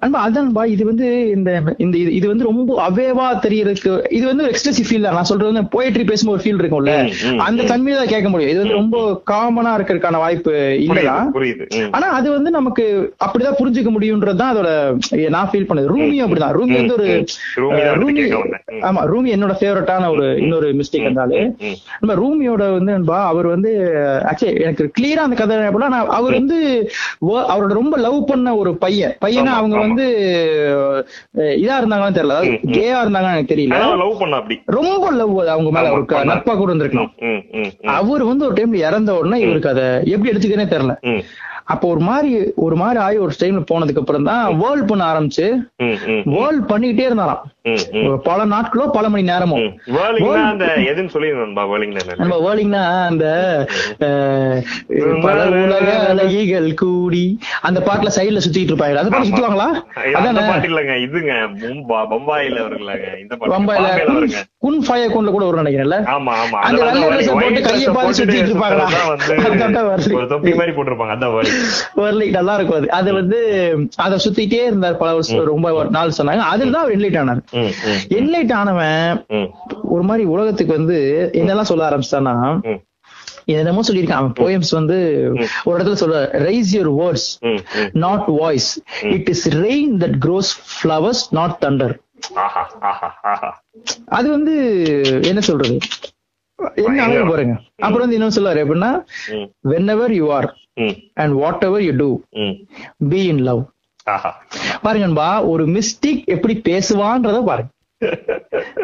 அன்பா அதான்பா இது வந்து இந்த இந்த இது- வந்து ரொம்ப அவேவா தெரியறதுக்கு இது வந்து ஒரு எக்ஸ்பிரசிவ் ஃபீல் நான் சொல்றது வந்து போயட்ரி பேசும்போது ஒரு ஃபீல் இருக்கும்ல. அந்த தன்மையில தான் கேட்க முடியும். இது வந்து ரொம்ப காமனா இருக்கிறதுக்கான வாய்ப்பு இல்லதான். ஆனா அது வந்து நமக்கு அப்படிதான் புரிஞ்சுக்க முடியும்ன்றதுதான் அதோட நான் ஃபீல் பண்ணது. ரூமி அப்படிதான். ரூமி வந்து ஒரு ரூமி. ஆமா ரூமி என்னோட ஃபேவரட்டான ஒரு இன்னொரு மிஸ்டேக் இருந்தாலும். நம்ம ரூமியோட வந்து நண்பா அவர் வந்து ஆக்சுவலி எனக்கு கிளியரா அந்த கதை. ஆனா அவர் வந்து அவரோட ரொம்ப லவ் பண்ண ஒரு பையன் பையனா அவங்க. வந்து இதா இருந்தாங்கன்னு தெரியல. கேயா இருந்தாங்கன்னு எனக்கு தெரியல லவ் பண்ண அப்படி ரொம்ப லவ் அவங்க மேல ஆமா. நட்பா கூட இருந்திருக்கலாம் ம், ம், ம். அவர் வந்து ஒரு டைம்ல இறந்த உடனே இவருக்கு அதை எப்படி எடுத்துக்கிறேனே தெரியல அப்போ ஒரு மாதிரி ஒரு மாதிரி ஆகி ஒரு டைம்ல போனதுக்கு அப்புறம் தான் வேர்ல்ட் பண்ண ஆரம்பிச்சு வேர்ல்ட் பண்ணிக்கிட்டே இருந்தாராம். பல நாட்களோ பல மணி நேரமோ ம். Whirling-னா அந்த எதுன்னு சொல்லிருந்தா வேர்லிங்னா என்ன நம்ம வேர்லிங்னா அந்த பல உலக அழகிகள் கூடி அந்த பாட்டுல சைடுல சுத்திட்டு இருப்பாங்க அந்த பாட்டு சுத்துவாங்களா? அந்த அதானே? பாட்டு இல்லங்க இதுங்க பம்பாயில வருங்களாங்க இந்த பாட்டு. பம்பாயில. குன் ஃபய கொண்ட கூட வரும் நினைக்கிறேன்ல? ஆமா ஆமா. அந்த வெள்ளை போட்டு கையை dress-அ பாதி போட்டுட்டு சுத்திட்டு இருப்பாங்களா? அதான் வரலி. ஒரு தொப்பி மாதிரி போட்டிருப்பாங்க அதான் வரி வரலி நல்லா இருக்கும் அது. அது வந்து அதை சுத்திட்டே இருந்தார் பல வருஷம் ரொம்ப நாள் சொன்னாங்க. அதுல தான் என்லைட் ஆனார். என்லைட் ஆனவன் ஒரு மாதிரி உலகத்துக்கு வந்து என்னெல்லாம் சொல்ல ஆரம்பிச்சிட்டானா ம், என்னமோ சொல்லியிருக்கான். அவன் போயம்ஸ் வந்து ஒரு இடத்துல சொல்ற raise your words. Not voice it is rain that grows flowers not thunder அது வந்து என்ன சொல்றது? என்ன அழகு பாருங்க. அப்புறம் வந்து என்ன சொல்லுவாரு எப்படின்னா whenever you are and whatever you do. Be in love பாருங்கன்பா ஒரு மிஸ்டேக் எப்படி பேசுவான்றத பாருங்க.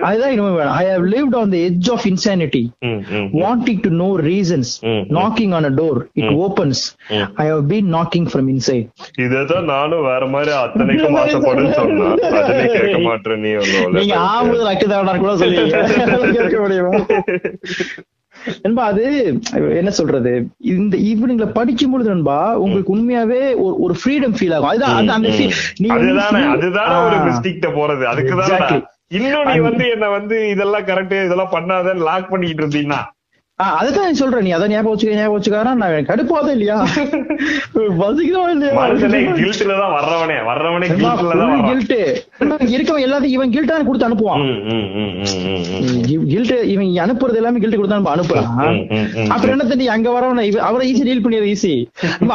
அதுதான் இன்னும் வேணும். I have lived on the edge of insanity ம், ம், wanting to know reasons Mm. knocking on a door it opens. Mm. i have been knocking from inside. இததான் நானும் வேற மாதிரி அத்தனைக்கும் (laughs) ஆசைப்படுன்னு சொன்னா அதனை கேட்க மாட்டேன் நீ நீங்க ஒண்ணு ஆம்பது அக்குதாடா கூட சொல்லுவீங்க (laughs) (laughs) நண்பா அது என்ன சொல்றது? இந்த ஈவினிங்ல படிக்கும் பொழுது நண்பா உங்களுக்கு உண்மையாவே ஒரு ஒரு ஃப்ரீடம் ஃபீல் ஆகும். அதுதான் அந்த- அதுதானே அதுதானே ஒரு ஆ. மிஸ்டேக் போறது. அதுக்குதான். இன்னும் நீ வந்து என்ன வந்து இதெல்லாம் கரெக்ட் இதெல்லாம் பண்ணாதன்னு லாக் பண்ணிட்டு இருந்தீங்கன்னா அதுதான் சொல்றேன். நீ அதை ஞாபகம் வச்சுக்க ஞாபகம் வச்சுக்காரா நான் கடுப்பாத இல்லையா? வசிக்கிறோம் இல்லையா? வர்றவனே வர்றவனே. இவன் இருக்கவன் எல்லாத்தையும் இவன் கில்ட்டான கொடுத்து அனுப்புவான். கில்ட் இவன் அனுப்புறது எல்லாமே கில்ட் கொடுத்தா அனுப்புறான். அப்புறம் என்ன தண்ணி அங்க வரவன அவரை ஈஸி டீல் பண்ணியது ஈஸி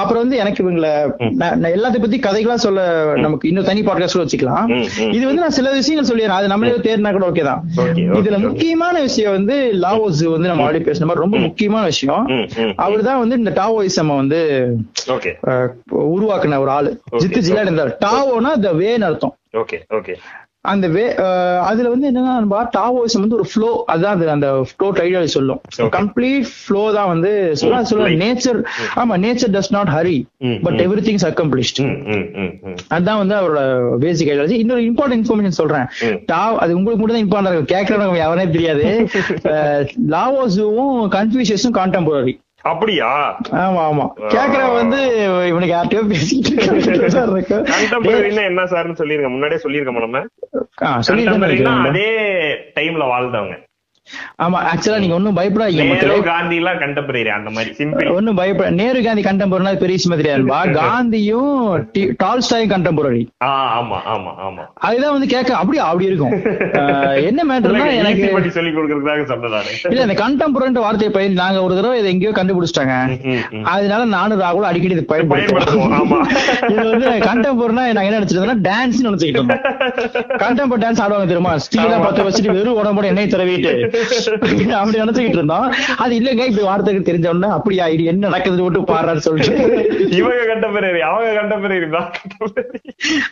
அப்புறம் வந்து எனக்கு இவங்கள எல்லாத்தையும் பத்தி கதைகளா சொல்ல நமக்கு இன்னும் தனி பாட்காஸ்ட் வச்சுக்கலாம். இது வந்து நான் சில விஷயங்கள் சொல்லிடுறேன். அது நம்மளே தேர்னா கூட ஓகே தான் இதுல. முக்கியமான விஷயம் வந்து லாவோஸ் வந்து நம்ம ஆல்ரெடி பேசின மாதிரி ரொம்ப முக்கியமான விஷயம். அவர் தான் வந்து இந்த டாவோயிசம் வந்து உருவாக்குன ஒரு ஆளு. ஜித்து ஜில்லா இருந்தார். டாவோனா த வேன்னு அர்த்தம். Okay okay. அந்த வே அதுல வந்து என்னன்னா டாவோயிசம் வந்து ஒரு ஃப்ளோ அதான் அது அந்த ஃப்ளோ ஐடியாலஜி சொல்லும். கம்ப்ளீட் ஃப்ளோ தான் வந்து சொல்ல சொல்ல. நேச்சர் ஆமா nature does not hurry but every things accomplished. அதுதான் வந்து அவரோட பேசிக் ஐடியாலஜி இன்னொரு இம்பார்ட்டன்ட் இன்ஃபர்மேஷன் சொல்றேன். ம். டாவ் அது உங்களுக்கு மட்டும் தான் இம்பார்ட்டன் கேட்கறவங்க எவனே தெரியாது. (laughs) லாவோஸும் கன்ஃபியூஷஸும் கான்டெம்பரரி அப்படியா? ஆமா ஆமா. கேக்குறவன் வந்து இவனுக்கு யார்கிட்டயோ பேசிட்டு என்ன சார்னு சொல்லிருங்க. முன்னாடியே சொல்லிருக்கோமா நம்ம? அதே டைம்ல வாழ்ந்தவங்க. ஆமா ஆக்சுவலா நீங்க ஒண்ணும் பயப்படாதீங்க நேரு காந்தி எல்லாம் கண்டெம்பரரி அந்த மாதிரி சிம்பிள் ஒண்ணும் பயப்பட நேரு காந்தி கண்டெம்பரரி பெரிய விஷயமா தெரியாதுபா (laughs) காந்தியும் டால்ஸ்டாயும் கண்டெம்பரரி ஆ ஆமா ஆமா ஆமா. அதுதான் வந்து கேட்க அப்படி அப்படி இருக்கும். என்ன மேட்டர்னா (laughs) எனக்கு பண்ணி சொல்லி கொடுக்கறதுக்காக சொன்னதானே? (laughs) இல்ல இந்த கண்டெம்பரரி வார்த்தையை பயன் நாங்க ஒரு தடவை இதை எங்கேயோ கண்டுபிடிச்சிட்டாங்க. அதனால நானும் ராகுல் அடிக்கடி இது பயன்படுத்துவோம், ஆமா. இது வந்து கண்டெம்பரரினா நாங்க என்ன நினைச்சிட்டு இருந்தோம்னா டான்ஸ் நினைச்சுக்கிட்டு இருந்தோம். கண்டெம்பரரி டான்ஸ் ஆடுவாங்க தெரியுமா? ஸ்டீலா பத்த வச்சுட்டு வெறும் உடம்போட எண்ணெய் தடவிட்டு அப்படி நினைச்சுக்கிட்டு இருந்தோம் அது இல்லங்க இப்படி வார்த்தைக்கு தெரிஞ்ச உடனே அப்படியா இது என்ன நடக்குதுன்னு மட்டும் பாடுறான்னு சொல்லிட்டு. இவங்க கண்டெம்பரரி அவங்க கண்டெம்பரரி தான் contemporary.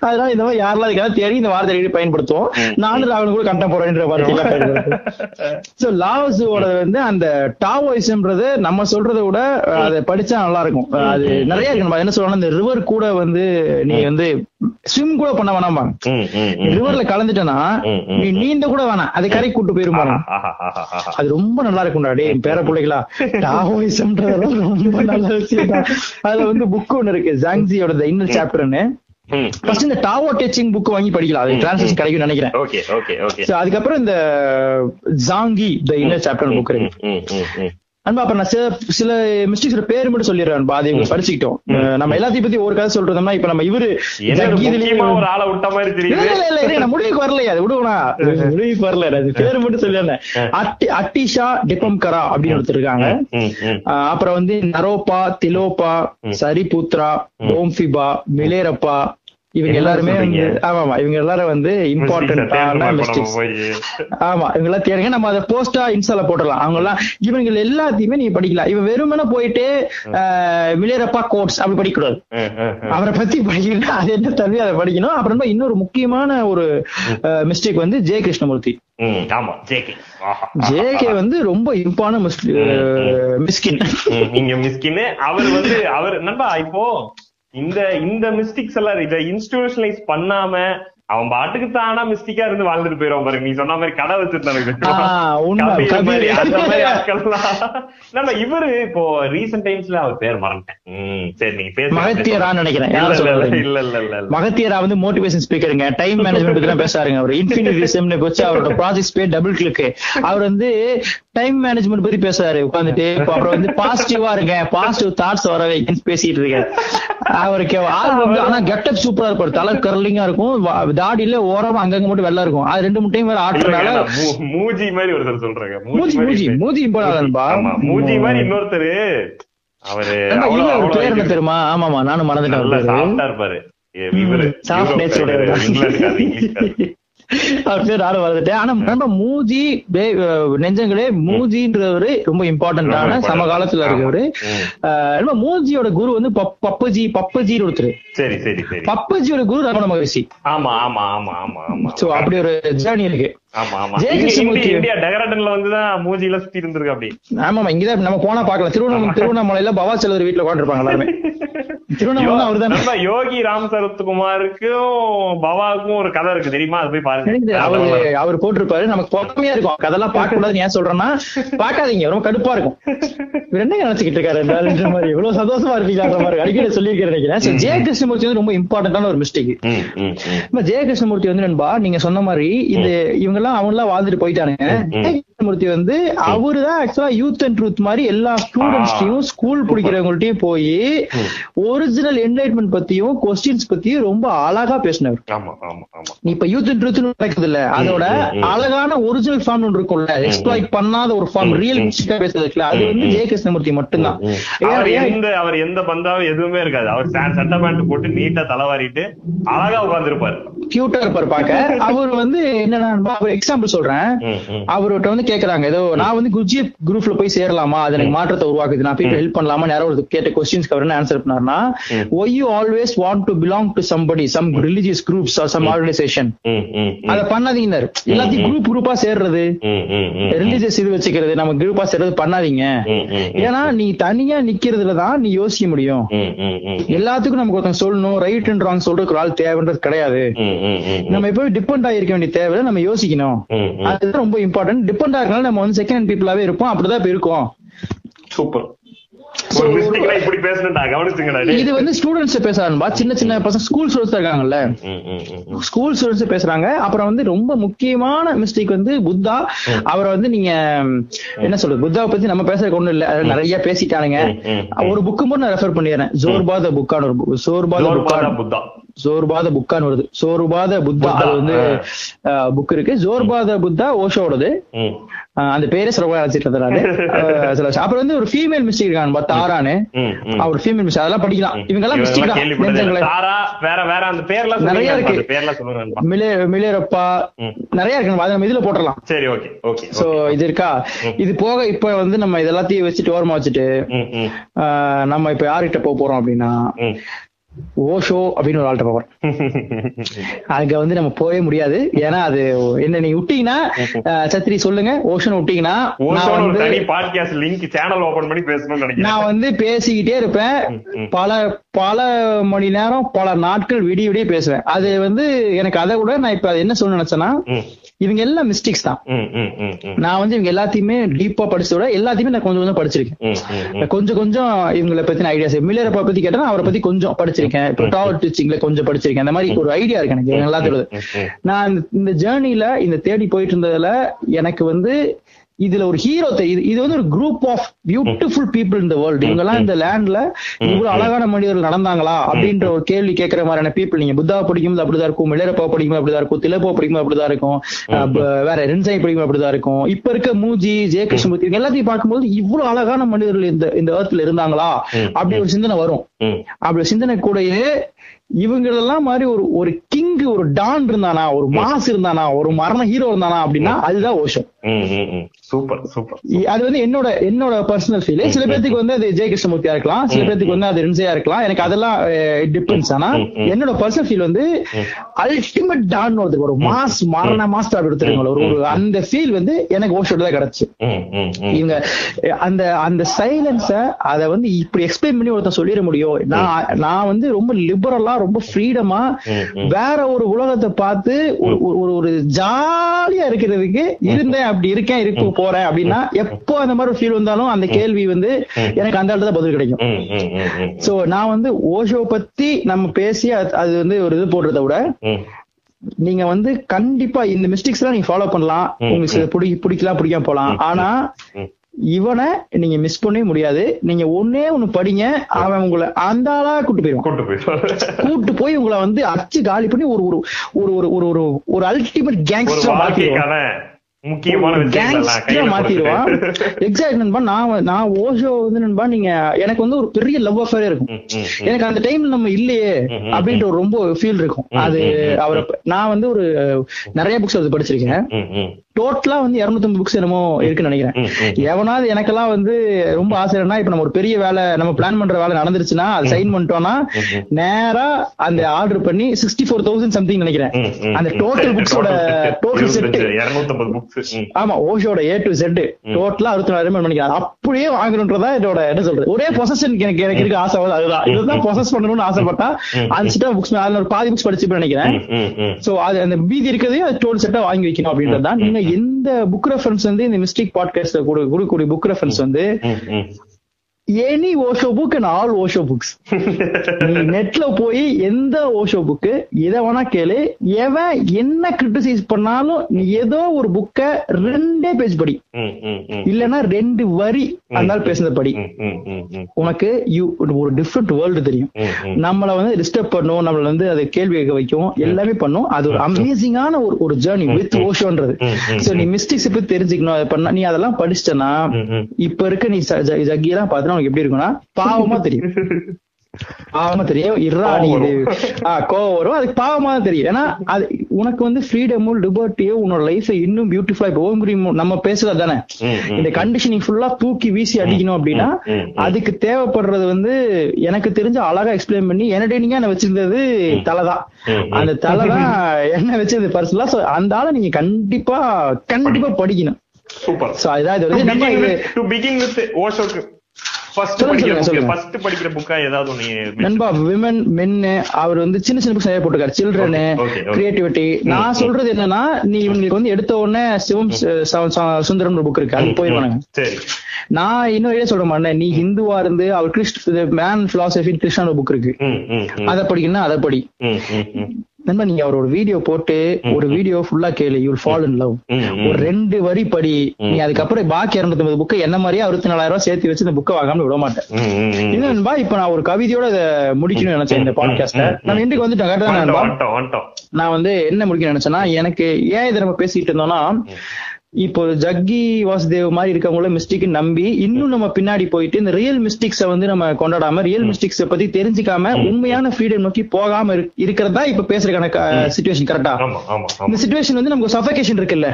அதனால இந்த மாதிரி யாரெல்லாம் இருக்காங்க தேடி இந்த வார்த்தை அடிக்கடி பயன்படுத்துவோம். நானும் ராவன் கூட வார்த்தையில பயன்படுத்துவோம் சோ லாவஸோட வந்து அந்த டாவோயிசம்ன்றது நம்ம சொல்றதை விட அதை படிச்சா நல்லா இருக்கும் அது நிறைய இருக்கு. நம்ம என்ன சொல்லணும் இந்த ரிவர் கூட வந்து நீ வந்து ஸ்விம் கூட பண்ண வேணாமா. ரிவர்ல கலந்துட்டனா ம், ம், நீ நீந்த கூட வேணாம். அதை கரை கூட்டு போயிருமா. (laughs) அது ரொம்ப நல்லா இருக்கும்டா டே என் பேர பிள்ளைகளா. டாவோயிசம்ன்றதெல்லாம் ரொம்ப நல்ல விஷயம் அதுல வந்து புக் ஒண்ணு இருக்கு ஜாங்ஸியோட இன்னர் சாப்டர்னு. ஃபர்ஸ்ட் இந்த டாவோ டச்சிங் புக் வாங்கி படிக்கலாம் அது டிரான்ஸ்லேஷன் கிடைக்கும் நினைக்கிறேன். ஓகே ஓகே ஓகே அதுக்கப்புறம் இந்த Zhuangzi the inner chapter book இருக்கு. அன்பா அப்ப நான் சில சில மிஸ்டேக்ஸ் பேர் மட்டும் சொல்லிடுறேன் அதை படிச்சுக்கிட்டோம். நம்ம எல்லாத்தையும் பத்தி ஒரு கதை சொல்றோம்னா இப்ப நம்ம இவரு ஒரு ஆளை விட்ட மாதிரி இல்ல தெரியுது. இல்ல இல்ல இல்ல, நான் முடிவுக்கு வரலையா அது விடுவனா முடிவுக்கு வரல அது பேரு மட்டும் சொல்லிடுறேன். அட்டி அட்டிஷா டிபம்கரா அப்படின்னு. ஆஹ் அப்புறம் வந்து நரோப்பா திலோப்பா சரிபுத்ரா ஓம்ஃபிபா மிலேரப்பா இவங்க எல்லாருமே வந்து ஆமா ஆமா இவங்க எல்லாரும் வந்து இம்பார்ட்டன்டான மிஸ்டேக்ஸ் ஆமா இவங்க எல்லாம் தேடுங்க நம்ம அதை போஸ்டா இன்ஸ்டால போட்டுடலாம். அவங்க எல்லாம் இவங்க எல்லாத்தையுமே நீங்க படிக்கலாம். இவன் வெறுமனே போயிட்டு மிலேரப்பா கோட்ஸ் அப்படி படிக்கக்கூடாது. அவரை பத்தி படிக்கணும் அது என்ன தவிர அதை படிக்கணும்? அப்புறமா இன்னொரு முக்கியமான ஒரு மிஸ்டேக் வந்து ஜெய கிருஷ்ணமூர்த்தி. ஜேகே வந்து ரொம்ப இம்பான மிஸ்கின் ம், இங்க மிஸ்கின் அவர் வந்து அவர் நண்பா இப்போ இந்த இந்த மிஸ்டேக்ஸ் எல்லாம் இதை இன்ஸ்டிடியூஷனலைஸ் பண்ணாம அவன் பாட்டுக்கு தானா மிஸ்டிக்கா இருந்து வாழ்ந்துட்டு போயிடும் பாருங்க நீ சொன்ன மாதிரி கடை வச்சிருந்தாங்க இவரு இப்போ ரீசெண்ட் டைம்ஸ்ல அவர் பேர் மறந்துட்டேன். சரி நீங்க பேசுங்க. மகத்தியரான்னு நினைக்கிறேன். இல்ல, இல்ல, இல்ல, மகத்தியரா வந்து மோட்டிவேஷன் ஸ்பீக்கருங்க டைம் மேனேஜ்மெண்ட் பத்தி பேசாருங்க. அவர் இன்ஃபினிட்டிசம்னு வச்சு அவரோட ப்ராஜெக்ட் பே டபுள் கிளிக் அவர் வந்து டைம் மேனேஜ்மெண்ட் பத்தி பேசுறாரு. உட்காந்துட்டு இப்ப அப்புறம் வந்து பாசிட்டிவா இருங்க. பாசிட்டிவ் தாட்ஸ் வர வைக்கன்னு பேசிட்டு இருக்காரு அவருக்கு ஆள் வந்து ஆனா கெட்டப் சூப்பரா இருப்பாரு தலை கர்லிங்கா இருக்கும். தாடியில ஓரமா அங்கங்க மட்டும் வெள்ளை இருக்கும். அது ரெண்டு முட்டையும் வேற மூ- மூஜி மாதிரி ஒருத்தர் சொல்றாங்க. மூஜி மூஜி மூஜி ஆமா மூஜி மாதிரி இன்னொருத்தரு. அவரு பேர் என்ன தெரியுமா? ஆமாமா நானும் மறந்துட்டேன் இருப்பாரு. இ- பேர் நானும் மறந்துட்டேன் ஆனா நம்ம மூஜி நெஞ்சங்களே மூஜின்றவரு ரொம்ப இம்பார்ட்டன்டான. சமகாலத்துல இருக்கவரு. நம்ம மூஜியோட குரு வந்து பப்- பப்பஜி பப்பஜி ஒருத்தர். சரி சரி சரி. பப்பஜியோட குரு ரமண மகரிஷி. ஆமா ஆமா ஆமா ஆமா ஆமா. சோ அப்படி ஒரு ஜேர்னி இருக்கு. ஆமா ஆமா. மூஜில சுத்தி இருந்திருக்கு அப்படி. ஆமாமா இங்கதான் நம்ம போனா பாக்கலாம் திருவண்ணாமலை திருவண்ணாமலையில பவா செல்வர் வீட்டுல உட்காந்துருப்பாங்க எல்லாருமே. திருவண்ணாமலை அவர் தான் யோகி ராம் சரத்குமாருக்கும் பவாவுக்கும் ஒரு கதை இருக்கு. தெரியுமா? அது போய் அவரு போட்டிருப்பாரு. நமக்கு பொறாமையா இருக்கும். கதெல்லாம் பார்க்க கூடாதுன்னு ஏன் சொல்றேன்னா பார்க்காதீங்க. ரொம்ப கடுப்பா இருக்கும். இவர் என்ன நினைச்சுக்கிட்டு இருக்காரு ஆளுன்ற மாதிரி? இவ்வளவு சந்தோஷமா இருக்கீங்க மாதிரி அடிக்கடி சொல்லியிருக்கேன் நினைக்கிறேன். ஜெய கிருஷ்ணமூர்த்தி வந்து ரொம்ப இம்பார்ட்டன்டான ஒரு மிஸ்டேக் ஜெய கிருஷ்ணமூர்த்தி வந்து நண்பா நீங்க சொன்ன மாதிரி இந்த இவங்க எல்லாம் அவங்க எல்லாம் வாழ்ந்துட்டு போயிட்டானுங்க. ஜெய கிருஷ்ணமூர்த்தி வந்து அவரு தான் ஆக்சுவலா யூத் அண்ட் ட்ரூத் மாதிரி எல்லா ஸ்டூடெண்ட்ஸ்டையும் ஸ்கூல் பிடிக்கிறவங்கள்ட்டையும் போய் ஒரிஜினல் என்லைட்மெண்ட் பத்தியும் கொஸ்டின்ஸ் பத்தியும் ரொம்ப அழகா பேசினவர். இப்ப யூத் அண்ட் ட்ரூத் நடக்குது இல்ல அதோட அழகான ஒரிஜினல் ஃபார்ம் ஒன்று இருக்கும்ல. எக்ஸ்ப்ளாய்ட் பண்ணாத ஒரு ஃபார்ம் ரியல் பேசுறது இருக்குல்ல அது வந்து ஜெய கிருஷ்ணமூர்த்தி மட்டும்தான். அவர் எந்த அவர் எந்த பந்தாவும் எதுவுமே இருக்காது. அவர் சட்டை பேண்ட் போட்டு நீட்டா தலைவாரிட்டு அழகா உட்கார்ந்துருப்பாரு. கியூட்டா இருப்பாரு பாக்க அவர் வந்து என்னன்னா அவர் எக்ஸாம்பிள் சொல்றேன். அவர்கிட்ட வந்து கேக்குறாங்க. ஏதோ நான் வந்து குஜி குரூப்ல போய் சேரலாமா? அது எனக்கு மாற்றத்தை உருவாக்குது. நான் போய் ஹெல்ப் பண்ணலாமா யாரோ ஒரு கேட்ட கொஸ்டின்ஸ்க்கு அவர் என்ன ஆன்சர் பண்ணாருன்னா why you always want to belong to somebody some religious groups or some organisation. அத பண்ணாதீங்க. எல்லாத்தையும் குரூப் குரூப்பா சேர்றது. ரிலிஜியஸ் இது வச்சுக்கிறது நம்ம குரூப்பா சேர்றது பண்ணாதீங்க. ஏன்னா நீ தனியா நிக்கிறதுல தான் நீ யோசிக்க முடியும். எல்லாத்துக்கும் நமக்கு ஒருத்தன் சொல்லணும். ரைட் அண்ட் ராங் சொல்றதுக்கு ஆள் தேவைன்றது கிடையாது. நம்ம எப்பவும் டிபெண்ட் ஆகிருக்க வேண்டிய தேவை நம்ம யோசிக்கணும். அதுதான் ரொம்ப இம்பார்ட்டன்ட் டிபெண்ட் ஆகிறதுனால நம்ம வந்து செகண்ட் பீப்புளாவே இருப்போம். அப்படிதான் இப்ப இருக்கோம். சூப்பர் இது வந்து ஸ்டூடெண்ட்ஸ் பேசுறான்பா சின்ன சின்ன பசங்க ஸ்கூல் ஸ்டூடெண்ட்ஸ் இருக்காங்கல்ல. ஸ்கூல் ஸ்டூடெண்ட்ஸ் பேசுறாங்க. அப்புறம் வந்து ரொம்ப முக்கியமான மிஸ்டேக் வந்து புத்தா. அவரை வந்து நீங்க என்ன சொல்றது புத்தாவை பத்தி நம்ம பேசுறதுக்கு ஒண்ணும் இல்ல. நிறைய பேசிட்டானுங்க. ஒரு புக்கு மட்டும் நான் ரெஃபர் பண்ணிடுறேன். ஜோர்பாத புக்கான ஒரு புக்கான் புத்தா. ஜோர்பாத புக்கான்னு வருது. சோர்பாத புத்தா அது வந்து புக் இருக்கு. ஜோர்பாத புத்தா ஓஷோடது. அந்த பேரே சில விஷயம். அப்புறம் வந்து ஒரு ஃபீமேல் மிஸ்டேக் இருக்காங்க. ம். அவர் ஃபீமேல் மிஸ்டேக் அதெல்லாம் படிக்கலாம். இவங்க எல்லாம் மிஸ்டேக் வேற வேற அந்த பேர்லாம் நிறைய இருக்கு. பேர்லாம் சொல்லுங்க. மிலே மிலேரப்பா. நிறைய இருக்கு. அதை நம்ம இதுல போட்டுடலாம். சரி ஓகே ஓகே சோ இது இருக்கா? இது போக இப்ப வந்து நம்ம இது எல்லாத்தையும் வச்சுட்டு ஓரமா வச்சுட்டு நம்ம இப்ப யார்கிட்ட போக போறோம் அப்படின்னா. ஓஷோ அப்படின்னு ஒரு ஆள்கிட்ட போறோம் அங்க வந்து நம்ம போகவே முடியாது. ஏன்னா அது என்ன நீங்க விட்டீங்கன்னா (laughs) சத்ரி சொல்லுங்க. ஓஷோன்னு விட்டீங்கன்னா நான் வந்து தனி பாட்காஸ்ட் லிங்க் சேனல் ஓபன் பண்ணி பேசணும்னு நினைக்கிறேன். நான் வந்து பேசிக்கிட்டே இருப்பேன். பல பல மணி நேரம் பல நாட்கள் விடிய விடிய பேசுவேன். அது வந்து எனக்கு அதை விட நான் இப்ப என்ன சொல்ல நினைச்சேன்னா இவங்க எல்லாம் மிஸ்டேக்ஸ் தான். நான் வந்து இவங்க எல்லாத்தையுமே டீப்பா படிச்சத விட எல்லாத்தையுமே நான் கொஞ்சம் கொஞ்சம் படிச்சிருக்கேன். கொஞ்சம் கொஞ்சம் இவங்களை பத்தின ஐடியாஸ் மில்லரப்பா பத்தி கேட்டா அவரை பத்தி கொஞ்சம் படிச்சிருக்கேன். இப்போ டாவர் டீச்சிங்ல கொஞ்சம் படிச்சிருக்கேன். அந்த மாதிரி ஒரு ஐடியா இருக்கு எனக்கு. எல்லாத்தோட. நான் இந்த ஜேர்னில இந்த தேடி போயிட்டு இருந்ததுல எனக்கு வந்து இதுல ஒரு ஹீரோ இது வந்து ஒரு குரூப் ஆஃப் பியூட்டிஃபுல் பீப்புள் இந்த வேர்ல்டு இவங்க எல்லாம் இந்த லேண்ட்ல இவ்வளவு அழகான மனிதர்கள் நடந்தாங்களா அப்படின்ற ஒரு கேள்வி கேட்கிற மாதிரியான பீப்புள் நீங்க புத்தா படிக்கும்போது அப்படிதான் இருக்கும் மிளரப்பா படிக்கும்போது அப்படிதான் இருக்கும் திலப்பா படிக்கும்போது அப்படிதான் இருக்கும் வேற ரென்சாய் படிக்கும்போது அப்படிதான் இருக்கும். இப்ப இருக்க மூஜி ஜெய கிருஷ்ணமூர்த்தி இவங்க எல்லாத்தையும் பார்க்கும்போது இவ்வளவு அழகான மனிதர்கள் இந்த இந்த ஏர்த்ல இருந்தாங்களா? அப்படி ஒரு சிந்தனை வரும். அப்படி சிந்தனை கூடயே இவங்களெல்லாம் மாதிரி ஒரு ஒரு கிங் ஒரு டான் இருந்தானா ஒரு மாஸ் இருந்தானா ஒரு மரண ஹீரோ இருந்தானா அப்படின்னா அதுதான் ஓஷோ ம், ம், ம். சூப்பர் சூப்பர் அது வந்து என்னோட என்னோட பர்சனல் ஃபீல் சில பேத்துக்கு வந்து அது ஜெய கிருஷ்ணமூர்த்தியா இருக்கலாம் சில பேத்துக்கு வந்து அது ரின்சையா இருக்கலாம். எனக்கு அதெல்லாம் டிபெண்ட்ஸ் ஆனா என்னோட பர்சனல் ஃபீல் வந்து அல்டிமேட் டான் ஒருத்தர் ஒரு மாஸ் மரண மாஸ்டர் ஒருத்தர் ஒரு ஒரு அந்த ஃபீல் வந்து எனக்கு ஓஷோட தான் கிடைச்சு. இவங்க அந்த அந்த சைலன்ஸ அத வந்து இப்படி எக்ஸ்பிளைன் பண்ணி ஒருத்தன் சொல்லிட முடியும். நான் நான் வந்து ரொம்ப லிபரலா ரொம்ப ஃப்ரீடமா. வேற ஒரு உலகத்தை பார்த்து ஒரு ஒரு- ஜாலியா இருக்கிறதுக்கு இருந்தேன். அப்படி இருக்கேன் இருக்க போறேன் அப்படின்னா எப்போ அந்த மாதிரி ஃபீல் வந்தாலும் அந்த கேள்வி வந்து எனக்கு அந்த இடத்துல பதில் கிடைக்கும். சோ நான் வந்து ஓஷோ பத்தி நம்ம பேசி அது வந்து ஒரு இது போடுறத விட. நீங்க வந்து கண்டிப்பா இந்த மிஸ்டேக்ஸ் எல்லாம் நீங்க ஃபாலோ பண்ணலாம். உங்களுக்கு பிடி பிடிக்கலாம் பிடிக்காம போலாம் ஆனா. இவனை நீங்க மிஸ் பண்ணவே முடியாது. நீங்க ஒன்னே ஒண்ணு படிங்க. அவன் உங்களை அந்த ஆளா கூட்டு போயிருவான் கூட்டு போய் உங்களை வந்து அடிச்சு காலி பண்ணி ஒரு ஒரு ஒரு ஒரு ஒரு ஒரு ஒரு அல்டிமேட் கேங்ஸ்டர் மாத்திடுவான். மாத்திடுவான். எக்ஸாக்ட் நண்பா நான் நான் ஓஷோ வந்து நண்பா நீங்க எனக்கு வந்து ஒரு பெரிய லவ் அஃபேரே இருக்கும். எனக்கு அந்த டைம் நம்ம இல்லையே அப்படின்ற ஒரு ரொம்ப ஃபீல் இருக்கும். அது அவரை நான் வந்து ஒரு நிறைய புக்ஸ் அது படிச்சிருக்கேன். டோட்டலா வந்து 250 புக்ஸ் என்னமோ இருக்குன்னு நினைக்கிறேன். எவனாவது எனக்கெல்லாம் வந்து ரொம்ப ஆசைன்னா இப்ப நம்ம ஒரு பெரிய வேலை நம்ம பிளான் பண்ற வேலை நடந்துருச்சுன்னா அது சைன் பண்ணிட்டோம்னா நேரா அந்த ஆர்டர் பண்ணி சிக்ஸ்டி ஃபோர் தௌசண்ட் சம்திங் நினைக்கிறேன் அந்த. டோட்டல் புக்ஸோட டோட்டல் செட் 25, 250 books. ம். ஆமா ஓஷோட ஏ டு செட் டோட்டலா அறுபத்தி நாலாயிரம் நினைக்கிறேன் அப்படியே வாங்கணுன்றதா என்னோட என்ன சொல்றது? ஒரே பொசஷன் எனக்கு எனக்கு இருக்க ஆசை அதுதான். இதுதான் பொசஸ் பண்ணணும்னு ஆசைப்பட்டா அந்த செட்டா புக்ஸ் அதுல ஒரு பாதி புக்ஸ் படிச்சு நினைக்கிறேன். சோ அது அந்த மீதி இருக்கிறதையும் அது டோல் செட்டா வாங்கி வைக்கணும் அப்படின்றது தான் நீங்க எந்த புக் ரெஃபரன்ஸ் வந்து இந்த மிஸ்டேக் பாட்காஸ்ட்ல கொடுக்கக்கூடிய புக் ரெஃபரன்ஸ் வந்து. Any Osho book and all Osho books நீ நெட்ல போய் எந்த ஓஷோ புக் எத வேணா கேளு எவன் என்ன கிரிட்டிசைஸ் பண்ணாலும் நீ ஏதோ ஒரு புக்க ரெண்டே பேஜ் படி. இல்லனா ரெண்டு வரி அதனால பேசுனத படி. உனக்கு யூ ஒரு டிஃப்ரெண்ட் வேர்ல்டு தெரியும். நம்மள வந்து டிஸ்டர்ப் பண்ணும் நம்மள வந்து அதை கேள்வி கேட்க வைக்கும் எல்லாமே பண்ணும். அது ஒரு அமேசிங்கான ஒரு ஒரு ஜேர்னி வித் ஓஷோன்றது சோ நீ மிஸ்டேக்ஸ் பத்தி தெரிஞ்சுக்கணும் அதை பண்ணா நீ அதெல்லாம் படிச்சிட்டனா. இப்ப இருக்க நீ ச- ஜ- ஜக்கியெல்லாம் பார்த்தனா உனக்கு எப்படி இருக்கும்னா பாவமா தெரியும். பாவமா தெரியும். நீ இது. ஆஹ் கோவம் வரும். அதுக்கு பாவமா தான் தெரியும். ஏன்னா அது உனக்கு வந்து ஃப்ரீடமும் லிபர்ட்டியும் உன்னோட லைஃப் இன்னும் பியூட்டிஃபுல்லா இப்போ ஓம் கிரீம் நம்ம பேசுறது தானே. இந்த கண்டிஷனிங் ஃபுல்லா தூக்கி வீசி அடிக்கணும் அப்படின்னா. அதுக்கு தேவைப்படுறது வந்து எனக்கு தெரிஞ்ச அழகா எக்ஸ்பிளைன் பண்ணி என்டர்டெய்னிங்கா நான் வச்சிருந்தது? தலைதான். அந்த தலைதான் (laughs) என்ன வச்சது பர்சனலா சோ அந்த ஆளை நீங்க கண்டிப்பா கண்டிப்பா படிக்கணும். சூப்பர். சோ அதுதான் ஃபர்ஸ்ட் படிக்கிற புக்கா ஏதாவது ஒண்ணு நண்பா விமன் மென்னு அவர் வந்து சின்ன சின்ன புக்ஸ் நிறைய போட்டிருக்காரு. சில்ட்ரனு. கிரியேட்டிவிட்டி நான் சொல்றது என்னன்னா நீ இவங்களுக்கு வந்து எடுத்த உடனே சிவம் ச- சுந்தரம் புக் இருக்கு. அது போயிருவானுங்க. சரி. நான் இன்னும் என்ன சொல்ற மாட்டேன் நீ ஹிந்துவா இருந்து அவர் கிறிஸ்ட் மேன் பிலாசபி கிருஷ்ணான புக் இருக்கு. அதை படிக்கணும்னா அதை படி. நண்பா நீங்க அவரோட வீடியோ போட்டு ஒரு வீடியோ ஃபுல்லா கேளு யூ ஃபால் இன் லவ். ஒரு ரெண்டு வரி படி நீ அதுக்கப்புறம் பாக்கி இருநூத்தி புக்கை என்ன மாதிரியே அறுபத்தி நாலாயிரம் ரூபாய் சேர்த்து வச்சு இந்த புக்கை வாங்காம விட மாட்டேன். என்ன நண்பா இப்ப நான் ஒரு கவிதையோட இதை முடிக்கணும்னு நினைச்சேன் இந்த பாட்காஸ்ட நான் இன்றைக்கு வந்துட்டேன் கரெக்டா. நான் வந்து என்ன முடிக்க நினைச்சேன்னா எனக்கு ஏன் இதை நம்ம பேசிட்டு இருந்தோம்னா இப்போ ஜக்கி வாசுதேவ் மாதிரி இருக்கவங்கள மிஸ்டேக் நம்பி இன்னும் நம்ம பின்னாடி போயிட்டு இந்த ரியல் மிஸ்டேக்ஸ வந்து நம்ம கொண்டாடாம ரியல் மிஸ்டேக்ஸ பத்தி தெரிஞ்சுக்காம உண்மையான ஃப்ரீடம் நோக்கி போகாம இரு- இருக்கிறதா இப்ப பேசுறதுக்கான சுச்சுவேஷன் கரெக்டா. இந்த சுச்சுவேஷன் வந்து நமக்கு சஃபகேஷன் இருக்குல்ல.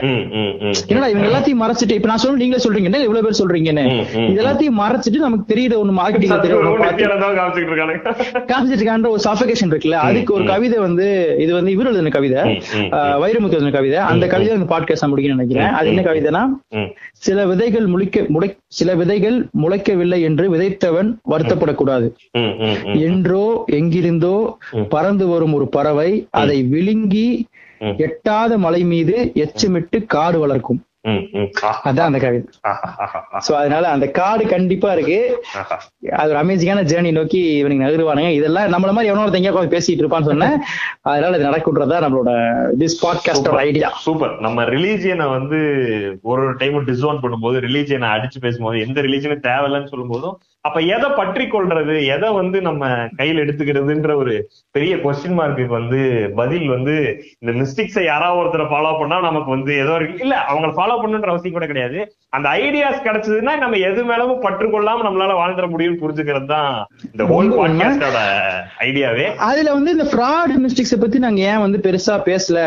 என்னடா இவங்க எல்லாத்தையும் மறைச்சிட்டு இப்ப நான் சொல்ல நீங்களே சொல்றீங்க என்ன இவ்வளவு பேர் சொல்றீங்கன்னு? இது எல்லாத்தையும் மறைச்சிட்டு நமக்கு தெரியுற ஒண்ணு மார்க்கெட்டிங் இருக்கானுங்க. காமிச்சிருக்கான்ற ஒரு சஃபகேஷன் இருக்குல்ல? அதுக்கு ஒரு கவிதை வந்து இது வந்து இவர் எழுதின கவிதை. வைரமுத்து எழுதின கவிதை. அந்த கவிதை அந்த பாட்காஸ்ட் முடிக்கணும்னு நினைக்கிறேன். அது என்ன கவிதைனா? சில விதைகள் முளைக்க முளை சில விதைகள் முளைக்கவில்லை என்று விதைத்தவன் வருத்தப்படக்கூடாது. என்றோ எங்கிருந்தோ பறந்து வரும் ஒரு பறவை அதை விழுங்கி. எட்டாத மலை மீது எச்சமிட்டு காடு வளர்க்கும். அதான் அந்த கவிதை. சோ அதனால அந்த காடு கண்டிப்பா இருக்கு. அது ஒரு அமேசிங்கான ஜேர்னி நோக்கி இவனுக்கு நகருவானுங்க. இதெல்லாம் நம்மள மாதிரி எவனோ ஒருத்தங்க பேசிட்டு இருப்பான்னு சொன்னேன் அதனால இது நடக்குன்றதா நம்மளோட திஸ் பாட்காஸ்டோட ஐடியா சூப்பர் நம்ம ரிலீஜியனை வந்து ஒரு ஒரு டைம் டிஸ்ஓன் பண்ணும்போது ரிலீஜியனை அடிச்சு பேசும்போது எந்த ரிலீஜனும் தேவையில்லைன்னு சொல்லும் போதும் அப்ப எதை பற்றி கொள்றது? எதை வந்து நம்ம கையில் எடுத்துக்கிறதுன்ற ஒரு பெரிய கொஸ்டின் மார்க்குக்கு வந்து பதில் வந்து இந்த மிஸ்டேக்ஸை யாராவது ஒருத்தரை ஃபாலோ பண்ணா நமக்கு வந்து ஏதோ இருக்கு இல்ல அவங்கள ஃபாலோ பண்ணுன்ற அவசியம் கூட கிடையாது. அந்த ஐடியாஸ் கிடைச்சதுன்னா நம்ம எது மேலவும் பற்று கொள்ளாம நம்மளால வாழ்ந்துட முடியும்னு புரிஞ்சுக்கிறது தான் இந்த ஹோல். பாட்காஸ்டோட ஐடியாவே அதுல வந்து இந்த ஃப்ராட் மிஸ்டேக்ஸ் பத்தி நாங்க ஏன் வந்து பெருசா பேசல?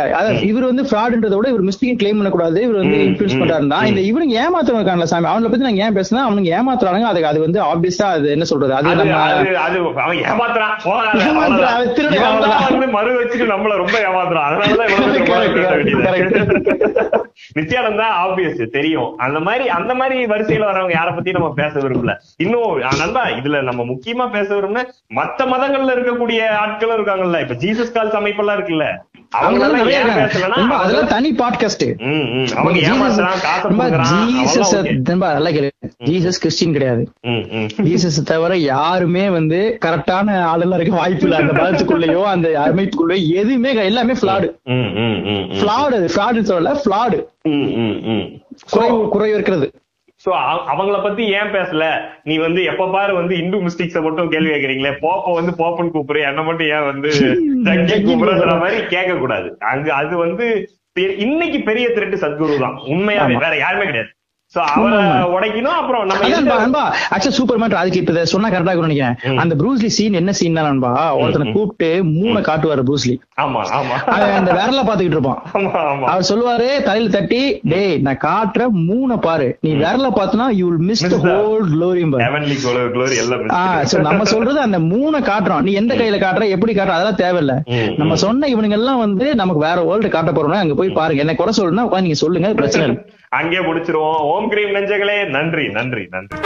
இவர் வந்து ஃப்ராட்ன்றத விட இவர் மிஸ்டேக் கிளைம் பண்ணக்கூடாது. இவர் வந்து இன்ஃபுளுஸ் பண்றாருன்னா இந்த இவனுங்க ஏமாத்தவங்க இருக்காங்கல்ல சாமி அவனை பத்தி நாங்க ஏன் பேசினா அவனுங்க ஏமாத்துறானுங்க. அதுக்கு அது வந்து ஆப்வியஸா அது என்ன சொல்றது? அது அவன் ஏமாத்துறான். மறு வச்சுட்டு நம்மள ரொம்ப ஏமாத்துறான். அதனாலதான். நித்யானந்தா ஆப்வியஸ் தெரியும். அந்த மாதிரி அந்த மாதிரி வரிசையில வரவங்க யார பத்தி நம்ம பேச விரும்பல? இன்னும் நண்பா இதுல நம்ம முக்கியமா பேச விரும்புன மத்த மதங்கள்ல இருக்கக்கூடிய ஆட்களும் இருக்காங்கல்ல. இப்ப ஜீசஸ் கால்ஸ் அமைப்பெல்லாம் இருக்குல்ல. அதெல்லாம் தனி பாட்காஸ்ட் ஜீசஸ் கிறிஸ்டின் கிடையாது. ஜீசஸ் தவிர யாருமே வந்து கரெக்டான ஆளுலாம் இருக்க வாய்ப்பு இல்ல. அந்த மதத்துக்குள்ளேயோ அந்த அமைப்புக்குள்ளேயோ எதுவுமே. எல்லாமே ஃபிளாடு. ஃபிளாடு அது. ஃபிளாடு சொல்லல ஃபிளாடு. குறைவு குறைவு இருக்கிறது சோ அவங்கள பத்தி ஏன் பேசல? நீ வந்து எப்ப பாரு வந்து இந்து மிஸ்டேக்ஸ மட்டும் கேள்வி கேக்குறீங்களே. போப்ப வந்து போப்பன் கூப்பிடுற என்ன மட்டும் ஏன் வந்து (laughs) ஜக்கி கூப்பிடுற. மாதிரி கேட்க கூடாது அங்க அது வந்து இன்னைக்கு பெரிய திருட்டு சத்குரு தான். உண்மையாவே. வேற யாருமே கிடையாது. சொன்னா கரெக்டா நினைக்கிறேன். அந்த ப்ரூஸ்லி சீன் என்ன சீன் நண்பா? ஒருத்தனை கூப்பிட்டு மூணை காட்டுவாரு ப்ரூஸ்லி அந்த விரல பாத்துக்கிட்டு இருப்பான். அவர் சொல்லுவாரு தலையில தட்டி டேய் நான் காட்டுற மூணை பாரு. நீ விரல பார்த்தனா யூ வில் மிஸ் ஹோல் நம்ம சொல்றது அந்த மூணை காட்டுறோம். நீ எந்த கையில காட்டுற எப்படி காட்டுற அதெல்லாம் தேவையில்ல. நம்ம சொன்ன இவனுங்க எல்லாம் வந்து நமக்கு வேற வேர்ல்டு காட்ட போறோம் அங்க போய் பாருங்க. என்ன குறை சொல்லணும்னா உட்கார்ந்து நீங்க சொல்லுங்க பிரச்சனை இல்லை. அங்கே முடிச்சிருவோம். ஓம் கிரீம் நெஞ்சங்களே. நன்றி நன்றி நன்றி.